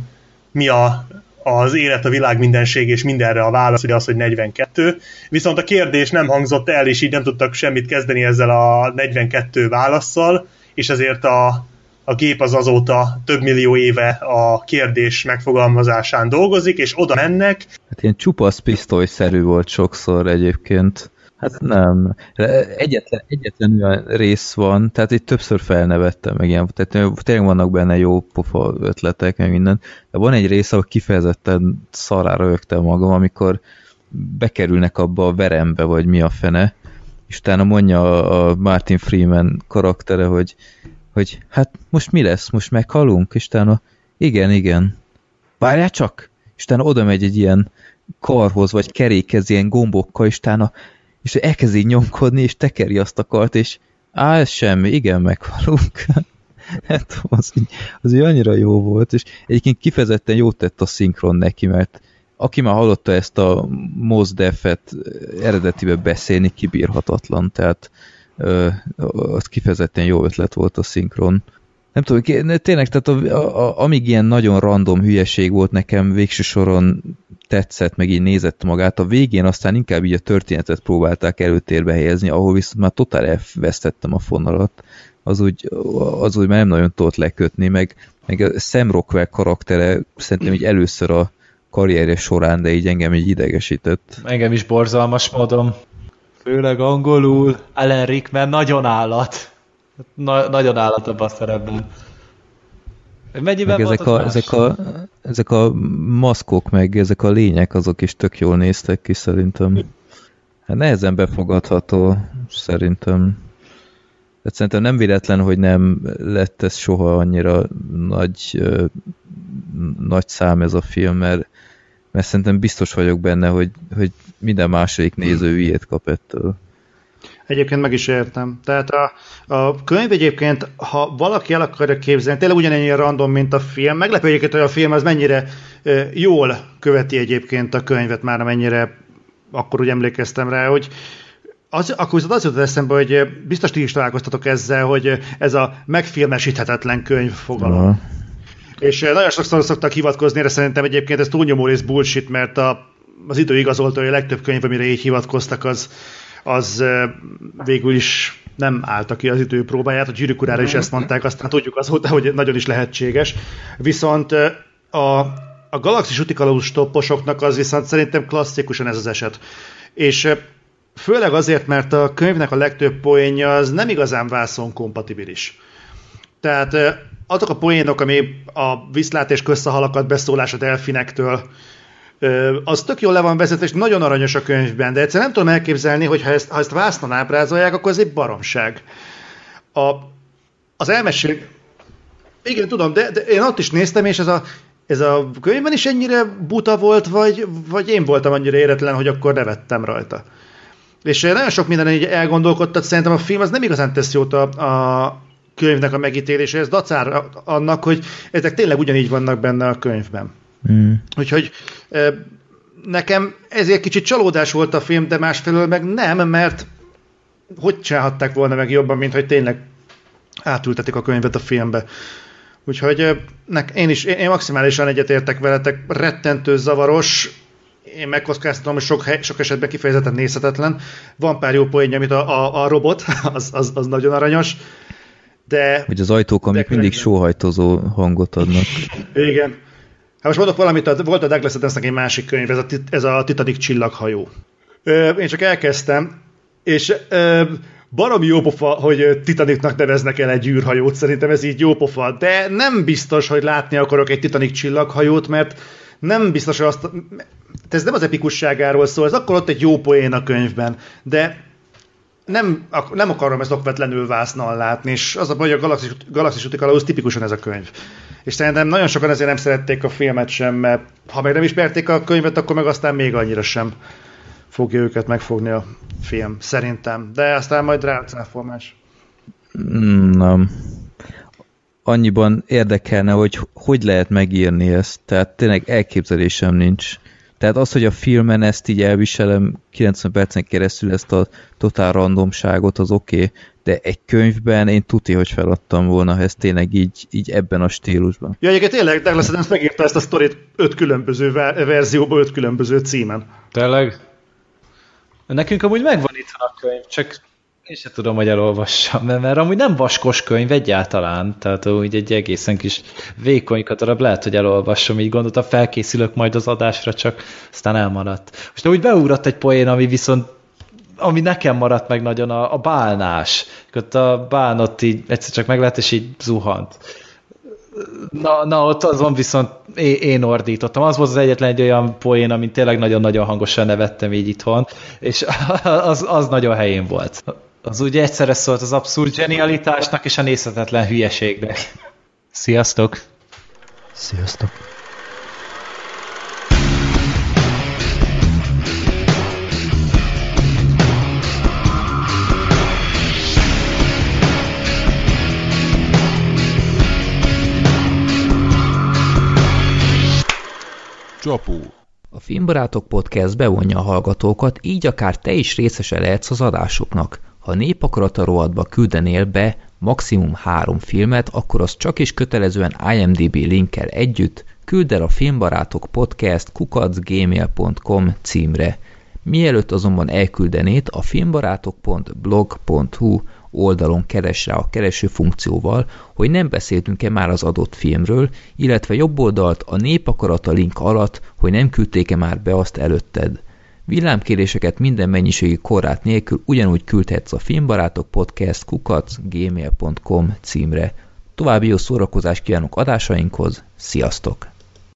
S5: mi a, az élet, a világ mindenség és mindenre a válasz, ugye az, hogy 42. Viszont a kérdés nem hangzott el, és így nem tudtak semmit kezdeni ezzel a 42 válaszsal, és ezért a, a gép az azóta több millió éve a kérdés megfogalmazásán dolgozik, és oda mennek.
S1: Hát ilyen csupasz pisztolyszerű volt sokszor egyébként. Hát nem. Egyetlen, egyetlen olyan rész van, tehát itt többször felnevettem meg ilyen, tehát tényleg vannak benne jó pofa ötletek, meg minden, de van egy rész, ahol kifejezetten szarára rögtem magam, amikor bekerülnek abba a verembe, vagy mi a fene, és utána mondja a Martin Freeman karaktere, hogy hogy hát most mi lesz, most meghalunk, és utána igen, igen, várjál csak, és utána oda megy egy ilyen karhoz, vagy kerékhez ilyen gombokkal, és utána és elkezdi nyomkodni, és tekeri azt a kart, és á, ez semmi, igen, meghalunk. hát az, az így annyira jó volt, és egyébként kifejezetten jót tett a szinkron neki, mert aki már hallotta ezt a Mos Def-et eredetibe beszélni, kibírhatatlan, tehát az kifejezetten jó ötlet volt a szinkron. Nem tudom, tényleg, tehát a, a, amíg ilyen nagyon random hülyeség volt nekem, végső soron tetszett, meg így nézett magát, a végén aztán inkább így a történetet próbálták előtérbe helyezni, ahol viszont már totál elvesztettem a fonalat. Az úgy, az úgy már nem nagyon tudott lekötni, meg, meg a Sam Rockwell karaktere szerintem így először a karrierje során, de így engem így idegesített.
S4: Engem is borzalmas módon. Főleg angolul. Alan Rickman nagyon állat. Na, nagyon állat abban a szerepben.
S1: Mennyiben meg ezek, a, ezek, a, ezek a maszkok, meg ezek a lények, azok is tök jól néztek ki szerintem. Hát nehezen befogadható szerintem. De szerintem nem véletlen, hogy nem lett ez soha annyira nagy, nagy szám ez a film, mert mert szerintem biztos vagyok benne, hogy, hogy minden második néző hülyét kap ettől.
S2: Egyébként meg is értem. Tehát a, a könyv egyébként, ha valaki el akarja képzelni, tényleg ugyanennyire random, mint a film, meglepő egyébként, hogy a film az mennyire e, jól követi egyébként a könyvet, már mennyire akkor úgy emlékeztem rá, hogy az, akkor viszont az jutott eszembe, hogy biztos ti is találkoztatok ezzel, hogy ez a megfilmesíthetetlen könyv fogalom. Uh-huh. És nagyon sokszor szoktak hivatkozni, de szerintem egyébként ez túlnyomó rész bullshit, mert a az idő igazolta, hogy a legtöbb könyv, amire így hivatkoztak, az, az végül is nem állta ki az idő próbáját, a gyűrűk is ezt mondták, aztán tudjuk azóta, hogy nagyon is lehetséges. Viszont a, a galaxis utikalózus topposoknak az viszont szerintem klasszikusan ez az eset. És főleg azért, mert a könyvnek a legtöbb poénja az nem igazán vászon kompatibilis. Tehát azok a poénok, ami a viszlát és közszahalakat beszólás a delfinektől, az tök jól le van vezetve, és nagyon aranyos a könyvben, de egyszerűen nem tudom elképzelni, hogy ha ezt, ha ezt vásznon ábrázolják, akkor ez egy baromság. A, az elmesél... Igen, tudom, de, de én ott is néztem, és ez a, ez a könyvben is ennyire buta volt, vagy, vagy én voltam annyira éretlen, hogy akkor nevettem rajta. És nagyon sok minden így elgondolkodtat, szerintem a film az nem igazán tesz jót a, a könyvnek a megítéléséhez, dacára annak, hogy ezek tényleg ugyanígy vannak benne a könyvben. Mm. Úgyhogy nekem ezért kicsit csalódás volt a film, de másfelől meg nem, mert hogy csinálhatták volna meg jobban, mint hogy tényleg átültetik a könyvet a filmbe. Úgyhogy nek, én is, én, maximálisan egyetértek veletek, rettentő zavaros, én megkockáztatom, hogy sok, sok esetben kifejezetten nézhetetlen. Van pár jó poénja, amit a, a, a robot, az, az, az nagyon aranyos, de...
S3: Hogy az ajtók, amik mindig sóhajtozó hangot adnak.
S2: Igen. Hát most mondok valamit, volt a Douglas Adamsnek egy másik könyv, ez a, ez a Titanic csillaghajó. Ö, én csak elkezdtem, és ö, baromi jó pofa, hogy Titanicnak neveznek el egy űrhajót, szerintem ez így jó pofa, de nem biztos, hogy látni akarok egy Titanic csillaghajót, mert nem biztos, hogy azt... Ez nem az epikusságáról szól, ez akkor ott egy jó poén a könyvben, de nem, nem akarom ezt okvetlenül vásznal látni, és az a baj, hogy a Galaxis, Galaxis úti tipikusan ez a könyv. És szerintem nagyon sokan ezért nem szerették a filmet sem, mert ha meg nem ismerték a könyvet, akkor meg aztán még annyira sem fogja őket megfogni a film, szerintem. De aztán majd rácáfolmás.
S3: Nem. Annyiban érdekelne, hogy hogy lehet megírni ezt. Tehát tényleg elképzelésem nincs. Tehát az, hogy a filmen ezt így elviselem 90 percen keresztül ezt a totál randomságot, az oké, okay, de egy könyvben én tuti, hogy feladtam volna, ha ez tényleg így, így ebben a stílusban.
S2: Ja, egyébként tényleg Douglas Adams megírta ezt a sztorit öt különböző verzióban, öt különböző címen.
S4: Tényleg? Nekünk amúgy megvan itt a könyv, csak én sem tudom, hogy elolvassam, mert, mert amúgy nem vaskos könyv egyáltalán, tehát úgy egy egészen kis vékony darab lehet, hogy elolvasom, így gondoltam, felkészülök majd az adásra, csak aztán elmaradt. Most úgy beugrott egy poén, ami viszont ami nekem maradt meg nagyon a, a bálnás. Ott a bán ott így egyszer csak meg lehet, és így zuhant. Na, na ott azon viszont én, én ordítottam. Az volt az egyetlen egy olyan poén, amit tényleg nagyon-nagyon hangosan nevettem így itthon, és az, az nagyon helyén volt. Az ugye egyszerre szólt az abszurd genialitásnak és a nézhetetlen hülyeségnek. Sziasztok!
S2: Sziasztok!
S1: Csapó. A Filmbarátok Podcast bevonja a hallgatókat, így akár te is részese lehetsz az adásoknak. Ha népakarata rohadtba küldenél be maximum három filmet, akkor az csak is kötelezően IMDB linkkel együtt küld el a Filmbarátok Podcast kukacgmail.com címre. Mielőtt azonban elküldenét, a filmbarátok.blog.hu oldalon keres rá a kereső funkcióval, hogy nem beszéltünk-e már az adott filmről, illetve jobb oldalt a népakarata link alatt, hogy nem küldték-e már be azt előtted. Villámkéréseket minden mennyiségi korrát nélkül ugyanúgy küldhetsz a filmbarátok podcast kukac gmail.com címre. További jó szórakozást kívánok adásainkhoz, sziasztok!